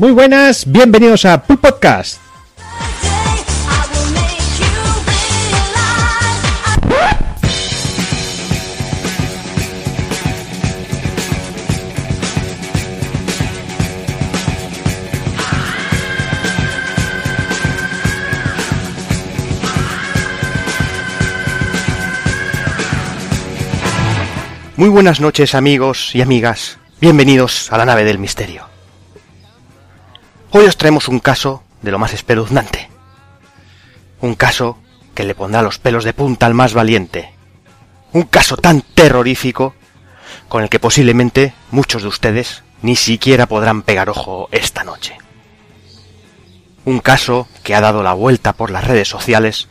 Muy buenas, bienvenidos a Pool Podcast. Muy buenas noches amigos y amigas, bienvenidos a la nave del misterio. Hoy os traemos un caso de lo más espeluznante. Un caso que le pondrá los pelos de punta al más valiente. Un caso tan terrorífico con el que posiblemente muchos de ustedes ni siquiera podrán pegar ojo esta noche. Un caso que ha dado la vuelta por las redes sociales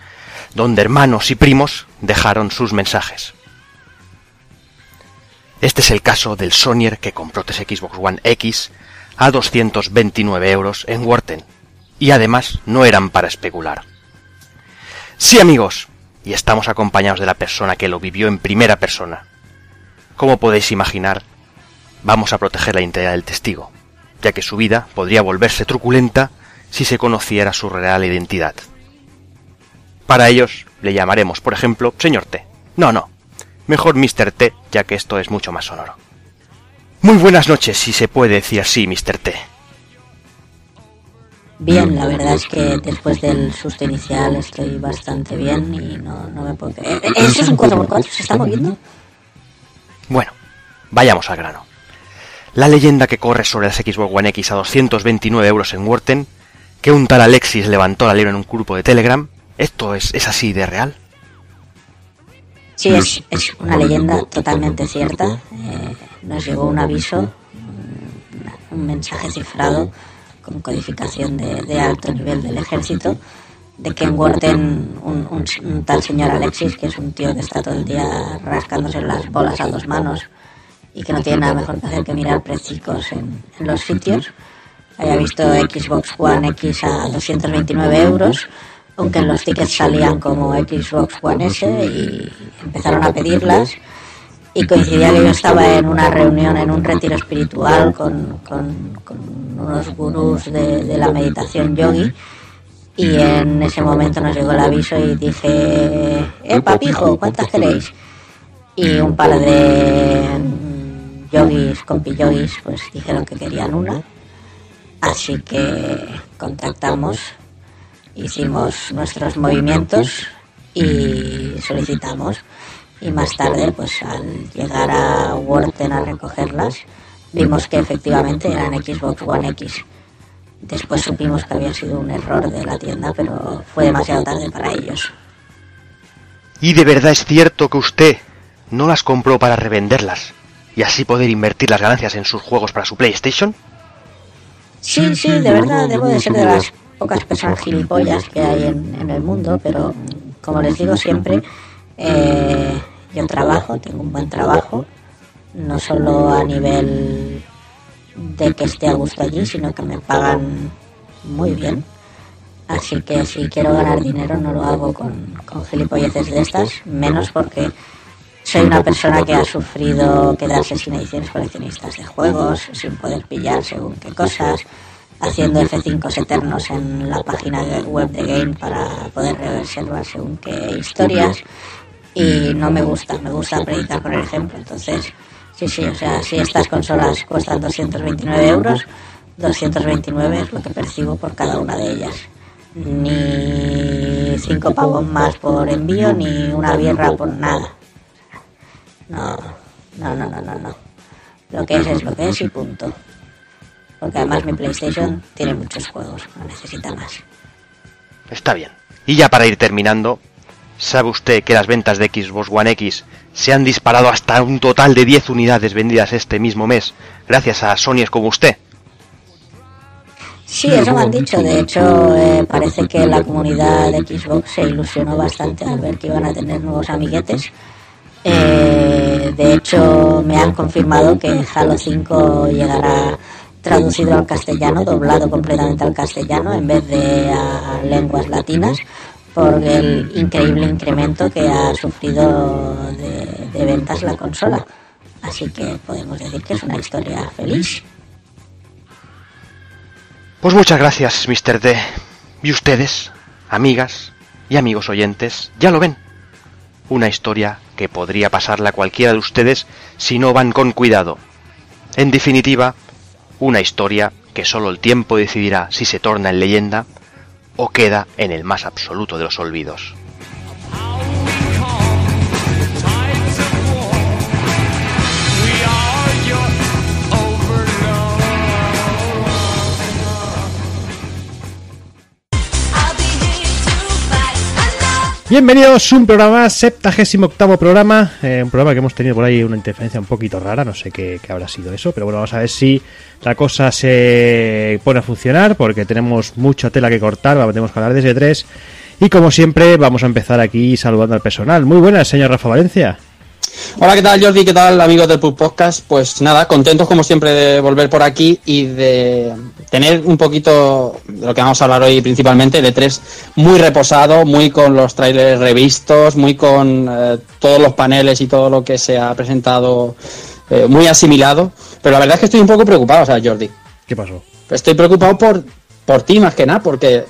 donde hermanos y primos dejaron sus mensajes. Este es el caso del Sonyer que compró tres Xbox One X a 229 euros en Worten. Y además no eran para especular. Sí amigos, y estamos acompañados de la persona que lo vivió en primera persona. Como podéis imaginar, vamos a proteger la integridad del testigo, ya que su vida podría volverse truculenta si se conociera su real identidad. Para ellos le llamaremos, por ejemplo, señor T. No, no, mejor Mr. T, ya que esto es mucho más sonoro. Muy buenas noches, si se puede decir así, Mr. T. Bien, la verdad es que después del susto inicial estoy bastante bien y no, no me puedo creer. ¿E-, ¿Eso es un 4x4? ¿Se está moviendo? Bueno, vayamos al grano. La leyenda que corre sobre las Xbox One X a 229 euros en Worten, que un tal Alexis levantó la libra en un grupo de Telegram, ¿esto es, es así de real? Sí, es, es una leyenda totalmente cierta. Eh, nos llegó un aviso, un mensaje cifrado con codificación de, de alto nivel del ejército de que en Worten un, un, un, tal señor Alexis, que es un tío que está todo el día rascándose las bolas a dos manos y que no tiene nada mejor que hacer que mirar precicos en, en los sitios, haya visto Xbox One X a 229 euros aunque en los tickets salían como Xbox One S y empezaron a pedirlas y coincidía que yo estaba en una reunión, en un retiro espiritual con, con, con unos gurús de, de, la meditación yogi y en ese momento nos llegó el aviso y dije, eh, papijo, ¿cuántas queréis? Y un par de yogis, compi yogis, pues dijeron que querían una. Así que contactamos hicimos nuestros movimientos y solicitamos. Y más tarde, pues al llegar a Worten a recogerlas, vimos que efectivamente eran Xbox One X. Después supimos que había sido un error de la tienda, pero fue demasiado tarde para ellos. ¿Y de verdad es cierto que usted no las compró para revenderlas y así poder invertir las ganancias en sus juegos para su PlayStation? Sí, sí, de verdad, debo de ser de las pocas personas gilipollas que hay en, en el mundo, pero como les digo siempre, eh, yo trabajo, tengo un buen trabajo, no solo a nivel de que esté a gusto allí, sino que me pagan muy bien. Así que si quiero ganar dinero no lo hago con, con gilipolleces de estas, menos porque soy una persona que ha sufrido quedarse sin ediciones coleccionistas de juegos, sin poder pillar según qué cosas, haciendo F5 eternos en la página web de Game para poder reservar según qué historias y no me gusta, me gusta predicar por el ejemplo, entonces sí, sí, o sea, si estas consolas cuestan 229 euros, 229 es lo que percibo por cada una de ellas. Ni cinco pavos más por envío, ni una birra por nada. No, no, no, no, no, no. Lo que es es lo que es y punto porque además mi PlayStation tiene muchos juegos, no necesita más. Está bien. Y ya para ir terminando, ¿sabe usted que las ventas de Xbox One X se han disparado hasta un total de 10 unidades vendidas este mismo mes, gracias a Sony's como usted? Sí, eso me han dicho. De hecho, eh, parece que la comunidad de Xbox se ilusionó bastante al ver que iban a tener nuevos amiguetes. Eh, de hecho, me han confirmado que Halo 5 llegará traducido al castellano, doblado completamente al castellano en vez de a lenguas latinas por el increíble incremento que ha sufrido de, de, ventas la consola. Así que podemos decir que es una historia feliz. Pues muchas gracias, Mr. D. Y ustedes, amigas y amigos oyentes, ya lo ven. Una historia que podría pasarle a cualquiera de ustedes si no van con cuidado. En definitiva, una historia que solo el tiempo decidirá si se torna en leyenda o queda en el más absoluto de los olvidos. Bienvenidos a un programa, 78 octavo programa, eh, un programa que hemos tenido por ahí una interferencia un poquito rara, no sé qué, qué, habrá sido eso, pero bueno, vamos a ver si la cosa se pone a funcionar, porque tenemos mucha tela que cortar, tenemos que hablar desde tres, y como siempre vamos a empezar aquí saludando al personal. Muy buenas, señor Rafa Valencia. Hola, ¿qué tal Jordi? ¿Qué tal amigos del Pub Podcast? Pues nada, contentos como siempre de volver por aquí y de tener un poquito de lo que vamos a hablar hoy principalmente, de tres muy reposado, muy con los trailers revistos, muy con eh, todos los paneles y todo lo que se ha presentado eh, muy asimilado. Pero la verdad es que estoy un poco preocupado, o sea, Jordi. ¿Qué pasó? Estoy preocupado por, por ti más que nada, porque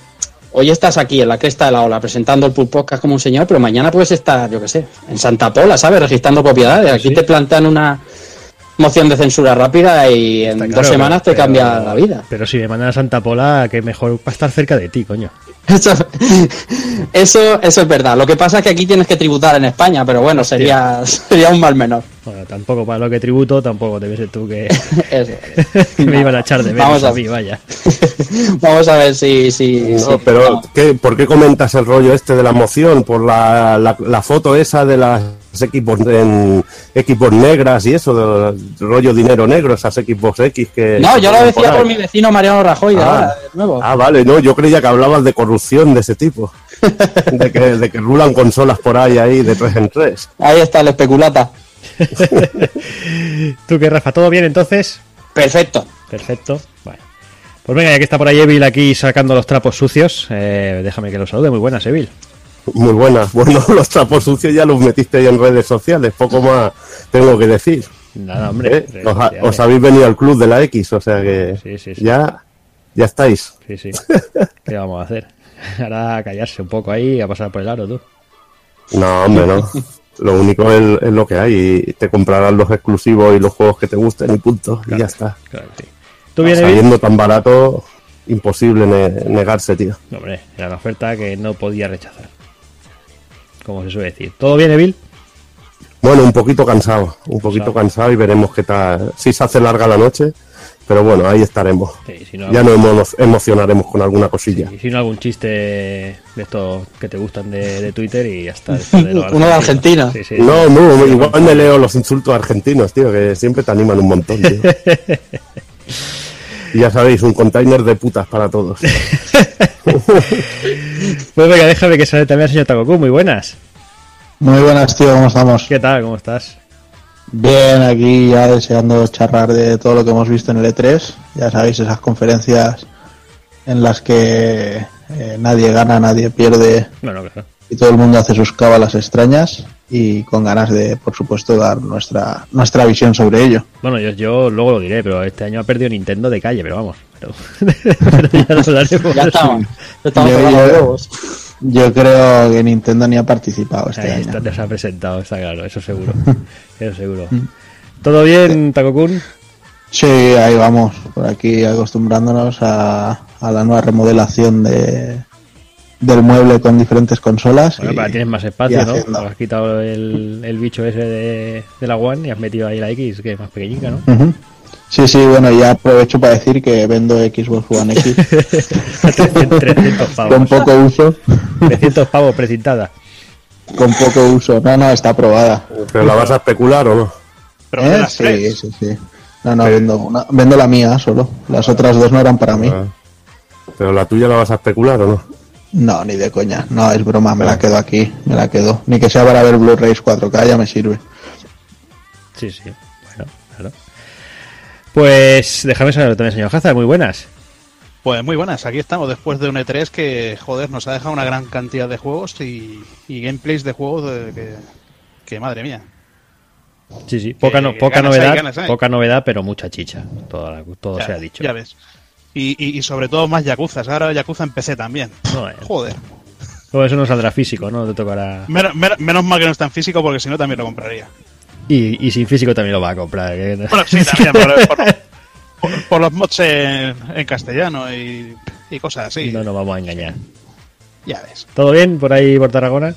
hoy estás aquí en la cresta de la ola presentando el Pulp Podcast como un señor, pero mañana puedes estar, yo qué sé, en Santa Pola, ¿sabes? Registrando propiedades. Aquí Sí. te plantean una moción de censura rápida y en dos semanas te pero- cambia la vida. Pero si me mandan a Santa Pola, que mejor para estar cerca de ti, coño. Eso, eso, eso es verdad. Lo que pasa es que aquí tienes que tributar en España, pero bueno, sería, sería un mal menor. Bueno, tampoco para lo que tributo, tampoco ser tú que, Eso. que me iban a echar de menos Vamos a- a mí, vaya. Vamos a ver si... si, No, si- pero ¿qué, ¿por qué comentas el rollo este de la moción? Por la, la, la foto esa de las equipos en equipos negras y eso, del rollo dinero negro, esas equipos X que... No, que yo lo decía por mi vecino Mariano Rajoy de Ah. ahora, de nuevo. Ah, vale, no, yo creía que hablabas de corrupción de ese tipo. De que, de que rulan consolas por ahí, ahí, de tres en tres. Ahí está el especulata. ¿Tú qué, Rafa? ¿Todo bien entonces? Perfecto. Perfecto. Bueno. Pues venga, ya que está por ahí Evil aquí sacando los trapos sucios, eh, déjame que lo salude. Muy buenas, Evil. Muy buenas. Bueno, los trapos sucios ya los metiste en redes sociales, poco más tengo que decir. Nada, hombre. ¿eh? Os, ha- os habéis venido al club de la X, o sea que Sí, sí, sí. ya, ya estáis. Sí, sí. ¿Qué vamos a hacer? Ahora a callarse un poco ahí y a pasar por el aro, tú. No, hombre, no. Lo único es, es lo que hay. y Te comprarás los exclusivos y los juegos que te gusten y punto. Y ya está. Claro sí. Tan barato, imposible ne- negarse, tío. No, hombre, era una oferta que no podía rechazar. Como se suele decir. ¿Todo bien, Evil? Bueno, un poquito cansado. Un poquito Cansado. cansado y veremos qué tal. Si se hace larga la noche. Pero bueno, ahí estaremos. Sí, si no, Ya nos emo- emocionaremos con alguna cosilla. y si no algún chiste de estos que te gustan de, de Twitter y ya está. Esto de lo Uno de Argentina. Sí, sí. No, no, igual me leo los insultos argentinos, tío, que siempre te animan un montón, tío. Y ya sabéis, un container de putas para todos. Pues venga, déjame que sale también el señor Takoku. Muy buenas. Muy buenas, tío, ¿cómo estamos? ¿Qué tal? ¿Cómo estás? Bien, aquí ya deseando charlar de todo lo que hemos visto en el E3. Ya sabéis, esas conferencias en las que eh, nadie gana, nadie pierde No, no, claro. y todo el mundo hace sus cábalas extrañas y con ganas de, por supuesto, dar nuestra nuestra visión sobre ello. Bueno, yo, yo luego lo diré, pero este año ha perdido Nintendo de calle, pero vamos. Pero, pero ya lo hablaremos. Ya estamos. Ya estamos Yo- yo- creo que Nintendo ni ha participado este Ahí año. está, te se ha presentado, está claro, eso seguro. Eso seguro. ¿Todo bien, Takokun? Sí, ahí vamos, por aquí acostumbrándonos a, a la nueva remodelación de, del mueble con diferentes consolas. Bueno, y- pero tienes más espacio, ¿no? haciendo. Has quitado el, el bicho ese de, de la One y has metido ahí la X, que es más pequeñica, ¿no? Sí, sí, bueno, ya aprovecho para decir que vendo Xbox One X 300, 300 con pavos. poco uso. 300 pavos precintada. Con poco uso. No, no, está aprobada. ¿Pero la vas a especular o no? ¿Eh? Sí, sí, sí. No, no, vendo, una- vendo la mía solo. Las otras dos no eran para mí. Ah. ¿Pero la tuya la vas a especular o no? No, ni de coña. No, es broma, me la quedo aquí. Me la quedo. Ni que sea para ver Blu-rays 4K, ya me sirve. Sí, sí. Bueno, claro. Pues déjame saber también, señor Hazard, muy buenas. Pues muy buenas, aquí estamos después de un E3 que, joder, nos ha dejado una gran cantidad de juegos y, y gameplays de juegos de- que, que, madre mía. Sí, sí. Poca, no, poca hay, novedad, hay. poca novedad, pero mucha chicha. Todo, todo Ya- se ha dicho. Ya ves. Y, y, y sobre todo más Yakuza. Ahora Yakuza en PC también. No, eh. Joder. Pues eso no saldrá físico, ¿no? Te tocará. Menos, menos- menos mal que no está en físico porque si no también lo compraría. Y, y sin físico también lo va a comprar. Bueno, sí, también. por, por- por- por los mods en, en castellano y, y cosas así. No nos vamos a engañar. Ya ves. ¿Todo bien por ahí, por Tarragona?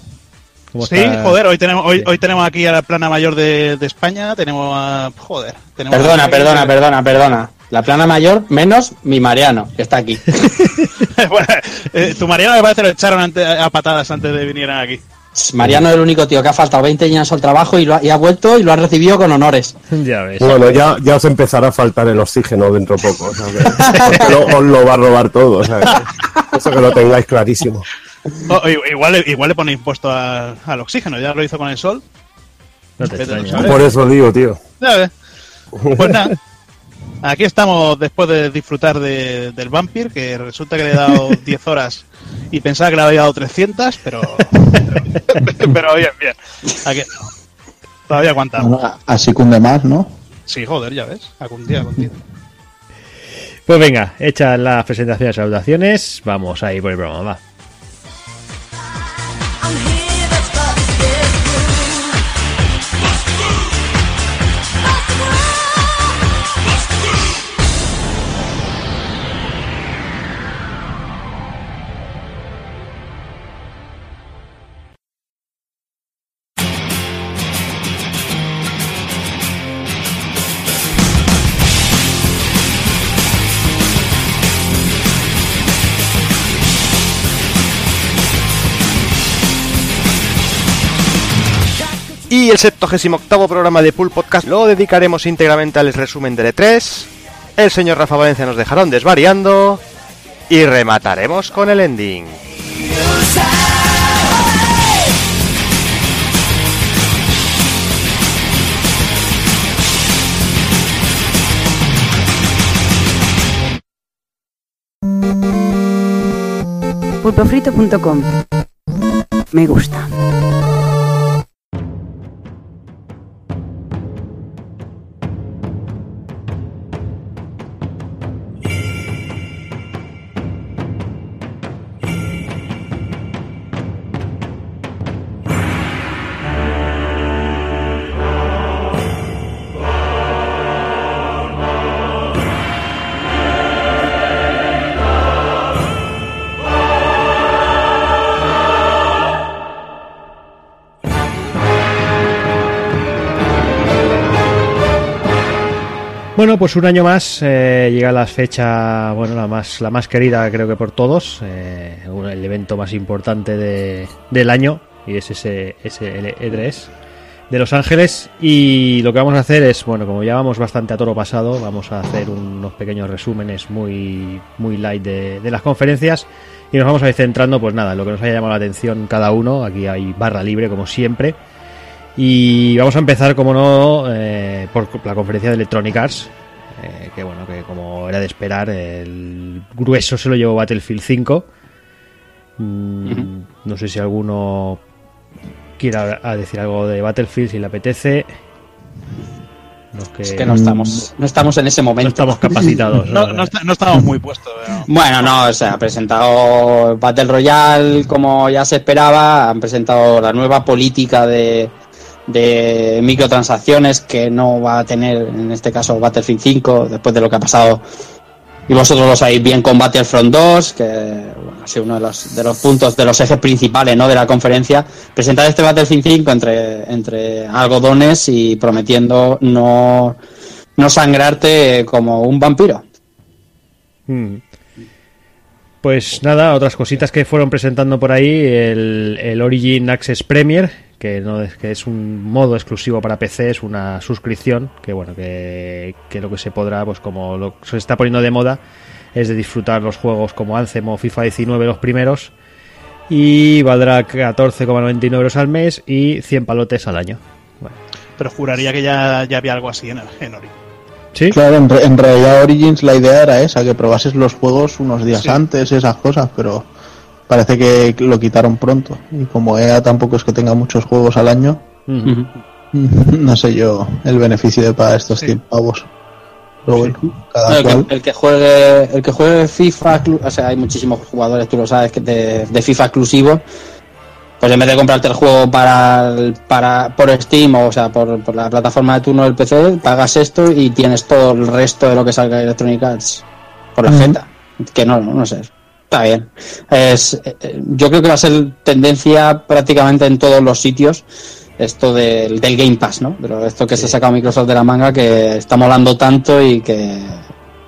¿Cómo Sí, joder, hoy tenemos, hoy, hoy tenemos aquí a la plana mayor de, de España, tenemos a... Joder. Tenemos Perdona, a- perdona, perdona, perdona. La plana mayor menos mi Mariano, que está aquí. bueno, eh, tu Mariano me parece que lo echaron ante- a patadas antes de venir aquí. Mariano es el único tío que ha faltado 20 años al trabajo y, lo ha, y ha vuelto y lo ha recibido con honores. Ya ves. Bueno, ya, ya os empezará a faltar el oxígeno dentro poco. porque lo- os lo va a robar todo. que- eso que lo tengáis clarísimo. O- o igual, le- igual le pone impuesto a- al oxígeno, ya lo hizo con el sol. No te. Por eso digo, tío. Ya ves. Pues nada. Aquí estamos después de disfrutar de- del Vampir, que resulta que le he dado 10 horas y pensaba que le había dado 300, pero. Pero, pero bien, bien. Aquí estamos. Todavía aguantamos. Bueno, así cunde más, ¿no? Sí, joder, ya ves. Algún día contigo. Pues venga, hechas las presentaciones y saludaciones, vamos a ir por el programa, va. El 78 programa de Pool Podcast lo dedicaremos íntegramente al resumen del E3. El señor Rafa Valencia nos dejará desvariando. Y remataremos con el ending. Pulpofrito.com Me gusta. Bueno, pues un año más eh, llega la fecha, bueno, la más, la más querida creo que por todos, eh, el evento más importante de- del año y es ese, ese el E3 de Los Ángeles y lo que vamos a hacer es, bueno, como ya vamos bastante a toro pasado, vamos a hacer unos pequeños resúmenes muy, muy light de, de las conferencias y nos vamos a ir centrando, pues nada, en lo que nos haya llamado la atención cada uno, aquí hay barra libre como siempre. Y vamos a empezar, como no, eh, por la conferencia de Electronic Arts. eh, que bueno, que como era de esperar, el grueso se lo llevó Battlefield 5. Mm, No sé si alguno quiera a decir algo de Battlefield, si le apetece. Los que, Es que no estamos, no estamos en ese no momento. estamos capacitados. No, no, está- no estamos muy puestos. pero- Bueno, no, o sea, ha presentado Battle Royale como ya se esperaba, han presentado la nueva política de, de microtransacciones que no va a tener en este caso Battlefield 5 después de lo que ha pasado y vosotros lo sabéis bien con Battlefront 2 que bueno, ha sido uno de los, de los puntos, de los ejes principales ¿no? de la conferencia, presentar este Battlefield 5 entre, entre algodones y prometiendo no, no sangrarte como un vampiro. Mm. Pues nada, otras cositas que fueron presentando por ahí, el, el Origin Access Premier, que no es que es un modo exclusivo para PC, es una suscripción, que bueno, que, que lo que se podrá, pues como lo se está poniendo de moda, es de disfrutar los juegos como Anthem o FIFA 19 los primeros, y valdrá 14,99 euros al mes y 100 palotes al año. Bueno, Pero juraría que ya, ya había algo así en, el, en Ori. ¿Sí? Claro, en, re- en realidad Origins la idea era esa, que probases los juegos unos días Sí. antes esas cosas, pero parece que lo quitaron pronto. Y como EA tampoco es que tenga muchos juegos al año, no sé yo el beneficio de pagar estos Sí. 100 pavos. Pero bueno, cada No, el, cual. que, el que juegue el que juegue FIFA o sea hay muchísimos jugadores tú lo sabes que de, de FIFA exclusivos pues en vez de comprarte el juego para, el- para por Steam o, o sea por, por la plataforma de turno del PC pagas esto y tienes todo el resto de lo que salga de Electronic Arts por la Ujú. jeta que no no sé está bien es eh, eh, yo creo que va a ser tendencia prácticamente en todos los sitios esto del, del Game Pass, ¿no? Pero esto que se ha sacado Microsoft de la manga que está molando tanto y que,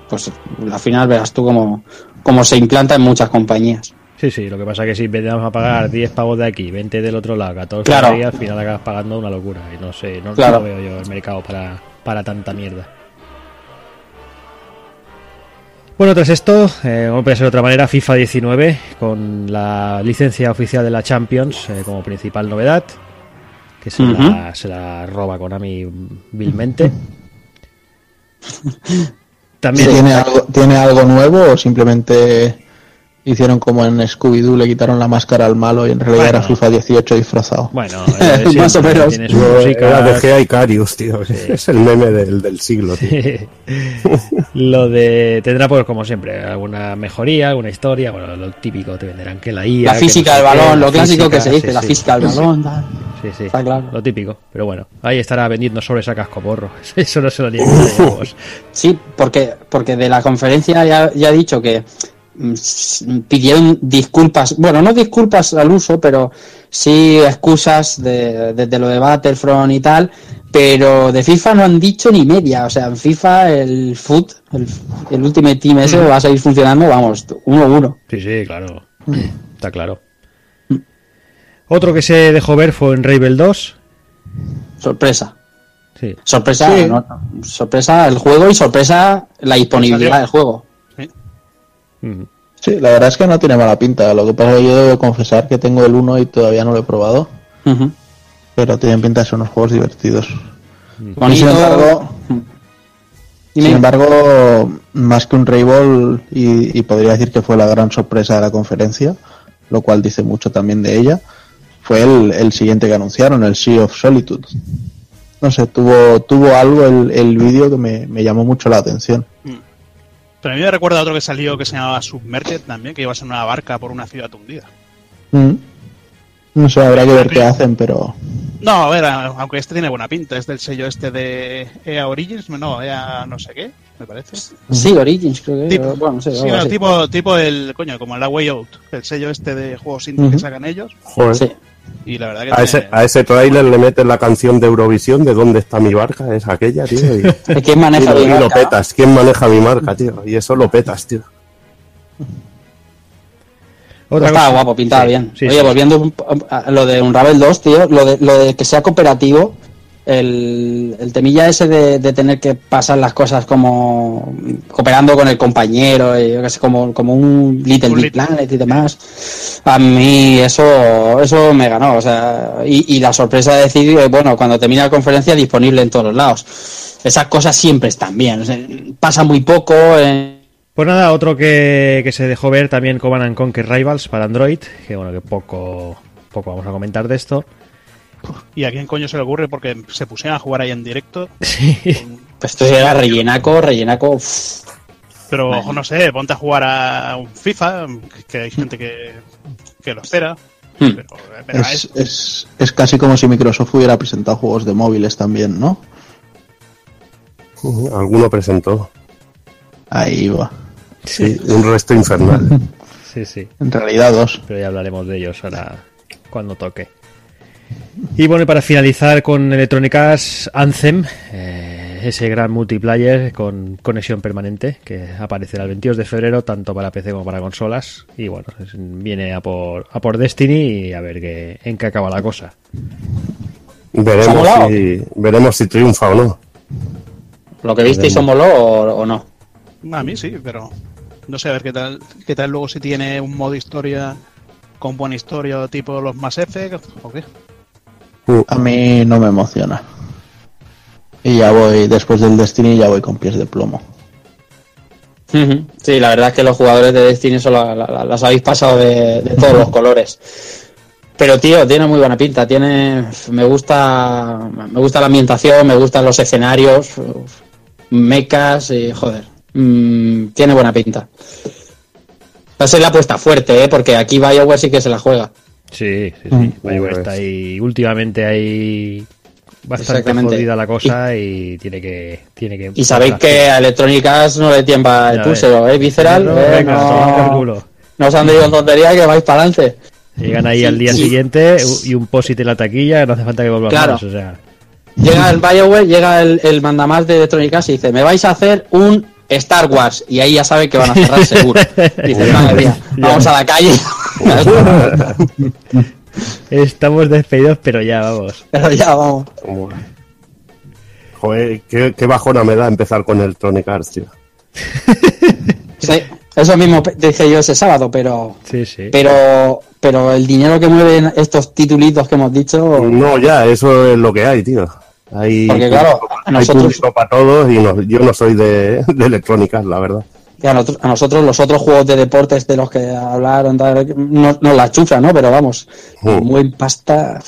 pues, al final verás tú cómo, cómo se implanta en muchas compañías. Sí, sí, lo que pasa es que si vamos a pagar 10 pavos de aquí, 20 del otro lado, 14 Claro. al final acabas pagando una locura. Y no sé, no, Claro. no veo yo el mercado para, para tanta mierda. Bueno, tras esto, eh, como puede ser de otra manera, FIFA 19 con la licencia oficial de la Champions eh, como principal novedad, que se, la, se la roba Konami vilmente. También ¿Tiene algo, ¿Tiene algo nuevo o simplemente hicieron como en Scooby-Doo, le quitaron la máscara al malo y en realidad Bueno. era FIFA 18 disfrazado? Bueno, eh, Más siempre o menos. tiene era de Gea Icarius, tío. Es el meme del, del siglo, tío. lo de tendrá pues como siempre alguna mejoría alguna historia bueno lo típico te venderán que la IA La física no sé del balón, lo clásico física, que se dice, sí, la sí. física del balón. tal. sí, sí, Está claro. lo típico pero bueno ahí estará vendiendo sobre esa cascoporro eso no se lo vamos. Sí, porque, porque de la conferencia ya, ya he dicho que pidieron disculpas, bueno, no disculpas al uso, pero sí excusas de, de- de lo de Battlefront y tal, pero de FIFA no han dicho ni media, o sea, en FIFA el foot, el, el Ultimate Team ese va a seguir funcionando, vamos, uno a uno. sí sí claro. Está claro. Otro que se dejó ver fue en Ravel 2 Sorpresa. sí. Sorpresa, Sí. no, sorpresa el juego y sorpresa la disponibilidad del juego. Sí, la verdad es que no tiene mala pinta. Lo que pasa es que yo debo confesar que tengo el 1 y todavía no lo he probado. Pero tienen pinta de ser unos juegos divertidos. Y sin embargo, sin embargo, más que un Rainbow, y, y podría decir que fue la gran sorpresa de la conferencia, lo cual dice mucho también de ella, fue el, el siguiente que anunciaron, el Sea of Solitude. No sé, tuvo, tuvo algo el, el vídeo que me, me llamó mucho la atención. Pero a mí me recuerda a otro que salió que se llamaba Submerged también, que iba a ser una barca por una ciudad hundida. Mm. No sé, habrá que ver qué hacen, pero No, a ver, aunque este tiene buena pinta, es del sello este de EA Origins, no, EA no sé qué, me parece. Sí, Origins, creo que. Tipo- bueno, Sí, no, tipo, tipo el, coño, como el La Way Out, el sello este de juegos indie que sacan ellos. Joder. Sí. Y la verdad que A ese, a ese tráiler le metes la canción de Eurovisión de ¿Dónde está mi barca? Es aquella, tío. Y, y maneja lo, bien y lo petas. ¿Quién maneja mi marca, tío? Y eso lo petas, tío. Otra Estaba cosa- guapo, pintaba Sí, bien. sí, Oye, sí. volviendo a lo de Unravel 2, tío, lo de, lo de que sea cooperativo, el, el temilla ese de, de tener que pasar las cosas como cooperando con el compañero, y yo que sé, como, como un Little Un Big Planet y demás, a mí eso, eso me ganó. O sea, y, y la sorpresa de decir, eh, bueno, cuando termina la conferencia, disponible en todos los lados. Esas cosas siempre están bien. o sea, pasa muy poco. eh, Pues nada, otro que, que se dejó ver también Command and Conquer Rivals para Android, que bueno, que poco, poco vamos a comentar de esto. ¿Y a quién coño se le ocurre? Porque se pusieron a jugar ahí en directo. Sí. pues esto era rellenaco, rellenaco. uff. Pero ojo, no sé, ponte a jugar a un FIFA, que hay gente que, que lo espera. Hmm. Pero, es, es, es casi como si Microsoft hubiera presentado juegos de móviles también, ¿no? Alguno presentó. Ahí va. Sí, un resto infernal. Sí, sí. En realidad dos. Pero ya hablaremos de ellos ahora cuando toque. Y bueno, y para finalizar con Electronic Arts Anthem, eh, ese gran multiplayer con conexión permanente que aparecerá el 22 de febrero tanto para PC como para consolas. Y bueno, es- viene a por, a por Destiny y a ver qué, en qué acaba la cosa. ¿Se ha Veremos si, veremos si triunfa o no. ¿Lo que visteis son moló o, o no? A mí sí, pero no sé a ver qué tal, qué tal luego si tiene un modo historia con buena historia tipo los Mass Effect o qué. A mí no me emociona. Y ya voy, después del Destiny, ya voy con pies de plomo. Sí, la verdad es que los jugadores de Destiny eso la- la- la- las habéis pasado de, de todos los colores. Pero tío, tiene muy buena pinta, tiene me gusta me gusta la ambientación, me gustan los escenarios. mechas, y joder, mm, tiene buena pinta. Va a ser la apuesta fuerte, ¿eh? porque aquí BioWare sí que se la juega. Sí, sí, sí. BioWare está ahí. Últimamente hay bastante jodida la cosa y, tiene que tiene que Y sabéis que a Electronic Arts no le tiembla el pulso, ¿eh? Visceral, No, eh, venga, no, no os han dicho tontería que vais para adelante. Llegan ahí al día Sí. siguiente y un posit en la taquilla, no hace falta que volvamos Claro. más, o sea. Llega el BioWare, llega el, el mandamás de Electronic Arts y dice, me vais a hacer un Star Wars. Y ahí ya sabe que van a cerrar seguro. Dice, madre mía, vamos a la calle. Estamos despedidos, pero ya vamos. Pero ya vamos. Joder, qué, qué bajona me da empezar con el Tronic Arts, tío. Sí, eso mismo dije yo ese sábado, pero Sí, sí. pero pero el dinero que mueven estos titulitos que hemos dicho, No, ya, eso es lo que hay, tío. Hay Porque, claro, hay nosotros- para todos y no- yo no soy de, de Electronic Arts, la verdad. que a, nosotros, a nosotros los otros juegos de deportes de los que hablaron tal, no, no la chufla, ¿no? Pero vamos, Mm. muy pasta.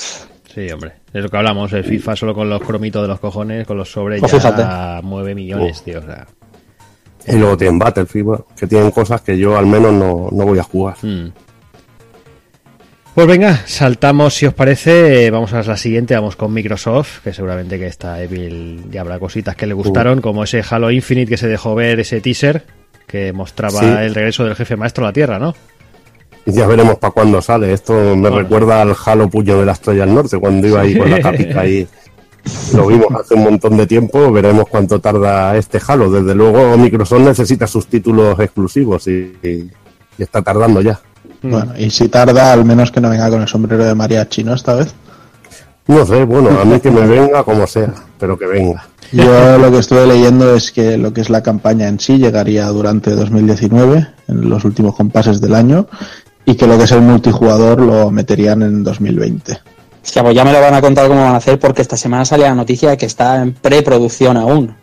Sí, hombre. Es lo que hablamos, el FIFA solo con los cromitos de los cojones, con los sobres Pues ya fíjate. mueve millones, tío. O sea, Y luego tienen Battlefield, que tienen cosas que yo al menos no, no voy a jugar. mm. Pues venga, saltamos si os parece, eh, vamos a la siguiente, vamos con Microsoft, que seguramente que esta Evil ya habrá cositas que le gustaron, como ese Halo Infinite que se dejó ver, ese teaser que mostraba Sí. el regreso del jefe maestro a la Tierra, ¿no? Y ya veremos para cuándo sale. Esto me Bueno. recuerda al Halo Puño de la Estrella del Norte, cuando iba ahí con la capica ahí. Lo vimos hace un montón de tiempo, veremos cuánto tarda este Halo. Desde luego Microsoft necesita sus títulos exclusivos y, y- y está tardando ya. Bueno, y si tarda, al menos que no venga con el sombrero de mariachi, ¿no? Esta vez. No sé, bueno, a mí que me venga como sea, pero que venga. Yo lo que estuve leyendo es que lo que es la campaña en sí llegaría durante 2019, en los últimos compases del año, y que lo que es el multijugador lo meterían en 2020. Es que pues ya me lo van a contar cómo van a hacer porque esta semana sale la noticia de que está en preproducción aún.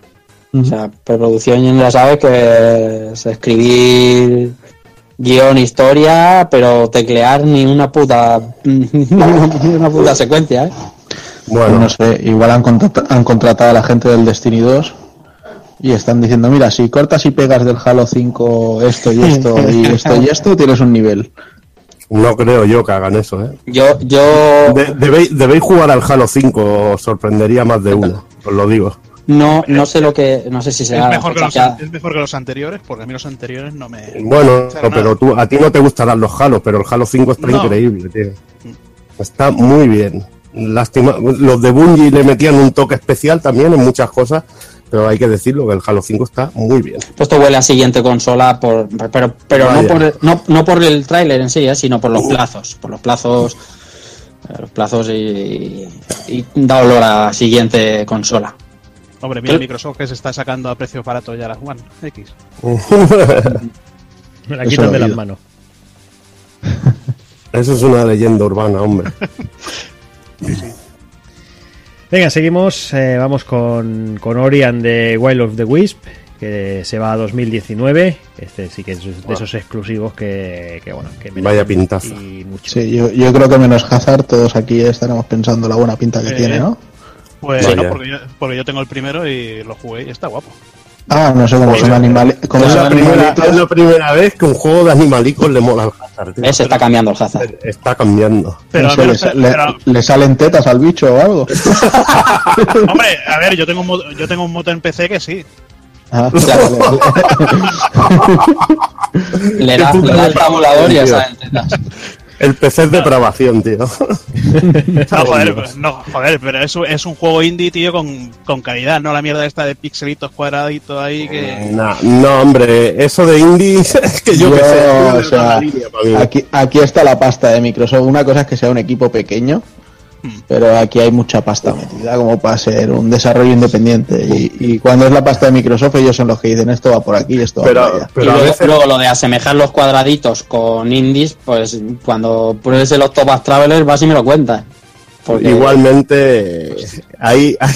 O sea, preproducción ya sabes que es escribir guion, historia, pero teclear ni una puta ni una puta secuencia, ¿eh? Bueno, no sé, igual han, contrata- han contratado a la gente del Destiny 2 y están diciendo, mira, si cortas y pegas del Halo 5 esto y esto y esto y esto, tienes un nivel. no creo yo que hagan eso, ¿eh? Yo yo De- debéis, debéis jugar al Halo 5, os sorprendería más de uno, os lo digo. No no sé lo que no sé si Es será mejor, que los, es mejor que los anteriores, porque a mí los anteriores no me. Bueno, pero tú, a ti no te gustarán los Halos, pero el Halo 5 está No. increíble, tío. Está muy bien. Lástima, los de Bungie le metían un toque especial también en muchas cosas, pero hay que decirlo que el Halo 5 está muy bien. Pues esto huele a siguiente consola, por, pero, pero no, por, no, no por el tráiler en sí, ¿eh? sino por los plazos. Por los plazos los plazos y, y da olor a siguiente consola. Hombre, mira ¿Qué? Microsoft que se está sacando a precios baratos ya la One X. Me la quitan de las manos. Eso es una leyenda urbana, hombre. Venga, seguimos. eh, vamos con, con Ori and the Wild of the Wisp, que se va a 2019. Este sí que es de esos exclusivos que, que, bueno, que Vaya pintaza. y mucho. Sí, yo, yo creo que menos Hazard, todos aquí estaremos pensando la buena pinta que Eh, tiene, ¿no? Pues Vaya. no, porque yo, porque yo tengo el primero y lo jugué y está guapo. Ah, no sé cómo son animales. Como Es la, primera, animalitos. es la primera vez que un juego de animalicos le mola al Hazard, tío. Ese está cambiando el Hazard. Está cambiando. Pero, no sé, le, le- pero- le salen tetas al bicho o algo. hombre, a ver, yo tengo un mod- yo tengo un moto en PC que sí. Ah, Claro. Le puta le da el tabulador y ya tío. saben tetas. El PC es depravación, tío. No, joder, pero- no, joder, pero es, un- es un juego indie, tío, con, con calidad, no la mierda esta de pixelitos cuadraditos ahí que... No, no, hombre, eso de indie es que yo, Yo, qué sé. o sea, línea aquí, aquí está la pasta de Microsoft. Una cosa es que sea un equipo pequeño, pero aquí hay mucha pasta metida como para ser un desarrollo independiente. Y, y cuando es la pasta de Microsoft, ellos son los que dicen esto va por aquí, esto va por Pero, allá. Y pero a luego, veces luego lo de asemejar los cuadraditos con indies, pues cuando pruebes el Octopath Traveler vas y me lo cuentas. Porque- Igualmente hay, hay,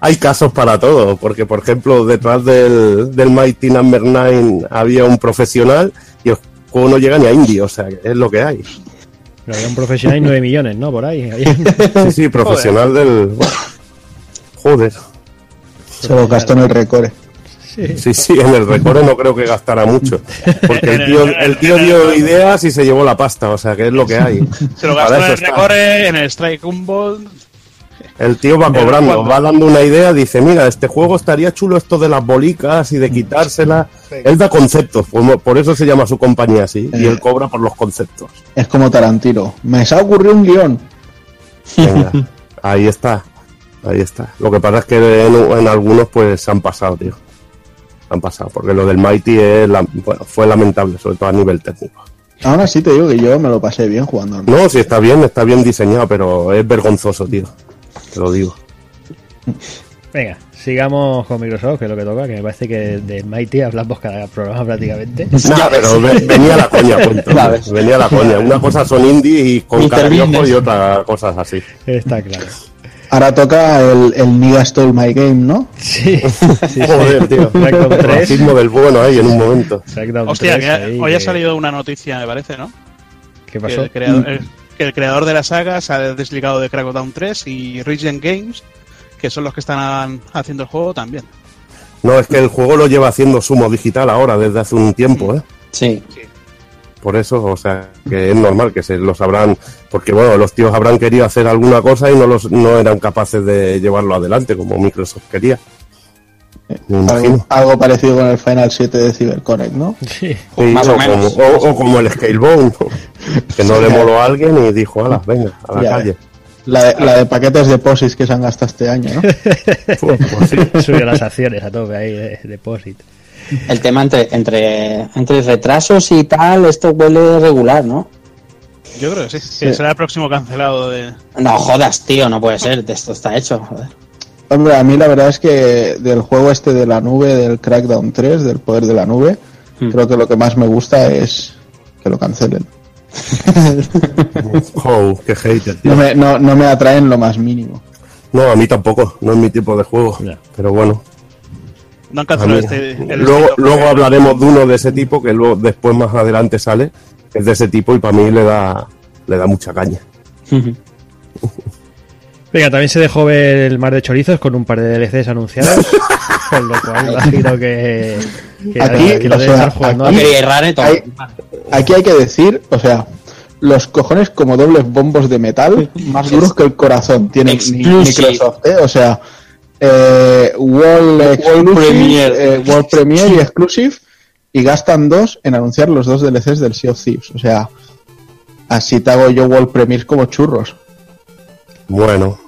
hay casos para todo, porque por ejemplo detrás del, del Mighty Number 9 había un profesional y el juego no llega ni a indie, o sea, que es lo que hay. Pero había un profesional y 9 millones, ¿no? Por ahí. Sí, sí, profesional del... Joder. Se lo gastó en el recore. Sí, sí, en el recore no creo que gastara mucho. Porque el tío, el tío dio ideas y se llevó la pasta, o sea que es lo que hay. Se lo Para gastó en el está. recore, en el Strike Ball. El tío va cobrando, va dando una idea, dice, mira, este juego estaría chulo esto de las bolicas y de quitárselas. Él da conceptos, por, eso se llama su compañía así, y Eh. él cobra por los conceptos. Es como Tarantino. Me se ha ocurrido un guion. Venga, ahí está, ahí está. Lo que pasa es que en, en algunos pues se han pasado, tío. Se han pasado, porque lo del Mighty es la- bueno, fue lamentable, sobre todo a nivel técnico. Aún así te digo que yo me lo pasé bien jugando. al No, sí está bien, está bien diseñado, pero es vergonzoso, tío. Te lo digo. Venga, sigamos con Microsoft, que es lo que toca, que me parece que de Mighty hablamos cada programa prácticamente. Nah, pero ve- venía la coña, punto. Venía la coña. Una cosa son indie y con y otra cosas así. Está claro. Ahora toca el, el Niga Stole My Game, ¿no? Sí, sí, Joder, sí. tío. Crackdown 3. Racismo del bueno ahí en un momento. Crackdown Hostia, 3 que ha- ahí, hoy ha que- salido una noticia, me parece, ¿no? ¿Qué Que pasó? el, creador, el- que el creador de la saga se ha desligado de Crackdown 3 y Regen Games, que son los que están haciendo el juego, también. No, es que el juego lo lleva haciendo Sumo Digital ahora, desde hace un tiempo, ¿eh? Sí. Por eso, o sea, que es normal que se lo sabrán, porque bueno, los tíos habrán querido hacer alguna cosa y no los no eran capaces de llevarlo adelante como Microsoft quería. Me Algo, imagino. algo parecido con el Final 7 de CyberConnect, ¿no? Sí. Sí, más o o, menos. Como, o- o como el Scalebone, que no le moló a alguien y dijo, ala, venga, a la Ya. calle. La de, la de paquetes de POSIS que se han gastado este año, ¿no? Pues, pues sí. Subió las acciones a tope ahí de Deposit. El tema entre, entre, entre retrasos y tal, esto huele regular, ¿no? Yo creo que sí, que será el próximo cancelado de... No jodas, tío, no puede ser. Esto está hecho, joder. Hombre, a mí la verdad es que del juego este de la nube, del Crackdown 3, del poder de la nube, Hmm. creo que lo que más me gusta es que lo cancelen. Oh, qué hater, tío. No me, no, no me atraen lo más mínimo. No, a mí tampoco, no es mi tipo de juego. Pero bueno, No han este... el luego, luego hablaremos de uno de ese tipo que luego después más adelante sale, que es de ese tipo y para mí le da, le da mucha caña. Venga, también se dejó ver el mar de chorizos con un par de DLCs anunciados. con lo cual imagino que, que, Aquí, que lo o deben sea, estar jugando aquí-. Hay- Aquí hay que decir, o sea, los cojones como dobles bombos de metal, más duros que el corazón, tiene mi- Exclusive. Microsoft, ¿eh? O sea, eh, World, Premiere. eh, World Premiere y Exclusive, y gastan dos en anunciar los dos DLCs del Sea of Thieves. O sea, así te hago yo World Premiere como churros. Bueno,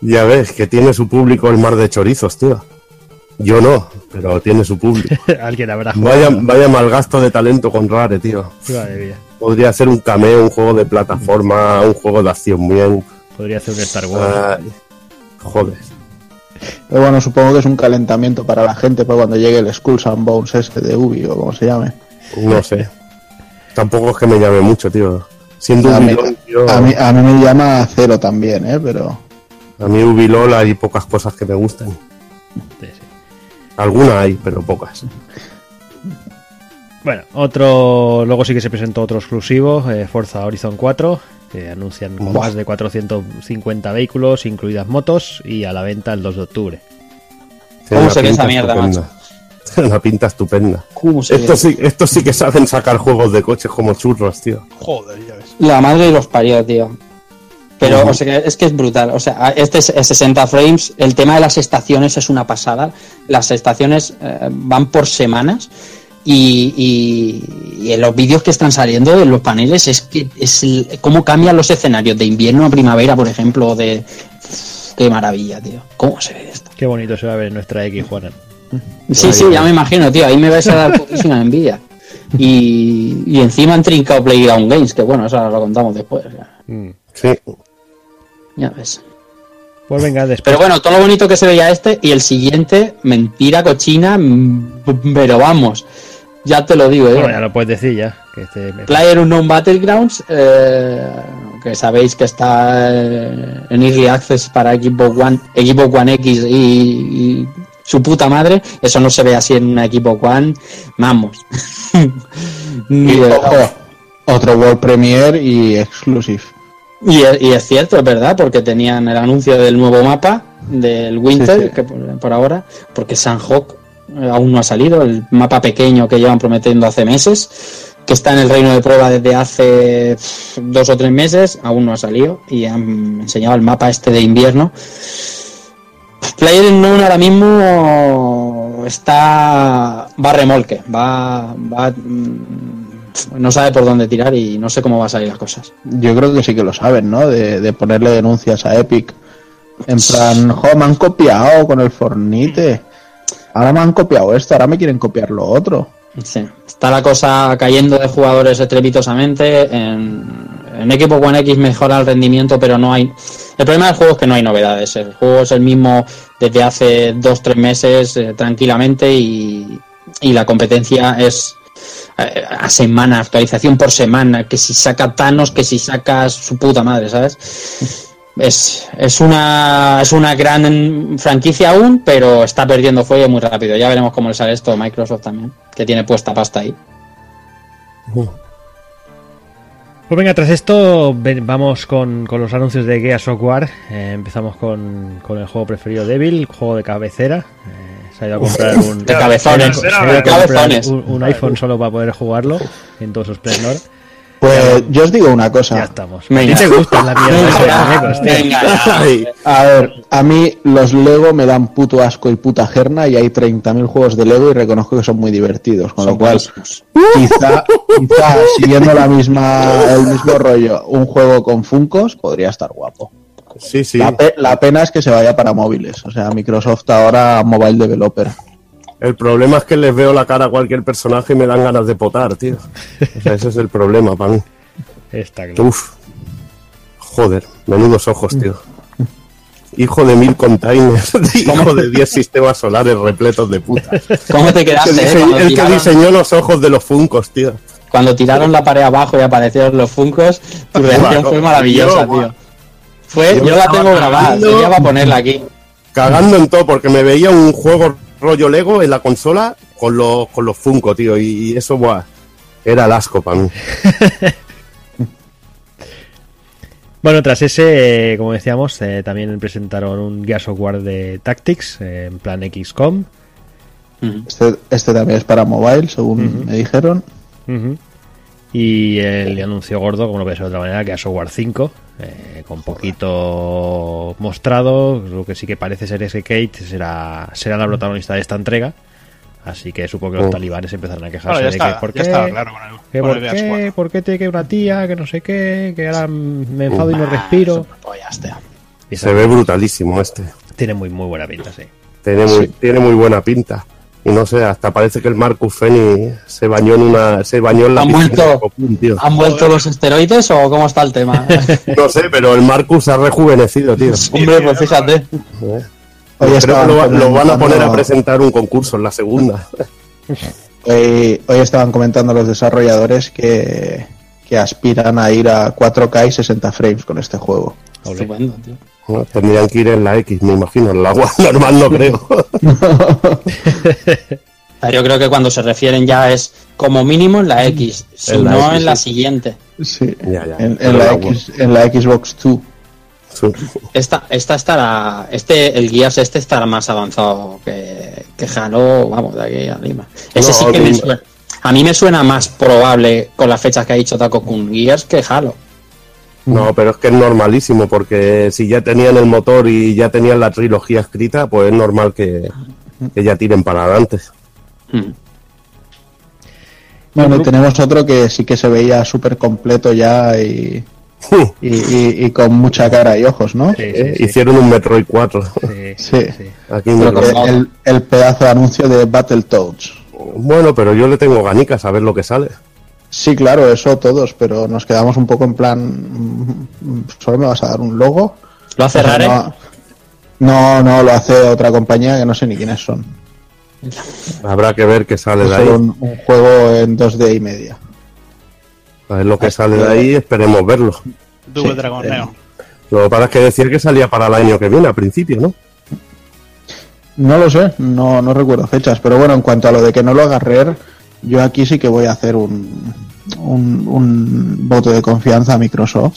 ya ves que tiene su público el mar de chorizos, tío. Yo no, pero tiene su público. Alguien habrá jugado. Vaya, vaya mal gasto de talento con Rare, tío. Madre mía. Podría ser un cameo, un juego de plataforma, un juego de acción bien. Podría ser un Star Wars. Ay, joder. Pero bueno, supongo que es un calentamiento para la gente para cuando llegue el Skulls and Bones ese de Ubi o como se llame. No sé. Tampoco es que me llame mucho, tío. Siendo A mí, a mí, a mí me llama cero también, ¿eh? Pero... a mí Ubilol hay pocas cosas que me gustan. Sí, sí. Algunas hay, pero pocas. Bueno, otro. Luego sí que se presentó otro exclusivo, eh, Forza Horizon 4, que anuncian con más de 450 vehículos, incluidas motos, y a la venta el 2 de octubre. ¿Cómo se ve esa mierda, estupenda. Una pinta estupenda. ¿Cómo se ve? Estos sí, estos sí que saben sacar juegos de coches como churros, tío. Joder, ya ves. La madre de los parió, tío. Pero, Ujú. o sea, es que es brutal. O sea, este es es 60 frames. El tema de las estaciones es una pasada. Las estaciones eh, van por semanas. Y, y- y en los vídeos que están saliendo de los paneles es que es el- cómo cambian los escenarios de invierno a primavera, por ejemplo. De qué maravilla, tío. ¿Cómo se ve esto? Qué bonito se va a ver en nuestra X, Juanan. Sí, sí, ya me imagino, tío. Ahí me vais a dar putísima envidia. Y, y encima han trincado Playground Games, que bueno, eso lo contamos después. ya- Mm. Sí. Ya ves. Pues venga, después. Pero bueno, todo lo bonito que se veía este y el siguiente, mentira cochina, mm, pero vamos, ya te lo digo, ¿eh? Bueno, ya lo puedes decir ya. Que este me- Player Unknown Battlegrounds, eh, que sabéis que está eh, en Early Access para Xbox One, Xbox One X y, y su puta madre, eso no se ve así en una Xbox One, vamos. Ojo, otro World Premiere y Exclusive. y, es- y es cierto, es verdad, porque tenían el anuncio del nuevo mapa del Winter, Sí, sí. que por, por ahora, porque Sanhok eh, aún no ha salido, el mapa pequeño que llevan prometiendo hace meses, que está en el reino de prueba desde hace dos o tres meses, aún no ha salido, y han enseñado el mapa este de invierno. Player Unknown ahora mismo está va a remolque, va, va mm, no sabe por dónde tirar y no sé cómo va a salir las cosas. Yo creo que sí que lo saben, ¿no? De, de ponerle denuncias a Epic. En plan, jo, me han copiado con el Fornite. Ahora me han copiado esto, ahora me quieren copiar lo otro. Sí, está la cosa cayendo de jugadores estrepitosamente. En, en equipo One X mejora el rendimiento, pero no hay. El problema del juego es que no hay novedades. El juego es el mismo desde hace dos tres meses eh, tranquilamente y, y la competencia es eh, a semana, actualización por semana. Que si saca Thanos, que si saca su puta madre, ¿sabes? Es, es una es una gran franquicia aún, pero está perdiendo fuego muy rápido. Ya veremos cómo le sale esto a Microsoft también, que tiene puesta pasta ahí. Pues venga, tras esto vamos con, con los anuncios de Gear Software. Eh, empezamos con, con el juego preferido Devil, juego de cabecera. Eh, se ha ido a comprar un, De cabezones. iPhone solo para poder jugarlo en todo su esplendor. Pues yo os digo una cosa. Ya estamos. Venga. ¿A ti te gusta la mierda de venga, A ver, a mí los Lego me dan puto asco y puta jerna y hay 30.000 juegos de Lego y reconozco que son muy divertidos, con lo cual quizá, quizá siguiendo la misma el mismo rollo, un juego con Funcos podría estar guapo. sí, sí. La, pe- la pena es que se vaya para móviles, o sea, Microsoft ahora mobile developer. El problema es que les veo la cara a cualquier personaje y me dan ganas de potar, tío. O sea, ese es el problema para mí. Está claro. Uf. Joder, menudos ojos, tío. Hijo de mil containers, hijo de 10 sistemas solares repletos de putas. ¿Cómo te El que, quedaste? eh, dise- cuando, el que tiraron, diseñó los ojos de los funcos, tío. cuando tiraron la pared abajo y aparecieron los funcos, tu reacción fue maravillosa, yo, tío. Fue, Yo yo, la tengo grabada, cagando. sería para ponerla aquí. Cagando en todo, porque me veía un juego rollo Lego en la consola con los, con los Funko, tío. Y, y eso, buah, era el asco para mí. Bueno, tras ese, eh, como decíamos, eh, también presentaron un Gear Software de Tactics eh, en plan XCOM. Este, este también es para mobile, según me dijeron. Y el anuncio gordo, como no puede ser de otra manera, que a Software 5, eh, con poquito mostrado, lo que sí que parece ser es que Kate será, será la protagonista de esta entrega. Así que supongo que los Oh. talibanes empezarán a quejarse Bueno, de está, que por ya qué, estaba claro con el, que por el qué, por qué te que una tía, que no sé qué, que ahora me enfado y no respiro. Está. Y Se ve brutalísimo este. Tiene muy, muy buena pinta, sí. Tiene muy, tiene muy buena pinta. Y no sé, hasta parece que el Marcus Feni se bañó en una, se bañó en la Han vuelto. tío. ¿Han vuelto los esteroides o cómo está el tema? No sé, pero el Marcus se ha rejuvenecido, tío. Hombre, pues fíjate. Eh. Hoy Creo que lo, va- lo van a poner a presentar un concurso en la segunda. Hoy, hoy estaban comentando los desarrolladores que, que aspiran a ir a 4K y 60 frames con este juego. Estupendo, tío. Tendrían que ir en la X, me imagino. En la One normal no creo. Yo creo que cuando se refieren ya es como mínimo en la X, si En la no X, en la sí. siguiente. Sí, Ya, ya. en, la X, en la Xbox 2. Sí. Esta, esta estará, este, el Gears este estará más avanzado que, que Halo, vamos, de aquí a Lima. Ese No, sí que me suena. A mí me suena más probable con las fechas que ha dicho Taco Kun Gears que Halo. No, pero es que es normalísimo, porque si ya tenían el motor y ya tenían la trilogía escrita, pues es normal que, que ya tiren para adelante. Mm. Bueno, y tenemos otro que sí que se veía súper completo ya y, y, y- y con mucha cara y ojos, ¿no? Sí, Eh, sí, sí. Hicieron un Metroid 4. Sí, Sí. sí. Aquí me el, el pedazo de anuncio de Battletoads. Bueno, pero yo le tengo ganicas a ver lo que sale. Sí, claro, eso todos, pero nos quedamos un poco en plan. ¿Solo me vas a dar un logo? ¿Lo hace O sea, Rare? no, no, no, lo hace otra compañía que no sé ni quiénes son. Habrá que ver qué sale Es de ahí. un, un juego en 2D y media. A ver lo que sale de ahí, esperemos verlo. Double Sí, Dragon eh. Neo. Lo que pasa es que decía que salía para el año que viene, al principio, ¿no? No lo sé, no, no recuerdo fechas, pero bueno, en cuanto a lo de que no lo haga Rare, yo aquí sí que voy a hacer un, un, un voto de confianza a Microsoft,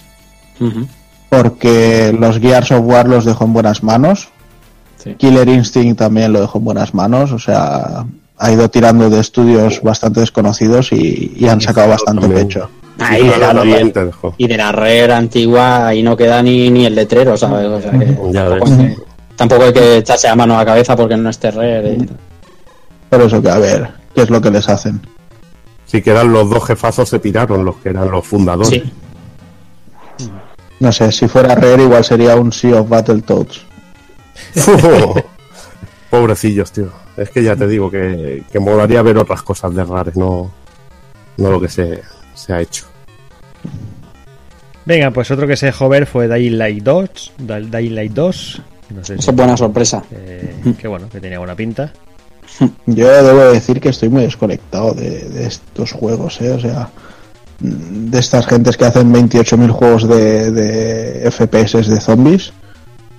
porque los Gears of War los dejo en buenas manos Killer Instinct también lo dejó en buenas manos, o sea, ha ido tirando de estudios bastante desconocidos y, y han sacado bastante también. pecho. Ah, y, de la, dejó. y de la red antigua ahí no queda ni, ni el letrero, ¿sabes? O sea que Ya tampoco, ves. hay que, tampoco hay que echarse a mano a la cabeza porque no esté red. y- Por eso que a ver, ¿qué es lo que les hacen? Sí que eran los dos jefazos se tiraron, los que eran los fundadores. Sí. No sé, si fuera Rare igual sería un Sea of Battletoads. Pobrecillos, tío. Es que ya te digo que, que molaría ver otras cosas de rares, no, no lo que se, se ha hecho. Venga, pues otro que se dejó ver fue Dying Light 2. Da- Dying Light 2. No sé Eso si, es buena sorpresa. eh, que bueno, que tenía buena pinta. Yo debo decir que estoy muy desconectado de, de estos juegos, ¿eh? O sea, mm, de estas gentes que hacen 28.000 juegos de, de FPS de zombies.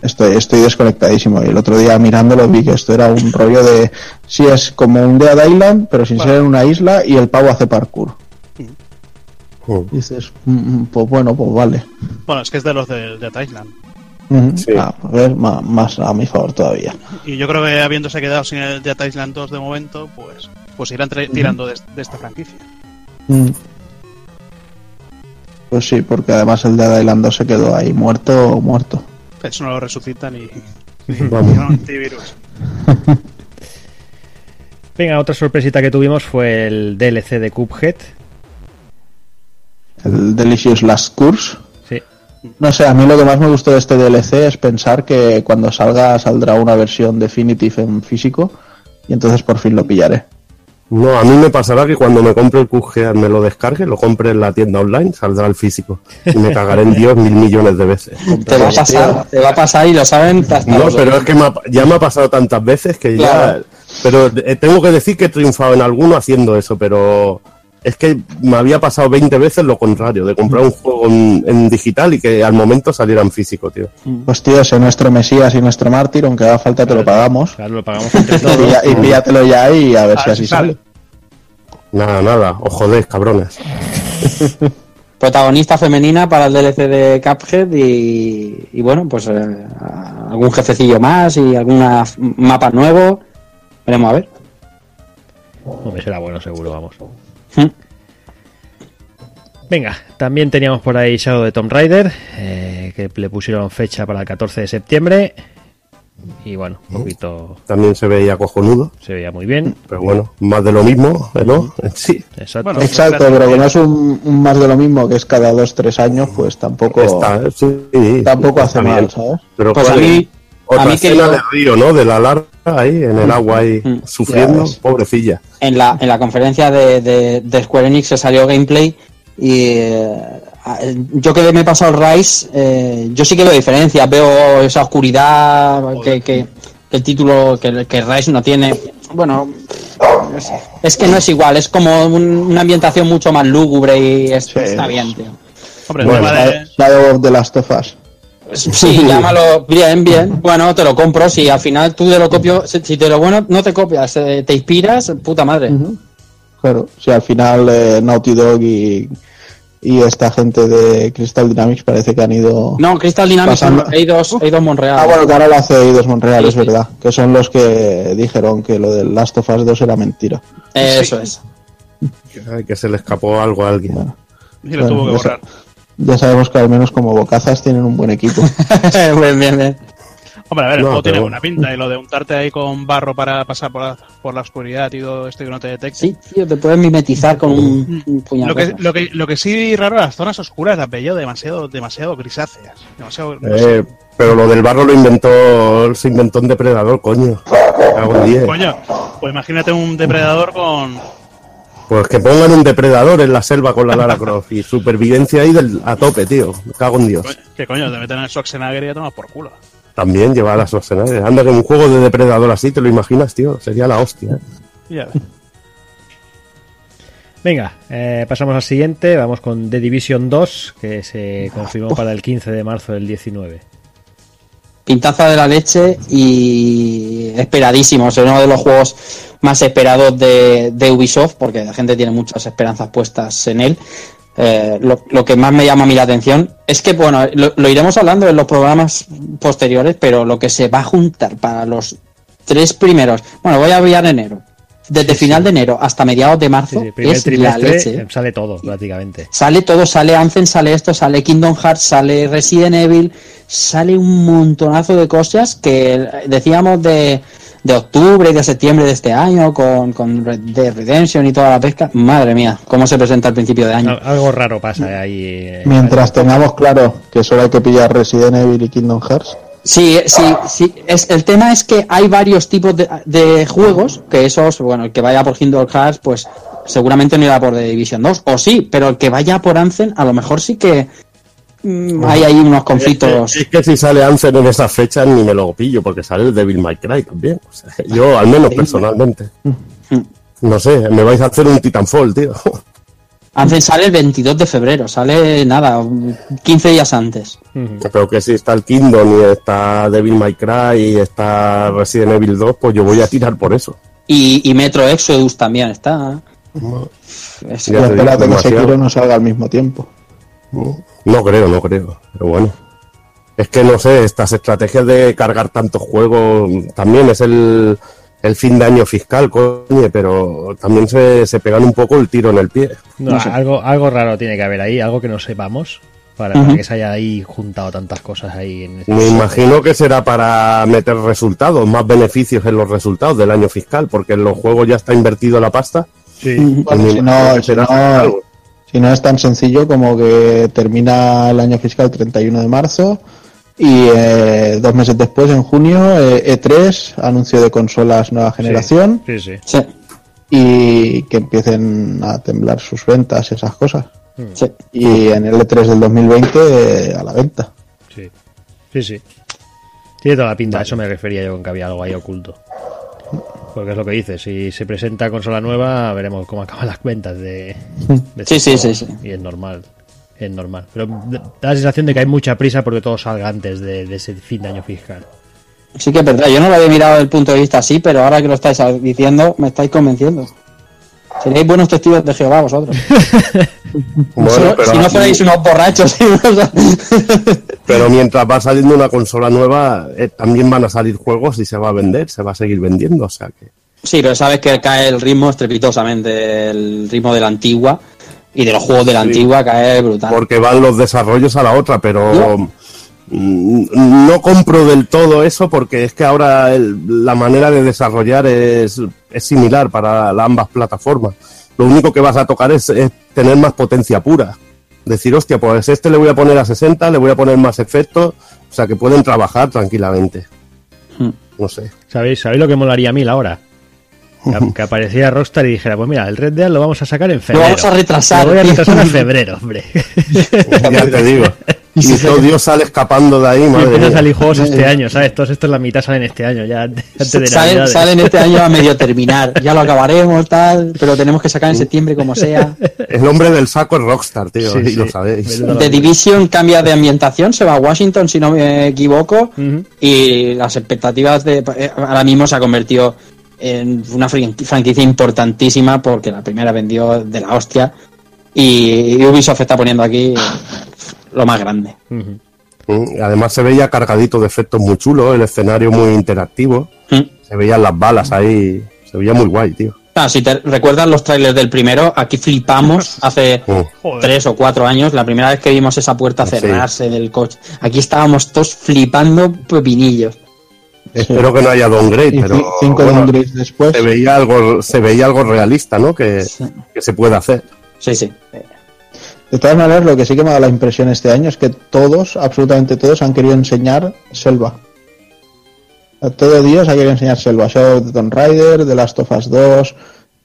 Estoy, estoy desconectadísimo. Y el otro día mirándolo vi que esto era un rollo de... Sí, es como un Dead Island, pero sin ser en una isla y el pavo hace parkour. Mm. Dices, mm, pues bueno, pues vale. Bueno, es que es de los de, de Sí. Ah, a ver, más a mi favor todavía. Y yo creo que habiéndose quedado sin el Dead Island 2 de momento, pues, pues irán tirando de, de esta franquicia. Pues sí, porque además el Dead Island 2 se quedó ahí muerto, muerto. Eso no lo resucitan y, y no antivirus. Venga, otra sorpresita que tuvimos fue el DLC de Cuphead. El Delicious Last Course. No sé, a mí lo que más me gustó de este DLC es pensar que cuando salga saldrá una versión definitive en físico y entonces por fin lo pillaré. No, a mí me pasará que cuando me compre el QG me lo descargue, lo compre en la tienda online, saldrá el físico. Y me cagaré en Dios mil millones de veces. Te va a pasar, te va a pasar y lo saben hasta No, los- pero es que me ha- ya me ha pasado tantas veces que ya... Claro. Pero eh, tengo que decir que he triunfado en alguno haciendo eso, pero es que me había pasado 20 veces lo contrario, de comprar un juego en, en digital y que al momento saliera en físico, tío. Pues tío, ese nuestro Mesías y nuestro mártir, aunque haga falta te lo pagamos. Claro, lo pagamos entre Y, todos. y píllatelo ya y a ver A si así sale. sale. Nada, nada, os jodéis, cabrones. protagonista femenina para el DLC de Cuphead y, y bueno, pues eh, algún jefecillo más y algunos mapas nuevos. Veremos a ver. Hombre, será bueno, seguro, vamos. Venga, también teníamos por ahí Shadow de Tomb Raider, eh, que le pusieron fecha para el 14 de septiembre. Y bueno, un poquito También se veía cojonudo, se veía muy bien. pero bueno, más de lo mismo, ¿eh, ¿no? Sí. Exacto. Bueno, Exacto, pero como es un, un más de lo mismo que es cada dos, tres años, pues tampoco, Está, sí, tampoco está hace mal. ¿sabes? Pero Pues a ¿cuál es? mí, Otra a mí que yo- del río, ¿no? De la larga ahí, en el agua ahí, Mm. sufriendo, pobrecilla. en la, en la conferencia de, de- de Square Enix se salió gameplay y eh, yo que me he pasado el Rise, eh, yo sí que veo diferencias, veo esa oscuridad que, que- que el título, que, el- que Rise no tiene. Bueno, es, es que no es igual, es como un- una ambientación mucho más lúgubre y es- Sí. está bien, tío. Hombre, Bueno, tema de, of the Last of Us. Sí, llámalo bien, bien. Bueno, te lo compro. Si al final tú te lo copio, si te lo bueno no te copias, eh, te inspiras, puta madre. Claro, si al final eh, Naughty Dog y, y esta gente de Crystal Dynamics parece que han ido... No, Crystal Dynamics, Pasando- Eidos, Eidos Monreal. Ah, bueno, que ahora lo hace Eidos Montreal, Sí, es sí. verdad. Que son los que dijeron que lo del Last of Us 2 era mentira. Eso es. Que se le escapó algo a alguien. Bueno, y lo tuvo que borrar. Ya sabemos que al menos como bocazas tienen un buen equipo. bien, bien, bien. Hombre, a ver, el No, juego tiene buena pinta y lo de untarte ahí con barro para pasar por la, por la oscuridad y todo esto que no te detecte. Sí, tío, te puedes mimetizar con un, un puñado. Lo que, lo, que, lo que sí raro, las zonas oscuras las veía demasiado, demasiado grisáceas. Demasiado, no sé. Eh, pero lo del barro lo inventó, se inventó un depredador, coño. Coño, pues imagínate un depredador con. Pues que pongan un depredador en la selva con la Lara Croft y supervivencia ahí del, a tope, tío. Me cago en Dios. Que coño, te meten en el Schwarzenegger y ya tomas por culo. También llevar a Schwarzenegger. Anda que un juego de depredador así, ¿te lo imaginas, tío? Sería la hostia. ¿eh? Ya. Venga, eh, pasamos al siguiente. Vamos con The Division 2, que se confirmó para el 15 de marzo del 19. Pintaza de la leche y esperadísimo. Es uno de los juegos más esperados de, de Ubisoft, porque la gente tiene muchas esperanzas puestas en él. Eh, lo, que más me llama a mí la atención es que, bueno, lo, lo iremos hablando en los programas posteriores, pero lo que se va a juntar para los tres primeros, bueno, voy a enviar enero, desde final de enero hasta mediados de marzo, Sí, sí, primer es la leche. eh, sale todo, prácticamente. Sale todo, sale Anthem, sale esto, sale Kingdom Hearts, sale Resident Evil, sale un montonazo de cosas que decíamos de, de octubre y de septiembre de este año con, con Red Dead Redemption y toda la pesca. Madre mía, cómo se presenta al principio de año. Al- Algo raro pasa ahí. eh, Mientras tengamos claro que solo hay que pillar Resident Evil y Kingdom Hearts. Sí, sí, sí. Es, el tema es que hay varios tipos de, de juegos, que esos, bueno, el que vaya por Kingdom Hearts, pues seguramente no irá por The Division 2, o sí, pero el que vaya por Anthem, a lo mejor sí que mm, hay ahí unos conflictos. Es, es que si sale Ansel en esas fechas ni me lo pillo, porque sale el Devil May Cry también. O sea, yo, al menos personalmente. No sé, me vais a hacer un Titanfall, tío. Anthem sale el 22 de febrero, sale nada, 15 días antes. Pero que si está el Kingdom y está Devil May Cry y está Resident Evil 2, pues yo voy a tirar por eso. Y, y Metro Exodus también está. Es- Ya Y te digo, espérate que. Sekiro no salga al mismo tiempo. No creo, no creo. Pero bueno. Es que no sé, estas estrategias de cargar tantos juegos también es el, el fin de año fiscal, coño, pero también se, se pegan un poco el tiro en el pie. No, No sé. algo, algo raro tiene que haber ahí, algo que no sepamos, para, que se haya ahí juntado tantas cosas ahí. En ese- Me imagino que será para meter resultados, más beneficios en los resultados del año fiscal, porque en los juegos ya está invertido la pasta. Sí. Bueno, si no, si no-. Si no es tan sencillo como que termina el año fiscal 31 de marzo y eh, dos meses después, en junio, eh, E3, anuncio de consolas nueva generación Sí, sí. Sí, y que empiecen a temblar sus ventas y esas cosas. sí. Y en el E3 del 2020 eh, a la venta. Sí, sí, sí. Tiene toda la pinta, a eso me refería yo con que había algo ahí oculto. Porque es lo que dices, si se presenta consola nueva, veremos cómo acaban las ventas de, de Sí, este sí, sí, sí. Y es normal, es normal. Pero da la sensación de que hay mucha prisa porque todo salga antes de, de ese fin de año fiscal. Sí que es verdad, yo no lo había mirado desde el punto de vista así, pero ahora que lo estáis diciendo, me estáis convenciendo. Seréis buenos testigos de Jehová vosotros. Bueno, si, no- pero, si no fuerais unos borrachos. pero mientras va saliendo una consola nueva, eh, también van a salir juegos y se va a vender, se va a seguir vendiendo. O sea que sí, pero sabes que cae el ritmo estrepitosamente, el ritmo de la antigua. Y de los juegos de la Sí. antigua cae brutal. porque van los desarrollos a la otra, pero No. mm, no compro del todo eso porque es que ahora el- la manera de desarrollar es, es similar para ambas plataformas. Lo único que vas a tocar es, es tener más potencia pura. Decir, hostia, pues este le voy a poner a 60, le voy a poner más efectos, o sea que pueden trabajar tranquilamente. Hmm. No sé. ¿Sabéis, ¿Sabéis lo que molaría a mil ahora? Que, que apareciera Rockstar y dijera, pues mira, el Red Dead lo vamos a sacar en febrero. vamos a retrasar, Lo voy a retrasar a febrero, hombre. ya te digo. Y todo Dios sale escapando de ahí, Y madre empiezan a salir juegos este año, ¿sabes? Todos estos la mitad salen este año, ya antes de salen, salen este año a medio terminar. Ya lo acabaremos, tal, pero tenemos que sacar en septiembre como sea. El hombre del saco es Rockstar, tío, Sí, y sí. lo sabéis. The Division cambia de ambientación, se va a Washington, si no me equivoco, y las expectativas de eh, ahora mismo se ha convertido en una fran- franquicia importantísima porque la primera vendió de la hostia y Ubisoft está poniendo aquí lo más grande. Además se veía cargadito de efectos muy chulos, el escenario muy interactivo, Mm. se veían las balas ahí, se veía muy guay, tío. Ah, si te recuerdas los trailers del primero, aquí flipamos hace Mm. tres o cuatro años, la primera vez que vimos esa puerta Sí. cerrarse del coche. Aquí estábamos todos flipando pepinillos. Espero que no haya downgrade, Y pero ci- cinco bueno, downgrades después. se veía algo, se veía algo realista, ¿no? Que, Sí. que se puede hacer. Sí, sí. De todas maneras, lo que sí que me ha dado la impresión este año es que todos, absolutamente todos, han querido enseñar Selva. A Todo Dios ha querido enseñar Selva. Of the Tomb Raider, The Last of Us 2,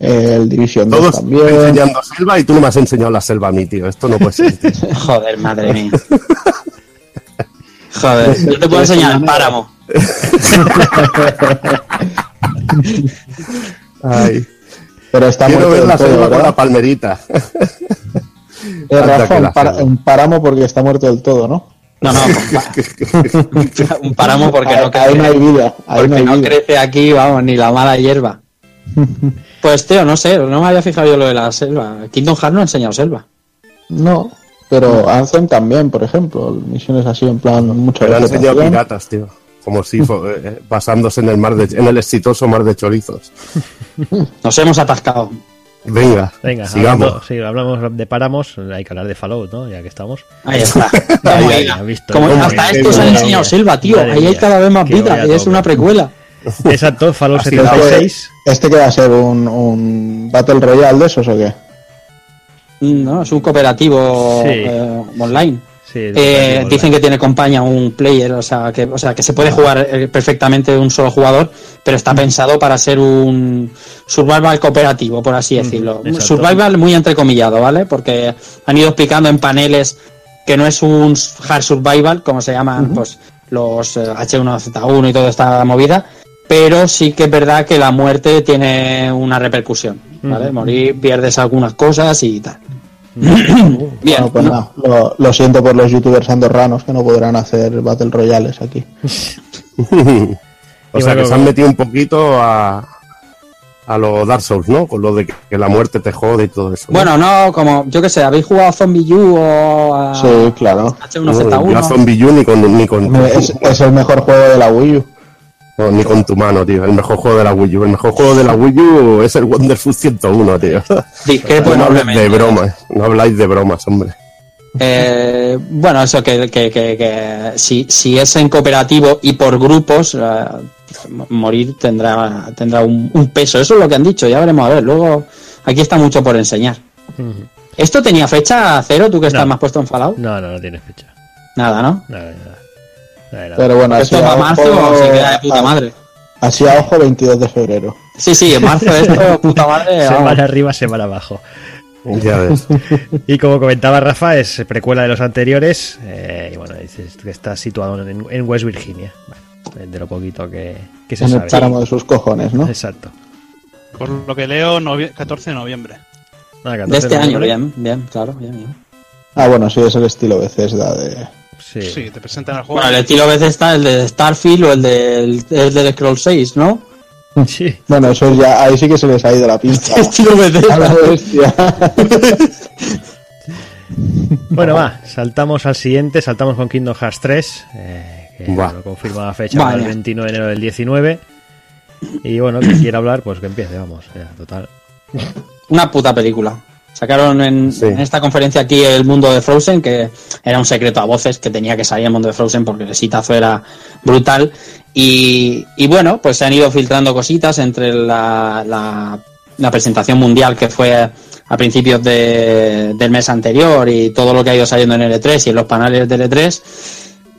eh, el Division 2 Todos también. enseñando selva y tú no me has enseñado la selva a mí, tío. Esto no puede ser. Joder, madre mía. Joder, yo te puedo enseñar el páramo. Ay, Pero está quiero muerto ver la selva con la palmerita. Eh, Rafa, un, para- selva. un páramo porque está muerto del todo, ¿no? No, no, un páramo porque no ahí no hay crece, vida. Ahí porque no hay no vida. crece aquí, vamos, ni la mala hierba. Pues tío, no sé, no me había fijado yo lo de la selva. Kingdom Hearts no ha enseñado selva. No, pero Anthem también, por ejemplo. Misiones así en plan mucha Pero han enseñado piratas, tío. Como si fo- eh, basándose en el mar de, en el exitoso mar de chorizos. Nos hemos atascado. Venga, Venga, sigamos. hablando- sí, hablamos de páramos, hay que hablar de Fallout, ¿no? Ya que estamos. Ahí está. Ahí, Como- ahí, ha visto. como hasta esto se madre enseñado mía. Selva, tío. Madre Ahí hay cada vez más Que vida. es una precuela. Exacto, Fallout Así 76. ¿Este que va a ser un, un Battle Royale de esos o qué? No, es un cooperativo Sí. eh, online. Sí, Eh, dicen que tiene compañía un player, o sea que, o sea, que se puede jugar eh, perfectamente de un solo jugador, pero está pensado para ser un survival cooperativo, por así decirlo. Exacto. survival muy entrecomillado, ¿vale? Porque han ido explicando en paneles que no es un hard survival, como se llaman pues los eh, H1Z1 y toda esta movida, pero sí que es verdad que la muerte tiene una repercusión, ¿vale? Morir, pierdes algunas cosas y tal. Bien, Bueno, pues nada, lo, lo siento por los youtubers andorranos que no podrán hacer Battle Royales aquí. o Y sea que se han metido un poquito a, a los Dark Souls, ¿no? Con lo de que, que la muerte te jode y todo eso. ¿no? Bueno, no, como yo que sé, ¿habéis jugado a Zombie U o a Sí, claro. No, yo a H1Z1? Zombie U ni con, ni con, Es, es el mejor juego de la Wii U. no, ni con tu mano, tío. El mejor juego de la Wii U. El mejor juego de la Wii U es el Wonderful 101, tío. Discrepo no habláis de bromas. No habláis de bromas, hombre. Eh, bueno, eso que, que, que, que si, si es en cooperativo y por grupos, eh, morir tendrá, tendrá un, un peso. Eso es lo que han dicho, ya veremos a ver. Luego, aquí está mucho por enseñar. ¿Esto tenía fecha cero? ¿Tú que estás No. más puesto en Fallout? No, no, no tiene fecha. Nada, ¿no? Nada, nada. Pero bueno, así Esto a, para marzo ojo, se queda de puta madre. así a ojo 22 de febrero. Sí, sí, en marzo esto, puta madre. vamos. Semana arriba, semana abajo. Ya ves. Y como comentaba Rafa, es precuela de los anteriores. eh, y bueno, dices que está situado en, en West Virginia. Bueno, de lo poquito que, que se En el sabe. páramo de sus cojones, ¿no? Exacto. Por lo que leo, novie- 14 de noviembre. Ah, 14 De este de año, bien, bien, claro, bien, bien. Ah, bueno, sí, es el estilo Bethesda de... Sí. Sí, te presentan el juego. Bueno, el estilo a veces está el de Starfield o el del, el del Scroll 6, ¿no? Sí. Bueno, eso ya, ahí sí que se les ha ido la pista. estilo A la Bethesda. bestia. Bueno, va, saltamos al siguiente, saltamos con Kingdom Hearts 3, eh, que lo confirma la fecha para el 29 de enero del 19. Y bueno, quien quiera hablar, pues que empiece, vamos, ya, total. Una puta película. Sacaron en, Sí. en esta conferencia aquí el mundo de Frozen, que era un secreto a voces que tenía que salir el mundo de Frozen porque el exitazo era brutal. Y, y bueno, pues se han ido filtrando cositas entre la, la, la presentación mundial que fue a principios de- del mes anterior y todo lo que ha ido saliendo en L3 y en los paneles de L3.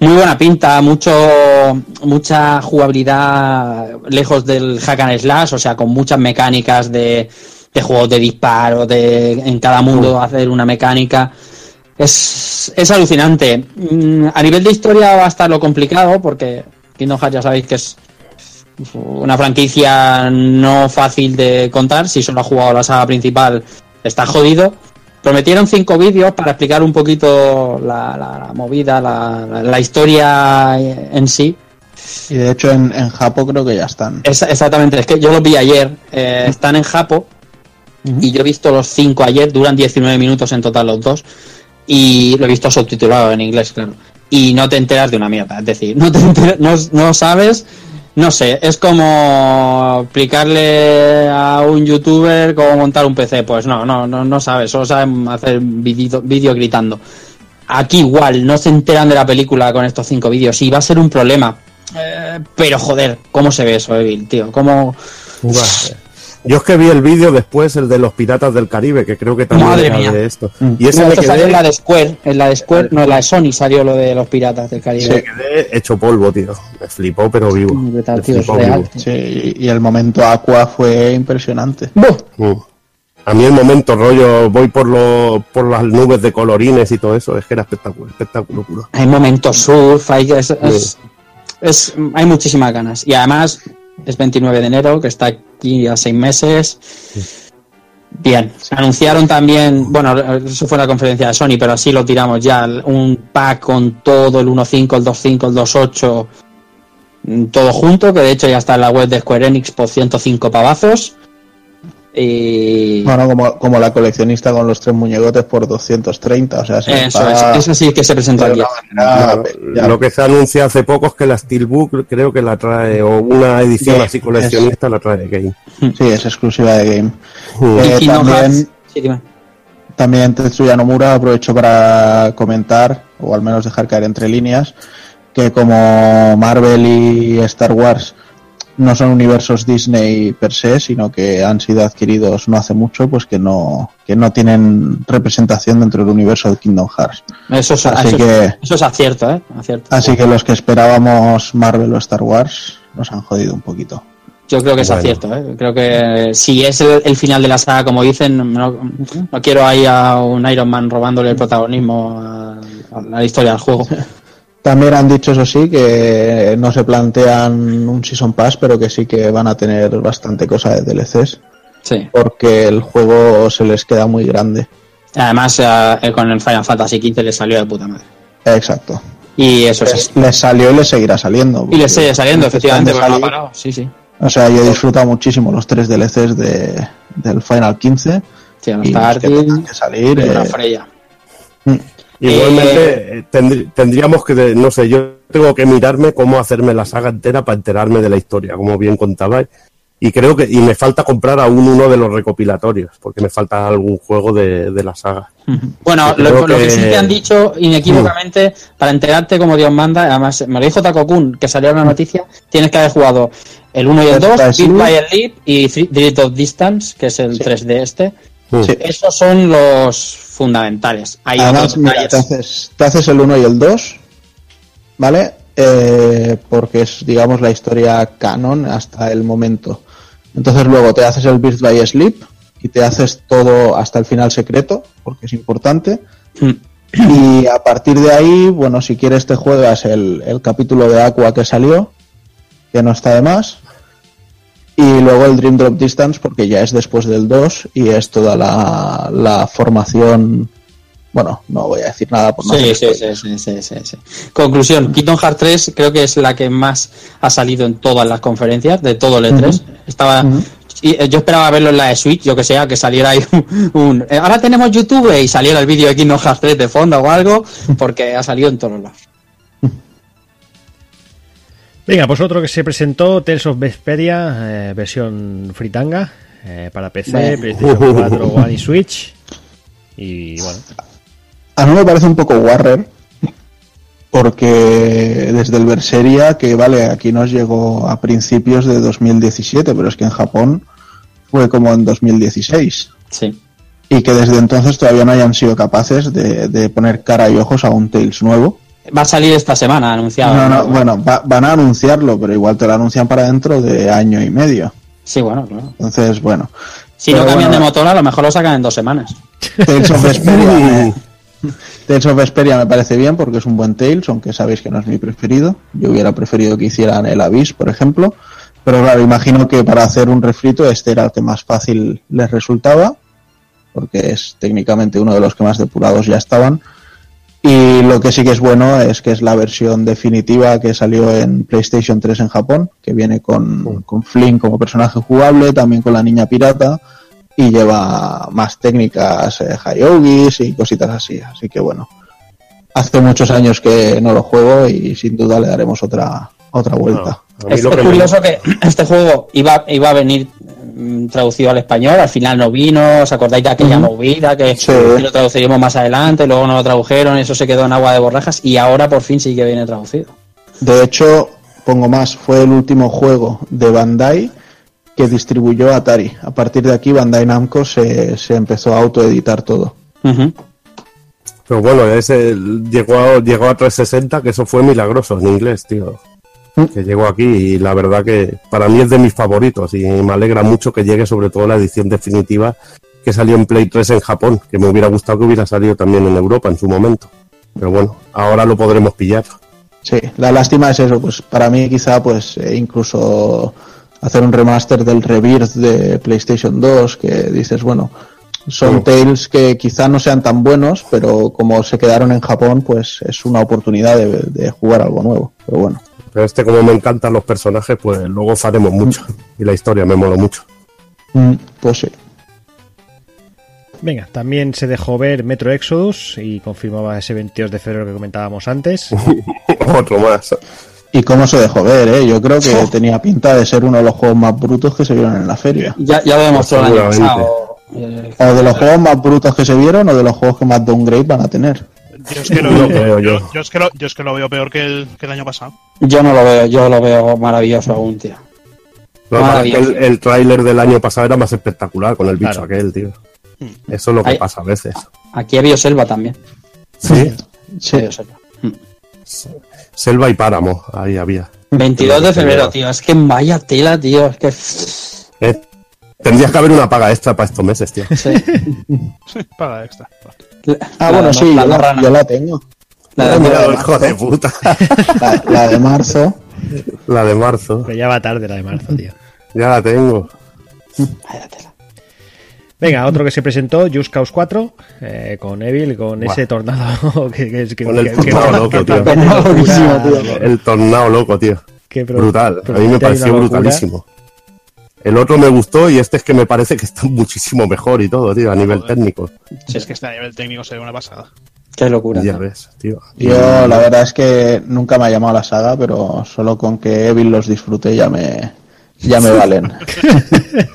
Muy buena pinta, mucho, mucha jugabilidad lejos del hack and slash, o sea, con muchas mecánicas de, de juegos de disparo, de en cada mundo hacer una mecánica. Es, es alucinante. Mm, A nivel de historia va a estar lo complicado, porque Kingdom Hearts ya sabéis que es una franquicia no fácil de contar. Si solo ha jugado la saga principal, está jodido. Prometieron cinco vídeos para explicar un poquito la, la- la movida, la, la- la historia en sí. Y de hecho en, en Japo creo que ya están. Es- exactamente, es que yo los vi ayer. eh, están en Japo y yo he visto los cinco ayer, duran 19 minutos en total los dos. Y lo he visto subtitulado en inglés, claro. Y no te enteras de una mierda, es decir, no, te enteras- no, no sabes, no sé, es como explicarle a un youtuber cómo montar un PC. Pues no, no, no, no sabes, solo saben hacer vídeo gritando. Aquí igual, no se enteran de la película con estos cinco vídeos y va a ser un problema. Eh, pero joder, ¿cómo se ve eso, Evil, tío? ¿Cómo... Yo es que vi el vídeo después, el de los piratas del Caribe, que creo que también Madre mía. de esto. Mm. Y ese No, me salió en la de Square, en la de Square, no, en la de Sony salió lo de los piratas del me Caribe. quedé hecho polvo, tío. Me flipó, pero vivo. Me tío, es flipó real. vivo. Sí, y el momento Aqua fue impresionante. Mm. A mí el momento rollo, voy por lo, por las nubes de colorines y todo eso, es que era espectáculo, espectáculo puro. Hay momentos surf, hay, es, es- es- hay muchísimas ganas. Y además es 29 de enero, que está aquí a seis meses. Bien, anunciaron también, bueno, eso fue la conferencia de Sony, pero así lo tiramos ya, un pack con todo el 1.5, el 2.5, el 2.8, mm, todo junto, que de hecho ya está en la web de Square Enix por 105 pavazos. Y Bueno, como, como la coleccionista con los tres muñecotes por 230, o sea, se eso, eso sí que se presentó de aquí. una manera ya- Lo que se anuncia hace poco es que la Steelbook creo que la trae, o una edición Sí, así coleccionista la trae Game. Sí, es exclusiva de Game. Mm. Eh, también, sí, también Tetsuya Nomura aprovecho para comentar, o al menos dejar caer entre líneas, que como Marvel y Star Wars no son universos Disney per se, sino que han sido adquiridos no hace mucho, pues que no, que no tienen representación dentro del universo de Kingdom Hearts. Eso es, Así eso, que- eso es acierto, ¿eh? Acierto. Así que los que esperábamos Marvel o Star Wars nos han jodido un poquito. Yo creo que es acierto, ¿eh? Creo que si es el, el final de la saga, como dicen, no, no quiero ahí a un Iron Man robándole el protagonismo a, a la historia del juego. También han dicho, eso sí, que no se plantean un Season Pass, pero que sí que van a tener bastante cosa de DLCs, Sí. porque el juego se les queda muy grande. Además, eh, con el Final Fantasy XV le salió de puta madre. Exacto. Y eso es. Les, les salió y les seguirá saliendo. Y le porque sigue saliendo, efectivamente, pero no ha salir. parado. Sí, sí. O sea, yo he disfrutado muchísimo los tres DLCs de, del Final 15. Sí, y los que que salir. y una eh, Freya. Igualmente, eh, tendr- tendríamos que, de- no sé, yo tengo que mirarme cómo hacerme la saga entera para enterarme de la historia, como bien contabais. Y creo que, y me falta comprar aún uno de los recopilatorios, porque me falta algún juego de, de la saga. Bueno, lo, que... que- sí te han dicho inequívocamente, para enterarte como Dios manda, además me lo dijo Taco Kun, que salió en la noticia, tienes que haber jugado el 1 y el 2, Está Beat by el Leap y Three- Drift of Distance, que es el 3D este. Sí. Esos son los fundamentales. Hay Además, otros mira, te haces, te haces el 1 y el 2, ¿vale? Eh, porque es, digamos, la historia canon hasta el momento. Entonces luego te haces el Birth by Sleep y te haces todo hasta el final secreto, porque es importante. Mm. Y a partir de ahí, bueno, si quieres te juegas el, el capítulo de Aqua que salió, que no está de más. Y luego el Dream Drop Distance, porque ya es después del 2 y es toda la, la formación. Bueno, no voy a decir nada por no Sí, hacer sí, spoiler. sí, sí, sí, sí, sí. Conclusión, Kingdom Hearts 3 creo que es la que más ha salido en todas las conferencias, de todo el E3. Estaba, y, eh, yo esperaba verlo en la de Switch, yo que sea, que saliera ahí un, un, eh, ahora tenemos YouTube y saliera el vídeo de Kingdom Hearts 3 de fondo o algo, porque ha salido en todos lados. Venga, pues otro que se presentó, Tales of Vesperia, eh, versión fritanga, eh, para PC. PlayStation 4, One y Switch. Y bueno, A mí me parece un poco Warrer, porque desde el Berseria, que vale, aquí nos llegó a principios de 2017, pero es que en Japón fue como en 2016. Sí. Y que desde entonces todavía no hayan sido capaces de, de poner cara y ojos a un Tales nuevo. Va a salir esta semana, anunciado. No, no, bueno, va- van a anunciarlo, pero igual te lo anuncian para dentro de año y medio. Sí, bueno, claro. Entonces, bueno. Si Pero no cambian bueno, de motor, a lo mejor lo sacan en dos semanas. Tales of Vesperia, me- Tales of Vesperia me parece bien porque es un buen Tales, aunque sabéis que no es mi preferido. Yo hubiera preferido que hicieran el Abyss, por ejemplo. Pero claro, imagino que para hacer un refrito este era el que más fácil les resultaba, porque es técnicamente uno de los que más depurados ya estaban. Y lo que sí que es bueno es que es la versión definitiva que salió en PlayStation 3 en Japón, que viene con, con Flynn como personaje jugable, también con la niña pirata, y lleva más técnicas, eh, Hayogis y cositas así. Así que bueno, hace muchos años que no lo juego y sin duda le daremos otra, otra vuelta. Es, me- curioso que este juego iba, iba a venir traducido al español, al final no vino, ¿os acordáis de aquella movida que, Sí. lo traduciríamos más adelante, luego no lo tradujeron, eso se quedó en agua de borrajas y ahora por fin sí que viene traducido. De hecho, pongo más, fue el último juego de Bandai que distribuyó Atari. A partir de aquí Bandai Namco se, se empezó a autoeditar todo. Ujú. Pero bueno, ese llegó a, llegó a 360, que eso fue milagroso en inglés, tío. Mm. Que llegó aquí y la verdad que para mí es de mis favoritos y me alegra mucho que llegue sobre todo la edición definitiva que salió en Play 3 en Japón, que me hubiera gustado que hubiera salido también en Europa en su momento. Pero bueno, ahora lo podremos pillar. Sí, la lástima es eso, pues para mí quizá pues eh, incluso hacer un remaster del Rebirth de PlayStation 2 que dices, bueno, son. Tales que quizá no sean tan buenos, pero como se quedaron en Japón, pues es una oportunidad de, de jugar algo nuevo. Pero bueno, Pero este, como me encantan los personajes, pues luego faremos mucho. Y la historia me mola mucho. Mm, pues sí. Venga, también se dejó ver Metro Exodus y confirmaba ese 22 de febrero que comentábamos antes. Otro más. Y cómo se dejó ver, ¿eh? Yo creo que tenía pinta de ser uno de los juegos más brutos que se vieron en la feria. Ya, ya lo demostró el año pasado. Eh, O de los juegos más brutos que se vieron o de los juegos que más downgrade van a tener. Yo es que lo, No yo, creo yo. yo- yo es que lo, yo es que lo veo peor que el, que el año pasado. Yo no lo veo, yo lo veo maravilloso aún, tío. Lo que pasa es que Maravilloso. el, el tráiler del año pasado era más espectacular con el bicho Claro. aquel, tío. Eso es lo que pasa a veces. Aquí había Selva también. Sí. Sí. Selva. Selva y páramo, ahí había. 22 de febrero, tío. Es que vaya tela, tío. Es que. Eh, Tendrías que haber una paga extra para estos meses, tío. Sí. Paga extra. Ah, La bueno, sí, la la, yo la tengo. La de- de hijo de puta. La, la de marzo. La de marzo. Pero ya va tarde la de marzo, tío. Ya la tengo. Venga, otro que se presentó, Just Cause 4, eh, con Evil, con ese tornado que, que, que- Con el tornado que- loco, que tío. El tornado loco, tío. Brutal. A mí me pareció locura. brutalísimo. El otro me gustó y este es que me parece que está muchísimo mejor y todo, tío, a nivel Joder. técnico. Si es que este a nivel técnico se ve una pasada. Qué locura. Ya tío. ves, tío. Yo la verdad es que nunca me ha llamado la saga, pero solo con que Evil los disfrute ya me, ya me valen.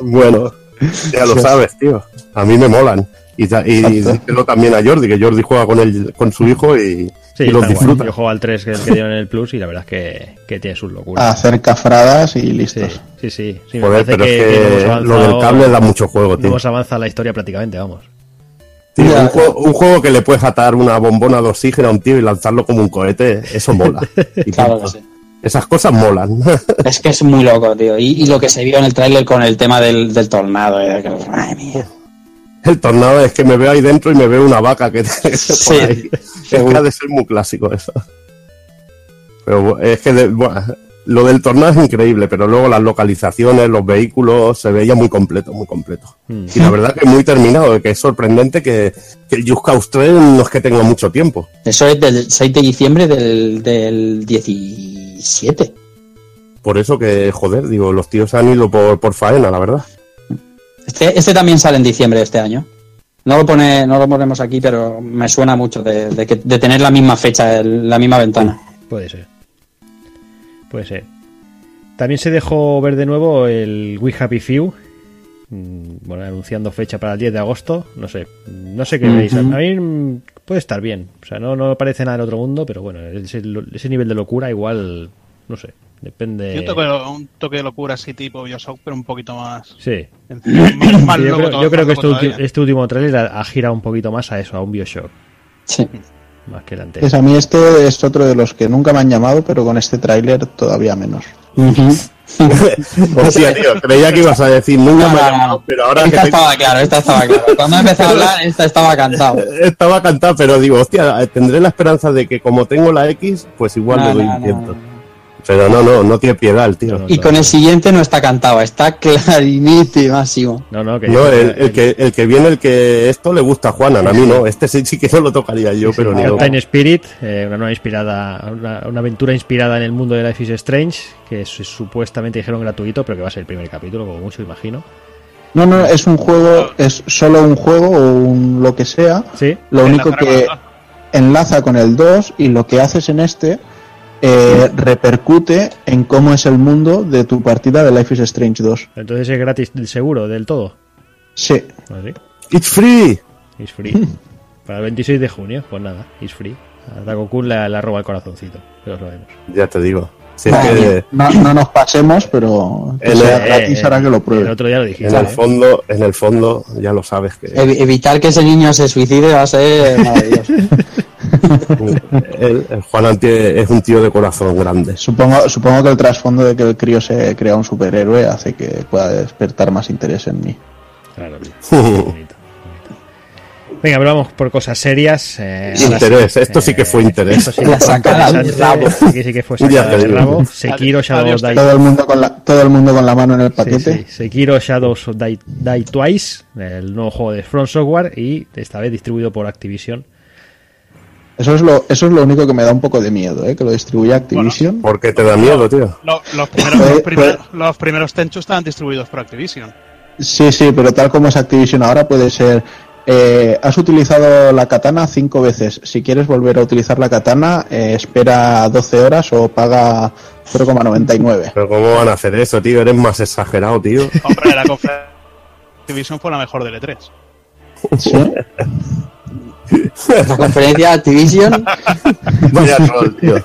Bueno, ya lo sabes, tío. A mí me molan. Y, y díselo también a Jordi, que Jordi juega con el, con su hijo y, Sí, y los está guay. disfruta. Yo juego al 3 que es que dieron en el Plus y la verdad es que, que tiene sus locuras. Hacer cafradas y sí, listos. sí, sí. sí, me Joder, pero es que, no hemos lo del cable da mucho juego, tío. hemos avanzado la historia prácticamente, vamos. Un, juego, un juego que le puedes atar una bombona de oxígeno a un tío y lanzarlo como un cohete, eso mola. Y Claro que sí. Esas cosas molan. Es que es muy loco, tío. Y, y lo que se vio en el tráiler con el tema del, del tornado. eh, que- madre mía. El tornado es que me veo ahí dentro y me veo una vaca que Sí, ahí. Es que ha de ser muy clásico eso. Pero es que de- lo del tornado es increíble, pero luego las localizaciones, los vehículos, se veía muy completo, muy completo. Mm. Y la verdad que muy terminado, que es sorprendente que, que el Just Cause 3 no es que tenga mucho tiempo. Eso es del 6 de diciembre del, del 17. Por eso que, joder, digo, los tíos han ido por, por faena, la verdad. Este, este también sale en diciembre de este año. No lo pone, no lo ponemos aquí, pero me suena mucho de, de que- de tener la misma fecha, el- la misma ventana. Puede ser. Puede ser. También se dejó ver de nuevo el We Happy Few. Mm, Bueno, anunciando fecha para el 10 de agosto. No sé. No sé qué veis. A mí mm, puede estar bien. O sea, no, no parece nada del otro mundo, pero bueno, ese, ese nivel de locura igual. No sé. Depende. Y un toque, un toque de locura así tipo Bioshock, pero un poquito más. Sí. más, más yo loco creo, todo- yo creo más que este, ulti- este último trailer ha, ha girado un poquito más a eso, a un Bioshock. Sí. Más que el anterior. Pues a mí este es otro de los que nunca me han llamado, pero con este tráiler todavía menos. Ujú. Hostia, tío, creía que ibas a decir nunca No, me ha no, no, llamado, no. pero ahora que Esta tengo- estaba claro, esta estaba claro. Cuando empezó a hablar, esta estaba cantado. estaba cantado, pero digo, hostia, tendré la esperanza de que como tengo la X, pues igual No, le doy no, un no, tiento. no. Pero no, no, no tiene piedad el tío. No, no. Y con el siguiente no está cantado, está clarinísimo. No, no, que No, el, el que, el que viene, el que esto le gusta a Juanan, a mí no. Este sí, sí que no lo tocaría yo, pero ni loco. Captain Spirit, eh, una nueva inspirada, una, una aventura inspirada en el mundo de Life is Strange, que es, supuestamente dijeron gratuito, pero que va a ser el primer capítulo, como mucho imagino. No, no, es un juego, es solo un juego o un lo que sea. Sí, Lo único que enlaza con el 2 y lo que haces en este eh, repercute en cómo es el mundo de tu partida de Life is Strange 2. entonces es gratis del seguro, del todo. Sí, Así, It's free. it's free. Para el 26 de junio, pues nada, it's free. A Dago-kun le, le roba el corazoncito, pero lo vemos. Ya te digo. Si es no, que no- no nos pasemos, pero El- sea eh, gratis hará que lo El pruebe. otro día lo en dijiste. el ¿eh? fondo, en el fondo, ya lo sabes que Evi- evitar que ese niño se suicide va a ser maravilloso. el, el Juan Anti es un tío de corazón grande. Supongo, supongo que el trasfondo de que el crío se crea un superhéroe hace que pueda despertar más interés en mí. Claro. Venga, pero vamos por cosas serias. eh, ahora Interés, sí, esto sí que fue interés. Esto sí que La fue sacada del rabo. Aquí sí que fue sacada del rabo. Sekiro Shadows Die Todo el mundo con la, todo el mundo con la mano en el Sí, paquete. sí. Sekiro Shadows of Die, Die Twice, el nuevo juego de Front Software y esta vez distribuido por Activision. Eso es lo, eso es lo único que me da un poco de miedo, ¿eh? que lo distribuya Activision. ¿Por qué te da miedo, tío? Lo- los, primeros, los, primeros, los primeros Tenchu estaban distribuidos por Activision. Sí, sí, pero tal como es Activision ahora puede ser... eh, has utilizado la katana cinco veces. Si quieres volver a utilizar la katana, eh, espera 12 horas o paga 0,99. Pero ¿cómo van a hacer eso, tío? Eres más exagerado, tío. Hombre, la conferencia de Activision fue la mejor del E3. ¿Sí? La conferencia de Activision. Vaya troll, tío.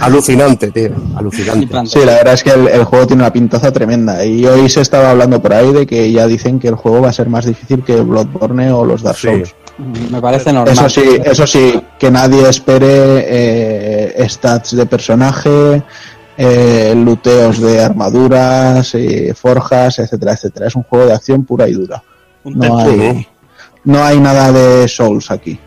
Alucinante, tío. Alucinante. Sí, la verdad es que el, el juego tiene una pintaza tremenda. Y hoy se estaba hablando por ahí de que ya dicen que el juego va a ser más difícil que Bloodborne o los Dark Sí. Souls. Me parece normal. Eso sí, eso sí, que nadie espere eh, stats de personaje, eh, luteos de armaduras, eh, forjas, etcétera, etcétera. Es un juego de acción pura y dura. Un No hay, no hay nada de Souls aquí.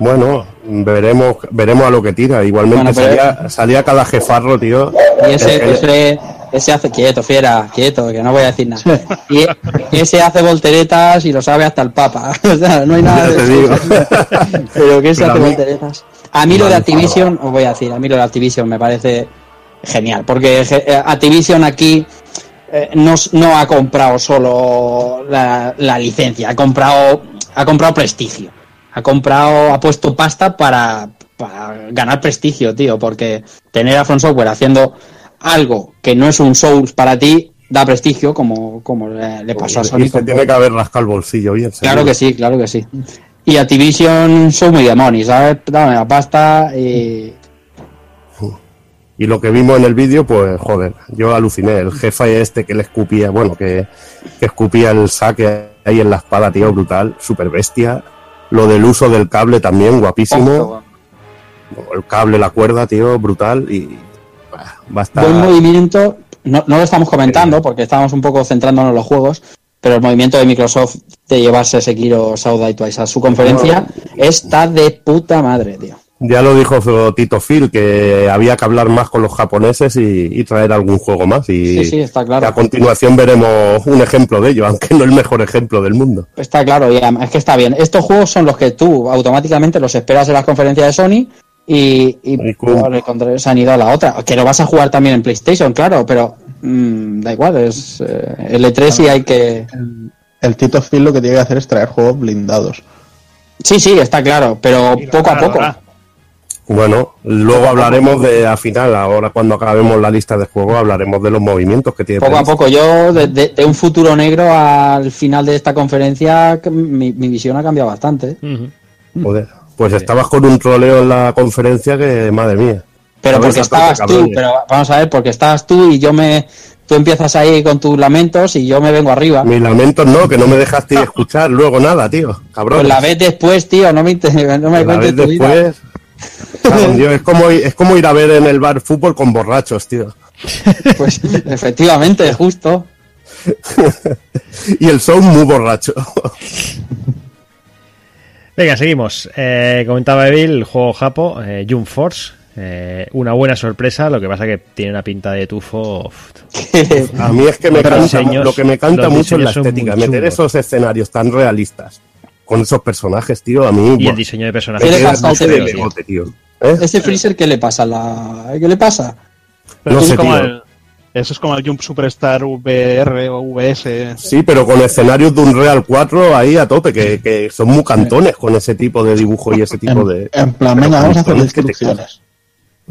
Bueno, veremos, veremos a lo que tira. Igualmente Bueno, pero- salía, salía cada jefarro, tío. Y ese, El- el- ese, ese hace quieto, fiera, quieto, que no voy a decir nada. Y ese hace volteretas y lo sabe hasta el Papa. O sea, no hay nada Ya de digo. Pero que ese Pero a hace mí- volteretas. A mí lo de Activision, os voy a decir, a mí lo de Activision me parece genial, porque eh, Activision aquí eh, no, no ha comprado solo la, la licencia, ha comprado, ha comprado prestigio. Ha comprado, ha puesto pasta para, para ganar prestigio, tío, porque tener a Front Software haciendo algo que no es un Souls para ti da prestigio, como, como le, le pasó a y Sony. se tiene que haber rascado el bolsillo bien. Claro que sí, claro que sí. Y Activision son muy demonios, ¿sabes? Dame la pasta y... Y lo que vimos en el vídeo, pues joder, yo aluciné. El jefe este que le escupía, bueno, que, que escupía el saque ahí en la espada, tío, brutal, super bestia. Lo del uso del cable también, guapísimo. El cable, la cuerda, tío, brutal. Y bah, va a estar. Buen movimiento, no, no lo estamos comentando porque estamos un poco centrándonos en los juegos, pero el movimiento de Microsoft de llevarse Sekiro Saudai Twice a su conferencia está de puta madre, tío. Ya lo dijo Tito Phil, que había que hablar más con los japoneses y, y traer algún juego más. Y Sí, sí, está claro. a continuación veremos un ejemplo de ello, aunque no el mejor ejemplo del mundo. Está claro, y además es que está bien. Estos juegos son los que tú automáticamente los esperas en las conferencias de Sony y, y se han ido a la otra. Que lo vas a jugar también en PlayStation, claro, pero mm, da igual, es eh, el E3 y hay que... El, el Tito Phil lo que tiene que hacer es traer juegos blindados. Sí, sí, está claro, pero Y poco a poco. Bueno, luego hablaremos de, al final, ahora cuando acabemos la lista de juegos, hablaremos de los movimientos que tiene. Poco a poco, yo de, de- de un futuro negro al final de esta conferencia, mi, mi visión ha cambiado bastante. ¿eh? Joder, pues estabas con un troleo en la conferencia que, madre mía. Pero porque estabas tú, pero vamos a ver, porque estabas tú y yo me... Tú empiezas ahí con tus lamentos y yo me vengo arriba. Mis lamentos no, que no me dejaste escuchar luego nada, tío. Cabrón. Pues la ves después, tío, no me, no me La cuentes ves tu vida. Tío, es, como, es como ir a ver en el bar fútbol con borrachos, tío. Pues efectivamente, justo. Y el show muy borracho. Venga, seguimos. Eh, comentaba Evil, el juego Japo, eh, Jump Force. Eh, una buena sorpresa, lo que pasa que tiene una pinta de tufo. uf, A mí es que me canta, diseños- lo que me canta mucho es la estética. Meter esos escenarios tan realistas con esos personajes, tío, a mí. Y el diseño de ¿Qué personajes. le pasa al tío. ¿Eh? ¿Ese freezer qué le pasa? a La... ¿Qué le pasa? Pero No eso, sé, es como tío. el, eso es como el Jump Superstar VR o VS. Sí, pero con escenarios de un Real 4 ahí a tope, que, que son muy cantones con ese tipo de dibujo y ese tipo En, de. en plan, venga, vamos a hacer.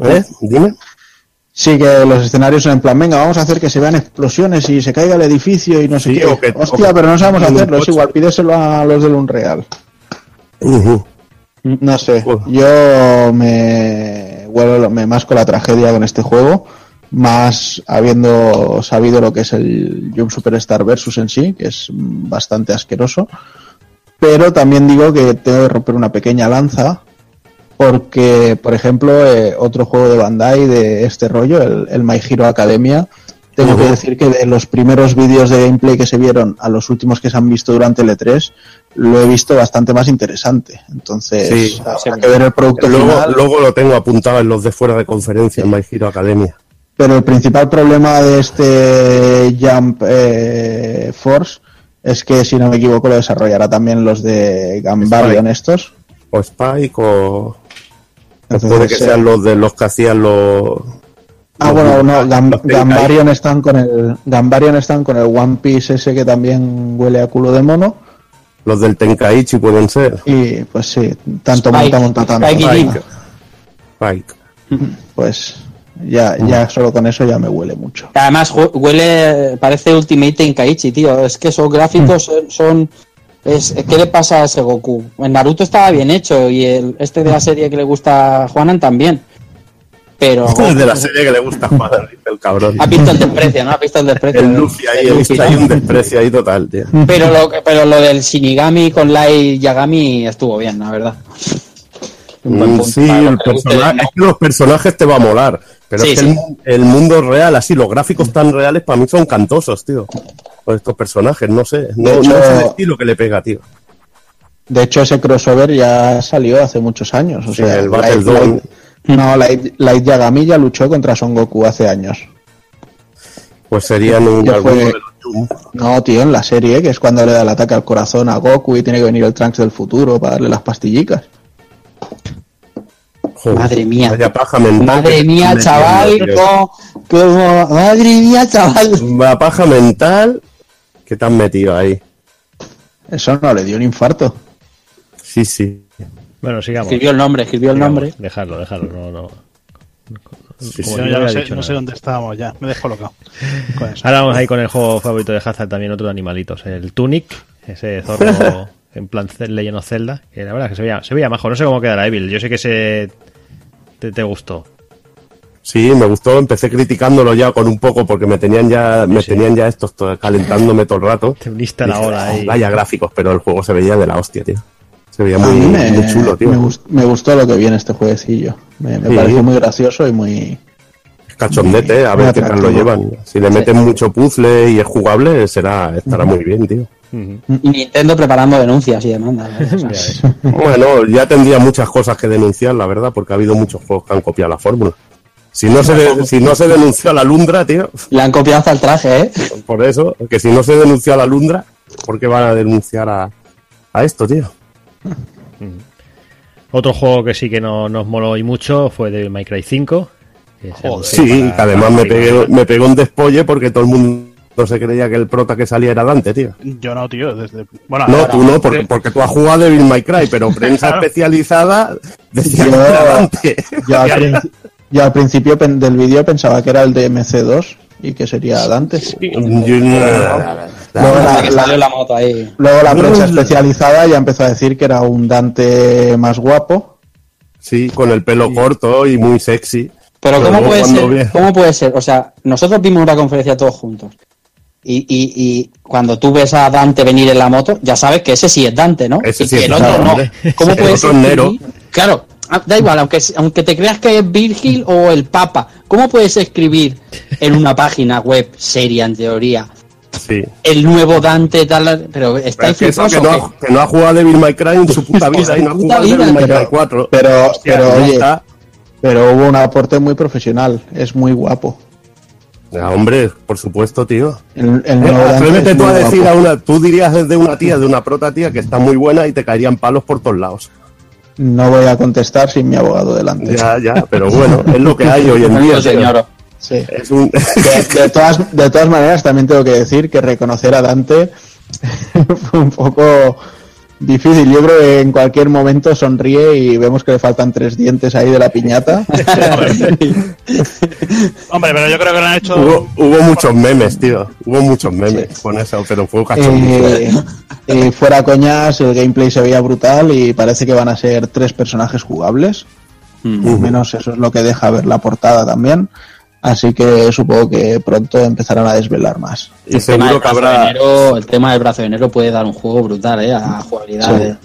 ¿Eh? Dime. Sí, que los escenarios son en plan, venga, vamos a hacer que se vean explosiones y se caiga el edificio y no sé Sí, qué. o que- Hostia, o- pero no sabemos hacerlo, es igual, pídeselo a los del Unreal. No sé, yo me huelo, me masco la tragedia con este juego, más habiendo sabido lo que es el Jump Superstar Versus en sí, que es bastante asqueroso. Pero también digo que tengo que romper una pequeña lanza, porque, por ejemplo, eh, otro juego de Bandai de este rollo, el, el My Hero Academia, tengo que decir que de los primeros vídeos de gameplay que se vieron a los últimos que se han visto durante el E3, lo he visto bastante más interesante. Entonces, Sí. habrá que ver el producto Luego, final. luego lo tengo apuntado en los de fuera de conferencia en My Hero Academia. Pero el principal problema de este Jump eh, Force es que, si no me equivoco, lo desarrollará también los de Gambarion estos. O Spike o. Entonces, puede que eh, sean los de los que hacían los. Ah, bueno, no, Gam- Gambarion están con el Gambarion están con el One Piece ese que también huele a culo de mono. Los del Tenkaichi pueden ser. Y pues sí, tanto Spike- monta monta tanto. Spike y Spike. Spike. Pues ya, ya solo con eso ya me huele mucho. Además, huele, parece Ultimate Tenkaichi, tío. Es que esos gráficos son. Es, ¿Qué le pasa a ese Goku? En Naruto estaba bien hecho y el, este de la serie que le gusta a Juanan también. Pero. Es de la serie que le gusta jugar, dice el cabrón. Ha visto el desprecio, ¿no? Ha visto el desprecio. El Luffy ahí, El Luffy, ¿no? un desprecio ahí total, tío. Pero lo, que- pero lo del Shinigami con Light Yagami estuvo bien, la verdad. Mm, Sí, el que guste persona- el- es que los personajes te va a molar. Pero Sí, es que sí. el, el mundo real, así, los gráficos tan reales para mí son cantosos, tío. Con estos personajes, no sé. No, De no hecho- es el estilo que le pega, tío. De hecho, ese crossover ya salió hace muchos años. O Sí, sea, el Battle no, Light, Light Yagami ya luchó contra Son Goku hace años. Pues serían un fue- de los. No, tío, en la serie, que es cuando le da el ataque al corazón a Goku y tiene que venir el Trunks del futuro para darle las pastillicas. Joder, Madre mía. Vaya paja mental. Madre mía, chaval, cómo- madre mía, chaval. Vaya paja mental que te han metido ahí. Eso no le dio un infarto. Sí, sí. Bueno, sigamos. Escribió el nombre, escribió el nombre. Dejarlo, dejarlo. No, no. Sí, sí. No ya no había sé, no dónde estábamos ya. Me he descolocado. Ahora vamos ahí con el juego favorito de Hazard también, otro de animalitos, el Tunic, ese zorro en plan Legend of Zelda, que la verdad es que se veía, se veía mejor, no sé cómo quedará Evil, yo sé que ese te, te gustó. Sí, me gustó, empecé criticándolo ya con un poco porque me tenían ya, me Sí. tenían ya estos to- calentándome todo el rato. Te uniste a la Dije, ola "Oh, ahí. Vaya gráficos, pero el juego se veía de la hostia, tío. Se veía A muy, mí me, muy chulo, tío. me gust- me gustó lo que viene este jueguecillo. Me, me Sí. pareció muy gracioso y muy... Es cachondete, a Muy ver qué tal lo llevan. Si le meten mucho puzzle y es jugable, será, estará muy bien, tío. Y Nintendo preparando denuncias y demandas. Bueno, ya tendría muchas cosas que denunciar, la verdad, porque ha habido muchos juegos que han copiado la fórmula. Si no se, de- si no se denunció a la Lundra, tío, Le han copiado hasta el traje, ¿eh? por eso, que si no se denunció a la Lundra, ¿por qué van a denunciar a, a esto, tío? Otro juego que sí que no, nos moló y mucho fue Devil May Cry 5. que se anunció Sí, para- que además me pegué, me pegó un despolle porque todo el mundo se creía que el prota que salía era Dante, tío. Yo no, tío. Desde... Bueno, No, ahora- tú no, porque, porque tú has jugado Devil May Cry, pero prensa Claro. especializada decía que Yo- era Dante. Yo al, yo al principio del vídeo pensaba que era el de MC2 y que sería Dante. Luego la, la- salió la moto ahí. luego la prensa especializada ya empezó a decir que era un Dante más guapo. Sí, con el pelo corto y muy sexy. Pero Pero ¿cómo puede ser? ¿Cómo puede ser? O sea, nosotros vimos una conferencia todos juntos. Y, y, y cuando tú ves a Dante venir en la moto, ya sabes que ese sí es Dante, ¿no? Ese y sí que es el otro Dante, no. ¿Cómo El puede otro ser? Claro, da igual, aunque, aunque te creas que es Virgil o el Papa, ¿cómo puedes escribir en una página web seria, en teoría, Sí. el nuevo Dante tal? Pero está es que, eso, infiltrado. que, no ha, que no ha jugado Devil May Cry en su puta vida y no ha jugado vida, Devil May Cry 4. Pero, Hostia, pero oye, está. pero hubo un aporte muy profesional. Es muy guapo. Ya, hombre, por supuesto, tío. El, el Eh, Dante tú a muy decir guapo. a una, tú dirías de una tía, de una prota tía que está muy buena y te caerían palos por todos lados. No voy a contestar sin mi abogado delante. Ya, ya, pero bueno, es lo que hay hoy en día. Señor. Sí. Es un... De, de todas, de todas maneras, también tengo que decir que reconocer a Dante fue un poco difícil. Yo creo que en cualquier momento sonríe y vemos que le faltan tres dientes ahí de la piñata. Hombre, pero yo creo que lo han hecho. hubo, hubo muchos memes, tío. Hubo muchos memes con eso, pero fue cachondísimo. Eh, eh, fuera coñas, el gameplay se veía brutal y parece que van a ser tres personajes jugables. Al menos eso es lo que deja ver la portada también. Así que supongo que pronto empezarán a desvelar más. y El tema, del seguro que brazo de habrá... enero, el tema del brazo de enero puede dar un juego brutal, ¿eh? A jugabilidad. Sí. de-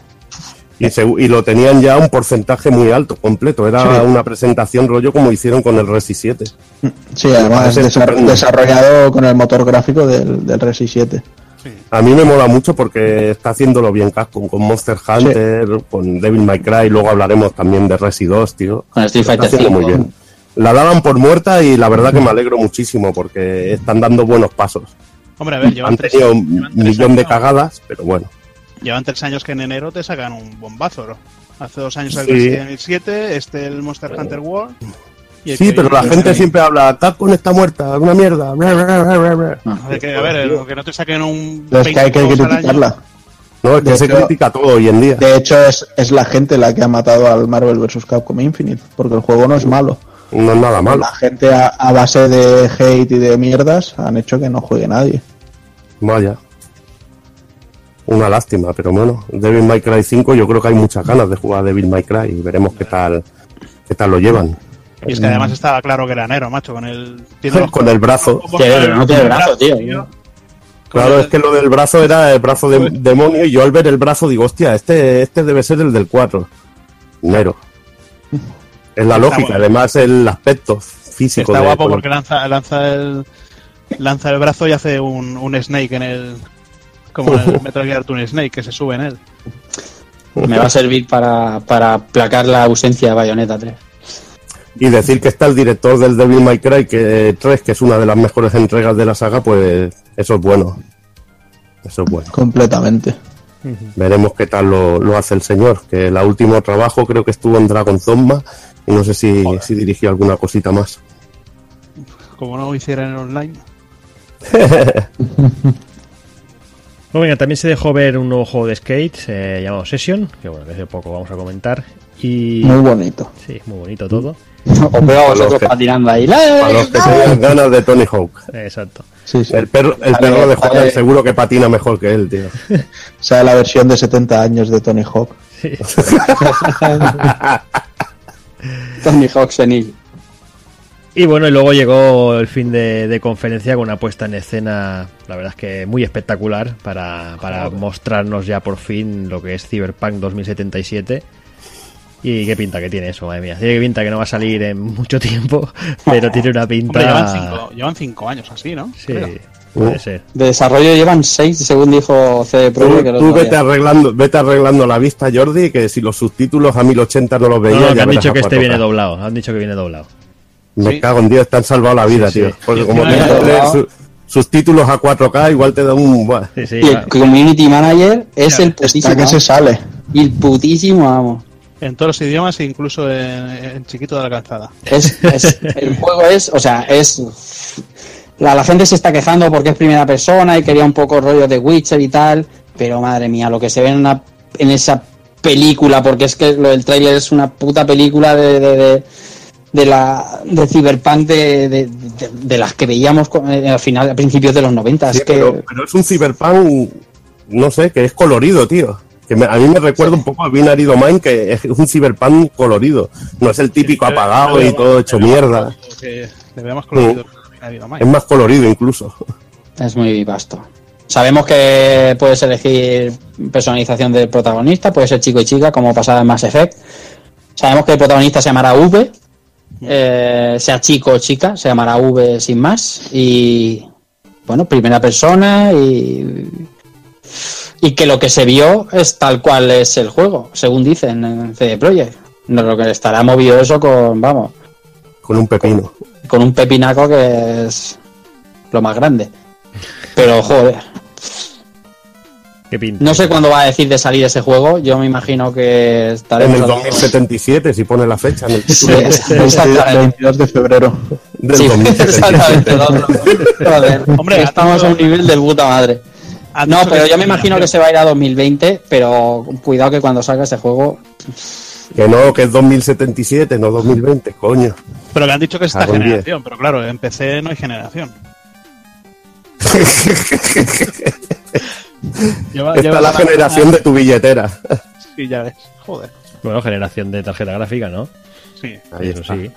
Y, lo tenían ya un porcentaje muy alto, completo. Era Sí. una presentación rollo como hicieron con el Resi 7. Sí, además estupendo. desarrollado con el motor gráfico del, del Resi 7. A mí me mola mucho porque está haciéndolo bien Capcom, con Monster Hunter, con Devil May Cry, luego hablaremos también de Resi 2, tío. Con Street Fighter haciendo 5. muy bien. La daban por muerta y la verdad que me alegro muchísimo porque están dando buenos pasos. Hombre, a ver, llevan Han tres, tenido un tres millón de años- cagadas, pero bueno. Llevan tres años que en enero te sacan un bombazo. ¿no? Hace dos años el Sí. Resident Evil 7, este el Monster Hunter World. Sí, pero la gente siempre habla, Capcom está muerta, una mierda. bla, bla, bla, bla, bla". de que, a ver, lo que no te saquen un. Pero es que hay que 20 juegos al año. criticarla. No, es que De se hecho- critica todo hoy en día. De hecho, es, es la gente la que ha matado al Marvel vs. Capcom Infinite, porque el juego no es malo. No es nada malo. La gente a, a base de hate y de mierdas han hecho que no juegue nadie. Vaya. Una lástima, pero bueno, Devil May Cry 5 yo creo que hay muchas ganas de jugar a Devil May Cry y veremos qué tal qué tal lo llevan. Y es que además estaba claro que era Nero, macho, con el. Con el brazo. Pero no tiene brazo, tío. Claro, es que lo del brazo era el brazo de Pues- demonio y yo al ver el brazo digo, hostia, este, este debe ser el del 4. Nero. Es la lógica, además el aspecto físico. Está de- guapo porque lanza, lanza el. Lanza el brazo y hace un, un Snake en el. Como en el Metal Gear Toon Snake, que se sube en él. Me va a servir para, para placar la ausencia de Bayonetta 3. Y decir que está el director del Devil May Cry que 3, que es una de las mejores entregas de la saga, pues eso es bueno. Eso es bueno. Completamente. Veremos qué tal lo, lo hace el señor. Que el último trabajo creo que estuvo en Dragon Zomba y no sé si, si dirigió alguna cosita más. Como no hiciera en el online. Bueno, venga, también se dejó ver un nuevo juego de skate eh, llamado Session, que bueno, que hace poco vamos a comentar. Y Muy bonito. sí, muy bonito todo. Os veo a vosotros patinando ahí. Para los que tengan ganas de Tony Hawk. Exacto. Sí, sí. El perro, el perro de. Juan seguro que patina mejor que él, tío. O sea, la versión de 70 años de Tony Hawk. Tony Hawk senil. Y bueno, y luego llegó el fin de, de conferencia con una puesta en escena, la verdad es que muy espectacular para, para mostrarnos ya por fin lo que es Cyberpunk 2077. Y qué pinta que tiene eso, madre mía. Tiene pinta que no va a salir en mucho tiempo, pero tiene una pinta. Hombre, llevan cinco, llevan cinco años así, ¿no? Sí, Creo. Puede ser. De desarrollo llevan 6, según dijo CD Tú, Projekt. tú vete arreglando, vete arreglando la vista, Jordi, que si los subtítulos a 1080 no los veía, no, que han dicho que este 4K. viene doblado. Han dicho que viene doblado. Me Sí. cago en Dios, te han salvado la vida, Sí, tío. sí. Porque como leer su- sus títulos a 4K, igual te da un... buah. Sí, sí. Y el community manager es el Está putísimo. que se sale. Y el putísimo amo. En todos los idiomas, incluso en, en chiquito de la calzada. Es, es- el juego es, o sea, es. La, la gente se está quejando porque es primera persona y quería un poco rollo de Witcher y tal, pero madre mía, lo que se ve en, una, en esa película, porque es que lo del trailer es una puta película de, de, de, de la de Cyberpunk de, de, de- de las que veíamos con- eh, al final, a principios de los 90. Sí, es que pero, pero es un cyberpunk, no sé, que es colorido, tío. Que me- a mí me recuerda un poco a Binary Domain, que es un cyberpunk colorido. No es el típico apagado y todo hecho mierda. Que le veamos colorido. Ha. Es más colorido incluso. Es muy vasto. Sabemos que puedes elegir personalización del protagonista, puede ser chico y chica, como pasaba en Mass Effect. Sabemos que el protagonista se llamará V, eh, sea chico o chica, se llamará V sin más. Y bueno, primera persona y. Y que lo que se vio es tal cual es el juego, según dicen en CD Projekt. No lo que estará movido eso con, vamos, Con un pepino. Con un pepinaco que es lo más grande. Pero joder, Qué pinta. no sé cuándo va a decir de salir ese juego. Yo me imagino que En estaremos el hablando- 2077, si pone la fecha en el Sí, título exactamente. 22 de febrero. del Sí, 2077. exactamente, lo otro. Joder, Hombre, estamos a un nivel de puta madre. No, pero yo me imagino que se va a ir a 2020, pero cuidado que cuando salga ese juego Que no, que es 2077, no 2020, coño. Pero que han dicho que es esta generación. Pero claro, en PC no hay generación. Lleva- Esta lleva es la generación de tu billetera. Sí, ya ves. Joder. Bueno, generación de tarjeta gráfica, ¿no? Sí. Ahí Eso está. sí.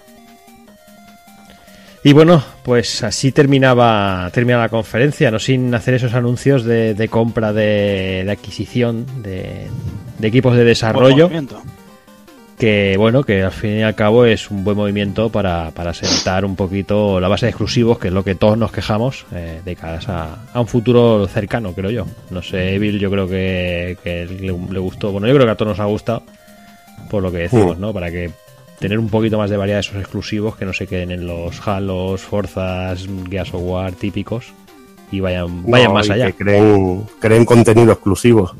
Y bueno, pues así terminaba, termina la conferencia, no sin hacer esos anuncios de, de compra, de, de adquisición de, de equipos de Buen desarrollo, movimiento. Que bueno, que al fin y al cabo es un buen movimiento para, para sentar un poquito la base de exclusivos, que es lo que todos nos quejamos, eh, de cara a, a un futuro cercano, creo yo. No sé, Evil, yo creo que, que le, le gustó, bueno, yo creo que a todos nos ha gustado, por lo que decimos, Mm. ¿no? Para que tener un poquito más de variedad de esos exclusivos que no se queden en los Halos, Forzas, Gears of War típicos y vayan, vayan No, más y allá. Que creen, creen contenido exclusivo.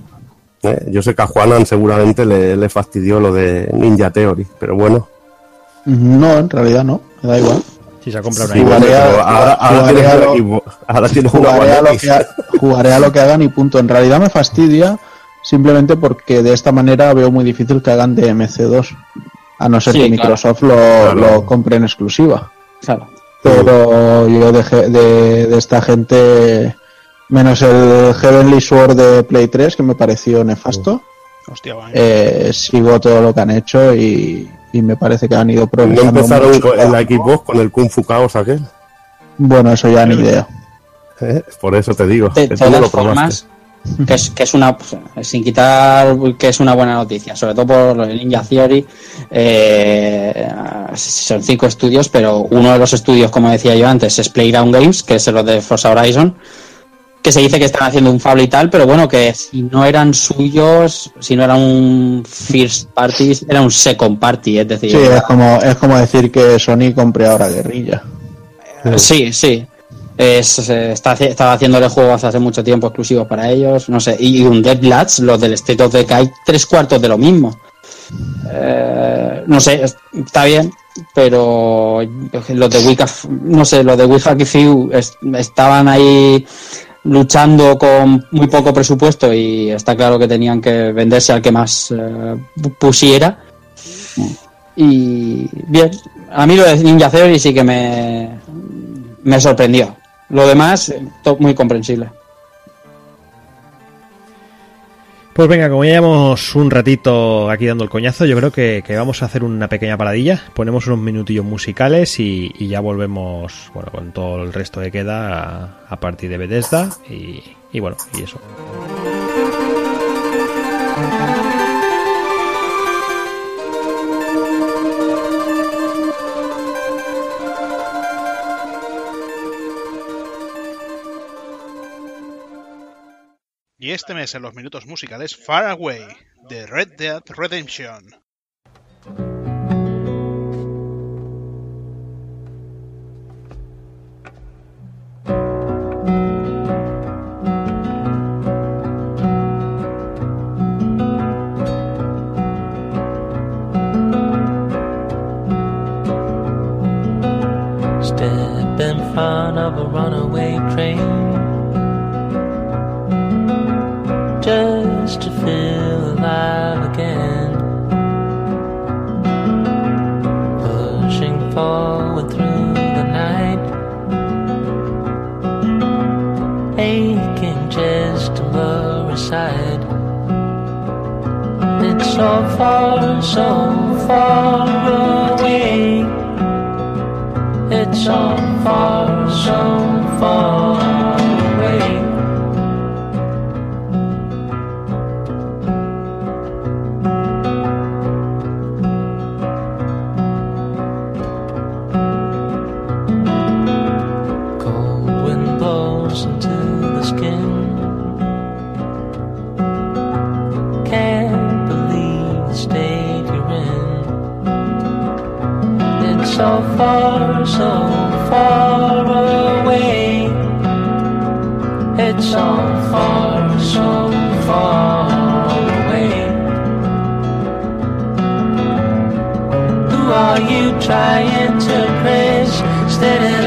¿Eh? Yo sé que a Juanan seguramente le, le fastidió lo de Ninja Theory, pero bueno, No, en realidad no. me da igual. Si se ha comprado Sí, una bueno, Jugaré a- pero ahora, ahora jugaré tienes a un lo- equipo- ahora Jugaré a, lo que ha- jugaré a lo que hagan y punto. En realidad me fastidia simplemente porque de esta manera veo muy difícil que hagan de MC2. A no ser Sí, que claro. Microsoft lo, Claro. lo compre en exclusiva. Claro. Pero yo de, de, de esta gente, menos el Heavenly Sword de Play 3, que me pareció nefasto, Hostia, eh, sigo todo lo que han hecho y, y me parece que han ido No progresando. empezaron mucho. con- la Xbox con el Kung Fu Chaos aquel. Bueno, eso ya ni idea. ¿eh? Por eso te digo. De no todas lo formas, que es, que es una sin quitar que es una buena noticia, sobre todo por el Ninja Theory. eh, son cinco estudios, pero uno de los estudios, como decía yo antes, es Playground Games, que es los de Forza Horizon, que se dice que están haciendo un Fable y tal, pero bueno, que si no eran suyos, si no era un first party, era un second party, es decir, Sí, es como, es como decir que Sony compre ahora Guerrilla. Sí, sí. Es, está, estaba haciéndole juegos hace mucho tiempo exclusivos para ellos, no sé. Y un Dead Lads, los del State of Decay, tres cuartos de lo mismo. Eh, no sé, es- está bien, pero los de Wicca, no sé, los de Wicca estaban ahí luchando con muy poco presupuesto y está claro que tenían que venderse al que más eh, pusiera. Y bien, a mí lo de Ninja Theory sí que me, me sorprendió. Lo demás, muy comprensible. Pues venga, como ya llevamos un ratito aquí dando el coñazo, yo creo que, vamos a hacer una pequeña paradilla. Ponemos unos minutillos musicales y, ya volvemos bueno, con todo el resto que queda a, partir de Bethesda. Y bueno, y eso. Y este mes en los minutos musicales Far Away de Red Dead Redemption. Step in front of a runaway train just to feel alive again. Pushing forward through the night, aching just to lower aside. It's so far, so far away. It's so far, so far It's so far, so far away. Who are you trying to impress? Steadily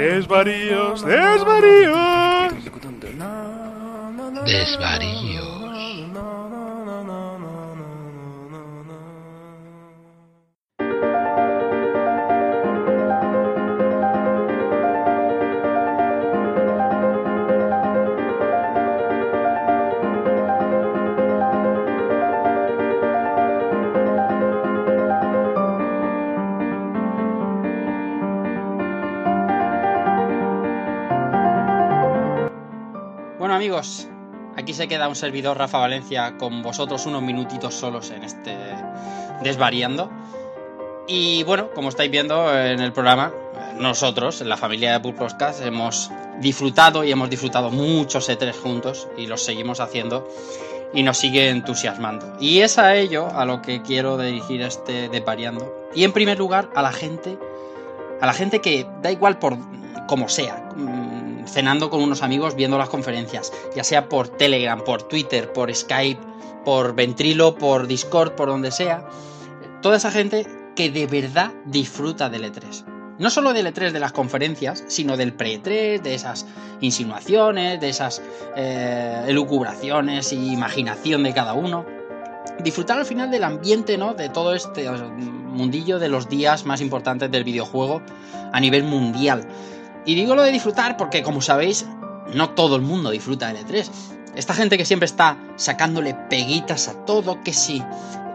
Hey, Buddy un servidor Rafa Valencia con vosotros unos minutitos solos en este desvariando. Y bueno, como estáis viendo en el programa, nosotros, en la familia de Pulposcast, hemos disfrutado y hemos disfrutado muchos E3 juntos y los seguimos haciendo y nos sigue entusiasmando. Y es a ello a lo que quiero dirigir este desvariando. Y en primer lugar, a la gente, a la gente que da igual por como sea, cenando con unos amigos viendo las conferencias, ya sea por Telegram, por Twitter, por Skype, por Ventrilo, por Discord, por donde sea, toda esa gente que de verdad disfruta del E3. No solo del E3 de las conferencias, sino del pre-E3, de esas insinuaciones, de esas eh, elucubraciones y imaginación de cada uno. Disfrutar al final del ambiente, ¿no? De todo este mundillo de los días más importantes del videojuego a nivel mundial. Y digo lo de disfrutar porque, como sabéis, no todo el mundo disfruta del E3. Esta gente que siempre está sacándole peguitas a todo, que si,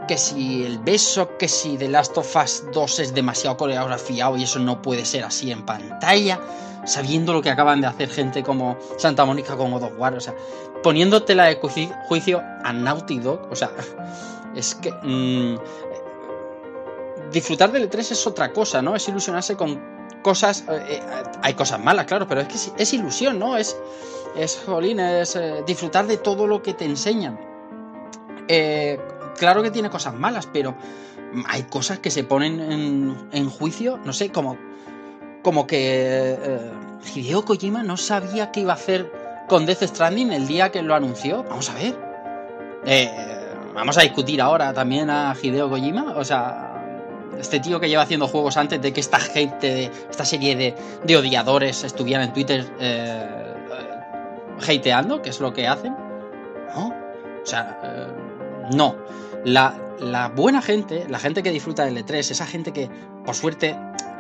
que si el beso, que si The Last of Us 2 es demasiado coreografiado y eso no puede ser así en pantalla, sabiendo lo que acaban de hacer gente como Santa Mónica con God of War, o sea, poniéndotela de juicio a Naughty Dog, o sea, es que... Mmm, disfrutar del E3 es otra cosa, ¿no? Es ilusionarse con cosas. Eh, hay cosas malas, claro, pero es que es, es ilusión, ¿no? Es, es jolín, es eh, disfrutar de todo lo que te enseñan. Eh, claro que tiene cosas malas, pero hay cosas que se ponen en, en juicio, no sé, como, como que eh, Hideo Kojima no sabía qué iba a hacer con Death Stranding el día que lo anunció. Vamos a ver. vamos a discutir ahora también a Hideo Kojima, o sea, este tío que lleva haciendo juegos antes de que esta gente, esta serie de, de odiadores estuvieran en Twitter eh, hateando, que es lo que hacen. No, o sea, eh, no. La, la, buena gente, la gente que disfruta del E3, esa gente que, por suerte,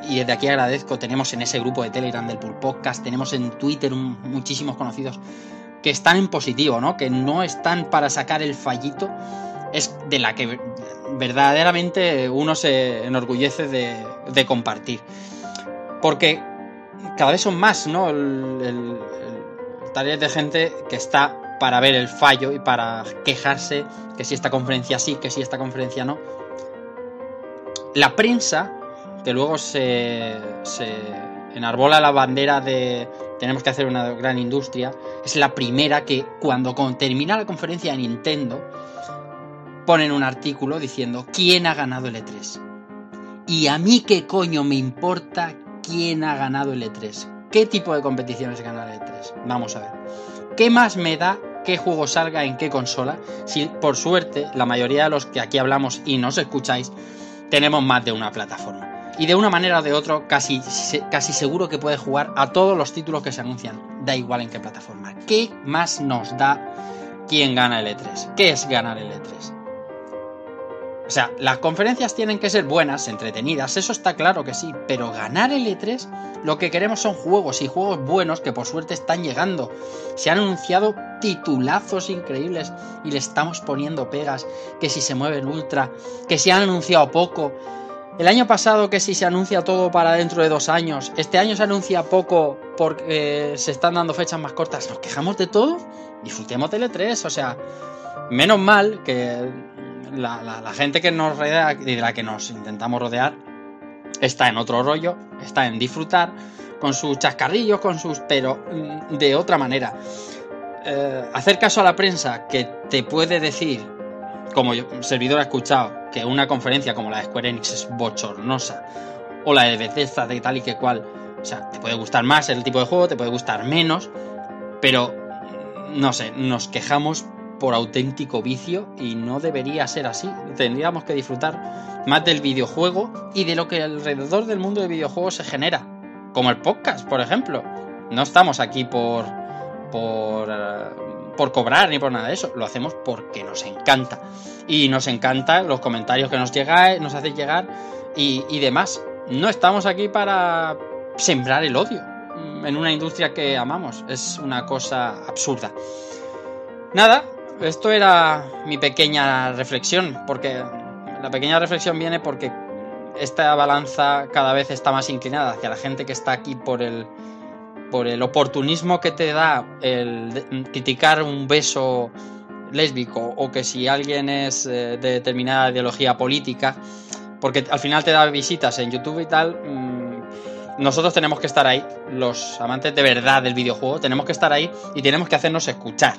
y desde aquí agradezco, tenemos en ese grupo de Telegram del Pool Podcast, tenemos en Twitter un, muchísimos conocidos que están en positivo, ¿no? Que no están para sacar el fallito, es de la que verdaderamente uno se enorgullece de, compartir. Porque cada vez son más, ¿no? El, el, de gente que está para ver el fallo y para quejarse que si esta conferencia sí, que si esta conferencia no. La prensa, que luego se, se enarbola la bandera de tenemos que hacer una gran industria, es la primera que cuando termina la conferencia de Nintendo ponen un artículo diciendo quién ha ganado el E3. Y a mí qué coño me importa quién ha ganado el E3. ¿Qué tipo de competiciones gana el E3? Vamos a ver. ¿Qué más me da qué juego salga en qué consola? Si por suerte la mayoría de los que aquí hablamos y nos escucháis tenemos más de una plataforma. Y de una manera o de otra, casi, casi seguro que puedes jugar a todos los títulos que se anuncian. Da igual en qué plataforma. ¿Qué más nos da quién gana el E3? ¿Qué es ganar el E3? O sea, las conferencias tienen que ser buenas, entretenidas, eso está claro que sí, pero ganar el E3 lo que queremos son juegos y juegos buenos que por suerte están llegando. Se han anunciado titulazos increíbles y le estamos poniendo pegas, que si se mueven ultra, que se han anunciado poco. El año pasado que si se anuncia todo para dentro de dos años, este año se anuncia poco porque se están dando fechas más cortas, nos quejamos de todo, disfrutemos del E3, o sea, menos mal que la, gente que nos rodea y de la que nos intentamos rodear está en otro rollo, está en disfrutar con sus chascarrillos, con sus. pero mm, de otra manera. Eh, hacer caso a la prensa que te puede decir, como servidor ha escuchado, que una conferencia como la de Square Enix es bochornosa, o la de Bethesda de tal y que cual. O sea, te puede gustar más el tipo de juego, te puede gustar menos, pero no sé, nos quejamos por auténtico vicio y no debería ser así. Tendríamos que disfrutar más del videojuego y de lo que alrededor del mundo de videojuegos se genera, como el podcast, por ejemplo. No estamos aquí por por por cobrar ni por nada de eso, lo hacemos porque nos encanta. Y nos encantan los comentarios que nos llegáis, nos hacen llegar y demás. No estamos aquí para sembrar el odio en una industria que amamos. Es una cosa absurda. Nada, esto era mi pequeña reflexión, porque la pequeña reflexión viene porque esta balanza cada vez está más inclinada hacia la gente que está aquí por el por el oportunismo que te da el criticar un beso lésbico o que si alguien es eh, de determinada ideología política, porque al final te da visitas en YouTube y tal, mmm, nosotros tenemos que estar ahí, los amantes de verdad del videojuego, tenemos que estar ahí y tenemos que hacernos escuchar,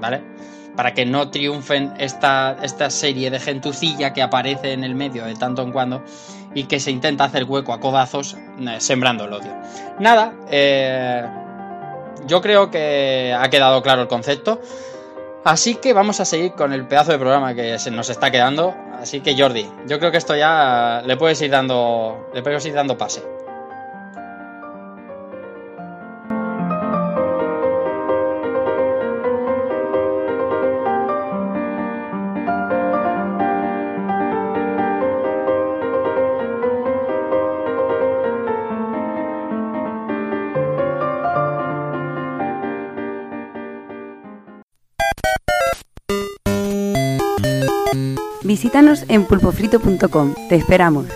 ¿vale? Para que no triunfen esta, esta serie de gentucilla que aparece en el medio de tanto en cuando y que se intenta hacer hueco a codazos eh, sembrando el odio. Nada, eh, yo creo que ha quedado claro el concepto. Así que vamos a seguir con el pedazo de programa que se nos está quedando. Así que Jordi, yo creo que esto ya le puedes ir dando, le puedes ir dando pase. Visítanos en pulpofrito.com. Te esperamos.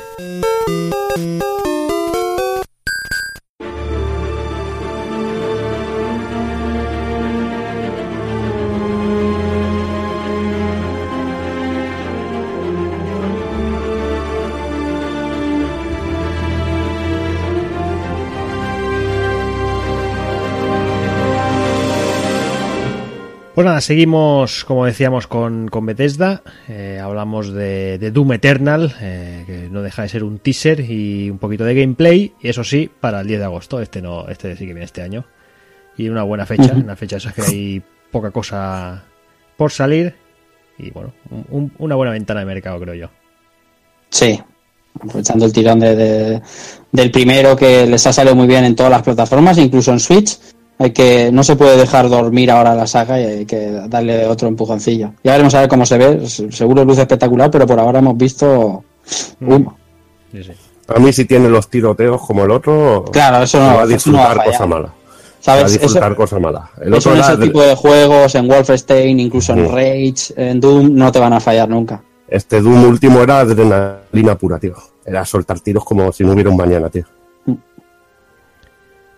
Pues nada, seguimos, como decíamos, con, con Bethesda. Eh, hablamos de, de, Doom Eternal, eh, que no deja de ser un teaser y un poquito de gameplay. Y eso sí, para el 10 de agosto. Este no, este sí que viene este año. Y una buena fecha, uh -huh. una fecha esa que hay poca cosa por salir. Y bueno, un, una buena ventana de mercado, creo yo. Sí, aprovechando el tirón de, de, del primero que les ha salido muy bien en todas las plataformas, incluso en Switch hay que no se puede dejar dormir ahora la saga y hay que darle otro empujoncillo. Ya veremos a ver cómo se ve, seguro luce espectacular, pero por ahora hemos visto humo. Sí, sí. A mí si tiene los tiroteos como el otro, claro, eso no va a disfrutar no va a cosa mala. ¿Sabes? Va a disfrutar Eso- cosa mala. El Eso otro en ese tipo de juegos, en Wolfenstein, incluso en Mm. Rage, en Doom, no te van a fallar nunca. Este Doom último era adrenalina pura, tío. Era soltar tiros como si no hubiera un mañana, tío.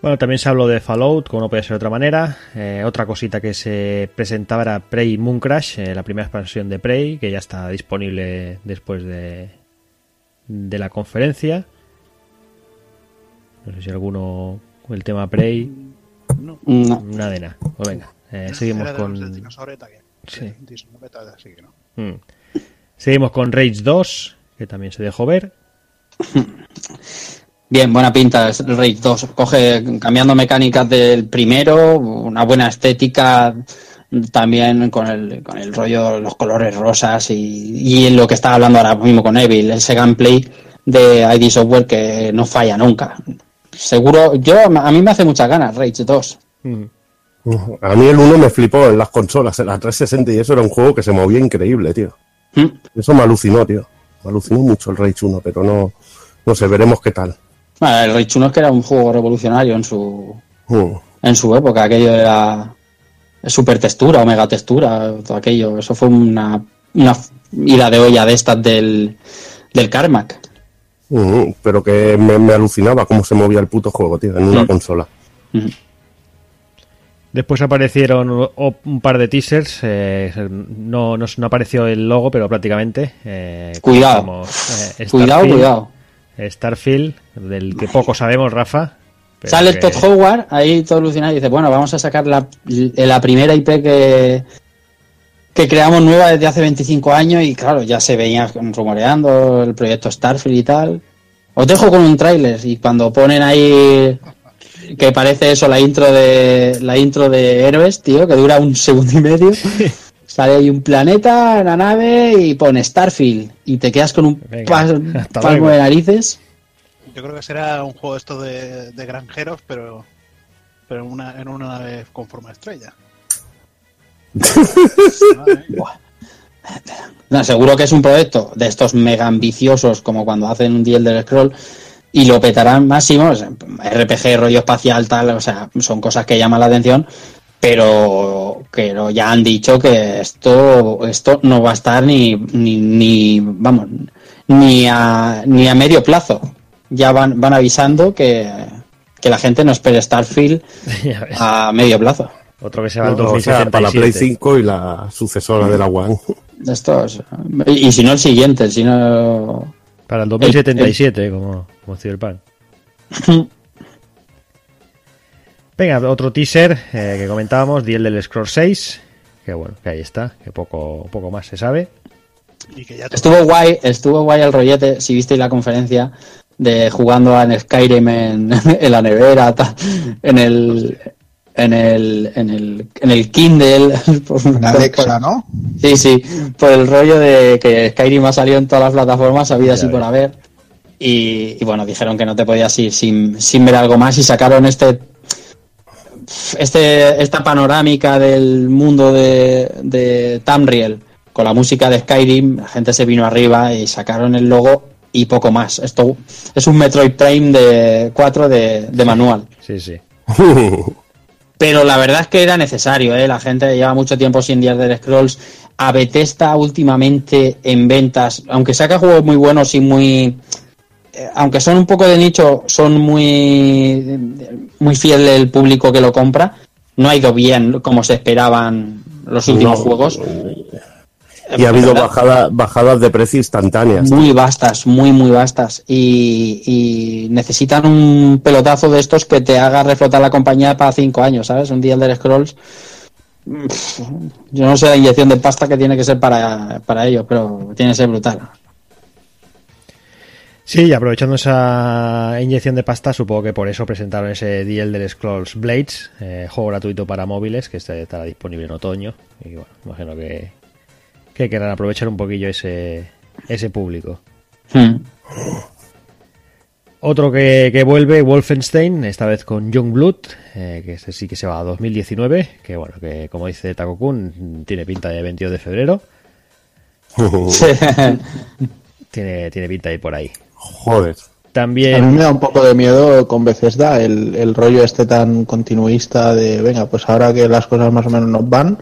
Bueno, también se habló de Fallout, como no puede ser de otra manera. Eh, otra cosita que se presentaba era Prey Moon Crash, eh, la primera expansión de Prey, que ya está disponible después de, de la conferencia. No sé si alguno con el tema Prey. No. No. Nada de nada. Pues venga, eh, seguimos con. Sí. Mm. Seguimos con Rage 2, que también se dejó ver. Bien, buena pinta el Rage 2. Coge cambiando mecánicas del primero, una buena estética también con el, con el rollo, los colores rosas y, y lo que estaba hablando ahora mismo con Evil, ese gameplay de ID Software que no falla nunca. Seguro, yo a mí me hace muchas ganas Rage 2. A mí el 1 me flipó en las consolas, en la 360 y eso era un juego que se movía increíble, tío. ¿Mm? Eso me alucinó, tío. Me alucinó mucho el Rage 1, pero no, no sé, veremos qué tal. Bueno, el Rage 1 es que era un juego revolucionario en su, Mm. en su época, aquello era super textura o mega textura, todo aquello. Eso fue una, una ida de olla de estas del, del Carmack. Pero que me, me alucinaba cómo se movía el puto juego, tío, en una Mm. consola. Después aparecieron un par de teasers. eh, no, no, no apareció el logo, pero prácticamente. eh, Cuidado. como, eh, Cuidado, cuidado. Starfield, del que poco sabemos, Rafa. Sale que- Todd Howard ahí todo alucinado y dice, bueno, vamos a sacar la, la primera IP que, que creamos nueva desde hace 25 años y claro, ya se venía rumoreando el proyecto Starfield y tal. Os dejo con un tráiler y cuando ponen ahí que parece eso la intro de la intro de Héroes, tío, que dura un segundo y medio. Sale ahí un planeta, una nave y pone Starfield y te quedas con un Venga, palmo luego. de narices. Yo creo que será un juego esto de, de granjeros, pero pero en una, en una nave con forma de estrella. No, seguro que es un proyecto de estos mega ambiciosos como cuando hacen un deal del scroll y lo petarán máximos. RPG, rollo espacial, tal, o sea, son cosas que llaman la atención, pero, pero ya han dicho que esto, esto no va a estar ni, ni, ni vamos, ni a, ni a medio plazo. Ya van, van avisando que, que la gente no espere Starfield a medio plazo. Otro que se va al O sea, para la 2067. Play 5 y la sucesora de la One. Estos, y, y si no el siguiente, si no Para el 2077, como, como Cyberpunk. Venga, otro teaser eh, que comentábamos, The Elder Scrolls 6. Que bueno, que ahí está, que poco, poco más se sabe. Y que ya Estuvo guay, estuvo guay el rollete, si visteis la conferencia de jugando en Skyrim en, en la nevera, tal, en el en el en el en el Kindle por- En Alexa, ¿no? Sí, sí, por el rollo de que Skyrim ha salido en todas las plataformas, había así Ya por haber. Y, y bueno, dijeron que no te podías ir sin, sin ver algo más y sacaron este este esta panorámica del mundo de, de Tamriel con la música de Skyrim, la gente se vino arriba y sacaron el logo y poco más. Esto es un Metroid Prime de 4 de, de manual. Sí, sí. Pero la verdad es que era necesario, ¿eh? La gente lleva mucho tiempo sin The Elder Scrolls. A Bethesda últimamente en ventas, aunque saca juegos muy buenos y muy... eh, aunque son un poco de nicho, son muy, muy fiel el público que lo compra. No ha ido bien como se esperaban los últimos No. juegos. Y ha habido bajadas de precio instantáneas. Muy vastas, muy, muy vastas. Y, y necesitan un pelotazo de estos que te haga reflotar la compañía para cinco años, ¿sabes? Un día de Scrolls. Yo no sé la inyección de pasta que tiene que ser para, para ello, pero tiene que ser brutal. Sí, y aprovechando esa inyección de pasta, supongo que por eso presentaron ese The Elder Scrolls Blades, eh, juego gratuito para móviles, que este estará disponible en otoño. Y bueno, imagino que, que querrán aprovechar un poquillo ese, ese público. Hmm. Otro que, que vuelve, Wolfenstein, esta vez con Youngblood, eh, que este sí que se va a 2019, que bueno, que como dice Takokun, tiene pinta de 22 de febrero, tiene, tiene pinta de ir por ahí. Joder. A mí También... me da un poco de miedo con Bethesda el, el rollo este tan continuista de, venga, pues ahora que las cosas más o menos nos van,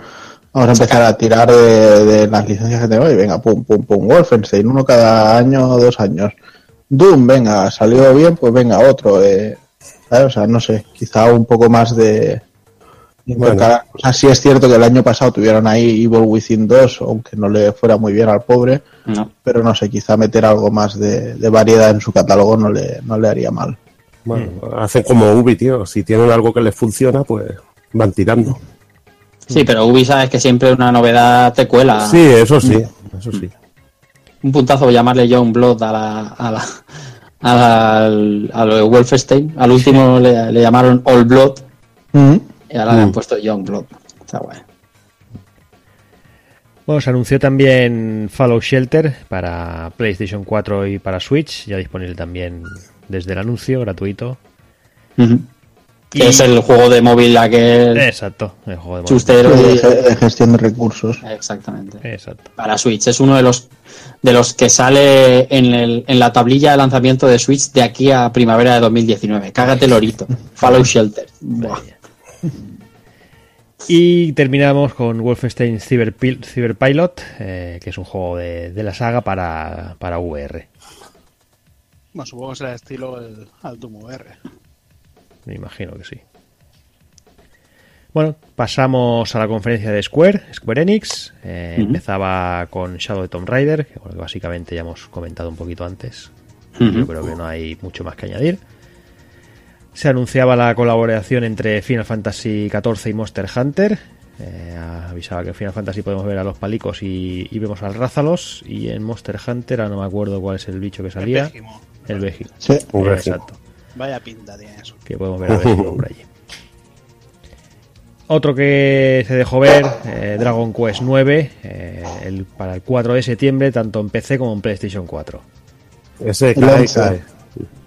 vamos a empezar a tirar de, de las licencias que tengo y venga, pum, pum, pum, Wolfenstein, uno cada año o dos años. Doom, venga, salió bien, pues venga, otro. Eh, ¿sabes? O sea, no sé, quizá un poco más de... Bueno. Cada- o sea, sí es cierto que el año pasado tuvieron ahí Evil Within 2, aunque no le fuera muy bien al pobre, No. pero no sé, quizá meter algo más de, de variedad en su catálogo no le, no le haría mal. Bueno, hacen como Ubi, tío. Si tienen algo que les funciona, pues van tirando. Sí, pero Ubi sabes que siempre una novedad te cuela. Sí, eso sí, eso sí. un puntazo llamarle John Blood a la, a la, a la- al, a lo de Wolfenstein. Al último le, le llamaron All Blood Mm. Y ahora le han puesto Young Blood. Está guay. Bueno, se anunció también Fallout Shelter para PlayStation 4 y para Switch, ya disponible también desde el anuncio, gratuito. Y- Que es el juego de móvil aquel Exacto, el juego de móvil. chustero. De, y- ge- de gestión de recursos. Exactamente. Exacto. Para Switch. Es uno de los de los que sale en, el, en la tablilla de lanzamiento de Switch de aquí a primavera de 2019. Cágate lorito. Fallout Shelter. Buah. Y terminamos con Wolfenstein Cyberpil- Cyberpilot, eh, que es un juego de, de la saga para, para VR. Bueno, supongo que será estilo el, al Doom VR. Me imagino que sí. Bueno, pasamos a la conferencia de Square, Square Enix. Eh. Empezaba con Shadow de Tomb Raider, que, bueno, que básicamente ya hemos comentado un poquito antes. Yo creo que no hay mucho más que añadir. Se anunciaba la colaboración entre Final Fantasy XIV y Monster Hunter. Eh, avisaba que en Final Fantasy podemos ver a los palicos y, y vemos al Rázalos. Y en Monster Hunter, ahora no me acuerdo cuál es el bicho que salía. El Veggie. Sí. Un Eh. Exacto. Vaya pinta tiene eso. Que podemos ver a por allí. Otro que se dejó ver, eh, Dragon Quest 9, eh, el, para el 4 de septiembre, tanto en PC como en PlayStation 4. Ese El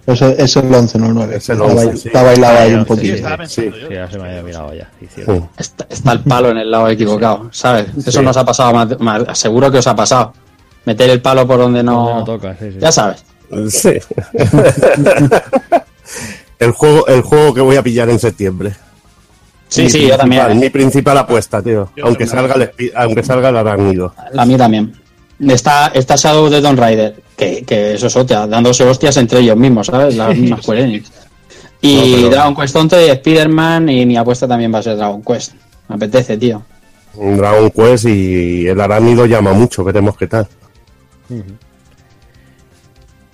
cae, 11. cae. Ese- Es el 11, no el 9. Es el Está 11, bail- sí. Está bailado ahí Ah, un sí, poquito. sí, yo. Sí, ya se me había mirado ya. sí, Sí. Está, está el palo en el lado equivocado, ¿sabes? Eso Sí. nos ha pasado más, más- Seguro que os ha pasado. Meter el palo por donde no. No, no toca, sí, sí. Ya sabes. Sí. el, juego, el juego que voy a pillar en septiembre. Sí, Mi sí, yo también. Mi principal apuesta, tío. Yo Aunque salga, el, aunque salga el arácnido. La mía también. Está, está Shadow de Tomb Raider, que, que eso es otra, dándose hostias entre ellos mismos, ¿sabes? Las mismas Square Enix. Y No, pero- Dragon Quest 11 y Spider-Man, y mi apuesta también va a ser Dragon Quest. Me apetece, tío. Dragon Quest y el arácnido llama mucho, veremos qué tal.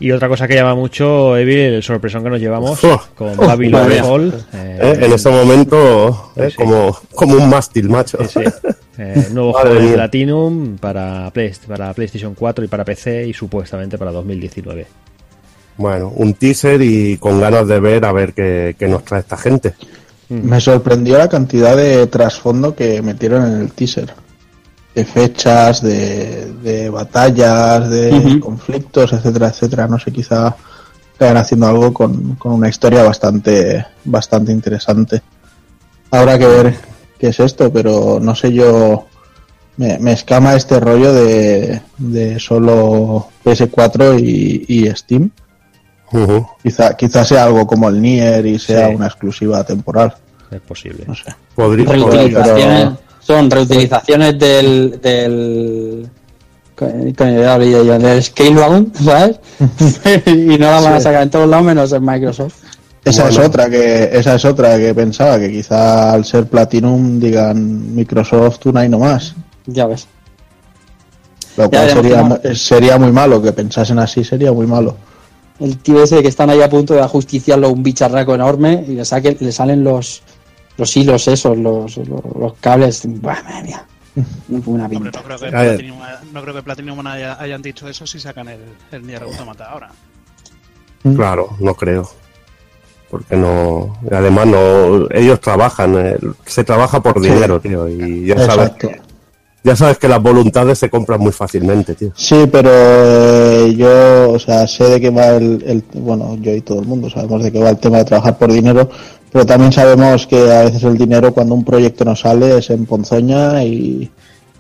Y otra cosa que llama mucho, Evil, el sorpresón que nos llevamos Oh, con oh, Babylon mía. Fall. eh, ¿Eh? En ese momento, eh, sí. como, como un mástil, macho. sí, sí. Eh, nuevo juego de. Platinum para, Play- para PlayStation 4 y para PC y supuestamente para 2019. Bueno, un teaser y con ganas de ver a ver qué, qué nos trae esta gente. Me sorprendió la cantidad de trasfondo que metieron en el teaser. De fechas, de, de batallas, de conflictos, etcétera, etcétera. No sé, quizá vayan haciendo algo con, con una historia bastante, bastante interesante. Habrá que ver qué es esto, pero no sé yo. Me, me escama este rollo de, de solo PS4 y, y Steam. Ujú. Quizá, quizá sea algo como el Nier y sea Sí. una exclusiva temporal. Es posible. No sé. Podría, podría- son reutilizaciones del. del con- con el, del Scalewagon, ¿sabes? y no la van a sacar en todos lados menos en Microsoft. Esa es otra que esa es otra que pensaba que quizá al ser Platinum digan Microsoft una y no más. Ya ves. Lo Ya cual sería, sería muy malo que pensasen así, sería muy malo. El tío ese que están ahí a punto de ajusticiarlo un bicharraco enorme y le, saquen, le salen los, los hilos esos, los, los, los cables. Buah, madre mía. Una Hombre, pinta. no creo que. Platinum, no creo que Platinum haya- hayan dicho eso si sacan el, el Nier Automata ahora. Claro, no creo. Porque no. Además, no. Ellos trabajan. eh, se trabaja por Sí. dinero, tío. Y ya sabes, Exacto. ya sabes que las voluntades se compran muy fácilmente, tío. Sí, pero eh, yo, o sea, sé de qué va el, el- bueno, yo y todo el mundo sabemos de qué va el tema de trabajar por dinero, pero también sabemos que a veces el dinero cuando un proyecto no sale es en ponzoña y,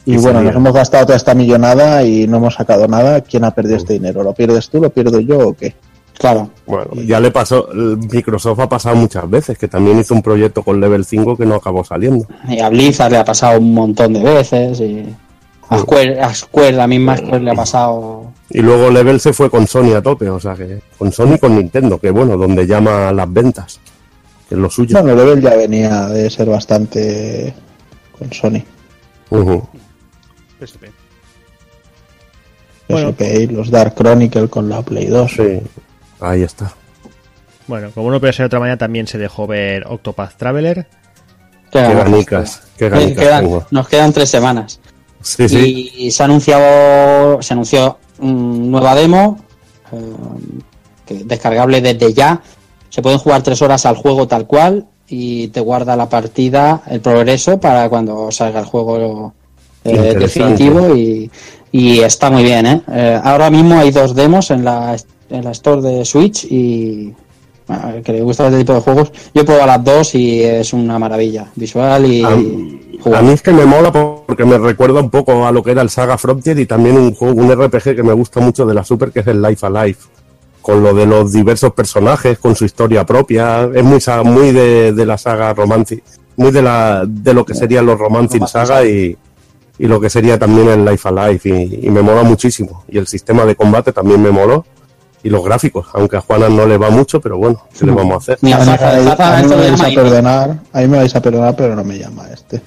y Y bueno, nos hemos gastado toda esta millonada y no hemos sacado nada. ¿Quién ha perdido este dinero? ¿Lo pierdes tú, lo pierdo yo o qué? Claro. Bueno, ya le pasó. Microsoft ha pasado muchas veces, que también hizo un proyecto con Level 5 que no acabó saliendo. Y a Blizzard le ha pasado un montón de veces. Y a Square, a Square, la misma Square le ha pasado. Y luego Level se fue con Sony a tope, o sea que. Con Sony y con Nintendo, que bueno, donde llama las ventas. Que es lo suyo. Bueno, Level ya venía de ser bastante con Sony. Ujú. PSP. Bueno. PSP y los Dark Chronicle con la Play 2. Sí, ahí está. Bueno, como no puede ser de otra manera, también se dejó ver Octopath Traveler. Qué ganicas, qué ganicas quedan- nos quedan tres semanas. Sí, sí. Y se ha anunciado, se anunció una nueva demo, eh, que- descargable desde ya. Se pueden jugar tres horas al juego tal cual y te guarda la partida, el progreso para cuando salga el juego eh, definitivo y, y está muy bien. ¿eh? Eh, ahora mismo hay dos demos en la, en la store de Switch y bueno, que le gusta este tipo de juegos, yo he probado las dos y es una maravilla visual y A, jugar. a mí es que me mola porque me recuerda un poco a lo que era el Saga Frontier y también un juego, un RPG que me gusta mucho de la Super, que es el Life Alive. Con lo de los diversos personajes, con su historia propia. Es muy, muy de, de la saga Romantic. Muy de, la, de lo que serían los Romancing Saga y, y lo que sería también el Life Alive. Y, y me mola muchísimo. Y el sistema de combate también me moló. Y los gráficos, aunque a Juana no le va mucho, pero bueno, ¿qué le vamos a hacer? A mí, Zaza- a mí Zaza esto me vais a perdonar, a mí me vais a perdonar, pero no me llama este.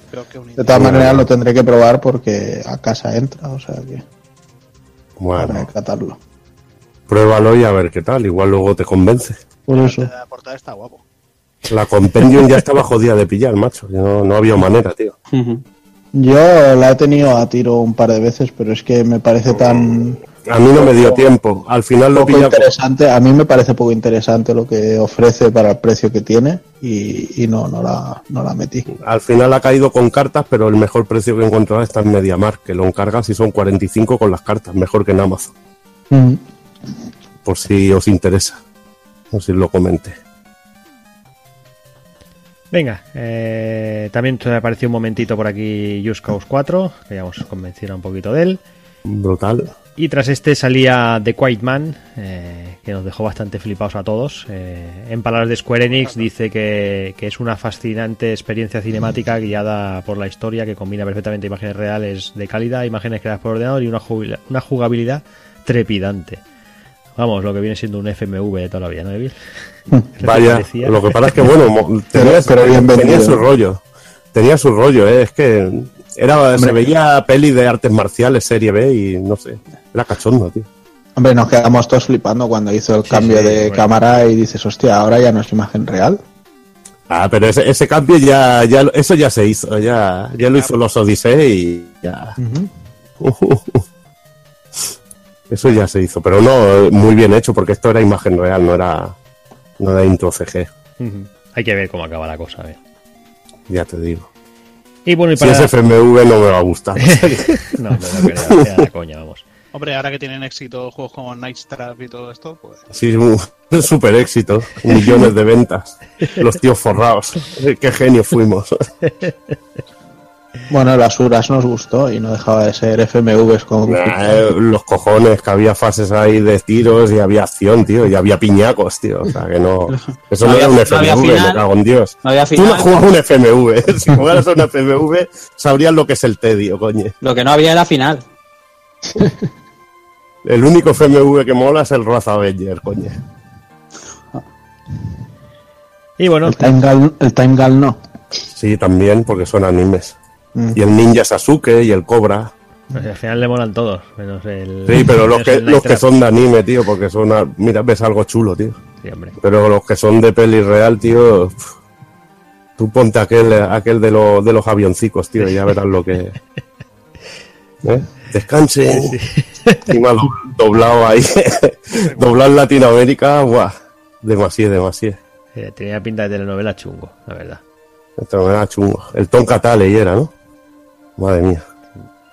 De todas maneras lo tendré que probar porque a casa entra, o sea que Bueno, para catarlo. Pruébalo y a ver qué tal. Igual luego te convence. Por eso. La portada está guapo. La Compendium ya estaba jodida de pillar, macho. No, no había manera, tío. Yo la he tenido a tiro un par de veces, pero es que me parece tan A mí no me dio tiempo. Al final lo poco pillé. interesante. A mí me parece poco interesante lo que ofrece para el precio que tiene y, y no, no la, no la metí. Al final ha caído con cartas, pero el mejor precio que he encontrado está en MediaMarkt, que lo encargas y son 45 con las cartas, mejor que en Amazon. Mm. Por si os interesa. Sé si lo comenté. Venga, eh, también me apareció un momentito por aquí Just Cause 4, que ya hemos convencido un poquito de él. Brutal. Y tras este salía The Quiet Man, eh, que nos dejó bastante flipados a todos. Eh, en palabras de Square Enix dice que, que es una fascinante experiencia cinemática guiada por la historia que combina perfectamente imágenes reales de calidad, imágenes creadas por ordenador y una jugabilidad trepidante. Vamos, lo que viene siendo un FMV de toda la vida, ¿no, Evil? Vaya, lo que pasa es que, bueno, tenía, pero su rollo. Tenía su rollo, ¿eh? Es que era, se veía peli de artes marciales, serie B, y no sé. Era cachondo, tío. Hombre, nos quedamos todos flipando cuando hizo el cambio sí, de bueno. cámara y dices, hostia, ahora ya no es imagen real. Ah, pero ese, ese cambio ya, ya, eso ya se hizo, ya, ya lo hizo los Odyssey y ya. Eso ya se hizo, pero no, muy bien hecho, porque esto era imagen real, no era, no era intro CG. Hay que ver cómo acaba la cosa. a ver. ya te digo. Y bueno, y Si para... es FMV no me va a gustar. no, no, no sea la coña, vamos. Hombre, ahora que tienen éxito juegos como Night Trap y todo esto, pues. Sí, un super éxito, millones de ventas, los tíos forrados, qué genio fuimos. Bueno, las Uras nos gustó y no dejaba de ser FMVs con... Nah, eh, los cojones, que había fases ahí de tiros y había acción, tío, y había piñacos, tío. O sea, que no. Eso no, No era un FMV, final. me cago en Dios. No había Tú no juegas un FMV. Si jugaras a un FMV, sabrías lo que es el tedio, coño. Lo que no había era final. El único FMV que mola es el Wrath Avenger, coño. Y bueno, El Time Gal, el Time Gal no. Sí, también, porque son animes. Mm. Y el Ninja Sasuke y el Cobra. pues al final le molan todos, menos el. Sí, pero los que, los que son de anime, tío, porque son. a- Mira, ves algo chulo, tío. Sí, hombre. Pero los que son de peli real, tío. Tú ponte aquel, aquel de, los de los avioncicos, tío, y ya verás lo que. ¿Eh? Descanse. Encima do- doblado ahí. doblado en Latinoamérica, guau. Demasiado, demasiado. Eh, tenía pinta de telenovela chungo, la verdad. Da chungo. El Tonka Tale era, ¿no? Madre mía.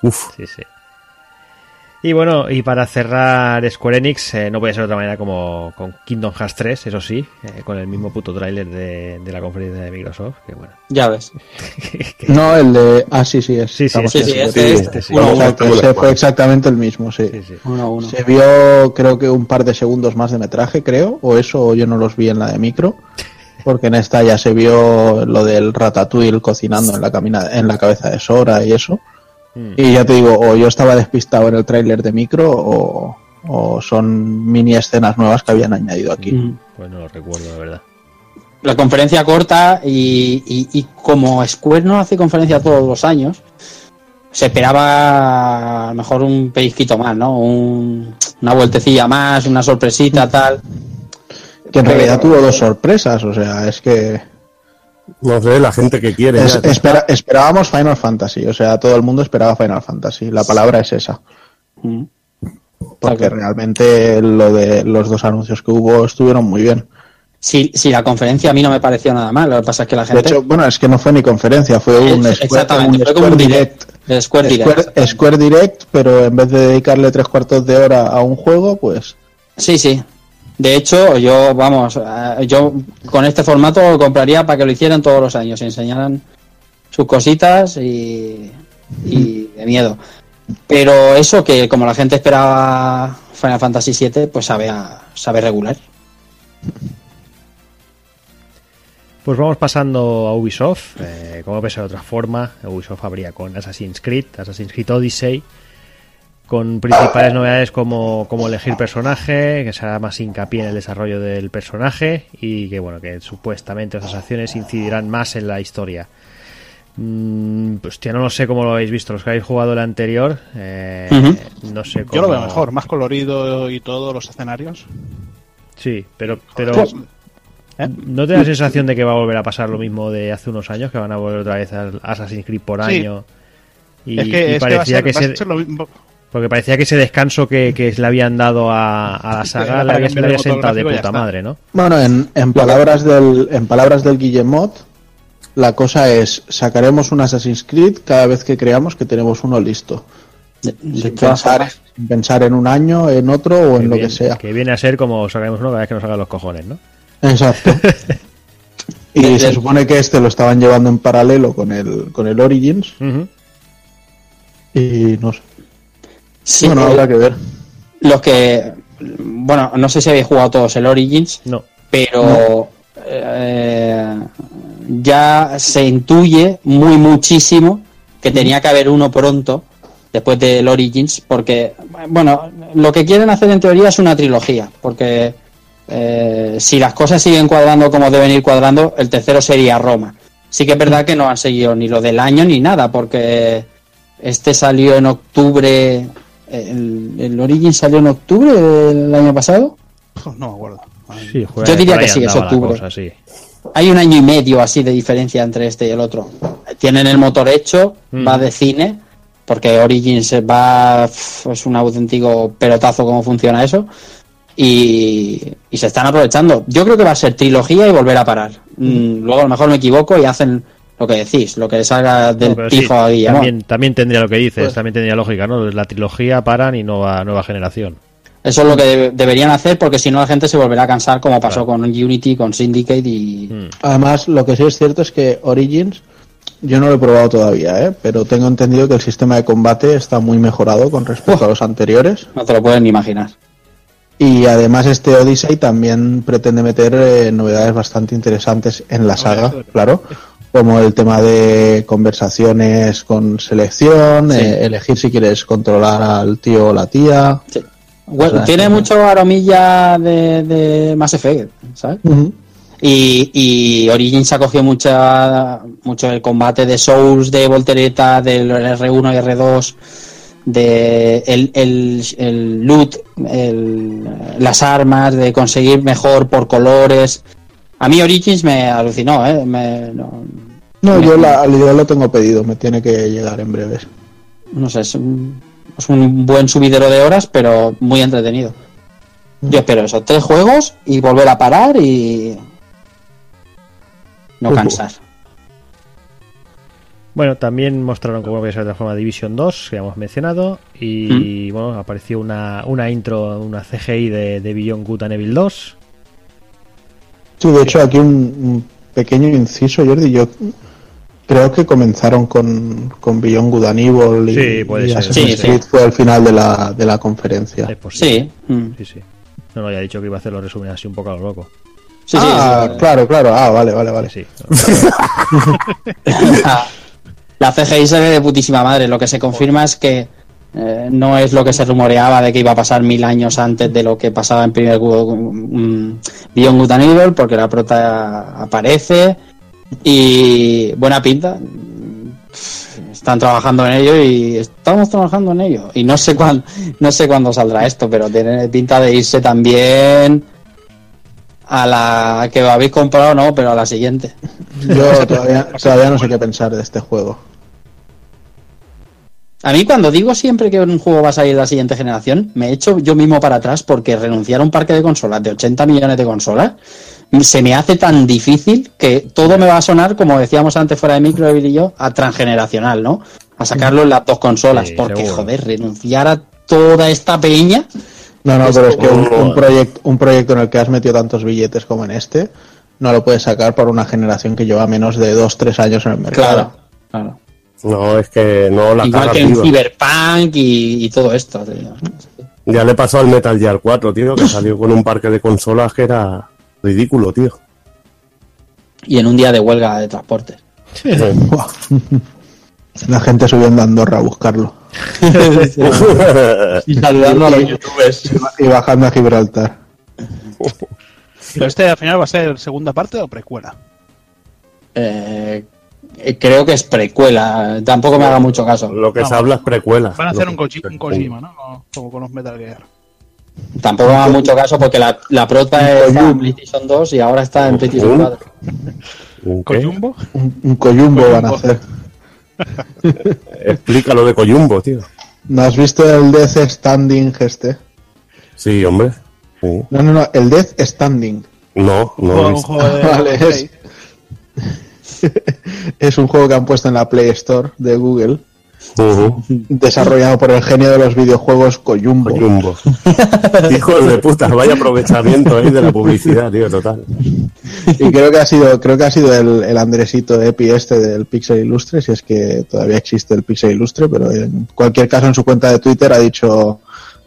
Uf. Sí, sí. Y bueno, y para cerrar Square Enix, eh, no puede ser de otra manera como con Kingdom Hearts 3, eso sí, eh, con el mismo puto tráiler de, de la conferencia de Microsoft, que bueno. Ya ves. No, el de... Ah, sí, sí, es. Sí, sí, sí, este, este, Uno, uno, ese fue exactamente el mismo, sí. Sí, sí. Uno a uno. Se vio, creo que un par de segundos más de metraje, creo, o eso yo no los vi en la de micro, porque en esta ya se vio lo del ratatouille cocinando en la camina, en la cabeza de Sora y eso. Mm. Y ya te digo, o yo estaba despistado en el tráiler de micro, o, o son mini escenas nuevas que habían añadido aquí. Mm. Pues no lo recuerdo, la verdad. La conferencia corta y, y- y como Square no hace conferencia todos los años, se esperaba a lo mejor un pellizquito más, ¿no? Un- una vueltecilla más, una sorpresita, tal. Que en realidad tuvo dos sorpresas, o sea, es que No sé, la gente que quiere. Es- ya. espera- esperábamos Final Fantasy, o sea, todo el mundo esperaba Final Fantasy. La palabra es esa. Porque realmente lo de los dos anuncios que hubo estuvieron muy bien. Si, si la conferencia a mí no me pareció nada mal, lo que pasa es que la De gente... hecho, bueno, es que no fue ni conferencia, fue un Es- Square, exactamente, un fue como Square un Direct. direct, de Square Direct, Square, Square Direct, pero en vez de dedicarle tres cuartos de hora a un juego, pues Sí, sí. De hecho, yo, vamos, eh, yo con este formato lo compraría para que lo hicieran todos los años, enseñaran sus cositas y, de miedo. Pero eso que como la gente esperaba Final Fantasy VII, pues sabe, sabe regular. Pues vamos pasando a Ubisoft. Eh, como pensar de otra forma, Ubisoft habría con Assassin's Creed, Assassin's Creed Odyssey, con principales novedades como, como elegir personaje, que será más hincapié en el desarrollo del personaje y que bueno, que supuestamente esas acciones incidirán más en la historia. Mm, pues ya no lo sé cómo lo habéis visto, los que habéis jugado el anterior, eh, no sé cómo. Yo lo veo mejor, más colorido y todo, los escenarios. Sí, pero, pero Pues, ¿no te da la sensación de que va a volver a pasar lo mismo de hace unos años, que van a volver otra vez al Assassin's Creed por Sí. año? Y, es que, y es que va a parecía ser, que va a se- ser lo mismo. Porque parecía que ese descanso que, que le habían dado a, a la saga le había, había sentado de puta madre, ¿no? Bueno, en, en palabras del en palabras del Guillemot, la cosa es sacaremos un Assassin's Creed cada vez que creamos que tenemos uno listo. Sin pensar, sin pensar en un año, en otro o en lo que sea. que viene a ser como sacaremos uno cada vez que nos hagan los cojones, ¿no? Exacto. y se supone que este lo estaban llevando en paralelo con el con el Origins y no sé. Sí, bueno, eh, habrá que ver. Los que, bueno, no sé si habéis jugado todos el Origins, No. pero eh, ya se intuye muy muchísimo que tenía que haber uno pronto después del Origins, porque, bueno, lo que quieren hacer en teoría es una trilogía, porque eh, si las cosas siguen cuadrando como deben ir cuadrando, el tercero sería Roma. Sí que es verdad que no han seguido ni lo del año ni nada, porque este salió en octubre, el, el Origins salió en octubre del año pasado. No me acuerdo. Sí, juega- Yo diría que sí, es octubre. cosa, sí. Hay un año y medio así de diferencia entre este y el otro. Tienen el motor hecho, Mm. va de cine, porque Origins va es un auténtico pelotazo cómo funciona eso. Y, y se están aprovechando. Yo creo que va a ser trilogía y volver a parar. Mm, luego a lo mejor me equivoco y hacen lo que decís, lo que salga del No, pero sí, a Guillermo. también, también tendría lo que dices, Pues- también tendría lógica, ¿no? La trilogía paran y nueva, nueva generación. Eso es lo que debe- deberían hacer porque si no la gente se volverá a cansar como pasó con Unity, con Syndicate y... Mm. Además, lo que sí es cierto es que Origins, yo no lo he probado todavía, ¿eh? pero tengo entendido que el sistema de combate está muy mejorado con respecto a los anteriores. No te lo pueden ni imaginar. Y además este Odyssey también pretende meter eh, novedades bastante interesantes en la saga, claro, como el tema de conversaciones con selección, Sí. eh, elegir si quieres controlar al tío o la tía. Bueno, O sea, tiene mucho aromilla de, de Mass Effect, ¿sabes? Y, y Origins ha cogido mucha, mucho el combate de Souls, de Voltereta, del R1 y R2, de el, el, el loot, el- las armas, de conseguir mejor por colores. A mí Origins me alucinó, ¿eh? Me- no, No, yo la, al idea lo tengo pedido, me tiene que llegar en breves. no sé, es un, es un buen subidero de horas, pero muy entretenido. Yo espero eso, tres juegos y volver a parar y no Pues cansar. Bueno, también mostraron cómo voy a ser de otra forma Division 2, que ya hemos mencionado, y bueno, apareció una, una intro, una CGI de, de Beyond Good and Evil 2. Sí, de hecho aquí un, un pequeño inciso, Jordi, yo creo que comenzaron con, con Beyond Good and Evil y, Sí, puede y ser, ser. Creed fue al final de la, de la conferencia. Es posible. Sí. Mm. Sí, sí. No, no, ya he dicho que iba a hacer los resúmenes así un poco a lo loco. Sí, sí, ah, sí. claro, claro, ah, vale, vale, vale. Sí. La CGI se ve de putísima madre. Lo que se confirma es que eh, no es lo que se rumoreaba de que iba a pasar mil años antes de lo que pasaba en primer um, Beyond Good and Evil, porque la prota aparece y buena pinta. Están trabajando en ello y estamos trabajando en ello. Y no sé cuándo, no sé cuándo saldrá esto, pero tiene pinta de irse también A la que habéis comprado, no, pero a la siguiente. Yo todavía, todavía no sé qué pensar de este juego. A mí cuando digo siempre que un juego va a salir de la siguiente generación, me echo yo mismo para atrás porque renunciar a un parque de consolas de 80 millones de consolas se me hace tan difícil que todo me va a sonar, como decíamos antes fuera de micro, Evil y yo, a transgeneracional, ¿no? A sacarlo en las dos consolas, Sí, porque seguro. joder, renunciar a toda esta peña. No, no, pero es que un, un proyecto en el que has metido tantos billetes como en este, no lo puedes sacar por una generación que lleva menos de 2-3 años en el mercado. Claro, claro. No, es que no la Igual caga que en. Cyberpunk y, y todo esto. tío. Ya le pasó al Metal Gear 4, tío, que salió con un parque de consolas que era ridículo, tío. Y en un día de huelga de transporte. Buah. La gente subiendo a Andorra a buscarlo. y saludando a los youtubers. Y bajando a Gibraltar. Pero este al final va a ser segunda parte o precuela. Eh, creo que es precuela. Tampoco me haga mucho caso. Lo que se habla es precuela. Van a hacer Lo un, Koji- un Kojima, ¿no? Como- con los Metal Gear. Tampoco me haga mucho caso porque la, la prota está en PlayStation 2 y ahora está en PlayStation 4. ¿Un? ¿Coyumbo? Un, un coyumbo van a hacer. Explica lo de Coyumbo, tío. ¿No has visto el Death Standing este? Sí, hombre. Sí. No, no, no, el Death Standing. No, no. he Un visto. de- Vale, es, es un juego que han puesto en la Play Store de Google, desarrollado por el genio de los videojuegos Coyumbo. Coyumbo. Hijos de puta, vaya aprovechamiento ahí de la publicidad, tío, total. Y creo que ha sido, creo que ha sido el, el Andresito Epi este del Pixel Ilustre, si es que todavía existe el Pixel Ilustre, pero en cualquier caso en su cuenta de Twitter ha dicho,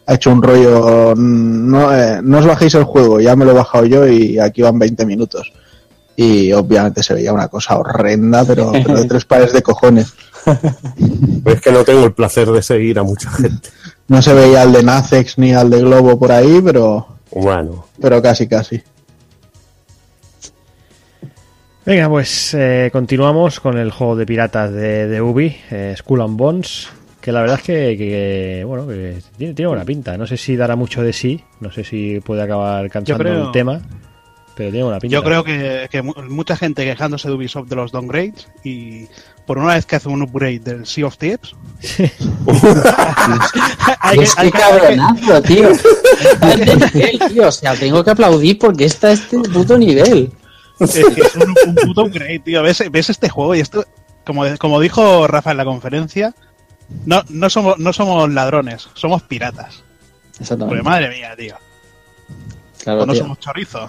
ha hecho un rollo, no, eh, no os bajéis el juego, ya me lo he bajado yo y aquí van 20 minutos. Y obviamente se veía una cosa horrenda, pero, pero de tres pares de cojones. Es que no tengo el placer de seguir a mucha gente. No se veía al de Nacex ni al de Globo por ahí, pero, Bueno, pero casi casi. Venga, pues eh, continuamos con el juego de piratas de, de Ubi, eh, Skull and Bones, que la verdad es que, que, bueno, que tiene, tiene buena pinta. No sé si dará mucho de sí, no sé si puede acabar cansando creo- el tema, pero tiene buena pinta. Yo creo que, que mu- mucha gente quejándose de Ubisoft de los downgrades y por una vez que hace un upgrade del Sea of Thieves. hay que- es hay que que- hay que- cabronazo, tío. Nivel, tío. O sea, tengo que aplaudir porque está a este puto nivel. Es que es un, un puto upgrade, tío. ¿Ves, ves este juego y esto, como, como dijo Rafa en la conferencia, no, no, somos, no somos ladrones, somos piratas. Porque Exactamente. madre mía, tío. Claro, O no tío. somos chorizo.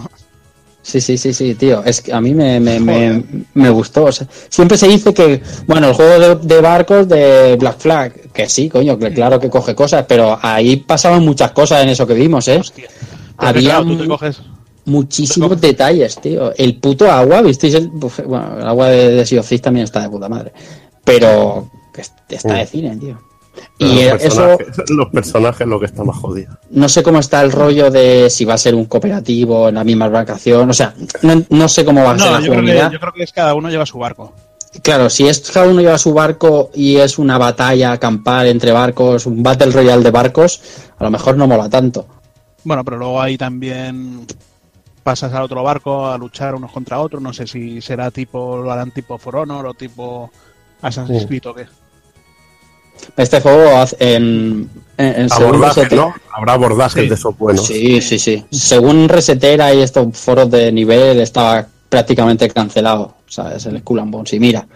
Sí, sí, sí, sí, tío. Es que a mí me, me, me, me gustó. O sea, siempre se dice que, bueno, el juego de, de barcos de Black Flag, que sí, coño, que claro que coge cosas, pero ahí pasaban muchas cosas en eso que vimos, ¿eh? Hostia. Había claro, tú te coges. muchísimos detalles, tío. El puto agua, ¿visteis? El, bueno, el agua de, de Sea of Thieves también está de puta madre. Pero que está de cine, tío. Pero Y los, eso, personajes, los personajes lo que está más jodido. no sé cómo está el rollo de si va a ser un cooperativo en la misma embarcación. O sea, no, no sé cómo va a ser la yo creo, que, yo creo que es cada uno lleva su barco. Claro, si es cada uno lleva su barco y es una batalla campal entre barcos, un Battle Royale de barcos, a lo mejor no mola tanto. Bueno, pero luego ahí también pasas al otro barco a luchar unos contra otros. No sé si será tipo, lo harán tipo For Honor o tipo Assassin's Sí. Creed o qué. Este juego hace- en, en, en Abordaje, ¿no? Habrá abordajes Sí. de esos buenos. Sí, sí, sí. Según Resetera y estos foros de nivel estaba prácticamente cancelado. O sea, es el Skull and Bones. Y mira,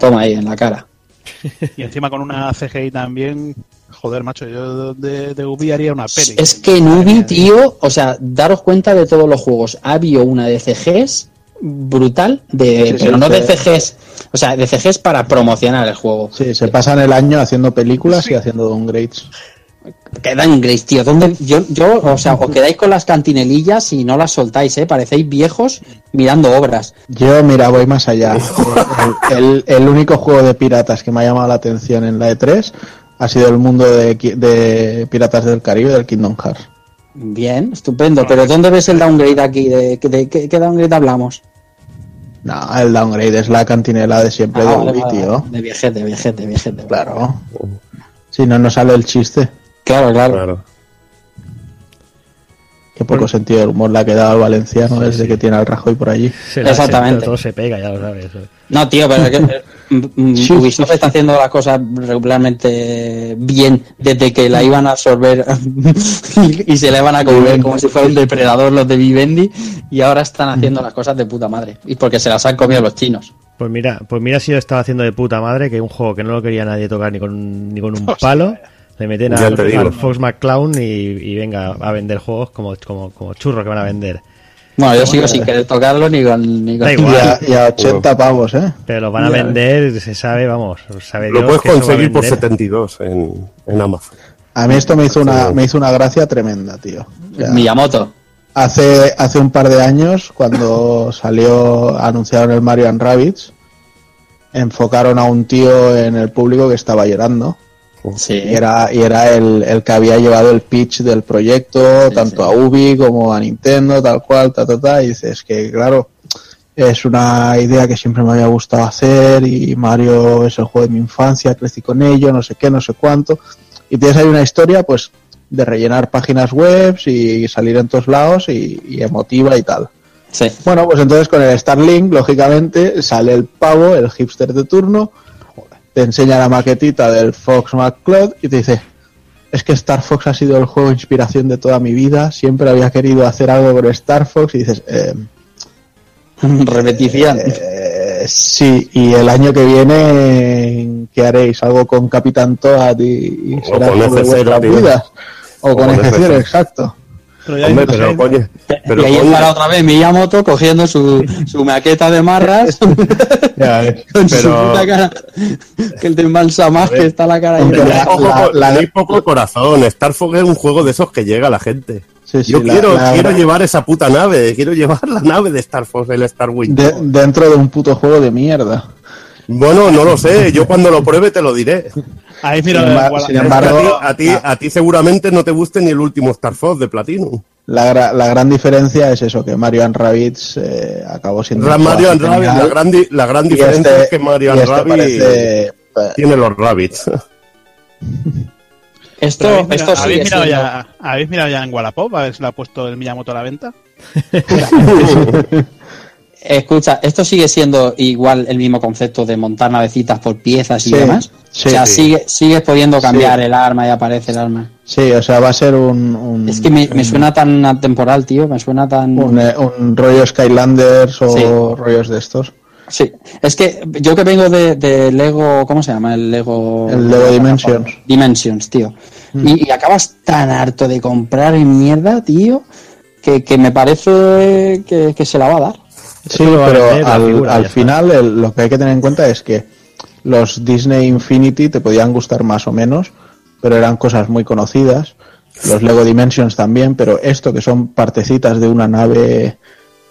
toma ahí en la cara. Y encima con una CGI también. Joder, macho, yo de, de Ubi haría una peli. Es que en Ubi, tío, o sea, daros cuenta de todos los juegos. Ha habido una de CGs brutal, de, Sí, pero sí, no de. CGs, o sea, de CGs para promocionar el juego. Sí, se pasan el año haciendo películas y haciendo downgrades. Quedan Grace, tío. ¿Dónde? Yo, yo, o sea, os quedáis con las cantinelillas y no las soltáis, ¿eh? Parecéis viejos mirando obras. Yo, mira, voy más allá. El, el- el único juego de piratas que me ha llamado la atención en la E3 ha sido el mundo de, Piratas del Caribe del Kingdom Hearts. Bien, estupendo. Pero ¿dónde ves el downgrade aquí? ¿De, de, de qué, qué downgrade hablamos? No, el downgrade es la cantinela de siempre Ah, de vale, Ubi, vale, tío. De viejete, viejete, viejete. Claro. Si no, no sale el chiste. Claro, claro. Claro. Qué poco sentido del humor le ha quedado al valenciano desde que tiene al Rajoy por allí. Se la- Exactamente. se- todo se pega, ya lo sabes. No, tío, pero es que mm, mm, Ubisoft está haciendo las cosas regularmente bien desde que la iban a absorber y, y se la iban a comer como si fuera un depredador los de Vivendi y ahora están haciendo las cosas de puta madre. Y porque se las han comido los chinos. Pues mira, pues mira si lo estaba haciendo de puta madre, que un juego que no lo quería nadie tocar ni con, ni con un palo, le meten Ya al, Fox McClown y, y venga a vender juegos como, como, como churro que van a vender. Bueno, yo sigo sin querer tocarlo ni con... Ni con Da Y igual. a, y a 80 pavos, ¿eh? Pero lo van a Ya. vender, se sabe, vamos, sabe Lo Dios puedes a conseguir por vender. 72 en, en Amazon. A mí esto me hizo una, me hizo una gracia tremenda, tío. O sea, Miyamoto. Hace, hace un par de años, cuando salió, anunciaron el Mario and Rabbids, enfocaron a un tío en el público que estaba llorando. Sí. Y era, y era el, el que había llevado el pitch del proyecto, tanto a Ubi como a Nintendo, tal cual, ta, ta, ta. Y dices que, claro, es una idea que siempre me había gustado hacer y Mario es el juego de mi infancia, crecí con ello, no sé qué, no sé cuánto. Y tienes ahí una historia, pues, de rellenar páginas web y salir en todos lados y, y emotiva y tal. Sí. Bueno, pues entonces con el Starlink, lógicamente, sale el pavo, el hipster de turno, te enseña la maquetita del Fox McCloud y te dice, es que Star Fox ha sido el juego de inspiración de toda mi vida, siempre había querido hacer algo con Star Fox y dices, eh, Repetición. eh, sí, y el año que viene, ¿qué haréis? ¿Algo con Capitán Toad y, y O será con sobre F0, vuestras vidas? O, con, con F0, F0. exacto. Pero ya Hombre, hay- pero coño, pero y ahí coño, estará otra vez Miyamoto cogiendo su, su maqueta de marras Ya ves. con su puta cara. Que el de Mansa más que está la cara ahí. Aunque tenéis la- poco, la- la- tenéis poco corazón. Star Fox es un juego de esos que llega a la gente. Sí, sí, Yo la- quiero, la- quiero llevar esa puta nave, quiero llevar la nave de Star Fox, el Star Wing. de- dentro de un puto juego de mierda. Bueno, no lo sé, yo cuando lo pruebe te lo diré. Ahí Sin mira, a ti, embargo, a ti, a ti seguramente no te guste ni el último Star Fox de Platinum. La, gra- la gran diferencia es eso, que Mario and Rabbids eh, acabó siendo... Juego Mario and. Rabbids, la gran, di- la gran Y diferencia este- es que Mario and este Rabbids parece, eh, tiene los rabbits. Esto, ¿Habéis, esto mirado, ¿habéis mirado siendo- ya, ¿Habéis mirado ya en Wallapop a ver si lo ha puesto el Miyamoto a la venta? Escucha, esto sigue siendo igual el mismo concepto de montar navecitas por piezas y Sí, demás. sí. o sea, Sí. sigue, sigues pudiendo cambiar el arma y aparece el arma. Sí, o sea, va a ser un... un Es que me, me suena tan atemporal, tío. Me suena tan. un, eh, un rollo Skylanders o rollos de estos. Sí, es que yo que vengo de, de Lego, ¿cómo se llama? El Lego... El Lego Dimensions. Dimensions, tío. Mm. Y, y acabas tan harto de comprar mierda, tío, que, que me parece que, que se la va a dar. Sí, pero al, figura, final el- lo que hay que tener en cuenta es que los Disney Infinity te podían gustar más o menos, pero eran cosas muy conocidas. Los Lego Dimensions también, pero esto que son partecitas de una nave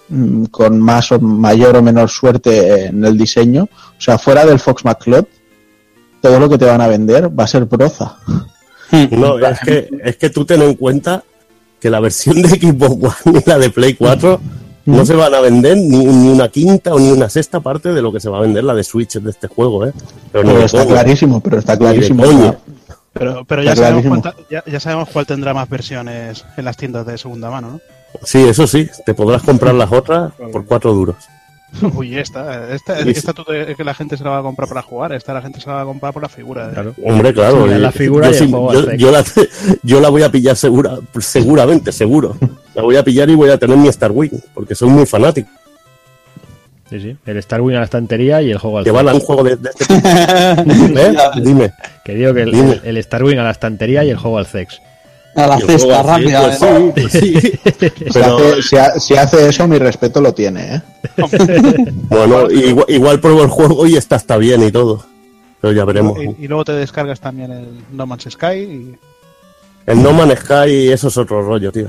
mm, con más o mayor o menor suerte en el diseño, o sea, fuera del Fox McCloud, todo lo que te van a vender va a ser broza. No, es que, es que tú ten en cuenta que la versión de Xbox One y la de Play 4 no se van a vender ni, ni una quinta o ni una sexta parte de lo que se va a vender la de Switch de este juego, ¿eh? Pero, está clarísimo, pero está clarísimo. Pero, pero ya, Está sabemos clarísimo. cuánta- ya, ya sabemos cuál tendrá más versiones en las tiendas de segunda mano, ¿no? Sí, eso sí, te podrás comprar las otras por cuatro duros. Uy, esta, esta, esta tú que la gente se la va a comprar para jugar, esta la gente se la va a comprar por la figura. ¿eh? Claro. Hombre, claro. Sí, la figura yo, y el sí- juego yo- yo la, yo la voy a pillar segura, seguramente, seguro. La voy a pillar y voy a tener mi Star Wing, porque soy muy fanático. Sí, sí. El Star Wing a la estantería y el juego al Llevar a un juego de, de este tipo. ¿Eh? Dime. Que digo que el, Dime. el, el Star Wing a la estantería y el juego al sex. A la cesta rápida. pues sí, pues sí. Si, Pero, hace, si ha- si hace eso, mi respeto lo tiene, ¿eh? bueno, igual, igual pruebo el juego y está está bien y todo. Pero ya veremos. Y, y luego te descargas también el No Man's Sky y El No Man's Sky, eso es otro rollo, tío.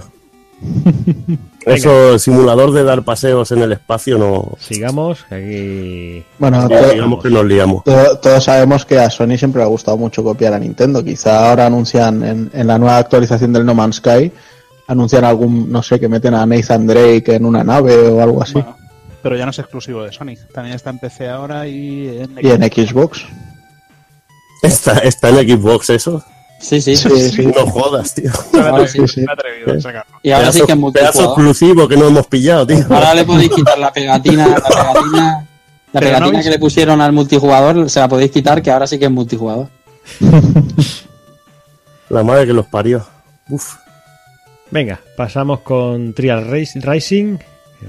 Eso, simulador de dar paseos en el espacio, no. Sigamos, que aquí. Bueno, Sí, digamos que nos liamos. to- todos sabemos que a Sony siempre le ha gustado mucho copiar a Nintendo. Quizá ahora anuncian en, en la nueva actualización del No Man's Sky, anuncian algún, no sé, que meten a Nathan Drake en una nave o algo así. bueno, pero ya no es exclusivo de Sony, también está en PC ahora y en y en Xbox. Está, está en Xbox eso. Sí, sí, Sí, sí. No jodas, tío. Ahora sí. sí. Me he atrevido a sacarlo. Y ahora sí que es pedazo multijugador. exclusivo que no hemos pillado, tío. Ahora le podéis quitar la pegatina, la pegatina, la Pero pegatina que le pusieron al multijugador, se la podéis quitar, que ahora sí que es multijugador. La madre que los parió. Uf. Venga, pasamos con Trial Rising.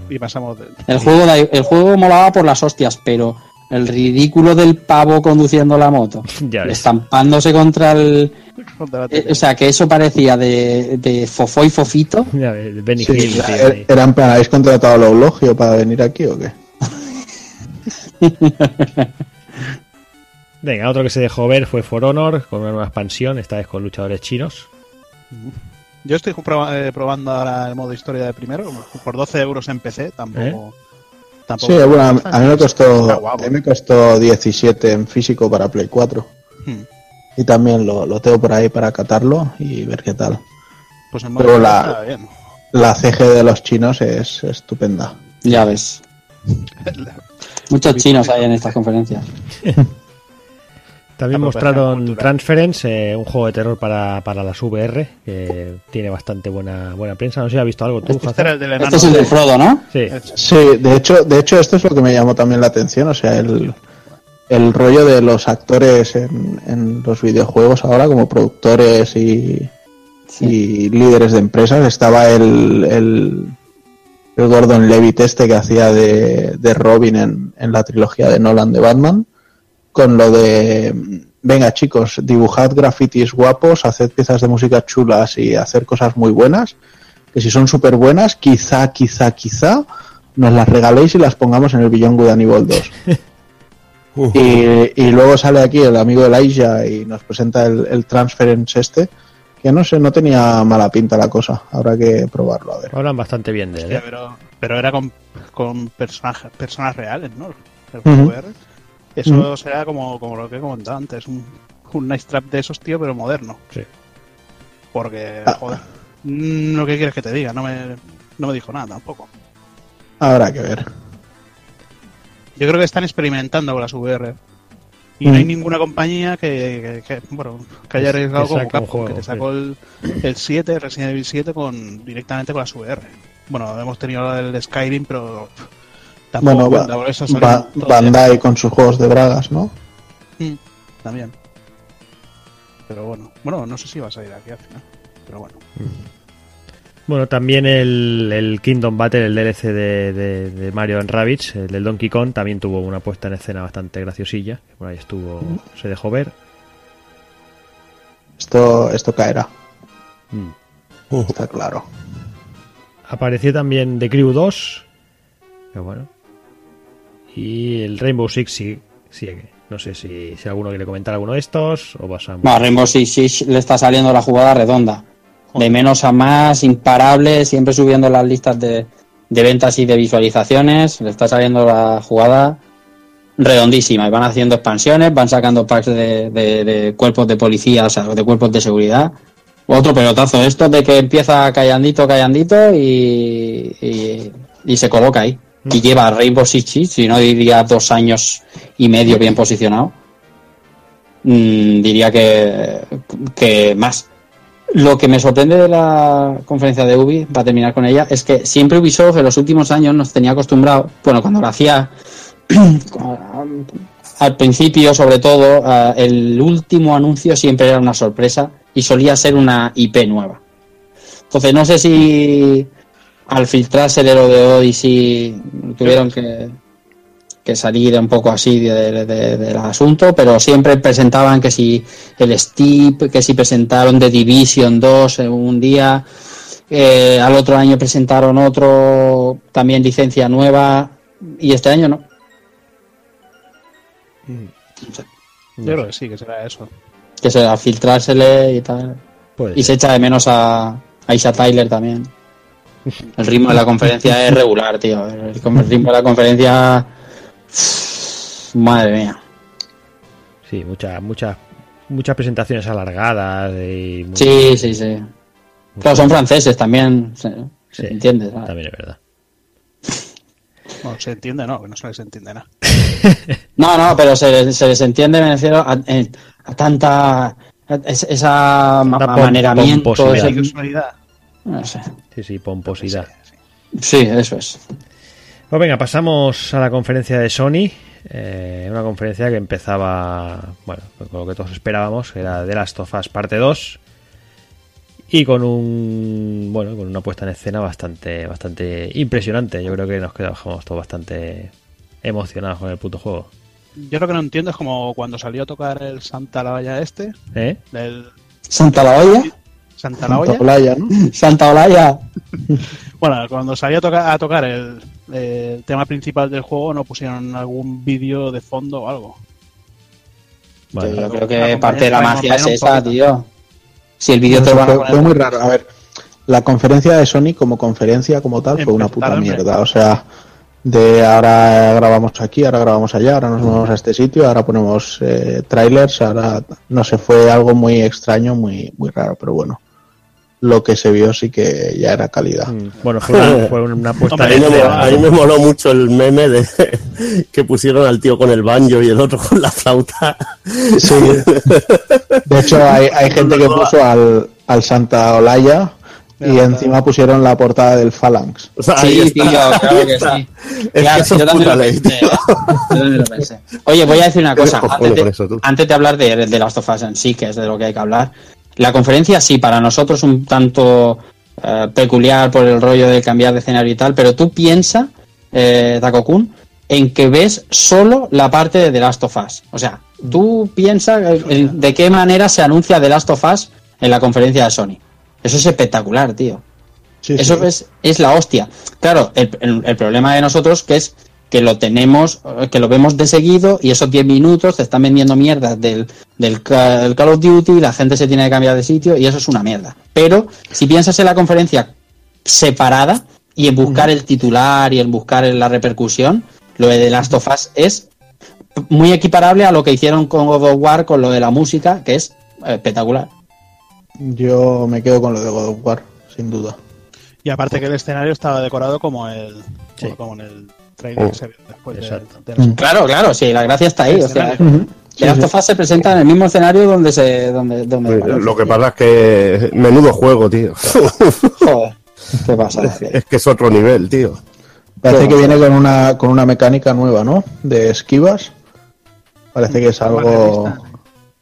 Y pasamos de... El juego, el juego molaba por las hostias, pero el ridículo del pavo conduciendo la moto, Ya ves. estampándose contra el... contra eh, o sea, que eso parecía de, de fofó y fofito. Ya ves, Benny Sí, Hill, tío, plan, ¿habéis contratado a Eulogio para venir aquí o qué? Venga, otro que se dejó ver fue For Honor con una nueva expansión, esta vez con luchadores chinos. Yo estoy proba- eh, probando ahora el modo historia de primero, por 12 euros en PC, tampoco... tampoco Sí, bueno, a, a mí me costó, guapo. a mí me costó 17 en físico para Play 4. Hmm. Y también lo, lo tengo por ahí para catarlo y ver qué tal. Pues modo Pero la- bien. La CG de los chinos es estupenda. Ya ves. Muchos chinos hay en estas conferencias. También mostraron cultural. Transference, eh, un juego de terror para, para las VR, que tiene bastante buena buena prensa. No sé si has visto algo tú, Este era el del Este es el del Frodo, ¿no? Sí, Sí, de hecho, de hecho esto es lo que me llamó también la atención, o sea, el, el rollo de los actores en, en los videojuegos ahora como productores y, y líderes de empresas. Estaba el, el, el Gordon Levitt este que hacía de, de Robin en, en la trilogía de Nolan de Batman, con lo de, venga chicos, dibujad grafitis guapos, haced piezas de música chulas y hacer cosas muy buenas, que si son súper buenas, quizá, quizá, quizá nos las regaléis y las pongamos en el Beyond Good and Evil 2. y, y luego sale aquí el amigo Elijah y nos presenta el, el Transference este, que no sé, no tenía mala pinta la cosa, habrá que probarlo a ver. hablan bastante bien de él. Hostia, ¿eh? pero, pero era con, con personajes, personas reales, ¿no? El. Eso será como, como lo que he comentado antes, un, un nice trap de esos, tío, pero moderno. Sí. Porque, Ah. joder, mm, lo que quieres que te diga, no me, no me dijo nada tampoco. Habrá que ver. Yo creo que están experimentando con las VR. Y Mm. no hay ninguna compañía que, que- que, bueno, que haya arriesgado como Capcom, que te sacó el, el 7, Resident Evil 7, con, directamente con las VR. Bueno, hemos tenido la del Skyrim, pero pff, tampoco Bueno, cuenta, eso Ba- Bandai con sus juegos de bragas, ¿no? Mm, También. Pero bueno, bueno, no sé si va a salir aquí al final. Pero bueno. Bueno, también el, el Kingdom Battle, el DLC de, de, de Mario and Rabbids, el del Donkey Kong, también tuvo una puesta en escena bastante graciosilla. Por ahí estuvo, se dejó ver. Esto, esto caerá, Mm. está claro. Apareció también The Crew 2. Que bueno. Y el Rainbow Six sí, sigue. No sé si, si alguno quiere comentar alguno de estos o pasamos. No, Rainbow Six Siege le está saliendo la jugada redonda. De menos a más, imparable, siempre subiendo las listas de, de ventas y de visualizaciones. Le está saliendo la jugada redondísima. Y van haciendo expansiones, van sacando packs de, de- de cuerpos de policía, o sea, de cuerpos de seguridad. Otro pelotazo, esto de que empieza callandito, callandito y, y, y se coloca ahí. Y lleva Rainbow Six si no diría dos años y medio bien posicionado. Mm, diría que, que más. Lo que me sorprende de la conferencia de Ubi, para terminar con ella, es que siempre Ubisoft en los últimos años nos tenía acostumbrado, bueno, cuando lo hacía al principio, sobre todo, el último anuncio siempre era una sorpresa y solía ser una IP nueva. Entonces, no sé si al filtrarse el héroe de Odyssey tuvieron que, que salir un poco así de- de- del asunto, pero siempre presentaban que si el Steep, que si presentaron The Division 2 en un día, eh, al otro año presentaron otro, también licencia nueva, y este año no. Yo creo que sí, que será eso. Que se a filtrársele y tal. Y se echa de menos a, a Isha Tyler también. El ritmo de la conferencia es regular, tío. El, el ritmo de la conferencia. Madre mía. Sí, muchas, muchas, muchas presentaciones alargadas y muy- Sí, sí, sí. Claro, son franceses también. Se, se entiende, ¿sabes? También es verdad. Bueno, se entiende, no, que no se les entiende nada. No, no, pero se, se les entiende, me refiero a, a tanta Es- esa ma- pom- amaneramiento. pomposidad. ese-. No sé. Sí, sí, pomposidad. Sí, eso es. Pues venga, pasamos a la conferencia de Sony. eh, una conferencia que empezaba, bueno, con lo que todos esperábamos, que era The Last of Us parte 2. Y con un, bueno, con una puesta en escena bastante, bastante impresionante. Yo creo que nos quedamos todos bastante emocionados con el puto juego. Yo lo que no entiendo es como cuando salió a tocar el Santa la Olla este, ¿Eh? del Santa la olla. Santa Olla. Olaya, ¿no? Santa Olaya. Bueno, cuando salió a, toca- a tocar el, el tema principal del juego, no pusieron algún vídeo de fondo o algo. Bueno, yo creo que parte de la magia es esa, tío. Si el vídeo No te lo fue, poner. fue muy raro. A ver, la conferencia de Sony como conferencia como tal fue una puta mierda. O sea, de ahora grabamos aquí, ahora grabamos allá, ahora nos vamos a este sitio, ahora ponemos eh, trailers, ahora no sé, fue algo muy extraño, muy muy raro, pero bueno. Lo que se vio sí que ya era calidad. mm, bueno, fue una, fue una puesta A mí, en me, escena. mola- a mí me moló mucho el meme de que pusieron al tío con el banjo y el otro con la flauta. Sí. De hecho, hay, hay gente que puso al, al Santa Olaya y encima pusieron la portada del Phalanx. O sea, Sí, está, tío, claro que sí. Es Claro, que eso yo también ley, pensé. ¿eh? Yo también lo pensé. Oye, voy a decir una cosa. Antes de, eso, antes de hablar de, de Last of Us en sí, que es de lo que hay que hablar. La conferencia sí, para nosotros un tanto eh, peculiar por el rollo de cambiar de escenario y tal, pero tú piensa, eh, Takokun, en que ves solo la parte de The Last of Us. O sea, tú piensa en de qué manera se anuncia The Last of Us en la conferencia de Sony. Eso es espectacular, tío. Sí, Eso sí. es, es la hostia. Claro, el, el- el problema de nosotros que es que lo tenemos, que lo vemos de seguido y esos 10 minutos te están vendiendo mierdas del, del, Ca- del Call of Duty, la gente se tiene que cambiar de sitio y eso es una mierda. Pero si piensas en la conferencia separada y en buscar el titular y en buscar la repercusión, lo de The Last of Us es muy equiparable a lo que hicieron con God of War con lo de la música, que es espectacular. Yo me quedo con lo de God of War, sin duda. Y aparte que el escenario estaba decorado como el Sí. como en el trailer Oh. que se vio después de, Exacto. de la- Claro, claro, sí, la gracia está ahí. El O sea. The Last of Us se presenta en el mismo escenario donde se. Donde, donde Lo que pasa es que menudo juego, tío. Joder, ¿qué pasa? es que es otro nivel, tío. Parece que viene con una, con una mecánica nueva, ¿no? De esquivas. Parece que es algo,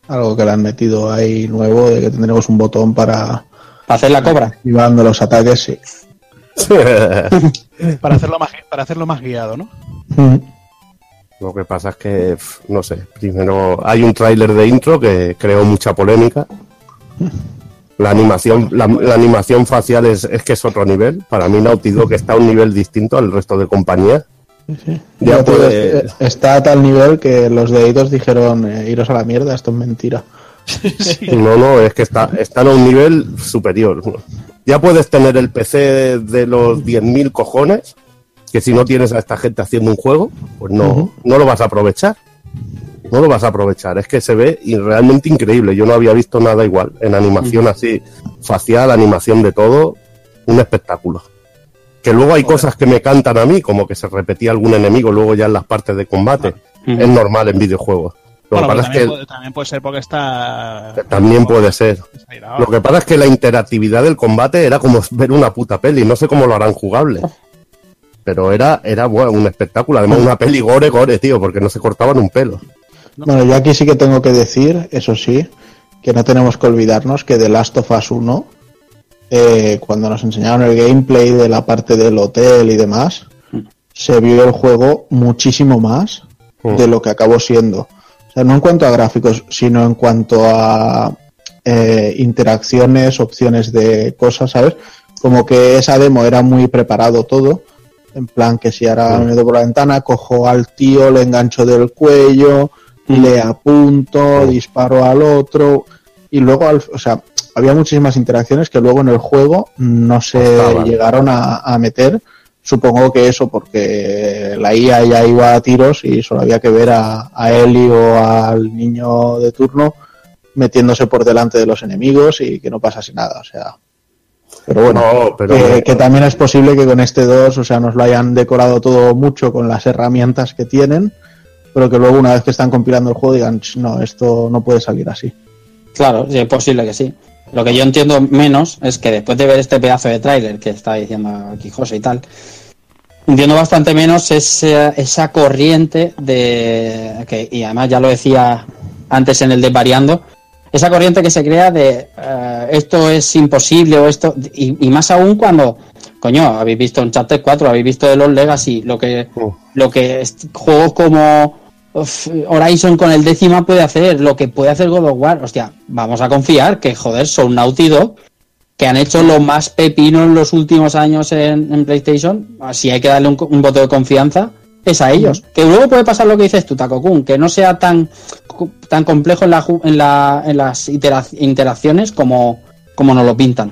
algo que le han metido ahí nuevo, de que tendremos un botón para Para hacer la cobra. esquivando los ataques, sí. para hacerlo más para hacerlo más guiado, ¿no? Lo que pasa es que, no sé, primero hay un tráiler de intro que creó mucha polémica. La animación, la, la animación facial es, es que es otro nivel. Para mí Naughty Dog está a un nivel distinto al resto de compañías. Ya Ya puede- es- está a tal nivel que los de Eidos dijeron, eh, iros a la mierda, esto es mentira. No, no, es que está, están a un nivel superior. Ya puedes tener el PC de los 10.000 cojones, que si no tienes a esta gente haciendo un juego, pues no, no lo vas a aprovechar. No lo vas a aprovechar. Es que se ve y realmente increíble. Yo no había visto nada igual. En animación así, facial, animación de todo, un espectáculo. Que luego hay cosas que me cantan a mí, como que se repetía algún enemigo luego ya en las partes de combate. Es normal en videojuegos. Lo Bueno, que pasa es también, que puede, también puede ser porque está también puede ser. Lo que pasa es que la interactividad del combate era como ver una puta peli, no sé cómo lo harán jugable. Pero era, era bueno, un espectáculo, además una peli gore, gore, tío, porque no se cortaban un pelo. Bueno, yo aquí sí que tengo que decir, eso sí, que no tenemos que olvidarnos que The Last of Us 1, eh, cuando nos enseñaron el gameplay de la parte del hotel y demás, se vio el juego muchísimo más de lo que acabó siendo. O sea, no en cuanto a gráficos, sino en cuanto a eh, interacciones, opciones de cosas, ¿sabes? Como que esa demo era muy preparado todo. En plan, que si ahora me meto por la ventana, cojo al tío, le engancho del cuello, le apunto, disparo al otro. Y luego, al- o sea, había muchísimas interacciones que luego en el juego no se llegaron a, a meter. Supongo que eso porque la IA ya iba a tiros y solo había que ver a, a Eli o al niño de turno metiéndose por delante de los enemigos y que no pasase nada. O sea, pero bueno, No, pero- que, que también es posible que con este 2, o sea, nos lo hayan decorado todo mucho con las herramientas que tienen, pero que luego una vez que están compilando el juego digan, "Ch, no, esto no puede salir así. Claro, sí, es posible que sí. Lo que yo entiendo menos es que después de ver este pedazo de tráiler que está diciendo aquí José y tal, entiendo bastante menos esa, esa corriente de que y además ya lo decía antes en el de variando esa corriente que se crea de eh, esto es imposible o esto y, y más aún cuando coño habéis visto un Chapter 4 habéis visto de los Legacy lo que lo que juegos como uf, Horizon con el décima puede hacer lo que puede hacer God of War hostia vamos a confiar que joder son Naughty Dog que han hecho lo más pepino en los últimos años en, en PlayStation, si hay que darle un, un voto de confianza, es a ellos. Que luego puede pasar lo que dices tú, Takokun, que no sea tan, tan complejo en, la, en, la, en las interacciones como, como nos lo pintan.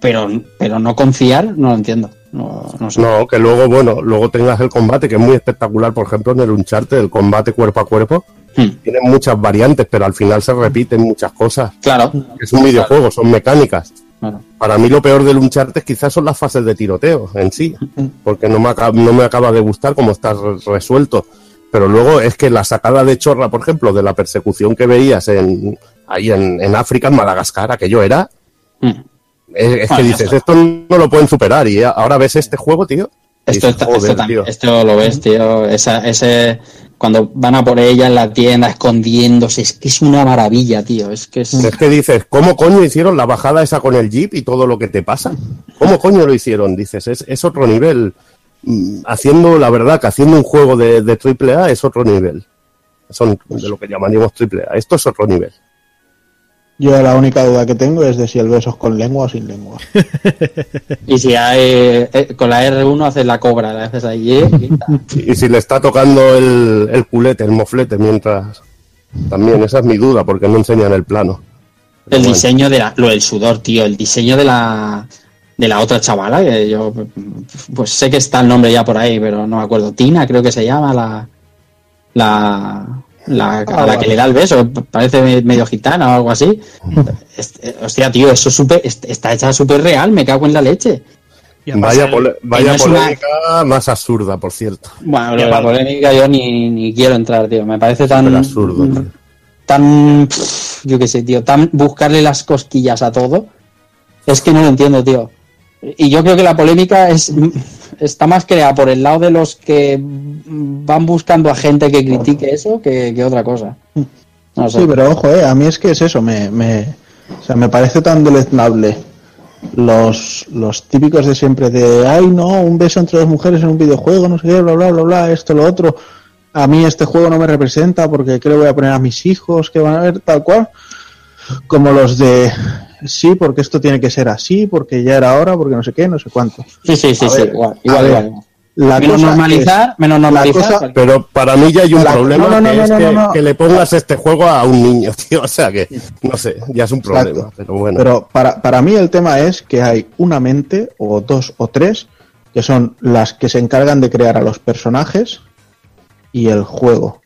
Pero, pero no confiar, no lo entiendo. No, no sé. No, que luego, bueno, luego tengas el combate, que es muy espectacular, por ejemplo, en el Uncharted, el combate cuerpo a cuerpo. Tiene muchas variantes, pero al final se repiten muchas cosas. Claro. Es un videojuego, son mecánicas. Claro. Para mí lo peor del Uncharted quizás son las fases de tiroteo en sí, porque no me, acaba, no me acaba de gustar cómo está re- resuelto. Pero luego es que la sacada de chorra, por ejemplo, de la persecución que veías en, ahí en, en África, en Madagascar, aquello era... Es, es que dices, esto no lo pueden superar y ahora ves este juego, tío. Esto, dices, está- "Joder, esto, tío". esto lo ves, tío. Esa, ese, cuando van a por ella en la tienda escondiéndose, es que es una maravilla, tío. Es que es. Es que dices, ¿cómo coño hicieron la bajada esa con el jeep y todo lo que te pasa? ¿Cómo coño lo hicieron? Dices, es, es otro nivel. Mm, Haciendo, la verdad, que haciendo un juego de, de AAA es otro nivel. Son de lo que llamaríamos AAA. Esto es otro nivel. Yo la única duda que tengo es de si el beso es con lengua o sin lengua. Y si hay, eh, con la R1 haces la cobra, la haces ahí. eh, y- Y si le está tocando el, el culete, el moflete, mientras... También, esa es mi duda, porque no enseñan el plano. El diseño de la, lo del sudor, tío. El diseño de la, de la otra chavala, que yo, pues sé que está el nombre ya por ahí, pero no me acuerdo. Tina, creo que se llama la, la, la a la que le da el beso. Parece me- medio gitana o algo así. Este, hostia, tío, eso est- está hecha súper real, me cago en la leche. Vaya, pole- vaya no es una- polémica más absurda, por cierto. Bueno, la polémica yo ni, ni quiero entrar, tío. Me parece tan. Súper absurdo, tío. Tan. pff, yo qué sé, tío. Tan buscarle las cosquillas a todo. Es que no lo entiendo, tío. Y yo creo que la polémica es está más creada por el lado de los que van buscando a gente que critique eso que, que otra cosa. Sí, pero ojo, eh, a mí es que es eso, me, me, o sea, me parece tan deleznable los, los típicos de siempre de, ay no, un beso entre dos mujeres en un videojuego, no sé qué, bla, bla, bla, bla, esto, lo otro. A mí este juego no me representa porque ¿qué le voy a poner a mis hijos? que van a ver? Tal cual. Como los de, sí, porque esto tiene que ser así, porque ya era hora, porque no sé qué, no sé cuánto. Sí, sí, sí, A sí, ver, igual, igual, ver, igual. La menos normalizar, es- menos normalizar. cosa- Pero para mí ya hay un La- problema no, no, no, que no, es que, no, no. que le pongas este juego a un niño, tío. O sea que, no sé, ya es un problema. Exacto. Pero bueno. Pero para, para mí el tema es que hay una mente, o dos o tres, que son las que se encargan de crear a los personajes y el juego.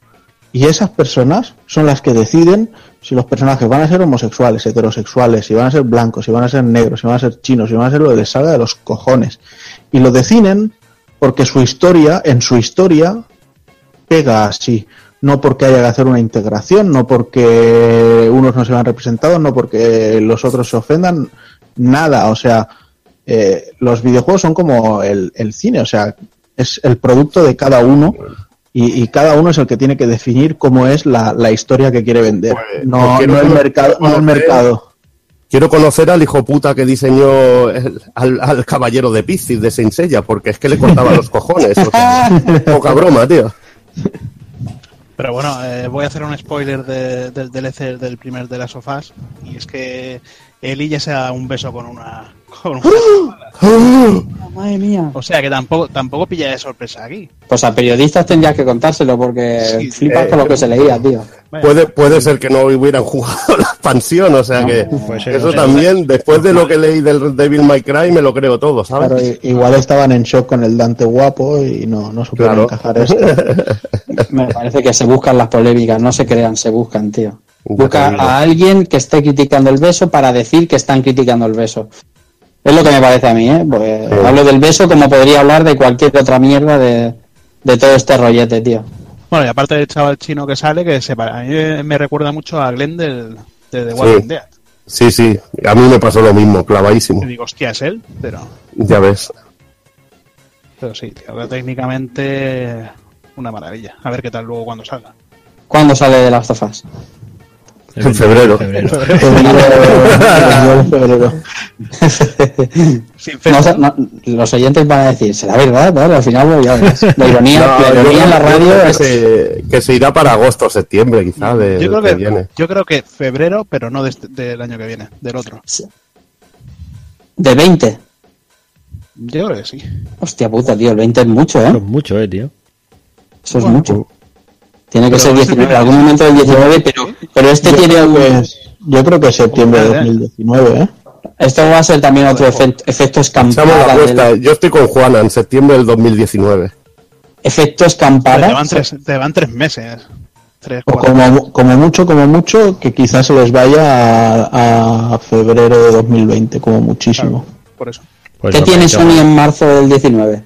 Y esas personas son las que deciden si los personajes van a ser homosexuales, heterosexuales, si van a ser blancos, si van a ser negros, si van a ser chinos, si van a ser lo que les salga de los cojones. Y lo deciden porque su historia, en su historia, pega así. No porque haya que hacer una integración, no porque unos no se vean representados, no porque los otros se ofendan, nada. O sea, eh, los videojuegos son como el, el cine, o sea, es el producto de cada uno y, y cada uno es el que tiene que definir cómo es la, la historia que quiere vender. No, pues quiero no el conocer- mercado, no el mercado. Quiero conocer al hijo puta que diseñó el- al, al caballero de Piscis de Saint Seiya, porque es que le cortaba los cojones. O sea, poca broma, tío. Pero bueno, eh, voy a hacer un spoiler de- del DLC del primer de las sofás. Y es que Eli ya se da un beso con una. Con una Madre mía. o sea que tampoco, tampoco pilla de sorpresa aquí. Pues a periodistas tendrías que contárselo porque flipas eh, con lo que se leía, tío. Puede, puede ser que no hubieran jugado la expansión, o sea que eso no también, después de lo que leí del Devil May Cry, me lo creo todo, ¿sabes? Claro, igual estaban en shock con el Dante guapo y no, no supieron Claro. encajar esto. Me parece que se buscan las polémicas, no se crean, se buscan, tío. Busca a alguien que esté criticando el beso para decir que están criticando el beso. Es lo que me parece a mí, ¿eh? Pues hablo del beso como podría hablar de cualquier otra mierda de, de todo este rollete, tío. Bueno, y aparte del chaval chino que sale, que se, pa- a mí me recuerda mucho a Glenn del, de The Sí. Walking Dead. Sí, sí, a mí me pasó lo mismo, clavadísimo. Y digo, hostia, es él, pero, Ya ves. pero sí, tío, que técnicamente una maravilla. A ver qué tal luego cuando salga. ¿Cuándo sale de Last of Us? En febrero. No sé, no, los oyentes van a decir, será verdad, ¿no? Al final, bueno, ya verás. La ironía, No, la ironía en la radio que es... se, que se irá para agosto o septiembre, quizá, de, Yo creo, que que, viene. yo creo que febrero, pero no de este- del año que viene, del otro. De 20. Yo creo que sí. Hostia puta, tío, el 20 es mucho, ¿eh? Eso es mucho, eh, tío. Eso es Bueno. mucho. Tiene que Pero ser ese 19, en primer- algún momento del 19, pero, pero este Yo tiene un... es- yo creo que es septiembre de Joder, ¿eh? 2019, ¿eh? Esto va a ser también otro efecto, efecto la Yo estoy con Juana en septiembre del 2019. efecto Te escampada. van tres, te van tres meses. Tres, O como, como mucho, como mucho, que quizás se les vaya a, a febrero de 2020, como muchísimo. Por eso. Pues ¿Qué tiene Sony en marzo del 19?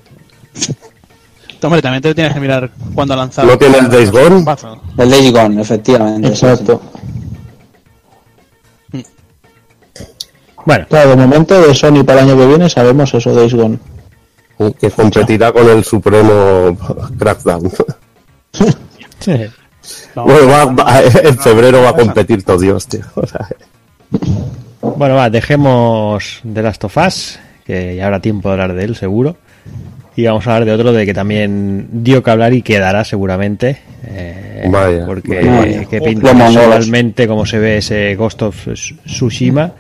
Hombre, también te tienes que mirar cuándo ha lanzado. ¿No tiene el Days Gone? El Days Gone, efectivamente. sí, Exacto. Bueno, Claro, de momento de Sony para el año que viene sabemos eso, Days Gone. Que competirá con el Supremo Crackdown. No, Bueno, va- va- en febrero va a competir todo Dios, tío. O sea, bueno, va, dejemos The Last of Us, que ya habrá tiempo de hablar de él, seguro. Y vamos a hablar de otro de que también dio que hablar y quedará seguramente. eh, Vaya, porque vaya. que pinta visualmente como se ve ese Ghost of Tsushima.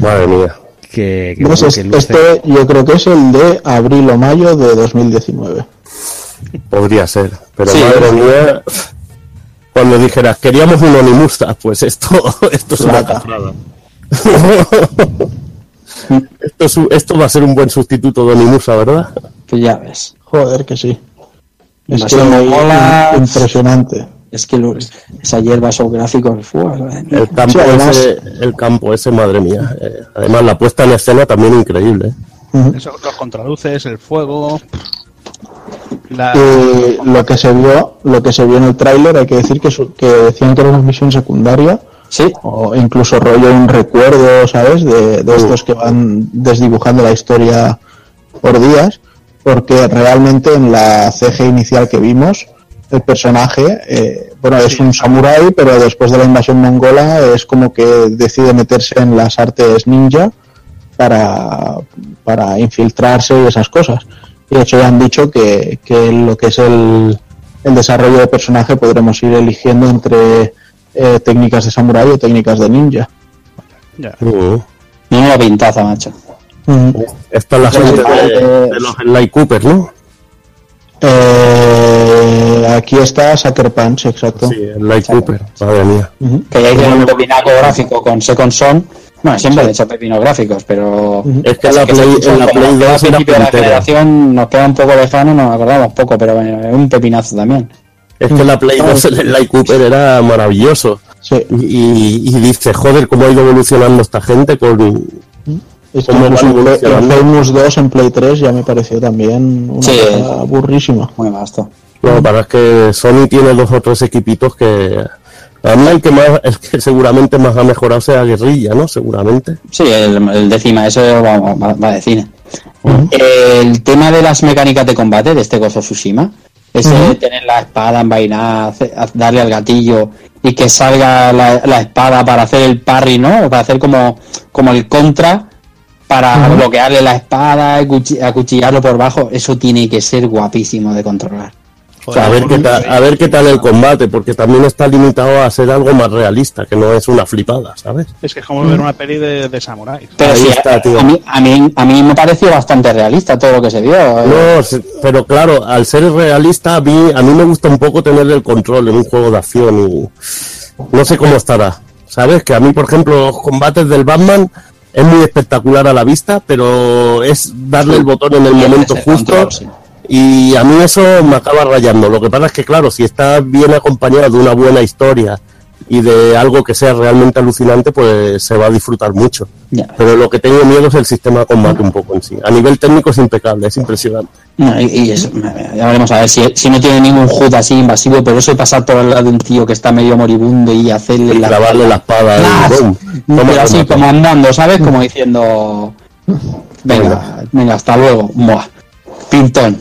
madre mía. Que, que, No sé, que luce- este yo creo que es el de abril o mayo de 2019. Podría ser. Pero Sí, madre sí. mía. Cuando dijeras, queríamos un Onimusta, pues esto, esto es una cafrada. esto, es esto va a ser un buen sustituto de Onimusa, ¿verdad? Pues ya ves. Joder, que sí. Es que mongola. impresionante. Es que lo- esa hierba, esos gráficos, ¡fua! mía. El campo, Sí, además- ese, el campo ese, madre mía. Eh, además, la puesta en escena también increíble. ¿eh? Eso, los contraluces, el fuego. La, Eh, lo que se vio, lo que se vio en el tráiler, hay que decir que, su- que decían que era una misión secundaria Sí, o incluso rollo un recuerdo, ¿sabes? De, de estos que van desdibujando la historia por días, porque realmente en la CG inicial que vimos, el personaje, eh, bueno, es un samurái, pero después de la invasión mongola es como que decide meterse en las artes ninja para, para infiltrarse y esas cosas. Y de hecho ya han dicho que, que lo que es el, el desarrollo de personaje podremos ir eligiendo entre eh, técnicas de samurái o técnicas de ninja. ya. Uh, menuda pintaza, macho. esta es la gente de, de los Sly Cooper, ¿no? Eh, aquí está Sucker Punch, exacto. Sí, Sly Cooper, madre mía. Ujú. Que ya hicieron un pepinaco gráfico con Second Son. Bueno, siempre han hecho pepinos gráficos, pero... Es que en la Play, en la Play nos queda 2 al era principio de la generación nos queda un poco lejano, nos acordamos poco, pero bueno, es un pepinazo también. Es que la Play 2 el Sly Cooper era maravilloso. Sí. Y, y dice, joder, cómo ha ido evolucionando esta gente con... Esto ¿Cómo incluso van en Play- en evolucionando? Famous 2 en Play 3 ya me pareció también una Sí. cosa burrísima. Muy vasto. No, para es que Sony tiene dos o tres equipitos que... A mí el que más, el que seguramente más ha mejorado sea Guerrilla, ¿no? Seguramente. Sí, el, el décima, eso va, va- va de cine. El tema de las mecánicas de combate de este Ghost of Tsushima, ese de tener la espada envainada, darle al gatillo y que salga la, la espada para hacer el parry, ¿no? Para hacer como, como el contra para bloquearle la espada, acuchi- acuchillarlo por bajo, eso tiene que ser guapísimo de controlar. A, ver qué tal, a ver qué tal el combate, porque también está limitado a ser algo más realista, que no es una flipada, ¿sabes? Es que es como ver una peli de, de samuráis. Pero Ahí sí, está, a- tío. a, mí, a, mí, a mí me pareció bastante realista todo lo que se vio. No, pero claro, al ser realista, a mí, a mí me gusta un poco tener el control en un juego de acción y no sé cómo estará. ¿Sabes? Que a mí, por ejemplo, los combates del Batman es muy espectacular a la vista, pero es darle el botón en el momento justo. control, sí. Y a mí eso me acaba rayando. Lo que pasa es que, claro, si está bien acompañado de una buena historia y de algo que sea realmente alucinante, pues se va a disfrutar mucho. Ya. Pero lo que tengo miedo es el sistema de combate un poco en sí. A nivel técnico es impecable, es impresionante. No, y, y eso, ya veremos a ver si, si no tiene ningún HUD así invasivo, pero eso de pasar por el lado de un tío que está medio moribundo y hacerle Y la, clavarle la espada y pero así como andando, ¿sabes? Como diciendo, venga, venga, hasta luego, Buah. pintón.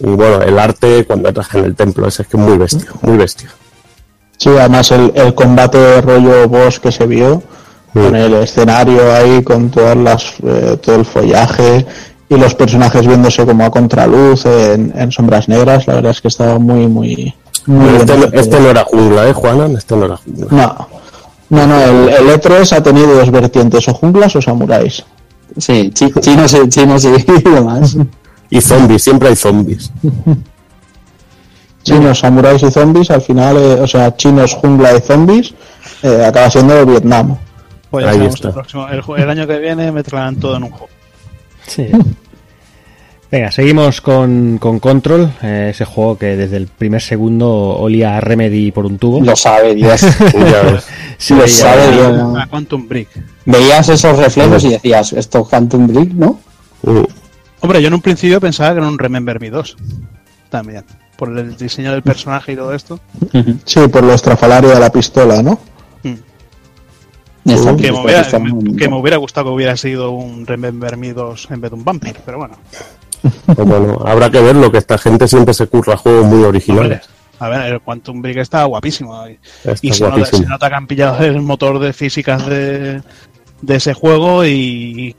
Y bueno, el arte cuando entras en el templo ese es que es muy bestia, muy bestia. Sí, además el, el combate rollo boss que se vio, con el escenario ahí, con todas las, eh, todo el follaje y los personajes viéndose como a contraluz en, en sombras negras, la verdad es que estaba muy, muy, muy bien este, no- este no era jungla, ¿eh, Juanan? Este no era jungla. No, no, no, el, el E3 ha tenido dos vertientes, o junglas o samuráis. Sí, chi- chinos, y- chinos y demás. Y zombies, siempre hay zombies. Chinos, samuráis y zombies, al final, eh, o sea, chinos, jungla y zombies, eh, acaba siendo Vietnam. Pues ya Ahí sabemos, está. el, próximo- el, el año que viene me traerán todo en un juego. Sí. Venga, seguimos con, con Control, eh, ese juego que desde el primer segundo olía a Remedy por un tubo. Lo sabe Dios. Se lo veía- sabe Dios. A Quantum Break. Veías esos reflejos y decías, esto es Quantum Break, ¿no? Mm. Hombre, yo en un principio pensaba que era un Remember Me 2. También. Por el diseño del personaje y todo esto. Sí, por lo estrafalario de la pistola, ¿no? Está, Que me, hubiera, muy- que me hubiera gustado que hubiera sido un Remember Me 2 en vez de un Vampire, pero bueno. Pues bueno, habrá que verlo, que esta gente siempre se curra juegos muy originales. A ver, el Quantum Break está guapísimo. Y, Está y se, nota, guapísimo. se nota que han pillado el motor de físicas de, de ese juego y,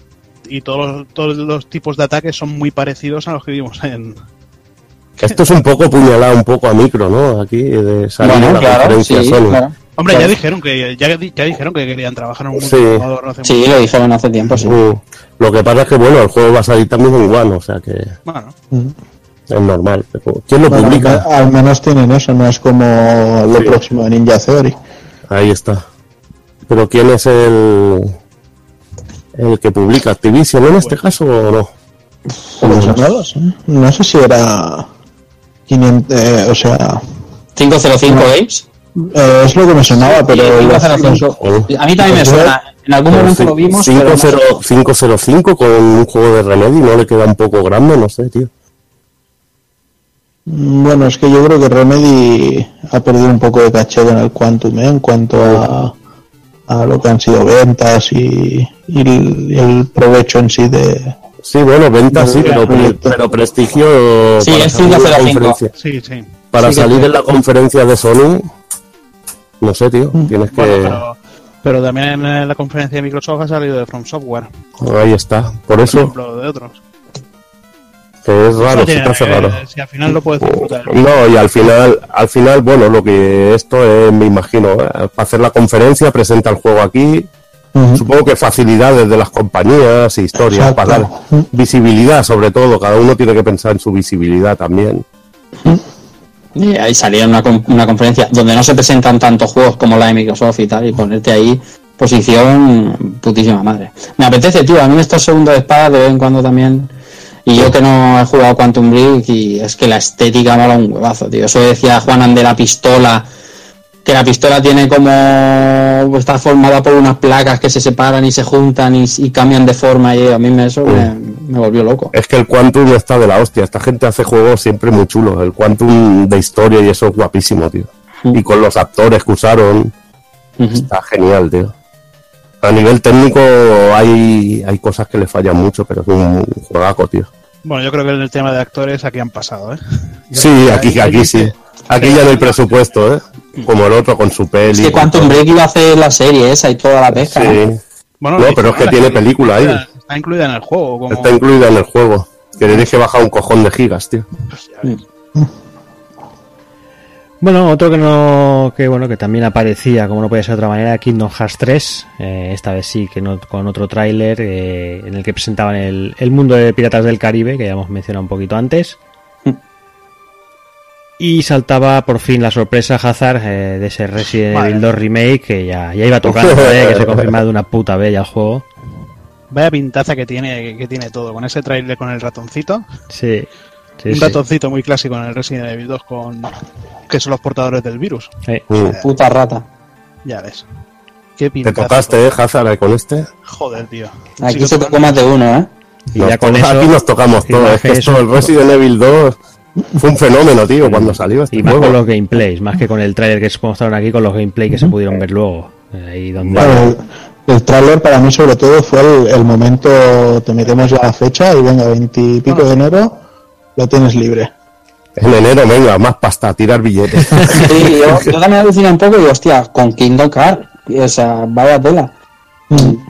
y todos, los, todos los tipos de ataques son muy parecidos a los que vimos en... Esto es un poco puñalado un poco a micro, ¿no? Aquí, de salir Bueno, de la claro, sí, Sony. claro. Hombre, Claro. ya dijeron que ya, di- ya dijeron que querían trabajar en un Sí. no hace Sí, lo dijeron hace tiempo, sí. Mm. Lo que pasa es que, bueno, el juego va a salir también en One, o sea que Bueno, es normal. Pero ¿Quién lo Bueno, publica? al al menos tienen eso, no es como lo Sí. próximo de Ninja Theory. Ahí está. Pero ¿quién es el el que publica Activision en este caso o no? Pues no sé. No sé si era 500, eh, o sea, 505 Games. eh, es lo que me sonaba, pero Sí, los- 505. Joder. A mí también me suena. En algún momento lo vimos, pero no sé. 50 505 con un juego de Remedy no le queda un poco grande, no sé, tío. Mm, Bueno, es que yo creo que Remedy ha perdido un poco de caché con el Quantum ¿eh? en cuanto a, a lo que han sido ventas y, y el, provecho en sí de... Sí, bueno, ventas sí, pero, pero prestigio Sí, para es salir en la 505. conferencia. sí, sí. Para Sí que salir sí. en la conferencia de Sony, no sé, tío, tienes que... Bueno, pero, pero también en la conferencia de Microsoft ha salido de From Software, Ahí está, por por eso ejemplo, de otros. Que es raro, hace eh, raro. Si al final lo puedes disfrutar. No, y al final, al final, bueno, lo que esto es, me imagino, eh, para hacer la conferencia, presenta el juego aquí, supongo que facilidades de las compañías, historias, Exacto. para dar visibilidad sobre todo, cada uno tiene que pensar en su visibilidad también. Y ahí salía una, una conferencia donde no se presentan tantos juegos como la de Microsoft y tal, y ponerte ahí posición putísima madre. Me apetece, tío, a mí estos segundos de espada de vez en cuando también. Y yo que no he jugado Quantum Break y es que la estética mola un huevazo, tío. Eso decía Juanan de la pistola, que la pistola tiene como está formada por unas placas que se separan y se juntan y, y cambian de forma y a mí me, eso me, me volvió loco. Es que el Quantum está de la hostia, esta gente hace juegos siempre muy chulos, el Quantum de historia y eso es guapísimo, tío. Y con los actores que usaron, está genial, tío. A nivel técnico hay, hay cosas que le fallan mucho, pero es un juegaco, tío. Bueno, yo creo que en el tema de actores aquí han pasado, ¿eh? Sí, aquí, aquí sí. Aquí ya no hay presupuesto, ¿eh? Como el otro con su peli. Es que Quantum Break iba a hacer la serie esa y toda la pesca. Sí. Bueno, No, pero es que tiene está película ahí. incluida- Está incluida en el juego. Como... Está incluida en el juego. Que le dije bajar un cojón de gigas, tío. Pues ya ves. Bueno, otro que no, que bueno, que también aparecía, como no puede ser de otra manera, Kingdom Hearts 3, eh, esta vez sí, que no, con otro tráiler eh, en el que presentaban el, el mundo de Piratas del Caribe, que ya hemos mencionado un poquito antes. Y saltaba por fin la sorpresa Hazard eh, de ese Resident Evil 2 remake que ya, ya iba tocando, eh, que se confirma de una puta vez ya el juego. Vaya pintaza que tiene, que tiene todo. Con ese trailer con el ratoncito. Sí, sí, un sí. ratoncito muy clásico en el Resident Evil 2 con que son los portadores del virus. Sí. Mm. Puta rata. Ya ves. Qué Te tocaste, ¿eh, Hazard, con este? Joder, tío. Aquí se tocó más de uno, ¿eh? Y Nos ya con eso- aquí nos tocamos y todos. más Es que esto, eso- el Resident Evil 2 fue un fenómeno, tío, cuando salió este Y más juego. con los gameplays, más que con el trailer que se mostraron aquí, con los gameplays que se pudieron ver luego. Eh, Ahí donde... Claro, el, el tráiler para mí sobre todo fue el, el momento, te metemos ya la fecha y venga, veintipico de enero, lo tienes libre. En enero, venga, más pasta, tirar billetes. Sí, yo, yo también aluciné un poco y digo, hostia, con Kingdom Hearts, o sea, vaya tela.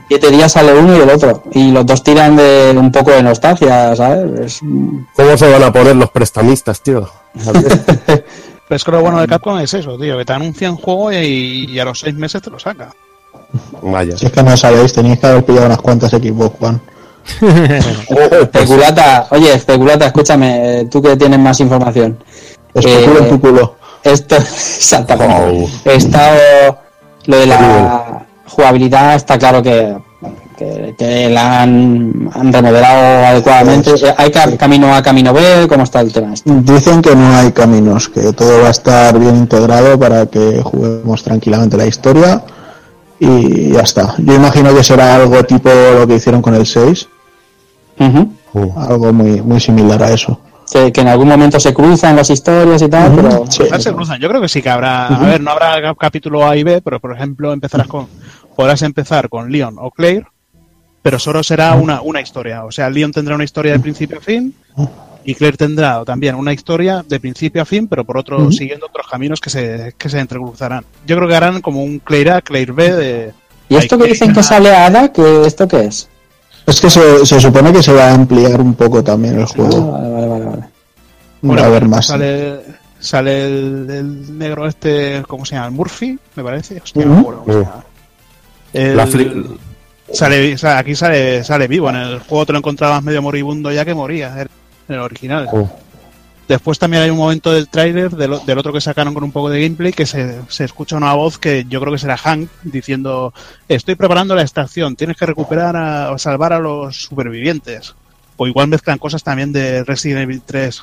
Siete días sale uno y el otro. Y los dos tiran de un poco de nostalgia, ¿sabes? Es- ¿Cómo se van a poner los prestamistas, tío? Pero es que lo bueno de Capcom es eso, tío, que te anuncian juego y, y a los seis meses te lo saca. Vaya. Si es que no sabéis, tenéis que haber pillado unas cuantas Xbox One. Especulata, oye, especulata, escúchame, tú que tienes más información. Especulo Eh, en tu culo. Esto, exactamente. Estado, lo de la jugabilidad está claro que, que, que la han, han remodelado adecuadamente. Eh, ¿Hay ca- camino A, camino B? ¿Cómo está el tema? este? Dicen que no hay caminos, que todo va a estar bien integrado para que juguemos tranquilamente la historia y ya está. Yo imagino que será algo tipo lo que hicieron con el 6, algo muy, muy similar a eso. Que, que en algún momento se cruzan las historias y tal, pero... Quizás se cruzan. Yo creo que sí que habrá. A ver, no habrá cap- capítulo A y B, pero por ejemplo empezarás con. Podrás empezar con Leon o Claire, pero solo será una, una historia. O sea, Leon tendrá una historia de principio a fin y Claire tendrá también una historia de principio a fin, pero por otro, siguiendo otros caminos que se, que se entrecruzarán. Yo creo que harán como un Claire A, Claire B de. ¿Y esto que dicen que sale a Ada, que esto qué es? Es que se, se supone que se va a ampliar un poco también el juego. Vale, vale, vale. vale. Va a haber más. Sale, sale el, el negro este, ¿cómo se llama? ¿El Murphy, me parece. Hostia, llama. El- La sale, sea, aquí sale, sale vivo. En el juego te lo encontrabas medio moribundo ya que moría, en el original. Oh. Después también hay un momento del tráiler del, del otro que sacaron con un poco de gameplay que se, se escucha una voz que yo creo que será Hank diciendo estoy preparando la estación, tienes que recuperar a, salvar a los supervivientes. O igual mezclan cosas también de Resident Evil 3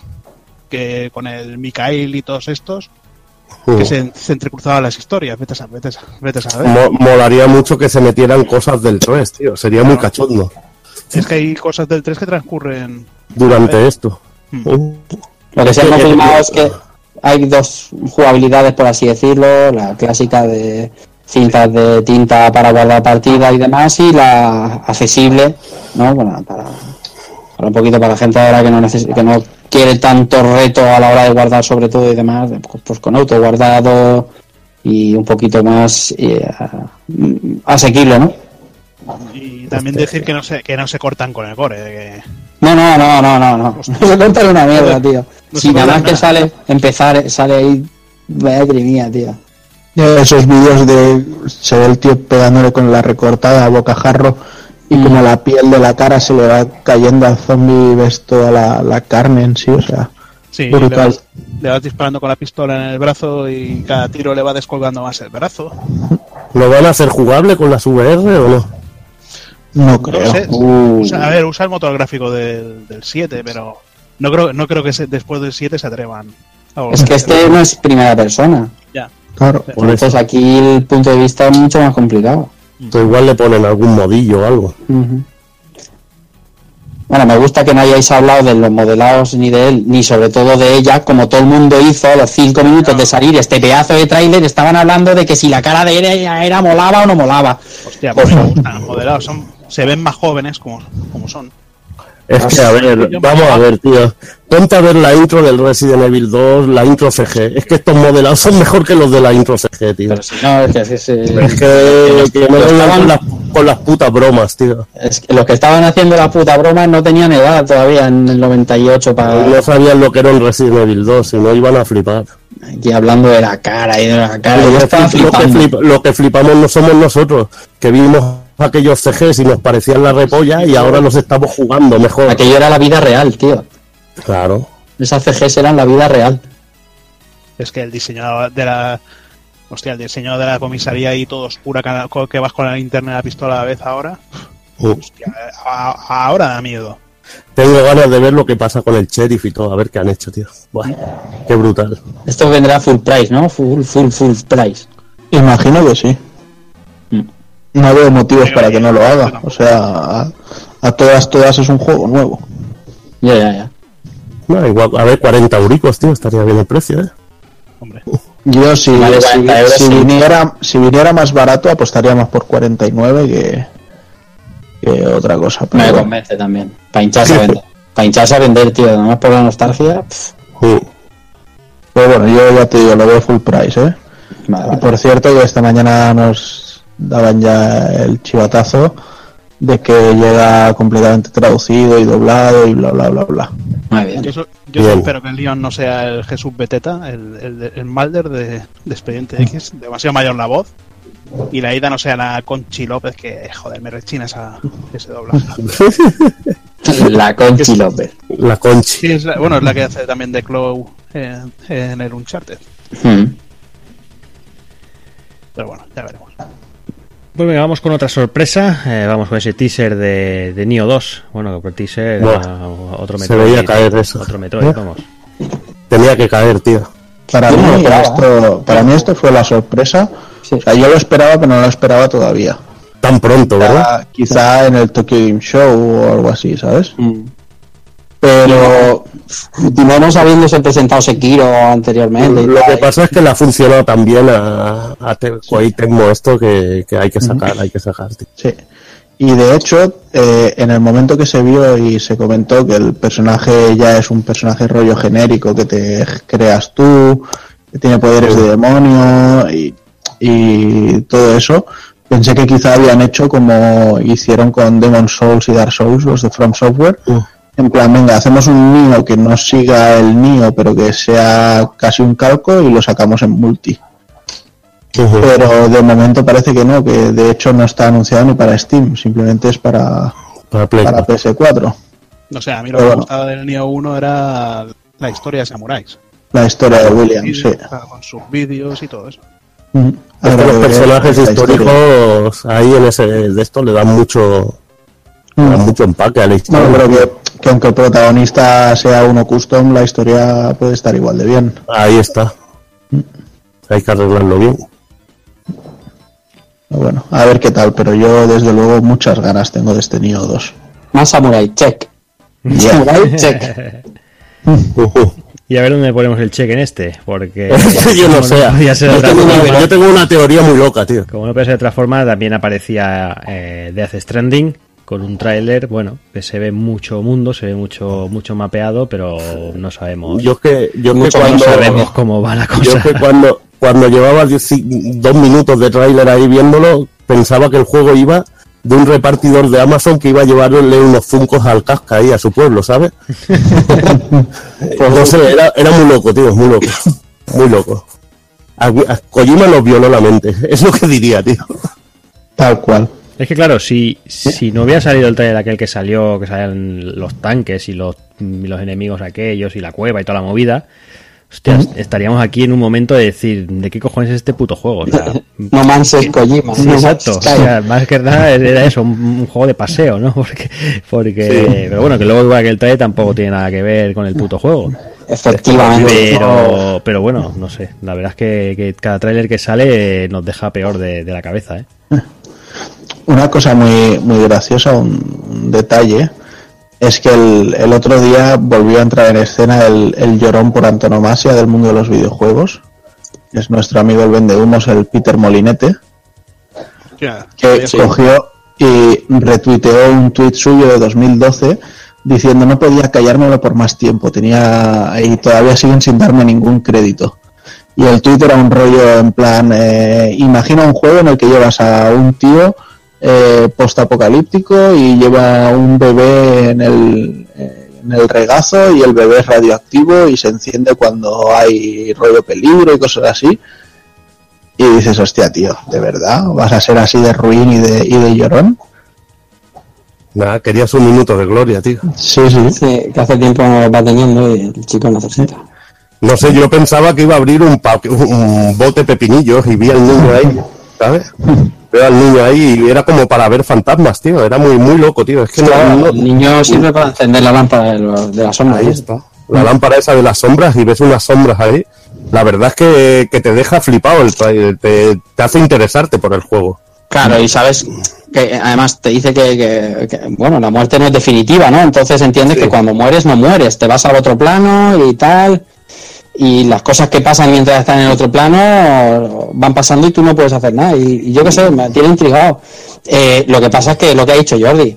que con el Mikael y todos estos que se, se entrecruzaban las historias. Vete a, vete a, vete a saber. Mo- molaría mucho que se metieran cosas del 3, tío. Sería muy cachondo Es que hay cosas del 3 que transcurren. durante esto. Lo que se ha confirmado es que hay dos jugabilidades, por así decirlo, la clásica de cintas de tinta para guardar partida y demás, y la accesible, ¿no? Bueno, para, para un poquito para la gente ahora que no, neces- que no quiere tanto reto a la hora de guardar sobre todo y demás, pues con auto guardado y un poquito más eh, asequible, ¿no? Y también decir que no se, que no se cortan con el core. de que- No, no, no, no, no, no. No se corta una mierda, tío. No Si nada más que sale, empezar, sale ahí, madre mía, tío. Esos vídeos de se ve el tío pegándole con la recortada a bocajarro y como la piel de la cara se le va cayendo al zombie y ves toda la, la carne en sí, o sea, Sí, le brutal. vas, le vas disparando con la pistola en el brazo y cada tiro le va descolgando más el brazo. ¿Lo van a hacer jugable con las VR o no? No No creo. sé. Uh. A ver, usa el motor gráfico del, del 7, pero no creo, no creo que se- después del 7 se atrevan. a Es que este no es primera persona. Ya. Claro. Entonces aquí el punto de vista es mucho más complicado. Pues igual le ponen algún modillo o algo. Bueno, me gusta que no hayáis hablado de los modelados ni de él, ni sobre todo de ella, como todo el mundo hizo a los cinco minutos de salir este pedazo de tráiler, estaban hablando de que si la cara de ella era molaba o no molaba. Hostia, pues me gustan los modelados. Son, se ven más jóvenes como, como son. Es que, a ver, vamos a ver, tío. Ponte a ver la intro del Resident Evil 2, la intro CG. Es que estos modelados son mejor que los de la intro CG, tío. Pero si no, es que, es, es- Es que, que estaban- con las, con las putas bromas, tío. es que los que estaban haciendo la puta broma no tenían edad todavía en el 98 para No sabían lo que era un Resident Evil 2, si no iban a flipar. aquí hablando de la cara y de la cara. Lo Yo que, lo que flip- lo que flipamos no somos nosotros, que vimos aquellos CGs y nos parecían la repolla y ahora los estamos jugando mejor. Aquello era la vida real, tío. Claro. Esas CGs eran la vida real. Es que el diseño de la. Hostia, el diseño de la comisaría y todo oscura que vas con la linterna y la pistola a la vez ahora. Uh, Hostia, a- ahora da miedo. Tengo ganas de ver lo que pasa con el sheriff y todo, a ver qué han hecho, tío. Buah, qué brutal. Esto vendrá full price, ¿no? Full, full, full price. Imagino que sí. No veo motivos para que no lo haga. O sea, a, a todas, todas es un juego nuevo. Ya, ya, ya. No, igual, a ver, 40 euricos, tío, estaría bien el precio, ¿eh? Yo si, Vale, si, 40 euros, si sí. viniera, si viniera más barato apostaría más por 49 que, que otra cosa. Pero Me bueno. convence también. Para hincharse a vender. Para hincharse a vender, tío. Nada más por la nostalgia. Sí. Pero bueno, yo ya te digo, lo veo full price, ¿eh? vale, Y vale. por cierto que esta mañana nos daban ya el chivatazo de que llega completamente traducido y doblado y bla bla bla bla. Muy bien. Yo, so- yo Bien. espero que el Leon no sea el Jesús Beteta, el, el, el Mulder de, de Expediente X, demasiado mayor la voz. Y la ida no sea la Conchi López, que joder, me rechina esa, ese doblaje. La Conchi López. La conchi. Sí, es la- bueno, es la que hace también de Clow en, en el Uncharted. Mm. Pero bueno, ya veremos. Pues venga, vamos con otra sorpresa. Eh, vamos con ese teaser de, de Neo 2. Bueno, que el teaser era otro Se Metroid. veía caer eso. Otro Metroid, ¿Eh? vamos. Tenía que caer, tío. Para no mí, esperaba. esto, para mí esto fue la sorpresa. Sí. O sea, yo lo esperaba, pero no lo esperaba todavía. Tan pronto, ¿verdad? Quizá, quizá en el Tokyo Game Show o algo así, ¿sabes? Mm. Pero Continuamos habiéndose presentado Sekiro anteriormente. Lo que pasa es que le ha funcionado también a, a Te- Koei Tecmo esto que, que hay que sacar, hay que sacar. tío. Sí. Y de hecho, eh, en el momento que se vio y se comentó que el personaje ya es un personaje rollo genérico que te creas tú, que tiene poderes de demonio y, y todo eso, pensé que quizá habían hecho como hicieron con Demon Souls y Dark Souls, los de From Software. En plan, venga, hacemos un Nio que no siga el Nio, pero que sea casi un calco y lo sacamos en multi. Pero de momento parece que no, que de hecho no está anunciado ni para Steam, simplemente es para, Para Play para 4. PS4. No sé, a mí lo Pero que me bueno. gustaba del Neo 1 era la historia de Samuráis. La historia de William, sí. Con sus vídeos y todo eso. Mm. Es Habrá que los personajes historia. históricos ahí en ese de esto le dan mucho le dan mucho empaque a la historia. Bueno, pero que, que aunque el protagonista sea uno custom, la historia puede estar igual de bien. Ahí está. Hay que arreglarlo bien. Bueno, a ver qué tal, pero yo desde luego muchas ganas tengo de este Nioh 2. Más Samurai, check. Samurai, check. Y a ver dónde ponemos el cheque en este, porque yo no sé. tengo, una, yo tengo una teoría muy loca, tío. como no puede ser de otra forma, también aparecía eh, Death Stranding con un tráiler, bueno, que se ve mucho mundo, se ve mucho mucho mapeado, pero no sabemos. Yo es que, yo es que cuando, no sabemos cómo va la yo cosa. es que cuando, cuando llevaba diez- dos minutos de tráiler ahí viéndolo, pensaba que el juego iba de un repartidor de Amazon que iba a llevarle unos funcos al casca ahí a su pueblo, ¿sabes? pues no sé, era, era muy loco, tío, muy loco. Muy loco. A, a Kojima nos violó la mente, es lo que diría, tío. Tal cual. Es que claro, si, si no hubiera salido el trailer aquel que salió, que salían los tanques y los, y los enemigos aquellos y la cueva y toda la movida, hostias, estaríamos aquí en un momento de decir, ¿de qué cojones es este puto juego? O sea, No Man's Kojima. Sí, no exacto. Man's O Sky. sea, más que nada era eso, un, un juego de paseo, ¿no? Porque, porque pero bueno, que luego igual que el trailer tampoco tiene nada que ver con el puto juego. Efectivamente. Pero, pero bueno, no sé. La verdad es que, que cada tráiler que sale nos deja peor de, de la cabeza, ¿eh? Una cosa muy, muy graciosa, un, un detalle, es que el, el otro día volvió a entrar en escena el, el llorón por antonomasia del mundo de los videojuegos. Es nuestro amigo el vendehumos, el Peter Molinete, que sí. cogió y retuiteó un tuit suyo de 2012 diciendo no podía callármelo por más tiempo, tenía y todavía siguen sin darme ningún crédito. Y el tuit era un rollo en plan, eh, imagina un juego en el que llevas a un tío eh, postapocalíptico y lleva un bebé en el, eh, en el regazo y el bebé es radioactivo y se enciende cuando hay rollo peligro y cosas así. Y dices, hostia, tío, ¿de verdad? ¿Vas a ser así de ruin y de, y de llorón? Nada, querías un minuto de gloria, tío. Sí, sí. Sí, que hace tiempo va teniendo y el chico necesita. No sé, yo pensaba que iba a abrir un, pa- un bote pepinillos y vi al niño ahí, ¿sabes? Veo al niño ahí y era como para ver fantasmas, tío. Era muy, muy loco, tío. Es que no, el niño sirve para encender la lámpara de, lo- de la sombra. Ahí está. La lámpara esa de las sombras y ves unas sombras ahí. la verdad es que, que te deja flipado el te, te hace interesarte por el juego. Claro, y sabes que además te dice que, que- que, bueno, la muerte no es definitiva, ¿no? Entonces entiendes que cuando mueres no mueres, te vas al otro plano y tal. Y las cosas que pasan mientras estás en el otro plano van pasando y tú no puedes hacer nada. Y, y yo qué sé, me tiene intrigado. Eh, lo que pasa es que lo que ha dicho Jordi,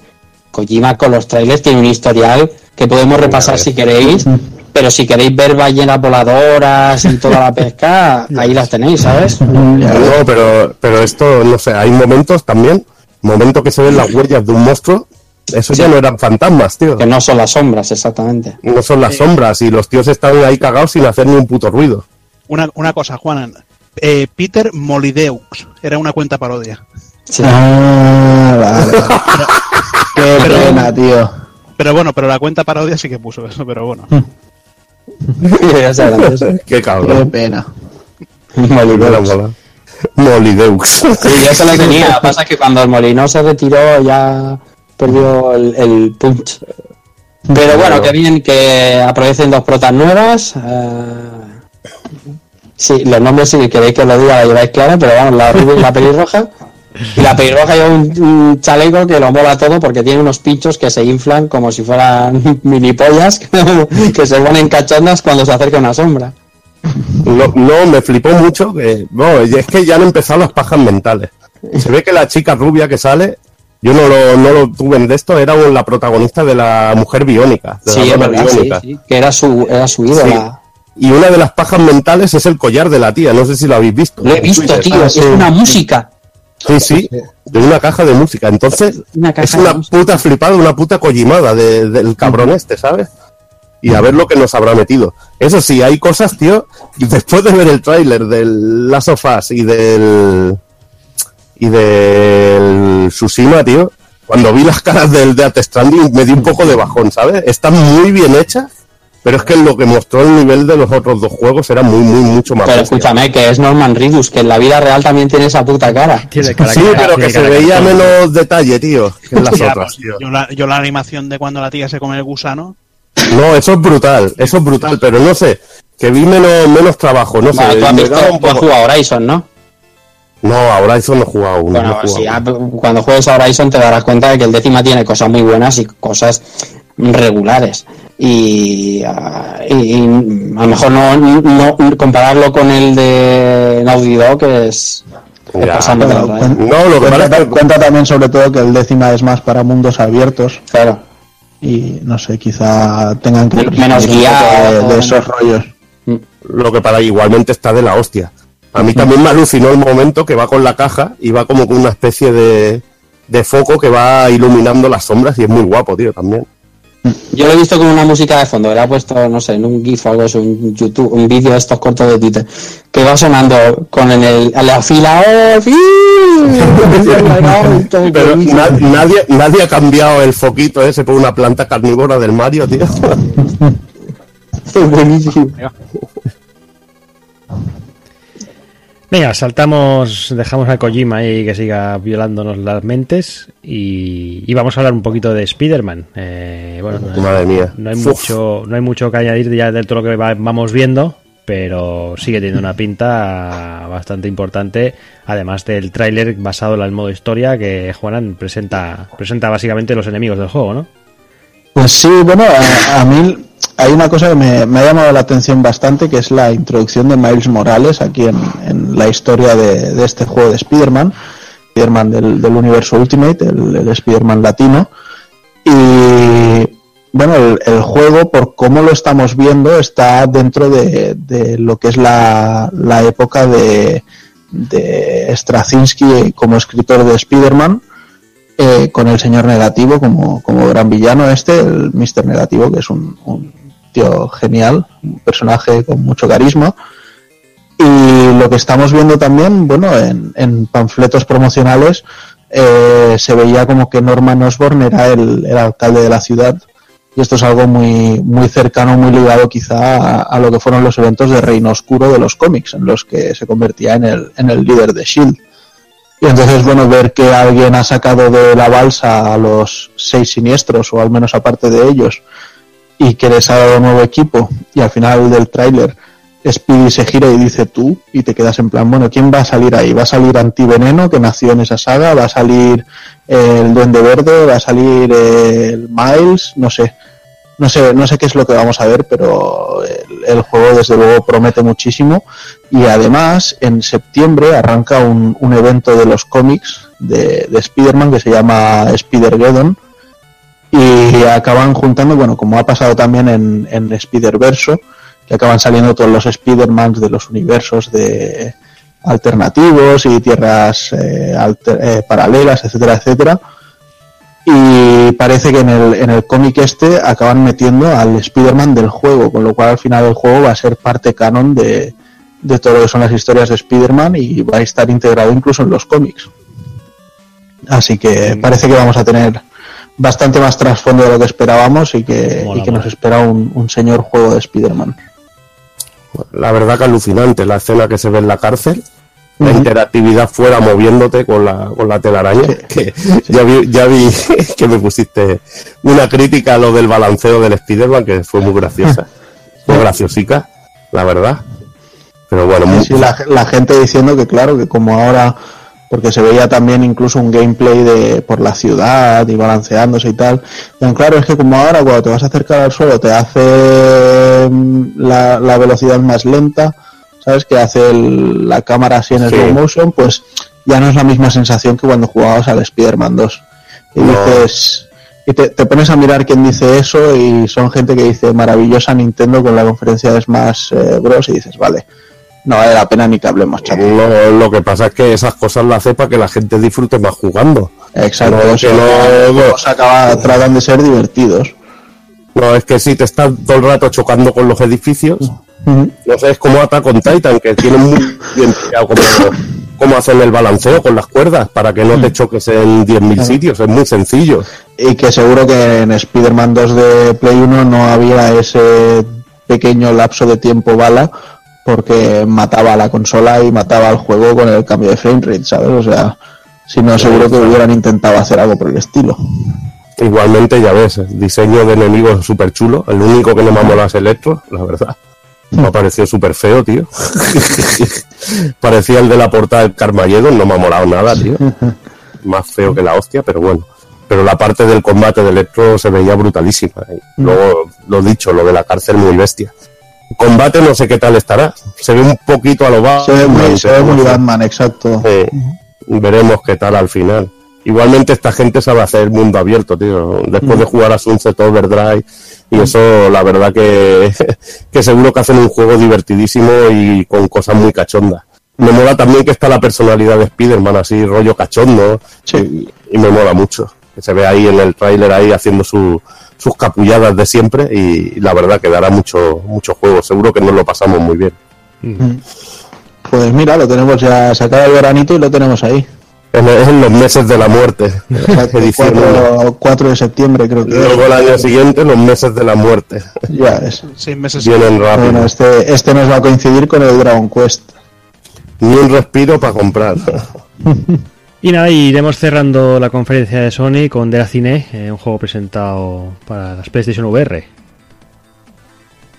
Kojima con los trailers tiene un historial que podemos repasar si queréis, pero si queréis ver ballenas voladoras y toda la pesca, ahí las tenéis, ¿sabes? No, pero, pero esto, no sé, hay momentos también, momentos que se ven las huellas de un monstruo, eso ya no eran fantasmas, tío. Que no son las sombras, exactamente. No son las sombras y los tíos están ahí cagados sin hacer ni un puto ruido. Una, una cosa, Juanan. Eh, Peter Molideux era una cuenta parodia. Ah, vale. Qué Pero- pena, tío. Pero bueno, pero la cuenta parodia sí que puso eso, pero bueno. Ya gracioso. Qué Qué cabrón. pena. Mola, mola. Molideux. Sí, yo se lo tenía. Pasa que cuando el Molino se retiró ya perdió el, el punch. Pero bueno, que bien que aparecen dos protas nuevas. eh, sí, los nombres si queréis que lo diga la lleváis clara, pero vamos, la rubia y la pelirroja. Y la pelirroja lleva un, un chaleco que lo mola todo porque tiene unos pinchos que se inflan como si fueran mini pollas que se ponen cachondas cuando se acerca una sombra. No, no, me flipó mucho. Que, no, y es que ya han empezado las pajas mentales. Se ve que la chica rubia que sale, yo no lo, no lo tuve en de esto, era la protagonista de la mujer biónica. de la Sí, es dama verdad, sí, biónica. sí, que era su, era su ídola. Y una de las pajas mentales es el collar de la tía, no sé si lo habéis visto. Lo he visto, Twitter. tío, es una música. Sí, sí, de una caja de música. Entonces, Una caja es una puta flipada, una puta collimada de- del cabrón este, ¿sabes? Y a ver lo que nos habrá metido. Eso sí, hay cosas, tío, y después de ver el tráiler del Last of Us y del... y del Tsushima, tío, cuando vi las caras del Death Stranding me di un poco de bajón, ¿sabes? Están muy bien hechas, pero es que lo que mostró el nivel de los otros dos juegos era muy, muy, mucho más Pero bestia. escúchame, que es Norman Reedus, que en la vida real también tiene esa puta cara. Tiene cara Sí, pero tiene que se cara veía que- menos detalle, tío, que en las Ya, otras, pues, tío. yo, la, yo la animación de cuando la tía se come el gusano. No, eso es brutal, eso es brutal, pero no sé, que vi menos, menos trabajo, no sé. Tú has visto, un tú has poco- jugado Horizon, ¿no? No, a Horizon no he jugado no he Bueno, jugado sí, aún. ah, cuando juegues a Horizon te darás cuenta de que el décima tiene cosas muy buenas y cosas regulares. Y, ah, y- y a lo mejor no, no compararlo con el de Naughty Dog es, es Ya. pasando de la raya. cuen- No, lo que cuenta, es que- cuenta también sobre todo que el décima es más para mundos abiertos Claro. y no sé, quizá tengan que Menos poco de, de esos rollos. Lo que para igualmente está de la hostia. A mí también me alucinó el momento que va con la caja y va como con una especie de, de foco que va iluminando las sombras y es muy guapo, tío, también. Yo lo he visto con una música de fondo, le ha puesto, no sé, en un GIF o algo así, un YouTube, un vídeo de estos cortos de Twitter, que va sonando con en el, en la fila, ¡oh, sí! Pero na- nadie, nadie ha cambiado el foquito ese por una planta carnívora del Mario, tío. Buenísimo. Venga, saltamos, dejamos a Kojima ahí que siga violándonos las mentes y, y vamos a hablar un poquito de Spider-Man. Eh, bueno, no, Madre mía. no hay Uf. mucho, no hay mucho que añadir ya de todo lo que va- vamos viendo, pero sigue teniendo una pinta bastante importante, además del tráiler basado en el modo historia que Juanan presenta, presenta básicamente los enemigos del juego, ¿no? Pues sí, bueno, a, a mí hay una cosa que me, ha llamado la atención bastante, que es la introducción de Miles Morales aquí en, la historia de, este juego de Spider-Man, Spider-Man del, del universo Ultimate, el, el Spider-Man latino. Y bueno, el, juego, por cómo lo estamos viendo, está dentro de, lo que es la, época de, de Straczynski como escritor de Spider-Man eh, con el señor negativo como, como gran villano este, el Mr. Negativo, que es un, un tío genial, un personaje con mucho carisma. Y lo que estamos viendo también, bueno, en, en panfletos promocionales eh, se veía como que Norman Osborn era el, el alcalde de la ciudad. Y esto es algo muy, muy cercano, muy ligado quizá a, lo que fueron los eventos de Reino Oscuro de los cómics, en los que se convertía en el, en el líder de Shield. Y entonces, bueno, ver que alguien ha sacado de la balsa a los seis siniestros, o al menos aparte de ellos, y que les ha dado nuevo equipo, y al final del tráiler Speedy se gira y dice tú y te quedas en plan, bueno, ¿quién va a salir ahí? ¿Va a salir Antiveneno, que nació en esa saga? ¿Va a salir el Duende Verde? ¿Va a salir el Miles? No sé. No sé, no sé qué es lo que vamos a ver, pero el, el juego desde luego promete muchísimo. Y además, en septiembre arranca un, un evento de los cómics de, de Spider-Man que se llama Spider-Geddon. Y acaban juntando, bueno, como ha pasado también en, en Spider-Verso, que acaban saliendo todos los Spider-Mans de los universos de alternativos y tierras eh, alter- eh, paralelas, etcétera, etcétera. Y parece que en el, en el cómic este acaban metiendo al Spider-Man del juego, con lo cual al final el juego va a ser parte canon de, de todo lo que son las historias de Spider-Man y va a estar integrado incluso en los cómics. Así que parece que vamos a tener bastante más trasfondo de lo que esperábamos y que, Mola, y que mola. nos espera un, un señor juego de Spider-Man. La verdad que alucinante la escena que se ve en la cárcel. La interactividad fuera moviéndote con la, con la telaraña. Que ya vi, ya vi que me pusiste una crítica a lo del balanceo del Spider-Man, que fue muy graciosa. Fue graciosica, la verdad. Pero bueno, muy, Sí, la, la gente diciendo que claro, que como ahora, porque se veía también incluso un gameplay de por la ciudad y balanceándose y tal, y claro, es que como ahora cuando te vas a acercar al suelo te hace mm, la, la velocidad más lenta, ¿sabes? Que hace el- la cámara así en Sí. slow motion, pues ya no es la misma sensación que cuando jugabas al Spider-Man 2. Y No. dices... Y te, te pones a mirar quién dice eso y son gente que dice maravillosa Nintendo con la conferencia de Smash eh, Bros. y dices, vale, no vale la pena ni que hablemos, chaval. No, lo que pasa es que esas cosas las hace para que la gente disfrute más jugando. Exacto, No, que los juegos acaba, tratan de ser divertidos. No, es que si te estás todo el rato chocando con los edificios, no sé, es como Attack on Titan, que tiene muy bien cómo, cómo hacen el balanceo con las cuerdas para que no te choques en 10.000 sitios, es muy sencillo. Y que seguro que en Spider-Man 2 de Play 1 no había ese pequeño lapso de tiempo bala porque mataba a la consola y mataba al juego con el cambio de frame rate, ¿sabes? O sea, si no, seguro que hubieran intentado hacer algo por el estilo. Igualmente, ya ves, diseño de enemigos súper chulo. El único que no me ha es Electro, la verdad. Me ha parecido súper feo, tío. Parecía el de la portada del Carmageddon, no me ha molado nada, tío. Más feo que la hostia, pero bueno. Pero la parte del combate de Electro se veía brutalísima. Y luego, lo dicho, lo de la cárcel muy bestia. Combate no sé qué tal estará. Se ve un poquito a lo bajo. Se ve muy, se ve muy Batman, exacto. veremos qué tal al final. Igualmente esta gente sabe hacer mundo abierto, tío. Después de jugar a Sunset Overdrive y eso, la verdad que, que seguro que hacen un juego divertidísimo y con cosas muy cachondas. Me mola también que está la personalidad de Spider-Man así, rollo cachondo, y, y me mola mucho. Que se ve ahí en el tráiler ahí haciendo su- sus capulladas de siempre y, la verdad que dará mucho, mucho juego. Seguro que nos lo pasamos muy bien. Pues mira, lo tenemos ya, se acaba el veranito y lo tenemos ahí. En, en los meses de la muerte. 4, 4 de septiembre creo que Luego el año siguiente, los meses de la muerte. Ya es. Seis meses. Vienen rápido. Bueno, este, este nos va a coincidir con el Dragon Quest. Ni un respiro para comprar. Y nada, y iremos cerrando la conferencia de Sony con De la Cine, eh, un juego presentado para las PlayStation VR.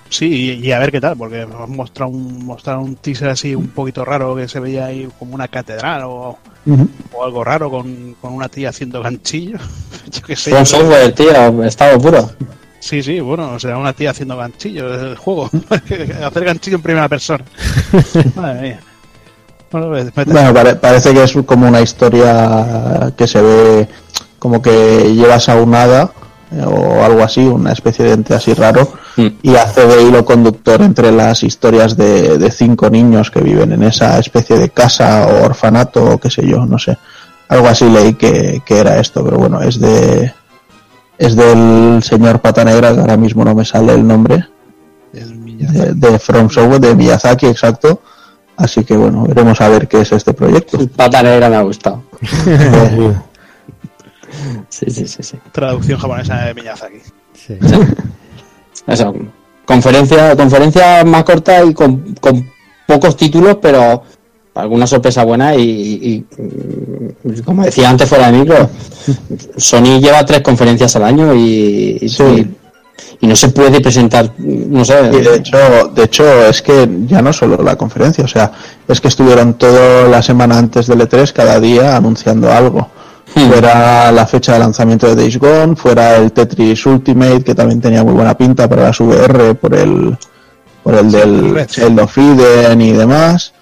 Sí, y, a ver qué tal, porque nos han mostrado un, mostraron un teaser así un poquito raro que se veía ahí como una catedral o, o algo raro con, con una tía haciendo ganchillo. Yo qué sé. Software, tío, estado puro. Sí, sí, bueno, o sea, una tía haciendo ganchillo es el juego. Hacer ganchillo en primera persona. Madre mía. Bueno, pues, mete- Bueno, pare- parece que es como una historia que se ve como que llevas a un hada eh, o algo así, una especie de ente así raro, y hace de hilo conductor entre las historias de, de cinco niños que viven en esa especie de casa o orfanato o qué sé yo, no sé. Algo así leí que, que era esto, pero bueno, es de es del señor Pata Negra, que ahora mismo no me sale el nombre, de, de From Software, de Miyazaki, exacto. Así que bueno, veremos a ver qué es este proyecto. Pata negra me ha gustado. sí, sí, sí, sí. Traducción japonesa de Miyazaki. Eso, conferencia, conferencia más corta y con, con pocos títulos, pero alguna sorpresa buena y, y, como decía antes fuera de micro, Sony lleva tres conferencias al año y, y- y- y no se puede presentar no sé. Y de hecho, de hecho, es que ya no solo la conferencia, o sea, es que estuvieron toda la semana antes del E3 cada día anunciando algo. Hmm. Fuera la fecha de lanzamiento de Days Gone, fuera el Tetris Ultimate, que también tenía muy buena pinta para las VR por el, por el del of Eden y demás.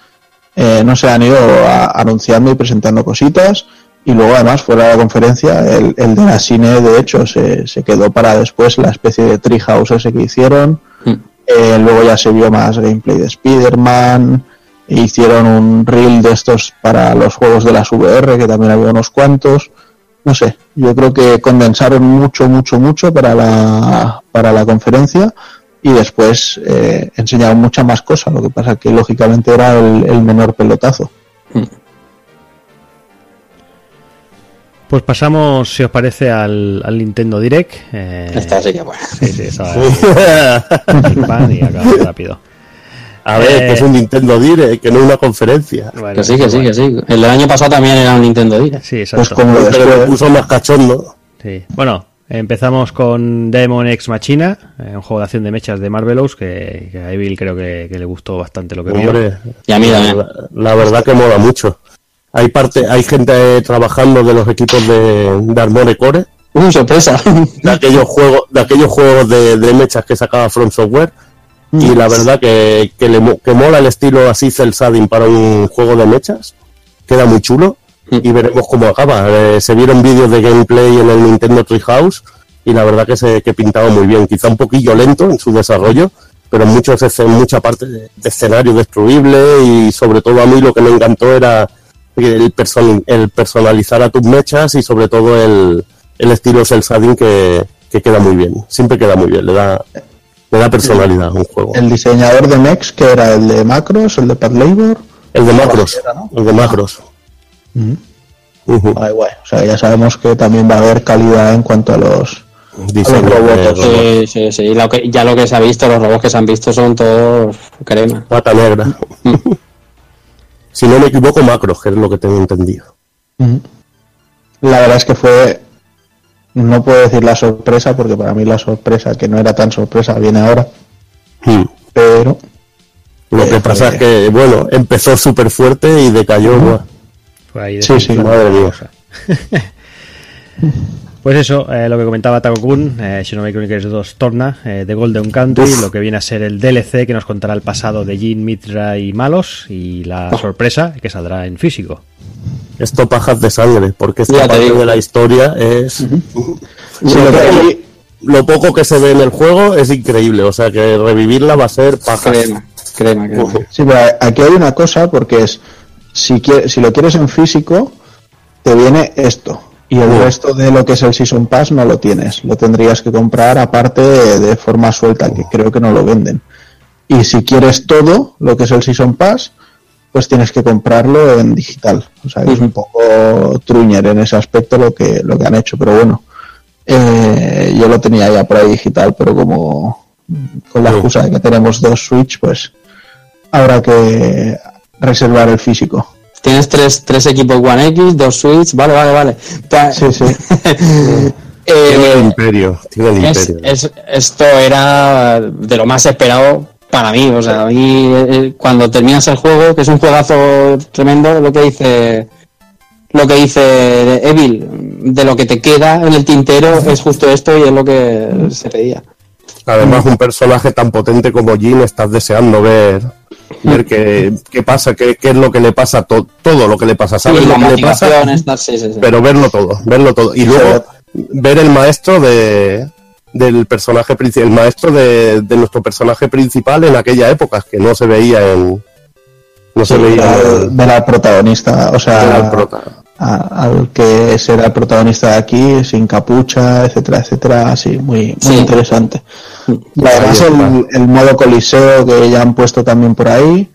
Eh, no se han ido a- anunciando y presentando cositas. Y luego, además, fuera de la conferencia, el, el de la cine, de hecho, se, se quedó para después la especie de Treehouse ese que hicieron. Eh, luego ya se vio más gameplay de Spider-Man. e Hicieron un reel de estos para los juegos de las VR, que también había unos cuantos. No sé, yo creo que condensaron mucho, mucho, mucho para la, para la conferencia y después eh, enseñaron mucha más cosas. Lo que pasa que lógicamente era el, el menor pelotazo. Pues pasamos, si os parece, al, al Nintendo Direct. Eh, Esta sí que buena. Sí, sí, esa y rápido. A ver, Eh, que es un Nintendo Direct, que no es una conferencia. Bueno, Que sí, que sí, que sí. El del año pasado también era un Nintendo Direct. Sí, exacto. Pues como Pero después, me puso más cachondo. Sí. Bueno, empezamos con Demon X Machina, eh, un juego de acción de mechas de Marvelous, que, que a Evil creo que, que le gustó bastante lo que vio. Hombre, Y a mí la, también. verdad- la verdad que mola mucho. Hay parte, hay gente trabajando de los equipos de, de Armore Core, Uh, sorpresa. de aquellos juegos, de aquellos juegos de, de mechas que sacaba From Software. Y la verdad que, que, le, que mola el estilo así cel shading para un juego de mechas. Queda muy chulo. Y veremos cómo acaba. Eh, se vieron vídeos de gameplay en el Nintendo Treehouse y la verdad que se que pintaba muy bien. Quizá un poquillo lento en su desarrollo, pero en muchos escen- mucha parte de, de escenario destruible y sobre todo a mí lo que me encantó era el, person- el personalizar a tus mechas y sobre todo el, el estilo cel shading que, que queda muy bien. Siempre queda muy bien, le da, le da personalidad a un juego. el diseñador de Mex, que era el de Macros, el de Pad Labor. El de macros, el de macros. Ujú. Ay, guay. O sea, ya sabemos que también va a haber calidad en cuanto a los, a los Diseño de robots. robot. Sí, sí, sí. Lo que, ya lo que se ha visto, los robots que se han visto son todos crema. Pata negra. Si no me equivoco, macros, que es lo que tengo entendido. Ujú. La verdad es que fue, no puedo decir la sorpresa, porque para mí la sorpresa, que no era tan sorpresa, viene ahora, Hmm. pero Lo Eh, que pasa joder. es que, bueno, empezó súper fuerte y decayó. buah. Fue ahí de Sí, sí. Madre mía. Pues eso, eh, lo que comentaba Taco Kun, eh, Xenoblade Chronicles 2 Torna, eh, de Golden Country, Uf. lo que viene a ser el DLC que nos contará el pasado de Jin, Mitra y Malos, y la sorpresa que saldrá en físico. Esto pajas de sangre, porque esta parte digo. de la historia es. sí, lo, poco, hay- lo poco que se ve en el juego es increíble. O sea que revivirla va a ser pajas. Crema, crema, crema. Sí, pero aquí hay una cosa, porque es, si, quie- si lo quieres en físico, te viene esto. Y el resto de lo que es el Season Pass no lo tienes. Lo tendrías que comprar aparte de, forma suelta, que creo que no lo venden. Y si quieres todo lo que es el Season Pass, pues tienes que comprarlo en digital. O sea, es un poco truñer en ese aspecto lo que, lo que han hecho. Pero bueno, eh, yo lo tenía ya por ahí digital, pero como con la excusa de que tenemos dos Switch, pues habrá que reservar el físico. Tienes tres, tres equipos One X, dos Switch, vale, vale, vale. Sí, sí. Tiene el eh, imperio. Tiene el es- imperio. es- esto era de lo más esperado para mí. O sea, a mí eh, cuando terminas el juego, que es un juegazo tremendo, lo que dice lo que dice Evil, de lo que te queda en el tintero es justo esto y es lo que se pedía. Además, un personaje tan potente como Jin, estás deseando ver ver qué, qué pasa, qué, qué es lo que le pasa, to- todo lo que le pasa, sabes Sí, lo la que le pasa, esta- sí, sí, sí. pero verlo todo, verlo todo. Y luego ver el maestro de del personaje principal, el maestro de, de nuestro personaje principal en aquella época, que no se veía en no se Sí, veía al- en, de la protagonista, o sea, era el prota. A- al que será el protagonista de aquí, sin capucha, etcétera, etcétera, así, muy, muy Sí. interesante. Y además el, el modo coliseo que ya han puesto también por ahí,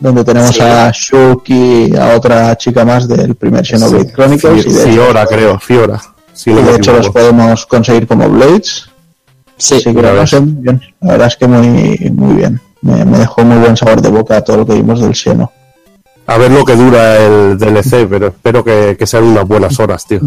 donde tenemos Sí. a Shulk y a otra chica más del primer Xenoblade Chronicles, y de, Fiora, creo, Fiora. Si y de hecho los podemos conseguir como Blades. Sí, Así que la verdad. bien. La verdad es que muy, muy bien. Me, me dejó muy buen sabor de boca todo lo que vimos del Xeno. A ver lo que dura el DLC, pero espero que, que sean unas buenas horas, tío.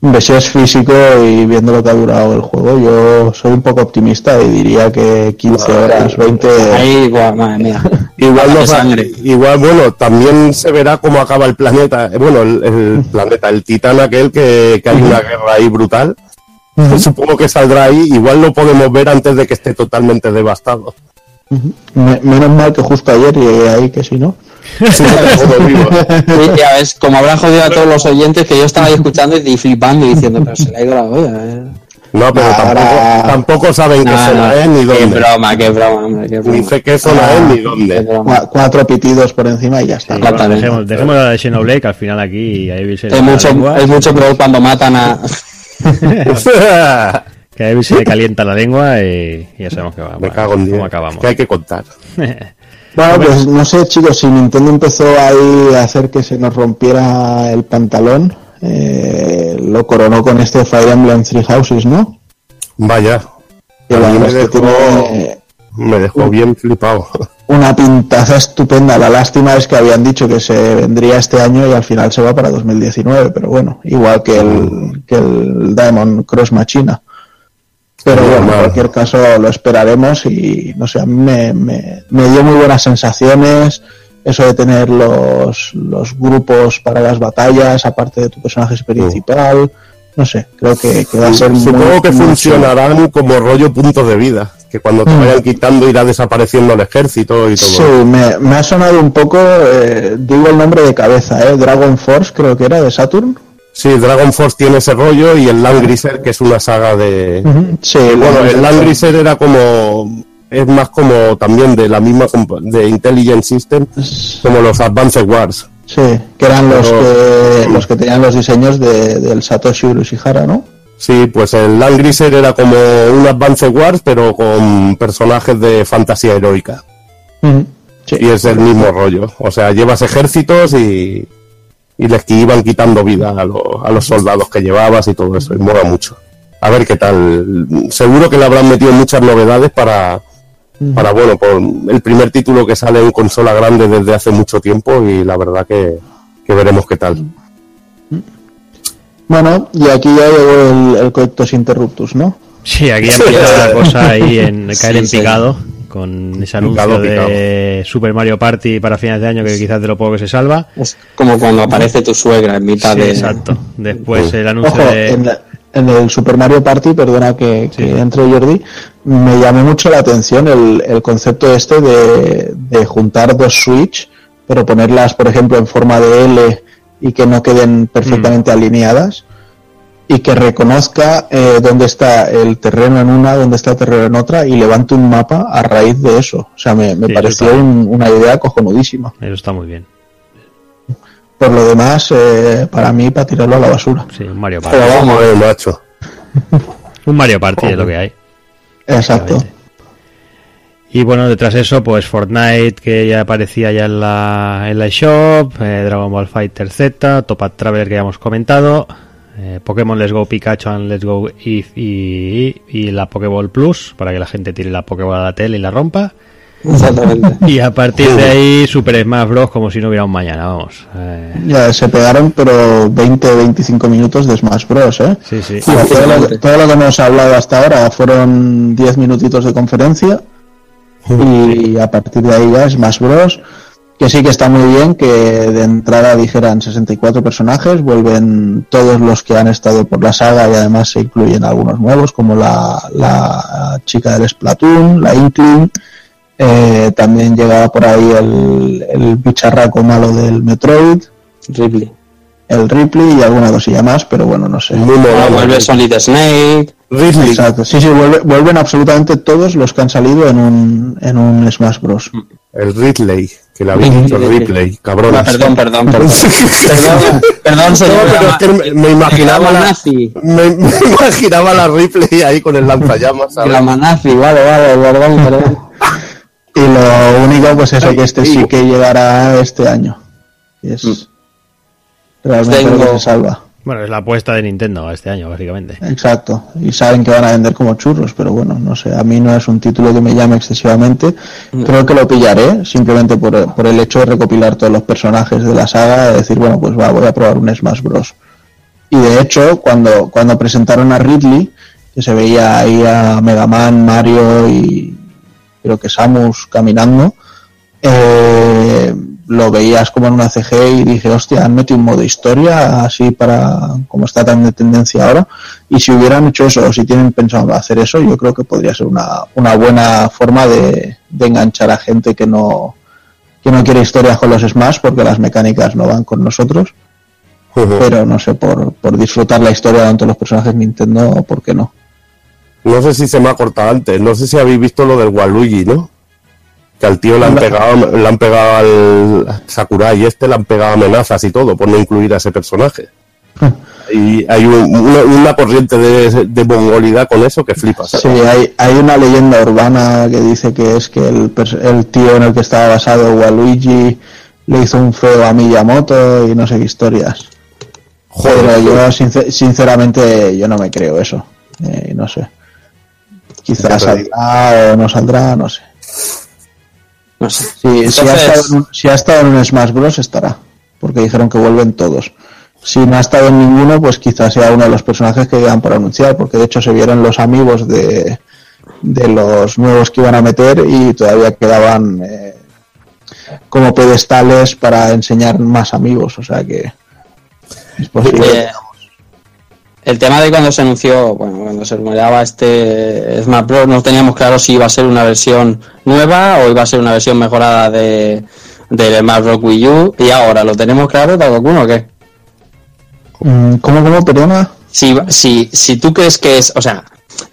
Es físico y viendo lo que ha durado el juego, yo soy un poco optimista y diría que 15 horas, 20... Ahí, guau, madre mía. Igual, sangre. igual, bueno, también se verá cómo acaba el planeta, eh, bueno, el, el planeta, el titán aquel que, que hay una guerra ahí brutal. Pues supongo que saldrá ahí, igual lo podemos ver antes de que esté totalmente devastado. Me- menos mal que justo ayer llegué ahí, que si no... Sí, ya ves, como habrán jodido a todos los oyentes que yo estaba ahí escuchando y flipando y diciendo, pero se le ha ido la olla. eh". No, pero Ahora- tampoco, tampoco saben qué No, zona no, es ni Qué dónde. broma, qué broma, hombre, qué broma. Ni sé qué zona es ni dónde. Qué broma. Cua- Cuatro pitidos por encima y ya está. Sí, bueno, dejemos, dejemos la de Xenoblade, que al final aquí a Evil se le Es mucho, lengua. es mucho peor cuando matan a... Que a Evil se le calienta la lengua y, y ya sabemos que va. Me bueno, cago en cómo acabamos. Que hay que contar. Bueno, pues no sé, chicos, si Nintendo empezó ahí a hacer que se nos rompiera el pantalón, eh, lo coronó con este Fire Emblem Three Houses, ¿no? Vaya, la me que dejó- tiene me dejó bien flipado. una pintaza estupenda. La lástima es que habían dicho que se vendría este año y al final se va para 2019, pero bueno, igual que el, que el Diamond Cross Machina. Pero bueno, en cualquier caso lo esperaremos y no sé, a mí me, me, me dio muy buenas sensaciones eso de tener los, los grupos para las batallas, aparte de tu personaje principal. No sé, creo que, que va a ser Supongo muy- que muy funcionarán como rollo puntos de vida, que cuando te Mm. vayan quitando irá desapareciendo el ejército y todo. Sí, me, me ha sonado un poco, eh, digo el nombre de cabeza, ¿eh? Dragon Force creo que era de Saturn. Sí, Dragon Force tiene ese rollo y el Landgriser, que es una saga de... Sí, Bueno, el Landgriser era como... Es más como también de la misma de Intelligent System, como los Advanced Wars. Sí, que eran los Pero- que, los que tenían los diseños de, del Satoshi Urushihara, ¿no? Sí, pues el Landgriser era como un Advanced Wars, pero con personajes de fantasía heroica. Sí. Y es el mismo rollo. O sea, llevas ejércitos y, y les que iban quitando vida a, lo- a los soldados que llevabas y todo eso. Y mola mucho. A ver qué tal. Seguro que le habrán metido muchas novedades para, para bueno, por el primer título que sale en consola grande desde hace mucho tiempo y la verdad que, que veremos qué tal. Bueno, y aquí ya llegó el, el Coitus Interruptus, ¿no? Sí, aquí empieza la cosa ahí en caer Sí, en sí. Con ese anuncio Picado, de Super Mario Party para finales de año que quizás de lo poco que se salva. Es como cuando aparece tu suegra en mitad Sí, de... exacto. Después el anuncio Ojo, de... en, la- en el Super Mario Party, perdona que, entre Jordi, me llamó mucho la atención el, el concepto este de, de juntar dos Switch, pero ponerlas, por ejemplo, en forma de L y que no queden perfectamente alineadas y que reconozca eh, dónde está el terreno en una, dónde está el terreno en otra y levante un mapa a raíz de eso. O sea, me, me Sí, pareció un- una idea cojonudísima. Eso está muy bien. Por lo demás, eh, para mí, para tirarlo a la basura. Sí, un Mario Party. Pero vamos a ver, macho. Un Mario Party es lo que hay. Exacto. Y bueno, detrás de eso, pues Fortnite, que ya aparecía ya en la, en la shop, eh, Dragon Ball Fighter Z, Topath Traveler que ya hemos comentado, eh, Pokémon Let's Go Pikachu and Let's Go If y, y la Pokéball Plus, para que la gente tire la Pokéball a la tele y la rompa. Exactamente. Y a partir de ahí, Super Smash Bros. como si no hubiera un mañana, vamos. Eh, Ya se pegaron, pero 20 25 minutos de Smash Bros. ¿eh? sí, sí. Todo, lo, que- todo lo que hemos hablado hasta ahora fueron 10 minutitos de conferencia y a partir de ahí ya Smash Bros. Que sí que está muy bien que de entrada dijeran 64 personajes, vuelven todos los que han estado por la saga y además se incluyen algunos nuevos como la, la chica del Splatoon, la Inkling, eh, también llegaba por ahí el, el bicharraco malo del Metroid, Ripley. el Ripley y alguna cosilla más, pero bueno, no sé. Molado. vuelve Solid Snake. Ridley. Exacto. Sí, sí, vuelve- vuelven absolutamente todos los que han salido en un, en un Smash Bros. El Ridley, que le habéis dicho Ripley, cabrón. Ah, perdón, perdón, perdón. perdón, perdón, señor. No, pero es que me, me imaginaba la, me, me imaginaba la Ripley ahí con el lanzallamas. ¿sabes? Grama nazi, vale, vale, perdón, perdón. Y lo único, pues eso, Ay, que este sí que llegará este año. Y es realmente Tengo- lo que se salva. Bueno, es la apuesta de Nintendo este año, básicamente. Exacto. Y saben que van a vender como churros, pero bueno, no sé. A mí no es un título que me llame excesivamente. Creo que lo pillaré, simplemente por, por el hecho de recopilar todos los personajes de la saga. De decir, bueno, pues va, voy a probar un Smash Bros. Y de hecho, cuando, cuando presentaron a Ridley, que se veía ahí a Mega Man, Mario y creo que Samus caminando, eh, lo veías como en una CG y dije, hostia, han metido un modo historia así para como está tan de tendencia ahora. Y si hubieran hecho eso, o si tienen pensado hacer eso, yo creo que podría ser una, una buena forma de, de enganchar a gente que no, que no quiere historias con los Smash porque las mecánicas no van con nosotros. Pero no sé, por, por disfrutar la historia de los personajes Nintendo, ¿por qué no? No sé si se me ha cortado antes, no sé si habéis visto lo del Waluigi, ¿no? Que al tío le han pegado, le han pegado al Sakurai este, le han pegado amenazas y todo por no incluir a ese personaje. y hay un- una, una corriente de, de mongolidad con eso que flipas. Sí, hay, hay una leyenda urbana que dice que es que el, tío en el que estaba basado Waluigi le hizo un feo a Miyamoto y no sé qué historias. Pero yo sincer- sinceramente yo no me creo eso. Eh, no sé. Quizás saldrá o no saldrá, no sé. No sé. Sí, si, ha estado en un, si ha estado en un Smash Bros estará, porque dijeron que vuelven todos. Si no ha estado en ninguno, pues quizás sea uno de los personajes que quedan por anunciar, porque de hecho se vieron los amigos de, de los nuevos que iban a meter y todavía quedaban eh, como pedestales para enseñar más amigos, o sea que es posible. Eh, el tema de cuando se anunció, bueno, cuando se rumoreaba este Smash Bros, no teníamos claro si iba a ser una versión nueva o iba a ser una versión mejorada de del Smash Bros Wii U. Y ahora lo tenemos claro, Takoku, o qué? Mm, ¿Cómo, cómo, perdona? Si, si, si tú crees que es, o sea,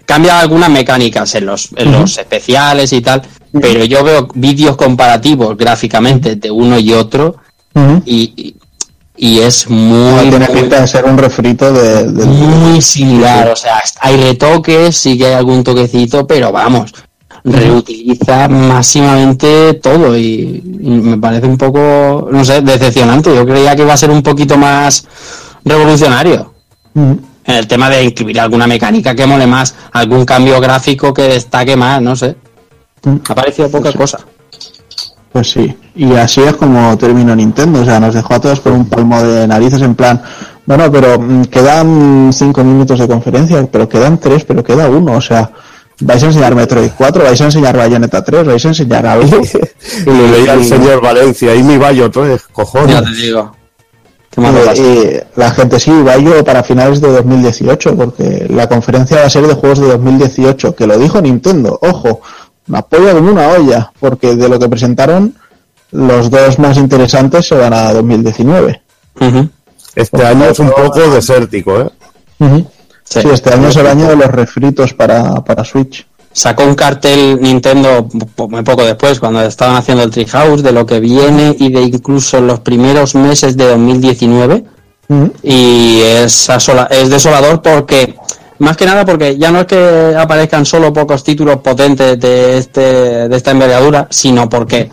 cambia algunas mecánicas en los, en los especiales y tal, pero yo veo vídeos comparativos gráficamente de uno y otro y- y es muy, tiene pinta de ser un refrito de, muy similar. O sea, hay retoques, sí que hay algún toquecito, pero vamos, reutiliza máximamente todo y, y me parece un poco, no sé, decepcionante. Yo creía que iba a ser un poquito más revolucionario. En el tema de incluir alguna mecánica que mole más, algún cambio gráfico que destaque más, no sé. Ha parecido poca cosa. Pues sí, y así es como terminó Nintendo, o sea, nos dejó a todos con un palmo de narices en plan, bueno, pero mm, quedan cinco minutos de conferencia, pero quedan tres, pero queda uno, o sea, vais a enseñar Metroid 4, vais a enseñar Bayonetta 3, vais a enseñar algo. Y le leía al señor Valencia y mi Bayo tres, cojones. Ya te digo. Y- la gente sí, Bayo para finales de 2018, porque la conferencia va a ser de juegos de 2018, que lo dijo Nintendo, ojo, apoyo como una olla, porque de lo que presentaron, los dos más interesantes se van a 2019. Ujú. Este año es un poco desértico, ¿eh? Sí, este año es el año de los refritos para, para Switch. Sacó un cartel Nintendo muy poco después, cuando estaban haciendo el Treehouse, de lo que viene y de incluso los primeros meses de 2019. Y es, asola- es desolador porque, más que nada porque ya no es que aparezcan solo pocos títulos potentes de, este, de esta envergadura, sino porque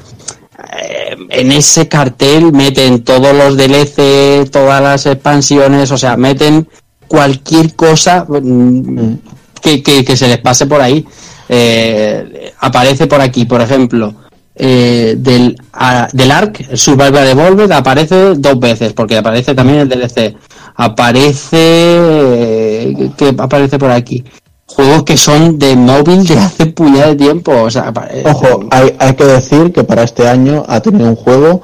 eh, en ese cartel meten todos los DLC, todas las expansiones, o sea, meten cualquier cosa mm, que, que- que se les pase por ahí. Eh, aparece por aquí, por ejemplo, eh, del, a- del ARC, el Survivor Evolved, aparece dos veces, porque aparece también el DLC. Aparece. eh, que aparece por aquí? Juegos que son de móvil de hace puñada de tiempo. O sea, apare- Ojo, hay, hay que decir que para este año ha tenido un juego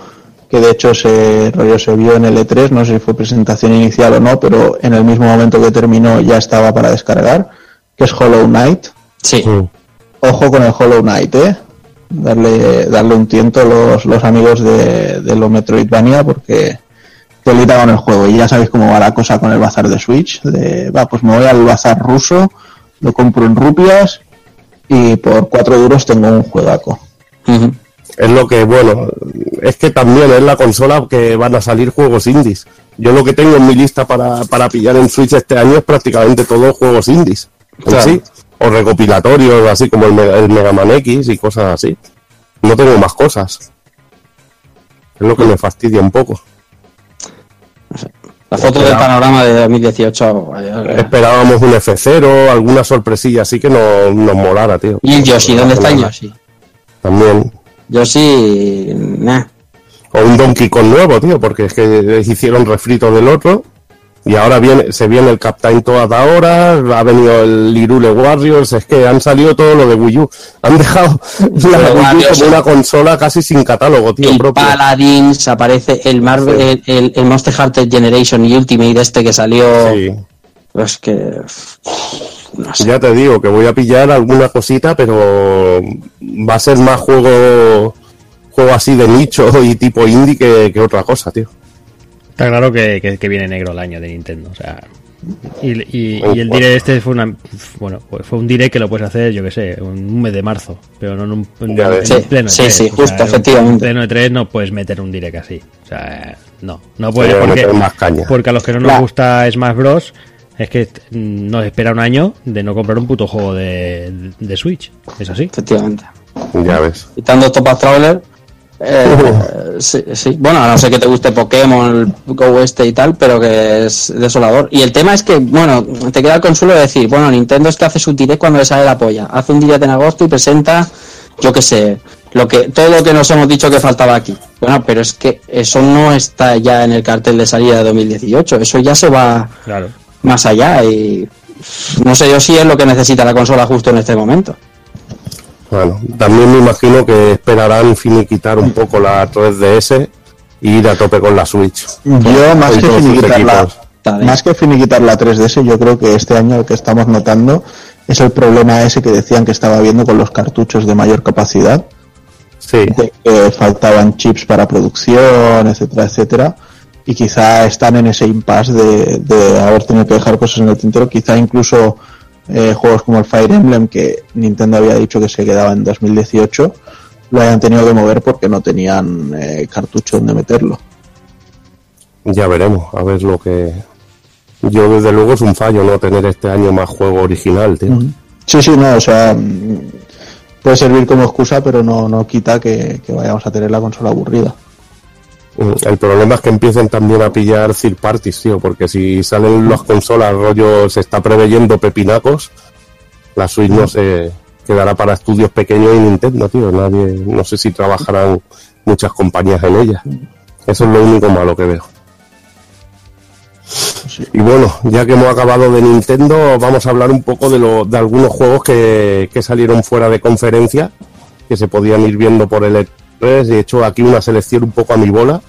que de hecho se rollo se vio en el E3, no sé si fue presentación inicial o no, pero en el mismo momento que terminó ya estaba para descargar, que es Hollow Knight. Sí. Ojo con el Hollow Knight, eh. Darle, darle un tiento a los, los amigos de, de los Metroidvania porque con el juego. Y ya sabéis cómo va la cosa con el bazar de Switch. De, va, pues me voy al bazar ruso, lo compro en rupias y por cuatro duros tengo un juegaco. Es lo que, bueno, es que también es la consola que van a salir juegos indies. Yo lo que tengo en mi lista para, para pillar en Switch este año es prácticamente todos juegos indies. Claro. sí. O recopilatorios, así como el, Mega- el Mega Man X y cosas así. No tengo más cosas. Es lo que me fastidia un poco. La foto del panorama de 2018. eh, Esperábamos un F0, alguna sorpresilla así que no, nos molara, tío. Y el Yoshi, ¿dónde está el Yoshi? También. Yoshi. Nah. O un Donkey Kong nuevo, tío, porque es que hicieron refrito del otro. Y ahora viene, se viene el Captain Toad ahora, ha venido el Lirule Warriors, es que han salido todo lo de Wii U. Han dejado la Wii U Warriors, como una consola casi sin catálogo, tío, el propio. Paladins, aparece el Marvel, el, el- el Monster Hunter Generation y Ultimate este que salió. Sí. Pues que. No sé. Ya te digo que voy a pillar alguna cosita, pero va a ser más juego juego así de nicho y tipo indie que, que otra cosa, tío. Está claro que, que- que viene negro el año de Nintendo. O sea, y, y- y el direct este fue una. Bueno, pues fue un direct que lo puedes hacer, yo que sé, un mes de marzo, pero no en un en, Ya ves. en Sí, pleno sí, E3, sí, o sea, justo, en efectivamente. pleno E3 no puedes meter un direct así. O sea, no, no puedes porque, meter más caña. porque a los que no nos Claro. gusta Smash Bros. Es que nos espera un año de no comprar un puto juego de, de Switch. Es así. Efectivamente. Ya ves. Quitando Topaz Traveler. Eh, sí, sí. Bueno, a no sé que te guste Pokémon, el Go este y tal, pero que es desolador. Y el tema es que, bueno, te queda el consuelo de decir, bueno, Nintendo es que hace su direct cuando le sale la polla. Hace un direct en agosto y presenta, yo qué sé, lo que, todo lo que nos hemos dicho que faltaba aquí. Bueno, pero es que eso no está ya en el cartel de salida de 2018. Eso ya se va Claro. más allá y no sé yo si es lo que necesita la consola justo en este momento. Bueno, también me imagino que esperarán finiquitar un poco la 3DS y ir a tope con la Switch. Yo, más Con que, finiquitar la, más que finiquitar la 3DS, yo creo que este año lo que estamos notando es el problema ese que decían que estaba habiendo con los cartuchos de mayor capacidad, Sí, de que faltaban chips para producción, etcétera, etcétera. Y quizá están en ese impasse de, de haber tenido que dejar cosas en el tintero. Quizá incluso eh, juegos como el Fire Emblem, que Nintendo había dicho que se quedaba en 2018, lo hayan tenido que mover porque no tenían eh, cartucho donde meterlo. ya veremos, a ver lo que... Yo desde luego es un fallo no tener este año más juego original, tío. Sí, sí, no, o sea, puede servir como excusa, pero no, no quita que, que vayamos a tener la consola aburrida. El problema es que empiecen también a pillar third parties, tío, porque si salen las consolas, rollo, se está preveyendo pepinacos, la Switch no se quedará para estudios pequeños y Nintendo, tío. Nadie, no sé si trabajarán muchas compañías en ella. Eso es lo único malo que veo. Y bueno, ya que hemos acabado de Nintendo, vamos a hablar un poco de, lo, de algunos juegos que, que salieron fuera de conferencia, que se podían ir viendo por el E3. He hecho aquí una selección un poco a mi bola.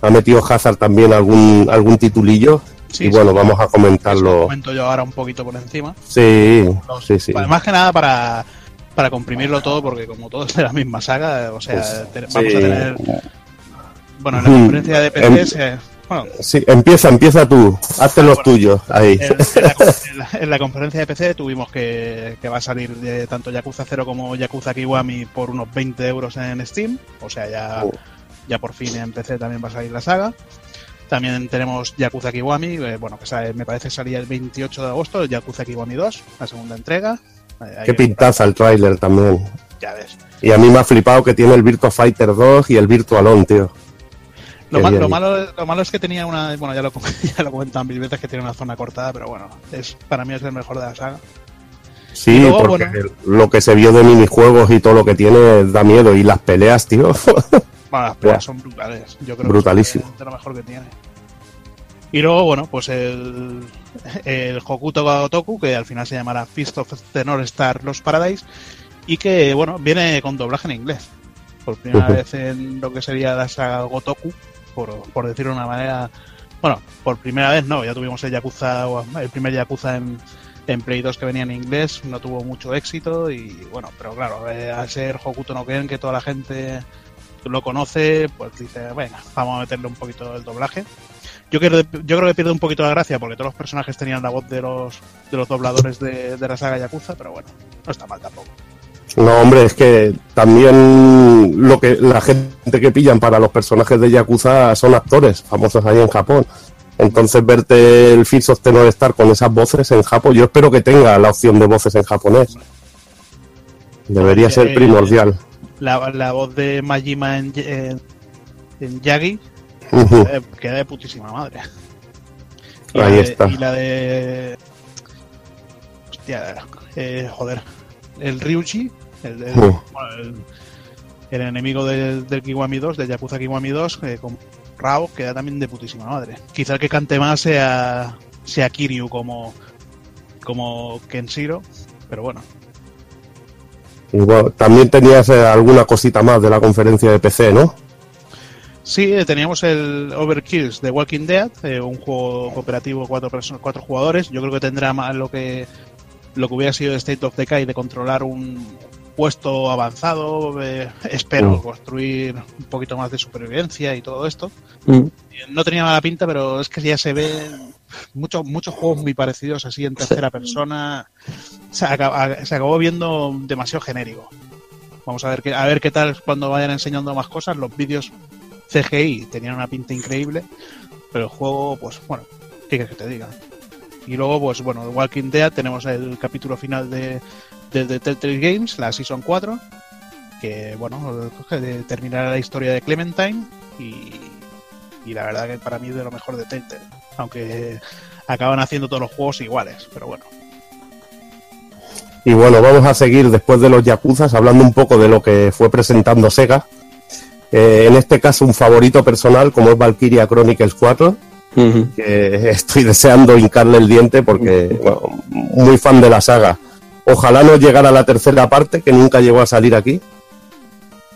Ha metido Hazard también algún, algún titulillo. Sí, y bueno, sí. vamos a comentarlo. comento yo ahora un poquito por encima. Sí, sí, sí. Pues Más que nada para, para comprimirlo todo, porque como todo es de la misma saga, o sea, Pues, te- vamos sí. a tener. Bueno, en la conferencia de PC, em- se- bueno, Sí, empieza, empieza tú. Hazte los tuyos. Ahí. en, en la, en la- en la conferencia de PC tuvimos que, que va a salir de tanto Yakuza 0 como Yakuza Kiwami por unos 20 euros en Steam, o sea, ya, Oh. ya por fin en PC también va a salir la saga. También tenemos Yakuza Kiwami, eh, bueno, que sale- me parece que salía el 28 de agosto, Yakuza Kiwami 2, la segunda entrega. Eh, ahí Qué pintaza el tráiler también. Ya ves. Y a mí me ha flipado que tiene el Virtua Fighter 2 y el Virtual On, tío. Lo, mal- malo, lo malo es que tenía una. Bueno, ya lo, ya lo he comentado mil veces que tiene una zona cortada, pero bueno, es para mí es el mejor de la saga. Sí, luego, porque bueno. lo que se vio de minijuegos y todo lo que tiene da miedo. Y las peleas, tío. Bueno, las peleas son brutales. Yo creo Brutalísimo. que es de lo mejor que tiene. Y luego, bueno, pues el, el Hokuto ga Otoku, que al final se llamará Fist of the North Star Los Paradise, y que, bueno, viene con doblaje en inglés. Por primera vez en lo que sería la saga Gotoku, por, por decirlo de una manera. Bueno, por primera vez no, ya tuvimos el Yakuza, el primer Yakuza en, en Play 2 que venía en inglés, no tuvo mucho éxito y bueno, pero claro, eh, al ser Hokuto no Ken, que toda la gente lo conoce, pues dice, venga, vamos a meterle un poquito el doblaje. Yo creo, yo creo que pierde un poquito la gracia porque todos los personajes tenían la voz de los, de los dobladores de, de la saga Yakuza, pero bueno, no está mal tampoco. No, hombre, es que también lo que la gente que pillan para los personajes de Yakuza son actores famosos ahí en Japón. Entonces verte el Fist of the North Star con esas voces en Japón, yo espero que tenga la opción de voces en japonés. Debería ser primordial. La, la voz de Majima en, en, en Yagi eh, queda de putísima madre. Y Ahí de- está. Y la de. Hostia, eh, joder. El Ryuji, el, el- bueno, el- el enemigo del, del Kiwami 2, del Yakuza Kiwami 2, eh, con Rao queda también de putísima madre. Quizá el que cante más sea, sea Kiryu como, como Kenshiro, pero bueno. Bueno, también tenías eh, alguna cosita más de la conferencia de PC, ¿no? Sí, eh, teníamos el Overkills de Walking Dead, eh, un juego cooperativo cuatro personas, cuatro jugadores. Yo creo que tendrá más lo que lo que hubiera sido State of Decay de controlar un puesto avanzado. eh, espero Mm. construir un poquito más de supervivencia y todo esto. Mm. No tenía mala pinta, pero es que ya se ven muchos muchos juegos muy parecidos así en tercera persona. Se acabó viendo demasiado genérico. Vamos a ver qué, a ver qué tal cuando vayan enseñando más cosas. Los vídeos CGI tenían una pinta increíble, pero el juego, pues bueno, ¿qué quieres que te diga? Y luego, pues bueno, de Walking Dead tenemos el capítulo final de, de, de Telltale Games, la Season 4, que bueno, terminará la historia de Clementine y, y la verdad que para mí es de lo mejor de Telltale, aunque acaban haciendo todos los juegos iguales, pero bueno. Y bueno, vamos a seguir después de los Yakuzas hablando un poco de lo que fue presentando Sega. Eh, en este caso, un favorito personal como es Valkyria Chronicles 4, que estoy deseando hincarle el diente porque, bueno, muy fan de la saga. Ojalá no llegara la tercera parte, que nunca llegó a salir aquí,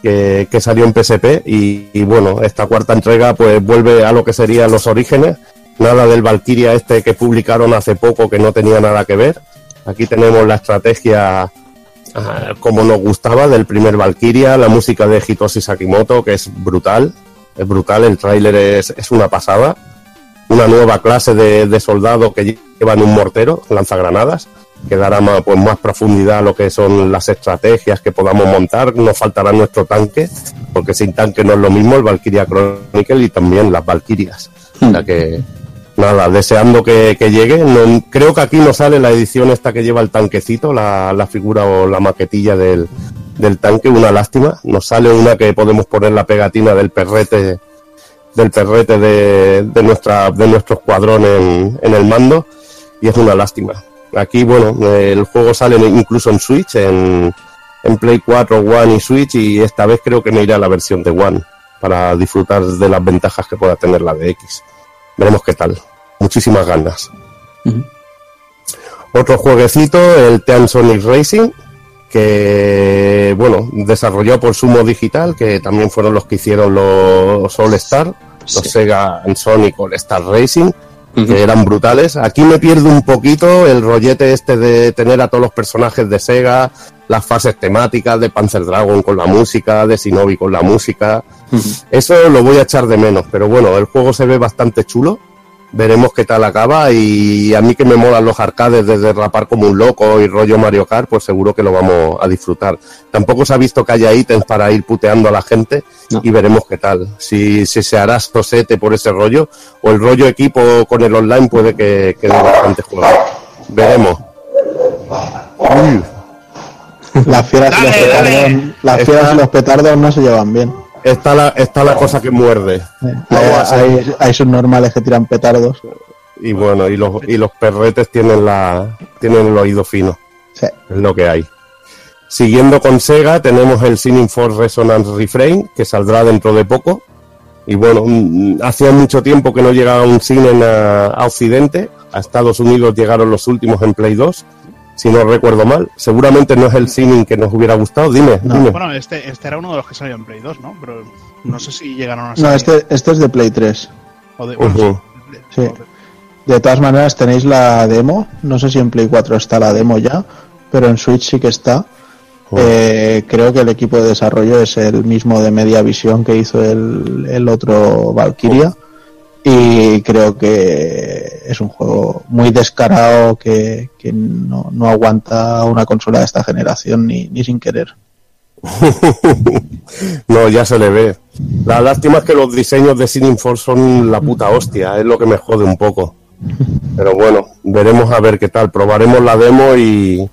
que, salió en PSP. Y, bueno, esta cuarta entrega pues vuelve a lo que serían los orígenes. Nada del Valkyria este que publicaron hace poco que no tenía nada que ver. Aquí tenemos la estrategia ah, como nos gustaba del primer Valkyria, la música de Hitoshi Sakimoto, que es brutal. Es brutal, el tráiler es, es una pasada. Una nueva clase de, de soldado que llevan un mortero, lanzagranadas, que dará más, pues, más profundidad lo que son las estrategias que podamos montar. Nos faltará nuestro tanque, porque sin tanque no es lo mismo el Valkyria Chronicle y también las Valkyrias. O sea que, nada, deseando que, llegue. Creo que aquí no sale la edición esta que lleva el tanquecito, la, la figura o la maquetilla del, del tanque, una lástima. Nos sale una que podemos poner la pegatina del perrete del perrete de, de nuestra de nuestro escuadrón en, en el mando y es una lástima. Aquí, bueno, el juego sale incluso en Switch, en, en Play 4, One y Switch y esta vez creo que me iré a la versión de One para disfrutar de las ventajas que pueda tener la de X. Veremos qué tal. Muchísimas ganas. Otro jueguecito, el Team Sonic Racing, que bueno, desarrollado por Sumo Digital, que también fueron los que hicieron los All Star, los Sega and Sonic All Star Racing, que eran brutales. Aquí me pierdo un poquito el rollete este de tener a todos los personajes de Sega, las fases temáticas de Panzer Dragon con la música, de Shinobi con la música. Eso lo voy a echar de menos, pero bueno, el juego se ve bastante chulo. Veremos qué tal acaba y a mí que me molan los arcades de derrapar como un loco y rollo Mario Kart, pues seguro que lo vamos a disfrutar. Tampoco se ha visto que haya ítems para ir puteando a la gente y veremos qué tal. Si, si se hará sosete por ese rollo o el rollo equipo con el online puede que quede bastante juego. Veremos. Uy. Las fieras, y, los petardos, las fieras y los petardos no se llevan bien. Está la, está la cosa que muerde. Hay, hay, hay subnormales que tiran petardos. Y bueno, y los, y los perretes tienen la tienen el oído fino. Sí. Es lo que hay. Siguiendo con Sega, tenemos el Sinning Force Resonance Refrain, que saldrá dentro de poco. Y bueno, mm, hacía mucho tiempo que no llegaba un cine a, a Occidente. A Estados Unidos llegaron los últimos en Play 2, si no recuerdo mal. Seguramente no es el Sinning que nos hubiera gustado. Dime, dime. Bueno, este, este era uno de los que salió en Play 2, ¿no? Pero no sé si llegaron a salir. No, este, este es de Play 3. O de- bueno. Sí. De todas maneras tenéis la demo. No sé si en Play 4 está la demo ya, pero en Switch sí que está. Eh, creo que el equipo de desarrollo es el mismo de Media Visión que hizo el, el otro Valkyria. Y creo que es un juego muy descarado que, que no, no aguanta una consola de esta generación ni, ni sin querer. No, ya se le ve. La lástima es que los diseños de Sinning Force son la puta hostia, es lo que me jode un poco. Pero bueno, veremos a ver qué tal. Probaremos la demo y,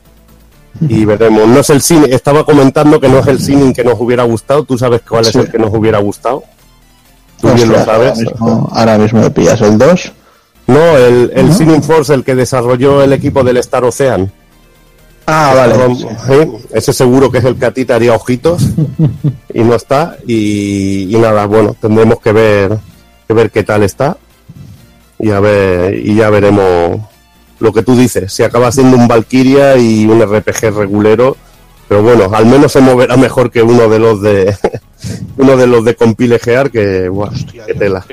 y veremos. No es el cine, estaba comentando que no es el Sinning que nos hubiera gustado. ¿Tú sabes cuál es Sí. el que nos hubiera gustado? Tú bien lo sabes. Ahora mismo, ahora mismo me pillas el 2. No, el, el Force, el que desarrolló el equipo del Star Ocean. Ah, vale. ¿eh? Ese seguro que es el que a ti te haría ojitos y no está. Y, y nada, bueno, tendremos que ver, que que ver qué tal está y a ver y ya veremos lo que tú dices, si acaba siendo un Valkyria y un RPG regulero, pero bueno, al menos se moverá mejor que uno de los de uno de los de Compile Gear que, buah, qué tela.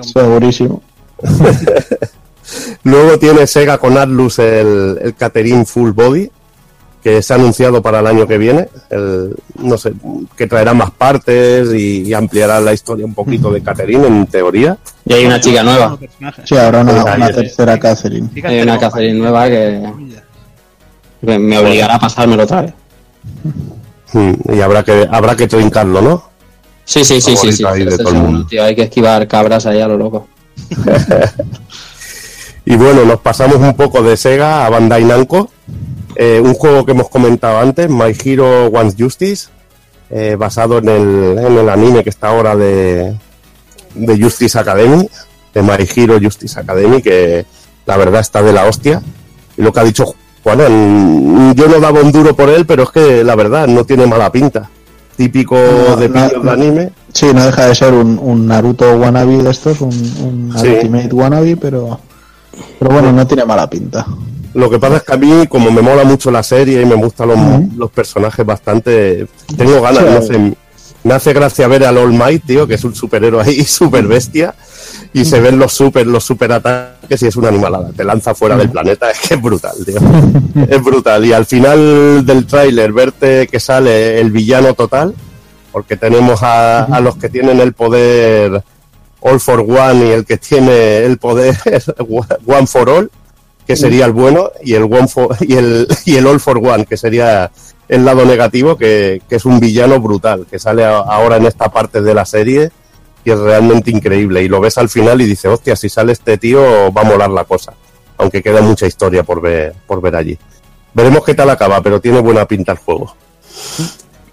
Segurísimo. Luego tiene Sega con Atlus el, el Catherine Full Body, que se ha anunciado para el año que viene. El, no sé, que traerá más partes y, y ampliará la historia un poquito de Catherine, en teoría. Y hay una chica nueva. Sí, ahora una, tercera Catherine. Hay una Catherine nueva que me obligará a pasármelo otra vez. Mm, Y habrá que habrá que trincarlo, ¿no? Sí, sí, sí, sí, sí. Favorito ahí de todo el segundo, mundo. tío, hay que esquivar cabras ahí a lo loco. Y bueno, nos pasamos un poco de Sega a Bandai Namco. Eh, un juego que hemos comentado antes, My Hero One Justice, eh, basado en el, en el anime que está ahora de, de Justice Academy, de My Hero Justice Academy, que la verdad está de la hostia. Y lo que ha dicho Mm, yo no daba un duro por él, pero es que la verdad no tiene mala pinta. Típico No, de de anime. Sí, no deja de ser un, un Naruto wannabe de estos, un, un Sí. Ultimate wannabe, pero, pero bueno, no tiene mala pinta. Lo que pasa es que a mí, como me mola mucho la serie y me gustan los, los personajes bastante, tengo ganas, Sí. no sé, me hace gracia ver al All Might, tío, que es un superhéroe ahí, super bestia, y se ven los super, los super ataques y es una animalada, te lanza fuera del planeta, es que es brutal, tío. es brutal. Y al final del tráiler, verte que sale el villano total, porque tenemos a, a los que tienen el poder All for One y el que tiene el poder One for All, que sería el bueno, y el One for, y el, y el All for One, que sería el lado negativo, que, que es un villano brutal, que sale a- ahora en esta parte de la serie y es realmente increíble. Y lo ves al final y dices, hostia, si sale este tío va a molar la cosa. Aunque queda mucha historia por ver, por ver allí. Veremos qué tal acaba, pero tiene buena pinta el juego.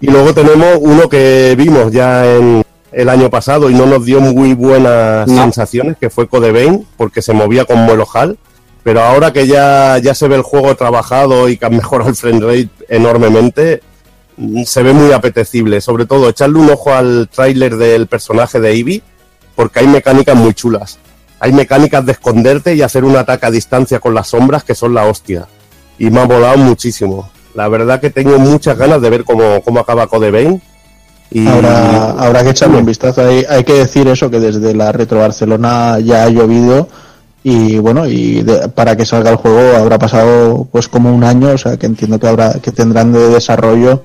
Y luego tenemos uno que vimos ya en el año pasado y no nos dio muy buenas No. sensaciones, que fue Code Vein, porque se movía con vuelo HAL. Pero ahora que ya, ya se ve el juego trabajado y que han mejorado el frame rate enormemente, se ve muy apetecible. Sobre todo, echarle un ojo al tráiler del personaje de Eevee, porque hay mecánicas muy chulas. Hay mecánicas de esconderte y hacer un ataque a distancia con las sombras que son la hostia. Y me ha volado muchísimo. La verdad que tengo muchas ganas de ver cómo, cómo acaba Code Vein. Habrá, habrá que echarle un vistazo. Hay, hay que decir eso, que desde la Retro Barcelona ya ha llovido y bueno, y de- para que salga el juego habrá pasado pues como un año, o sea que entiendo que habrá que tendrán de desarrollo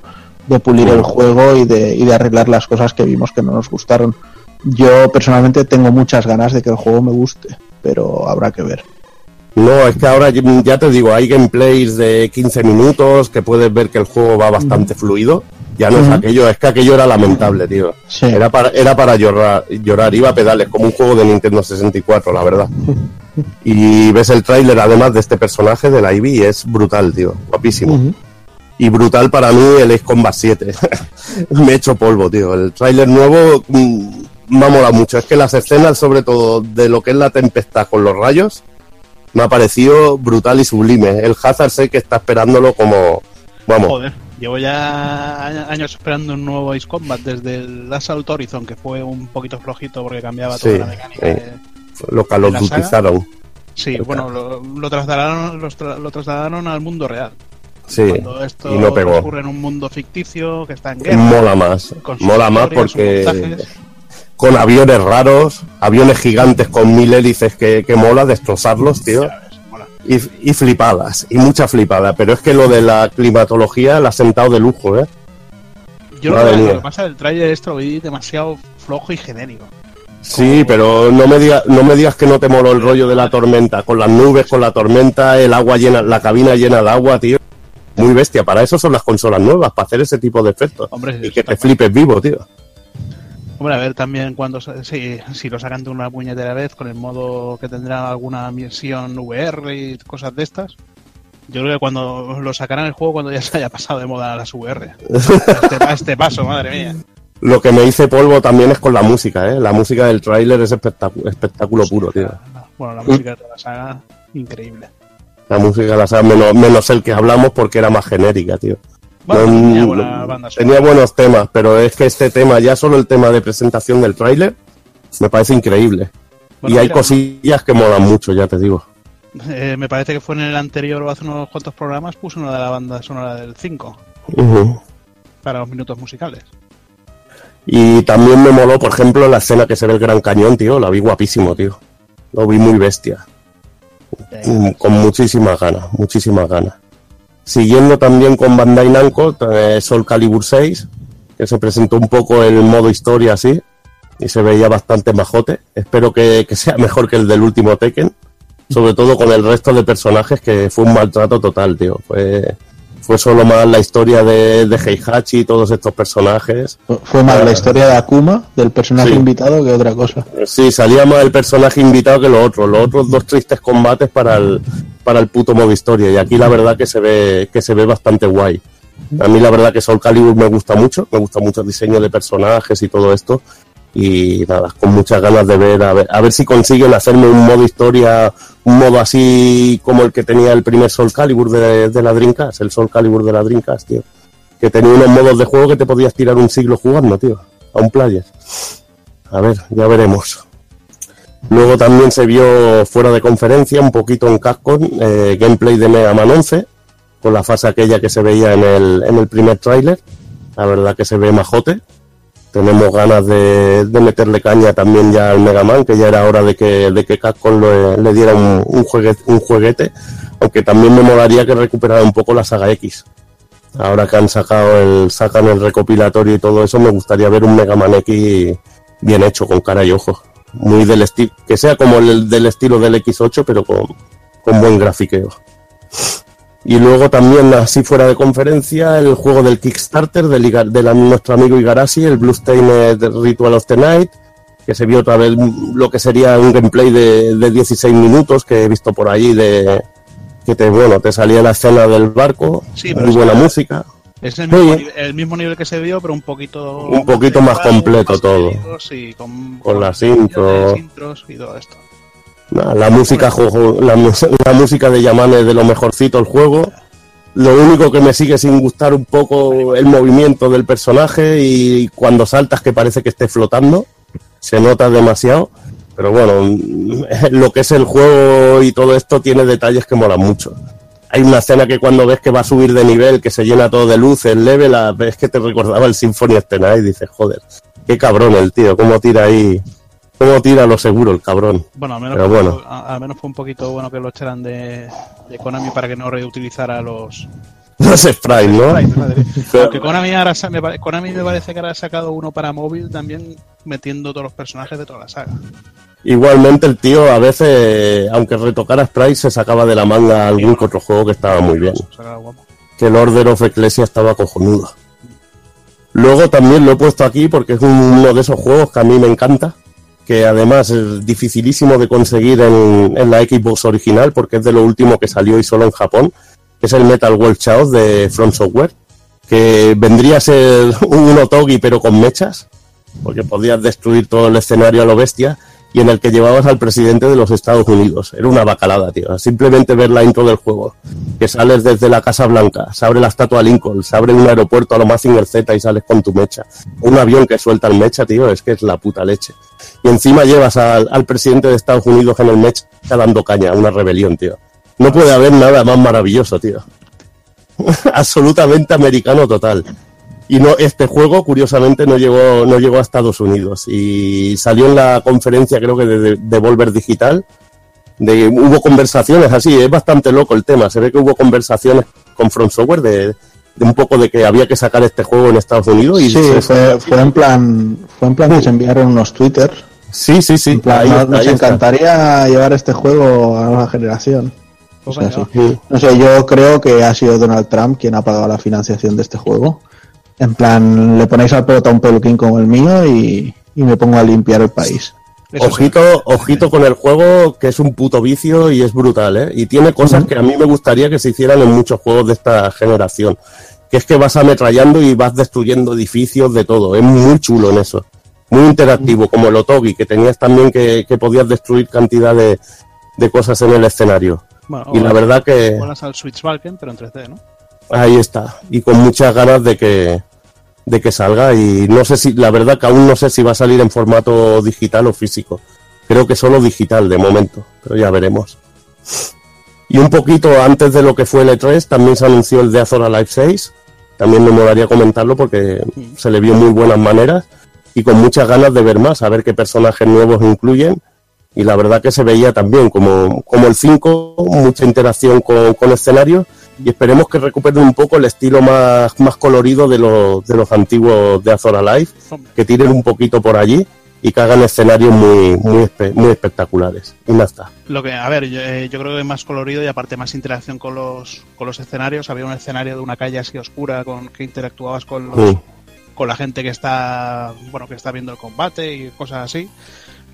de pulir el juego y de, y de arreglar las cosas que vimos que no nos gustaron. Yo personalmente tengo muchas ganas de que el juego me guste, pero habrá que ver. No, es que ahora ya te digo, hay gameplays de 15 minutos que puedes ver que el juego va bastante fluido. Ya no es aquello, es que aquello era lamentable, tío. Sí. Era para, era para llorar, llorar, iba a pedales, como un juego de Nintendo 64, la verdad. Y ves el tráiler además de este personaje de la Ivy y es brutal, tío, guapísimo. Y brutal para mí el Ace Combat 7. me he hecho polvo, tío. El tráiler nuevo mm, me ha molado mucho. Es que las escenas, sobre todo de lo que es la tempestad con los rayos, me ha parecido brutal y sublime. El Hazard sé que está esperándolo como... Vamos, Joder, llevo ya año- años esperando un nuevo Ace Combat desde el Assault Horizon, que fue un poquito flojito porque cambiaba Sí, toda la mecánica. sí. de- lo. Dutizaron. Sí, bueno, lo, lo trasladaron, tra- lo trasladaron al mundo real. Sí, Cuando esto y no pegó. ocurre en un mundo ficticio que está en guerra. Mola más. Mola más porque con aviones raros, aviones gigantes con mil hélices que, que mola destrozarlos, tío. Y, y flipadas, y mucha flipada. Pero es que lo de la climatología la ha sentado de lujo, ¿eh? Yo Madre que- lo que pasa del trailer esto lo vi demasiado flojo y genérico. Sí, pero no me, digas, no me digas que no te moló el rollo de la tormenta. Con las nubes, con la tormenta, el agua llena, la cabina llena de agua, tío. Muy bestia. Para eso son las consolas nuevas, para hacer ese tipo de efectos. Hombre, y que te flipes vivo, tío. Hombre, a ver también cuando si, si lo sacan de una puñetera vez con el modo que tendrá alguna misión VR y cosas de estas. Yo creo que cuando lo sacarán el juego cuando ya se haya pasado de moda las VR. A este, a este paso, madre mía. Lo que me hice polvo también es con la música, ¿eh? La música del tráiler es espectáculo, espectáculo puro, tío. Bueno, la música de toda la saga, increíble. La música, la saga, menos, menos el que hablamos porque era más genérica, tío. Bueno, No- tenía buena banda tenía buenos temas, pero es que este tema, ya solo el tema de presentación del tráiler, Me parece increíble. Bueno, y hay mira. cosillas que molan mucho, ya te digo. Eh, me parece que fue en el anterior o hace unos cuantos programas puso una de la banda sonora del 5 Ujú. para los minutos musicales. Y también me moló, por ejemplo, la escena que se ve el Gran Cañón, tío. La vi guapísimo, tío. Lo vi muy bestia. Mm, Con muchísimas ganas, muchísimas ganas. Siguiendo también con Bandai Namco, eh, Soul Calibur 6, que se presentó un poco el modo historia así, y se veía bastante majote. Espero que, que sea mejor que el del último Tekken, sobre todo con el resto de personajes, que fue un maltrato total, tío. Fue, fue solo más la historia de, de Heihachi y todos estos personajes. Fue más la historia de Akuma, del personaje Sí. invitado, que otra cosa. Sí, salía más el personaje invitado que los otros. Los otros dos tristes combates para el, para el puto modo historia. Y aquí la verdad que se ve, que se ve bastante guay. A mí la verdad que Soul Calibur me gusta mucho. Me gusta mucho el diseño de personajes y todo esto. Y nada, con muchas ganas de ver a, ver, a ver si consiguen hacerme un modo historia, un modo así como el que tenía el primer Soul Calibur de, de la Dreamcast, el Soul Calibur de la Dreamcast, tío. Que tenía unos modos de juego que te podías tirar un siglo jugando, tío. A un player. A ver, ya veremos. Luego también se vio fuera de conferencia, un poquito en Capcom, eh, gameplay de Mega Man 11, con la fase aquella que se veía en el, en el primer tráiler. La verdad que se ve majote. Tenemos ganas de, de meterle caña también ya al Mega Man, que ya era hora de que, de que Capcom le, diera un, un, juegue- un jueguete. Aunque también me molaría que recuperara un poco la saga X. Ahora que han sacado el, sacan el recopilatorio y todo eso, me gustaría ver un Mega Man X bien hecho, con cara y ojos. Muy del estilo, que sea como el del estilo del X8, pero con, con buen grafiqueo. Y luego también, así fuera de conferencia, el juego del Kickstarter del Iga- de la- nuestro amigo Igarashi, el Bluestained Ritual of the Night, que se vio otra vez lo que sería un gameplay de, de 16 minutos que he visto por ahí de que te bueno te salía la escena del barco, Sí, muy buena música. Es el mismo, nivel, el mismo nivel que se vio, pero un poquito. Un poquito más completo más todo. y con, Con las intros y todo esto. Nah, La música, la, la música de Yaman es de lo mejorcito el juego. Lo único que me sigue sin gustar un poco el movimiento del personaje y cuando saltas que parece que esté flotando. Se nota demasiado. Pero bueno, lo que es el juego y todo esto tiene detalles que molan mucho. Hay una escena que cuando ves que va a subir de nivel, que se llena todo de luces, level, a- ves que te recordaba el Symphony Night y dices, joder, qué cabrón el tío, cómo tira ahí, cómo tira lo seguro el cabrón. Bueno, al menos, Pero fue, bueno. a- al menos fue un poquito bueno que lo echaran de, de Konami para que no reutilizara los. Los sprites, ¿no? sprites, Aunque Konami, ahora, me, Konami me parece que ahora ha sacado uno para móvil también metiendo todos los personajes de toda la saga. Igualmente el tío a veces, aunque retocara Sprite, se sacaba de la manga algún otro juego que estaba muy bien. Que el Order of Ecclesia estaba cojonudo. Luego también lo he puesto aquí porque es uno de esos juegos que a mí me encanta. Que además es dificilísimo de conseguir en, la Xbox original porque es de lo último que salió y solo en Japón. Que es el Metal World Chaos de From Software. Que vendría a ser un Otogi pero con mechas. Porque podías destruir todo el escenario a lo bestia y en el que llevabas al presidente de los Estados Unidos. Era una bacalada, tío. Simplemente ver la intro del juego. Que sales desde la Casa Blanca, se abre la estatua Lincoln, se abre un aeropuerto a lo Mazinger Z y sales con tu mecha. Un avión que suelta el mecha, tío, es que es la puta leche. Y encima llevas al, presidente de Estados Unidos en el mecha dando caña una rebelión, tío. No puede haber nada más maravilloso, tío. Absolutamente americano total. Y no, este juego, curiosamente, no llegó, no llegó a Estados Unidos. Y salió en la conferencia, creo que de, de Devolver Digital. De, hubo conversaciones así, es bastante loco el tema. Se ve que hubo conversaciones con Front Software de, de un poco de que había que sacar este juego en Estados Unidos. Y sí, se- fue, fue en plan, fue en plan que se enviaron unos Twitter. sí, sí, sí. En plan, ahí nos, está, nos ahí está. encantaría llevar este juego a la nueva generación. O sea, sí. No sé, yo creo que ha sido Donald Trump quien ha pagado la financiación de este juego. En plan, le ponéis al pelota un peluquín como el mío y, y me pongo a limpiar el país. Eso Ojito, ojito con el juego, que es un puto vicio y es brutal, ¿eh? Y tiene cosas que a mí me gustaría que se hicieran en muchos juegos de esta generación. Que es que vas ametrallando y vas destruyendo edificios de todo. Es muy chulo en eso. Muy interactivo, como el Otogi, que tenías también que, que podías destruir cantidad de, de cosas en el escenario. Bueno, Y la verdad que al Switch Balken, pero en 3D, ¿no? ahí está. Y con muchas ganas de que, de que salga y no sé si, la verdad que aún no sé si va a salir en formato digital o físico. Creo que solo digital de momento, pero ya veremos. Y un poquito antes de lo que fue el E3 también se anunció el de Azora Live 6. También me molaría comentarlo porque se le vio muy buenas maneras y con muchas ganas de ver más, a ver qué personajes nuevos incluyen. Y la verdad que se veía también como, como el 5, mucha interacción con, con escenarios y esperemos que recuperen un poco el estilo más, más colorido de los, de los antiguos de Azora Live, que tiren un poquito por allí y que hagan escenarios muy, muy, espe- muy espectaculares. Y ya está. Lo que, a ver, yo, eh, yo creo que es más colorido y aparte más interacción con los, con los escenarios. Había un escenario de una calle así oscura con que interactuabas con los, Sí. con la gente que está, bueno, que está viendo el combate y cosas así.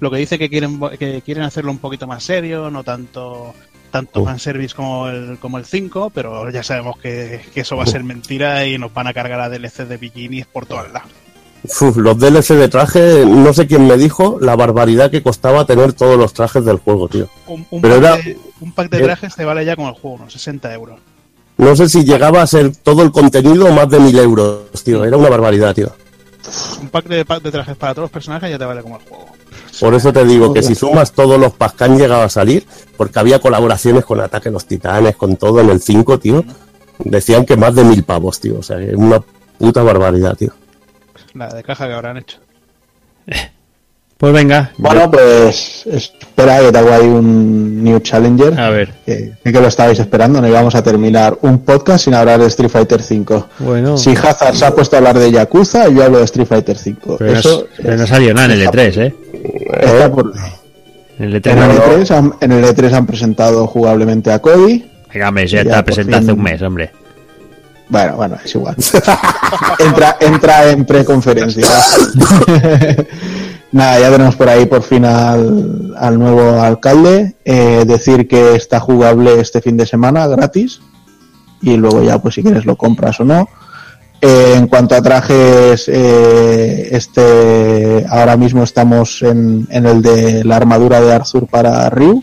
Lo que dice que quieren, que quieren hacerlo un poquito más serio, no tanto tanto fanservice como el, como el 5, pero ya sabemos que, que eso va a ser mentira y nos van a cargar a DLC de bikinis por todos lados. Uf, los DLC de traje, no sé quién me dijo la barbaridad que costaba tener todos los trajes del juego, tío. Un, un Pero pack, era, de, un pack de era- trajes te vale ya con el juego, unos 60 euros. no sé si llegaba a ser todo el contenido más de mil euros, tío. Era una barbaridad, tío. Un pack de, pack de trajes para todos los personajes ya te vale como el juego. Por eso te digo que si sumas todos los packs que han llegado a salir, porque había colaboraciones con Ataque a los Titanes, con todo en el 5, tío, decían que más de mil pavos, tío. O sea, es una puta barbaridad, tío. La de caja que habrán hecho. Pues venga. Bueno, pues espera que tengo ahí un New Challenger. A ver. Que, que lo estabais esperando, no íbamos a terminar un podcast sin hablar de Street Fighter 5. Bueno. Si Hazard se ha puesto a hablar de Yakuza, yo hablo de Street Fighter 5. Pero, no, Eso pero no salió nada en el E3, ¿eh? Está por- En el E3 En el, no. E3 han, en el E3 han presentado jugablemente a Cody. Venga, hombre, ya está presentado hace fin. un mes, hombre. Bueno, bueno, es igual. entra, entra en preconferencia. Nada, ya tenemos por ahí por fin al, al nuevo alcalde. Eh, decir que está jugable este fin de semana gratis. Y luego ya, pues si quieres lo compras o no. Eh, en cuanto a trajes, eh, este ahora mismo estamos en, en el de la armadura de Arthur para Ryu.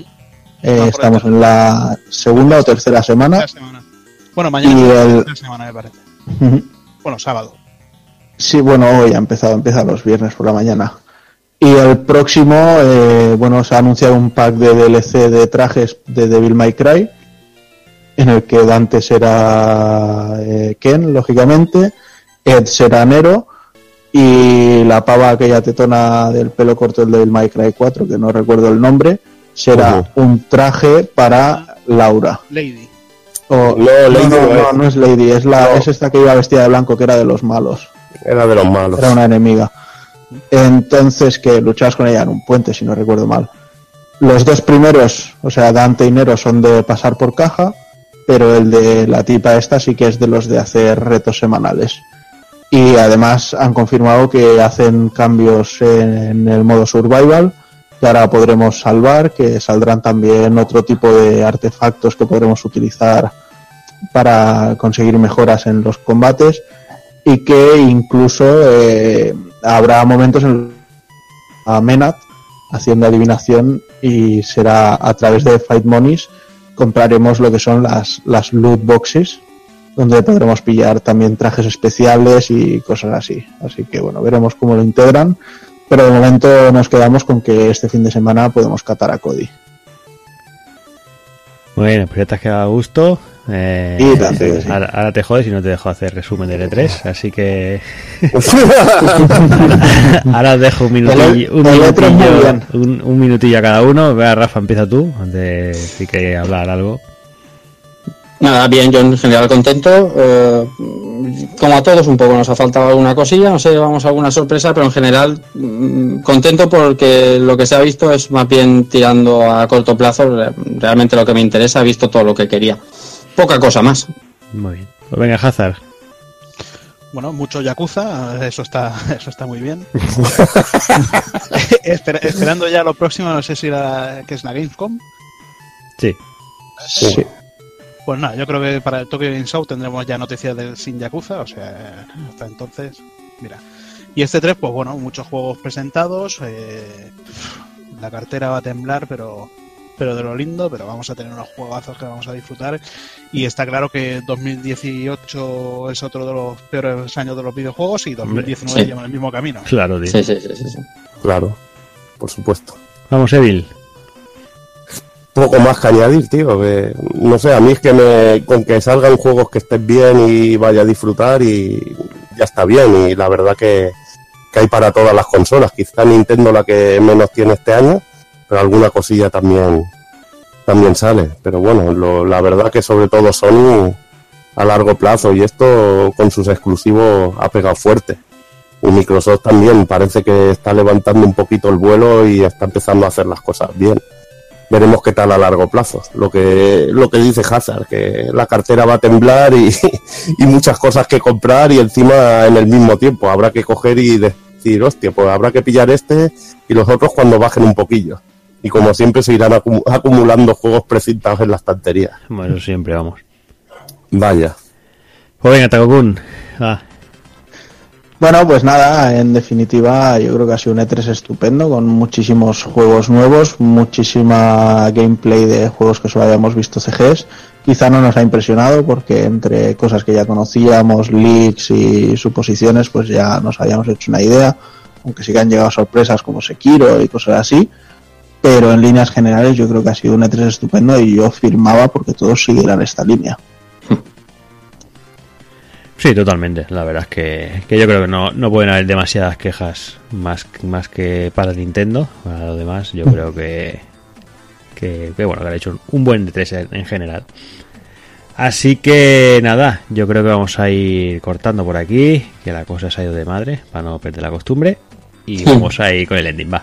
Eh, estamos en la segunda o tercera semana. Bueno, mañana Y la el- semana, me parece. Bueno, sábado. Sí, bueno, hoy ha empezado, empieza los viernes por la mañana. Y el próximo, eh, bueno, se ha anunciado un pack de DLC de trajes de Devil May Cry, en el que Dante será eh, Ken, lógicamente, Ed será Nero, y la pava aquella tetona del pelo corto del Devil May Cry 4, que no recuerdo el nombre, será un traje para Laura. Lady. O- No, Lady no, no no, es. no es Lady, es, la, es esta que iba vestida de blanco, que era de los malos. Era de los malos. Era una enemiga. Entonces, que luchabas con ella en un puente, si no recuerdo mal. Los dos primeros, o sea, Dante y Nero, son de pasar por caja, pero el de la tipa esta sí que es de los de hacer retos semanales. Y además han confirmado que hacen cambios en el modo survival, que ahora podremos salvar, que saldrán también otro tipo de artefactos que podremos utilizar para conseguir mejoras en los combates y que incluso eh, habrá momentos en a Menat haciendo adivinación y será a través de Fight Monies compraremos lo que son las, las loot boxes donde podremos pillar también trajes especiales y cosas así. Así que bueno, veremos cómo lo integran. Pero de momento nos quedamos con que este fin de semana podemos catar a Cody. Bueno, pues ya te has quedado a gusto. Eh, tanto que sí. ahora, ahora te jodes y no te dejo hacer resumen del E3, así que. ahora os dejo un minutillo, un, El E3 muy minutillo, un, un minutillo a cada uno. Vea, Rafa, empieza tú, antes sí que hablar algo. Nada, bien, yo en general contento. eh, como a todos, un poco nos ha faltado alguna cosilla, no sé, vamos a alguna sorpresa, pero en general mm, contento porque lo que se ha visto es más bien tirando a corto plazo. re- Realmente lo que me interesa, he visto todo lo que quería. Poca cosa más. Muy bien. Pues venga, Hazard. Bueno, mucho Yakuza, eso está, eso está muy bien. Espera- esperando ya lo próximo, no sé si la, que es la Gamescom. Sí. Sí. Pues nada, yo creo que para el Tokyo Game Show tendremos ya noticias del Sin Yakuza, o sea, hasta entonces, mira. Y este 3, pues bueno, muchos juegos presentados, eh, la cartera va a temblar, pero pero de lo lindo, pero vamos a tener unos juegazos que vamos a disfrutar. Y está claro que 2018 es otro de los peores años de los videojuegos y 2019 Sí. lleva el mismo camino. Claro, tío. Sí, sí, sí, sí, sí. Claro, por supuesto. Vamos, Evil. Poco más que añadir, tío. Que, no sé, a mí es que me, con que salgan juegos que estén bien y vaya a disfrutar y ya está bien. Y la verdad que, que hay para todas las consolas. Quizá Nintendo la que menos tiene este año, pero alguna cosilla también también sale. Pero bueno, lo- la verdad que sobre todo Sony a largo plazo y esto con sus exclusivos ha pegado fuerte. Y Microsoft también parece que está levantando un poquito el vuelo y está empezando a hacer las cosas bien. Veremos qué tal a largo plazo. Lo que, lo que dice Hazard, que la cartera va a temblar y, y muchas cosas que comprar y encima en el mismo tiempo. Habrá que coger y decir, hostia, pues habrá que pillar este y los otros cuando bajen un poquillo. Y como siempre se irán acu- acumulando juegos precintados en la estantería. Bueno, siempre, vamos. Vaya. Pues venga, Takokun. Ah, Bueno, pues nada, en definitiva yo creo que ha sido un E3 estupendo con muchísimos juegos nuevos, muchísima gameplay de juegos que solo habíamos visto CGs. Quizá no nos ha impresionado porque entre cosas que ya conocíamos, leaks y suposiciones, pues ya nos habíamos hecho una idea, aunque sí que han llegado sorpresas como Sekiro y cosas así. Pero en líneas generales yo creo que ha sido un E3 estupendo y yo firmaba porque todos siguieran esta línea. Sí, totalmente. La verdad es que, que yo creo que no, no pueden haber demasiadas quejas más, más que para Nintendo. Para lo demás, yo creo que, que, que, bueno, que han hecho un buen D3 en, en general. Así que nada, yo creo que vamos a ir cortando por aquí, que la cosa se ha ido de madre, para no perder la costumbre. Y vamos a ir con el ending, va.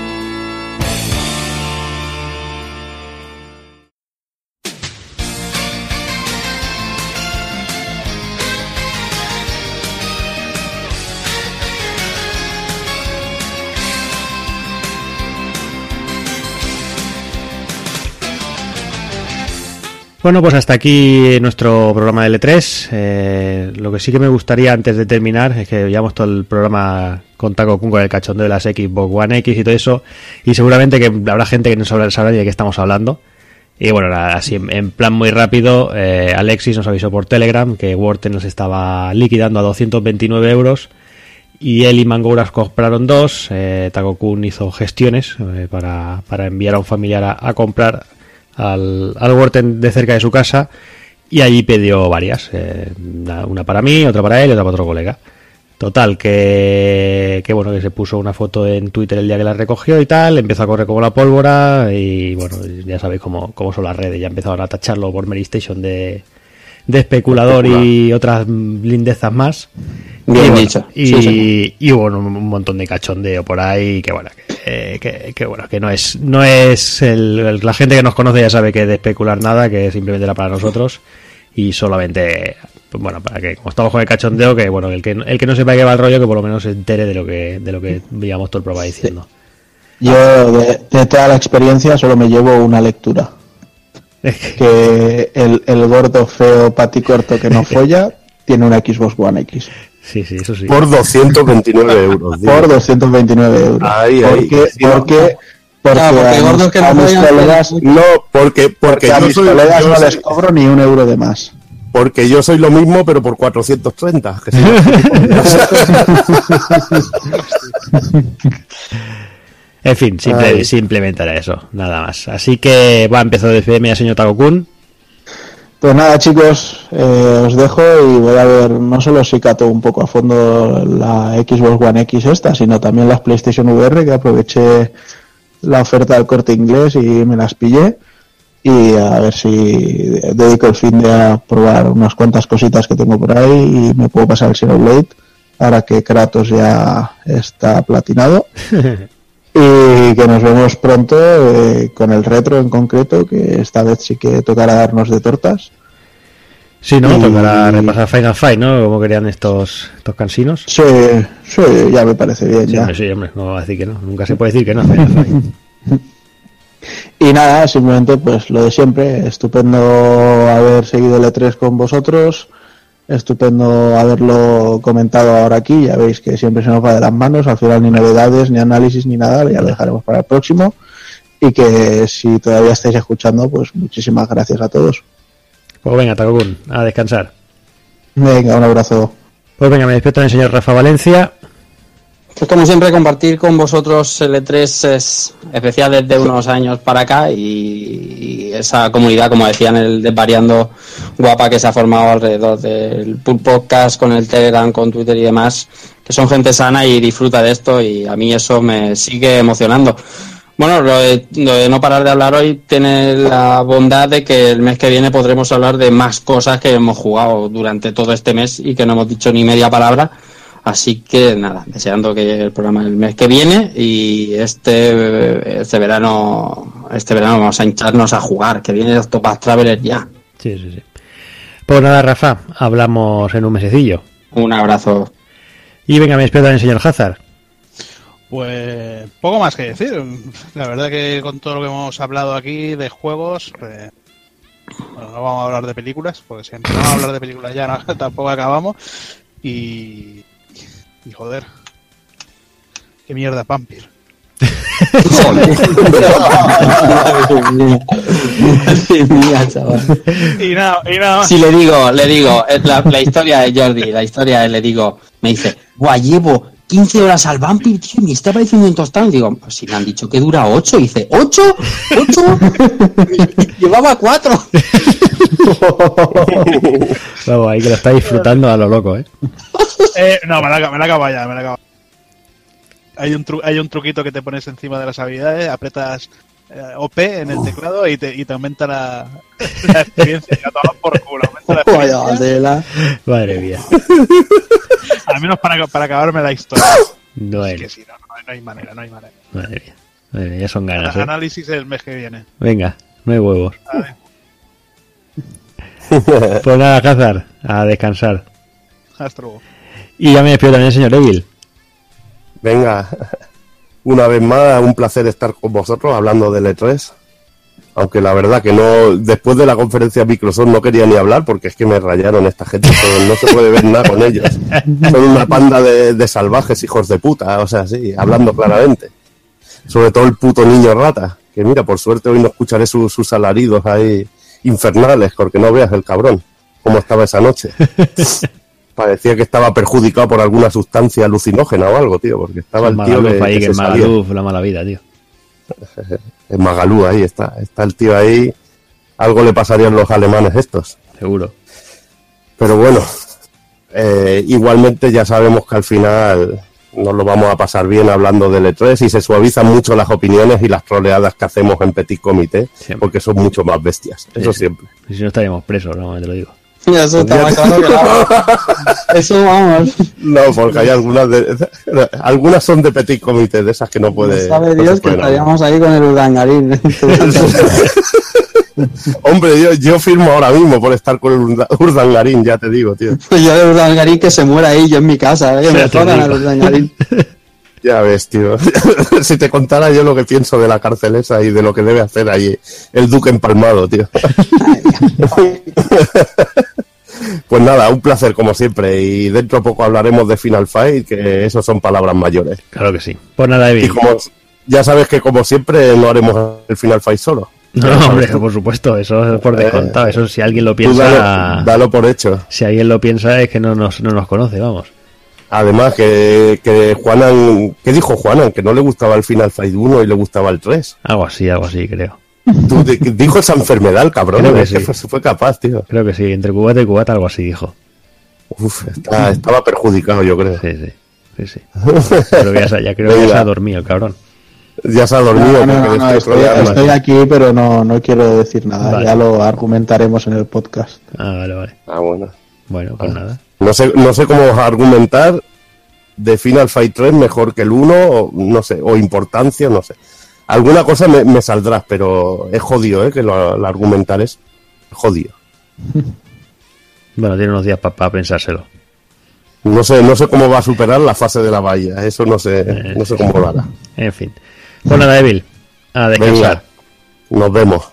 Bueno, pues hasta aquí nuestro programa de L3. Eh, lo que sí que me gustaría antes de terminar es que llevamos todo el programa con Taco Kun con el cachondeo de las Xbox One X y todo eso. Y seguramente que habrá gente que no sabrá, sabrá de qué estamos hablando. Y bueno, así en, plan muy rápido, eh, Alexis nos avisó por Telegram que Wharton nos estaba liquidando a 229 euros. Y él y Mangouras compraron dos. Eh, Taco Kun hizo gestiones eh, para, para enviar a un familiar a comprar al, al de cerca de su casa y allí pidió varias, eh, una, una para mí, otra para él y otra para otro colega. Total, que, que bueno, que se puso una foto en Twitter el día que la recogió y tal, empezó a correr como la pólvora y bueno, ya sabéis cómo, cómo son las redes, ya empezaron a tacharlo por Mary Station de, de especulador y otras lindezas más. Bien y bueno, dicho. Y, Sí, sí. y bueno, un montón de cachondeo por ahí que bueno, que, que- que, bueno, que no es, no es el, el- la gente que nos conoce ya sabe que de especular nada, que simplemente era para nosotros y solamente, pues bueno, para que como estamos con el cachondeo, que bueno, el que, el que no sepa qué va el rollo, que por lo menos se entere de lo que, de lo que veíamos todo el programa diciendo. Yo de, de toda la experiencia solo me llevo una lectura. Que el, el gordo feo pati corto que no folla tiene una Xbox One X. Sí, sí, eso sí. Por 229 euros. digo. Por 229 euros. Ahí, ahí. porque, porque, porque, Claro, porque a, gordos mis, que no a mis colegas, No, porque, porque, porque a mis soy, colegas yo no soy- les cobro ni un euro de más. porque yo soy lo mismo, pero por 430. que sí. En fin, simple- simplemente era eso, nada más. Así que va, empezó de FM ya señor Takokun. Pues nada, chicos, eh, os dejo y voy a ver no solo si cato un poco a fondo la Xbox One X esta, sino también las PlayStation VR, que aproveché la oferta del corte inglés y me las pillé. Y a ver si dedico el fin de a probar unas cuantas cositas que tengo por ahí y me puedo pasar el Xenoblade, ahora que Kratos ya está platinado. Y que nos vemos pronto eh, con el retro en concreto, que esta vez sí que tocará darnos de tortas. Sí, ¿no? Y- Tocará repasar Final Fight, ¿no? Como querían estos, estos cansinos. Sí, sí, ya me parece bien. Sí, ya. hombre, sí, hombre, no va a decir que no. Nunca se puede decir que no. Final Fight. Y nada, simplemente pues lo de siempre, estupendo haber seguido el E3 con vosotros, estupendo haberlo comentado ahora aquí, ya veis que siempre se nos va de las manos, al final ni novedades, ni análisis, ni nada, ya lo dejaremos para el próximo. Y que si todavía estáis escuchando, pues muchísimas gracias a todos. Pues venga, Takokun, a descansar. Venga, un abrazo. Pues venga, me despido también, señor Rafa Valencia. Pues como siempre, compartir con vosotros el E3 es especial desde unos años para acá y, esa comunidad, como decían, el desvariando guapa que se ha formado alrededor del Podcast, con el Telegram, con Twitter y demás, que son gente sana y disfruta de esto y a mí eso me sigue emocionando. Bueno, de, lo de no parar de hablar hoy tiene la bondad de que el mes que viene podremos hablar de más cosas que hemos jugado durante todo este mes y que no hemos dicho ni media palabra. Así que nada, deseando que llegue el programa el mes que viene y este, este verano este verano vamos a hincharnos a jugar, que viene Octopath Traveler ya. Sí, sí, sí. Pues nada, Rafa, hablamos en un mesecillo. Un abrazo. Y venga, me despido también, señor Hazard. Pues poco más que decir. La verdad que con todo lo que hemos hablado aquí de juegos, eh, bueno, no vamos a hablar de películas, porque si empezamos a hablar de películas ya no, tampoco acabamos. Y, y joder, qué mierda, Pampir. Madre mía, chaval. Y nada, y nada más. Si le digo, le digo, es la, la historia de Jordi, la historia de, le digo, me dice, guau, llevo 15 horas al Vampir, tío, y me está pareciendo un tostón. Digo, pues si me han dicho que dura 8, dice, ¿8? ¿8? Llevaba 4. Vamos, ahí que lo está disfrutando a lo loco, ¿eh? Eh, no, me la, me la acabo ya, me la acabo. Hay un, tru- hay un truquito que te pones encima de las habilidades, apretas eh, OP en el teclado y te, y te aumenta la, la experiencia. Ya tomas por culo, la. Madre mía. Al menos para, para acabarme la historia. No Es hay, que si no, no, no hay manera, no hay manera. madre mía. Madre mía, ya son ganas, ¿eh? Análisis el mes que viene. Venga, no hay huevos. Pues nada, Hazard, a descansar. Hasta luego. Y ya me despido también, señor Evil. Venga, una vez más, un placer estar con vosotros hablando del E3. Aunque la verdad que no, después de la conferencia Microsoft no quería ni hablar porque es que me rayaron esta gente, no se puede ver nada con ellos. Son una panda de, de salvajes hijos de puta, o sea, sí, hablando claramente. Sobre todo el puto niño rata, que mira, por suerte hoy no escucharé sus, sus alaridos ahí infernales, porque no veas el cabrón, cómo estaba esa noche. Parecía que estaba perjudicado por alguna sustancia alucinógena o algo, tío, porque estaba el tío que, ahí, que que se la mala vida, tío. Magalú ahí está, está el tío ahí. Algo le pasarían los alemanes estos. Seguro. Pero bueno, eh, igualmente ya sabemos que al final nos lo vamos a pasar bien hablando del E3 y se suavizan mucho las opiniones y las troleadas que hacemos en Petit Comité, porque son mucho más bestias. Eso siempre. Y si no estaríamos presos, no, te lo digo. Eso está más claro que. Eso vamos. No, porque hay algunas de, algunas son de Petit Comité, de esas que no puede. Sabe no se Dios que estaríamos ahí con el urdangarín. Hombre, yo, yo firmo ahora mismo por estar con el Urda- Urdangarín, ya te digo, tío. Pues yo el urdangarín que se muera ahí, yo en mi casa, ¿eh? que me jodan al urdangarín. Ya ves, tío. si te contara yo lo que pienso de la cárcel esa y de lo que debe hacer ahí el duque empalmado, tío. pues nada, un placer como siempre. Y dentro de poco hablaremos de Final Fight, que eso son palabras mayores. Claro que sí. Pues nada, Y Evil. como ya sabes que como siempre no haremos el Final Fight solo. No, hombre, por supuesto, eso es por descontado. Eso si alguien lo piensa, dalo, dalo por hecho. si alguien lo piensa es que no nos, no nos conoce, vamos. Además, que, que Juanan, ¿qué dijo Juanan? Que no le gustaba el Final Fight 1 y le gustaba el 3. Algo así, algo así, creo. Tú, dijo esa enfermedad, el cabrón. Creo que sí. fue, fue capaz, tío. Creo que sí, entre cubata y cubata algo así dijo. Uf, está- estaba perjudicado, yo creo. Sí, sí. Sí, sí. Que ya, se- ya creo que ya se ha dormido el cabrón. Ya se ha dormido. No, no, porque no, estoy, aquí, pero no, no quiero decir nada. Vale. Ya lo argumentaremos en el podcast. Ah, vale, vale. Ah, bueno. Bueno, pues Ah. nada. No sé, no sé cómo argumentar de Final Fight 3 mejor que el 1, o, no sé, o importancia, no sé. Alguna cosa me, me saldrá, pero es jodido, ¿eh? Que lo, lo argumentar es jodido. Bueno, tiene unos días para pensárselo. No sé, no sé cómo va a superar la fase de la bahía. Eso no sé, no sé cómo lo hará. En fin. Pues nada, Evil. A descansar. Venga, nos vemos.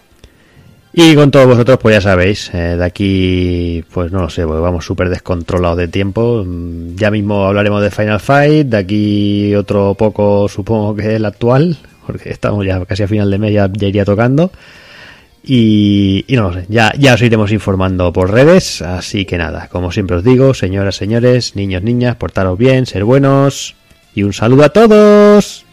Y con todos vosotros, pues ya sabéis, eh, de aquí, pues no lo sé, pues vamos súper descontrolados de tiempo. Mm, Ya mismo hablaremos de Final Fight, de aquí otro poco supongo que el actual, porque estamos ya casi a final de mes, ya, iría tocando. Y, y no lo sé, ya, ya os iremos informando por redes, así que nada, como siempre os digo, señoras, señores, niños, niñas, portaros bien, ser buenos y un saludo a todos.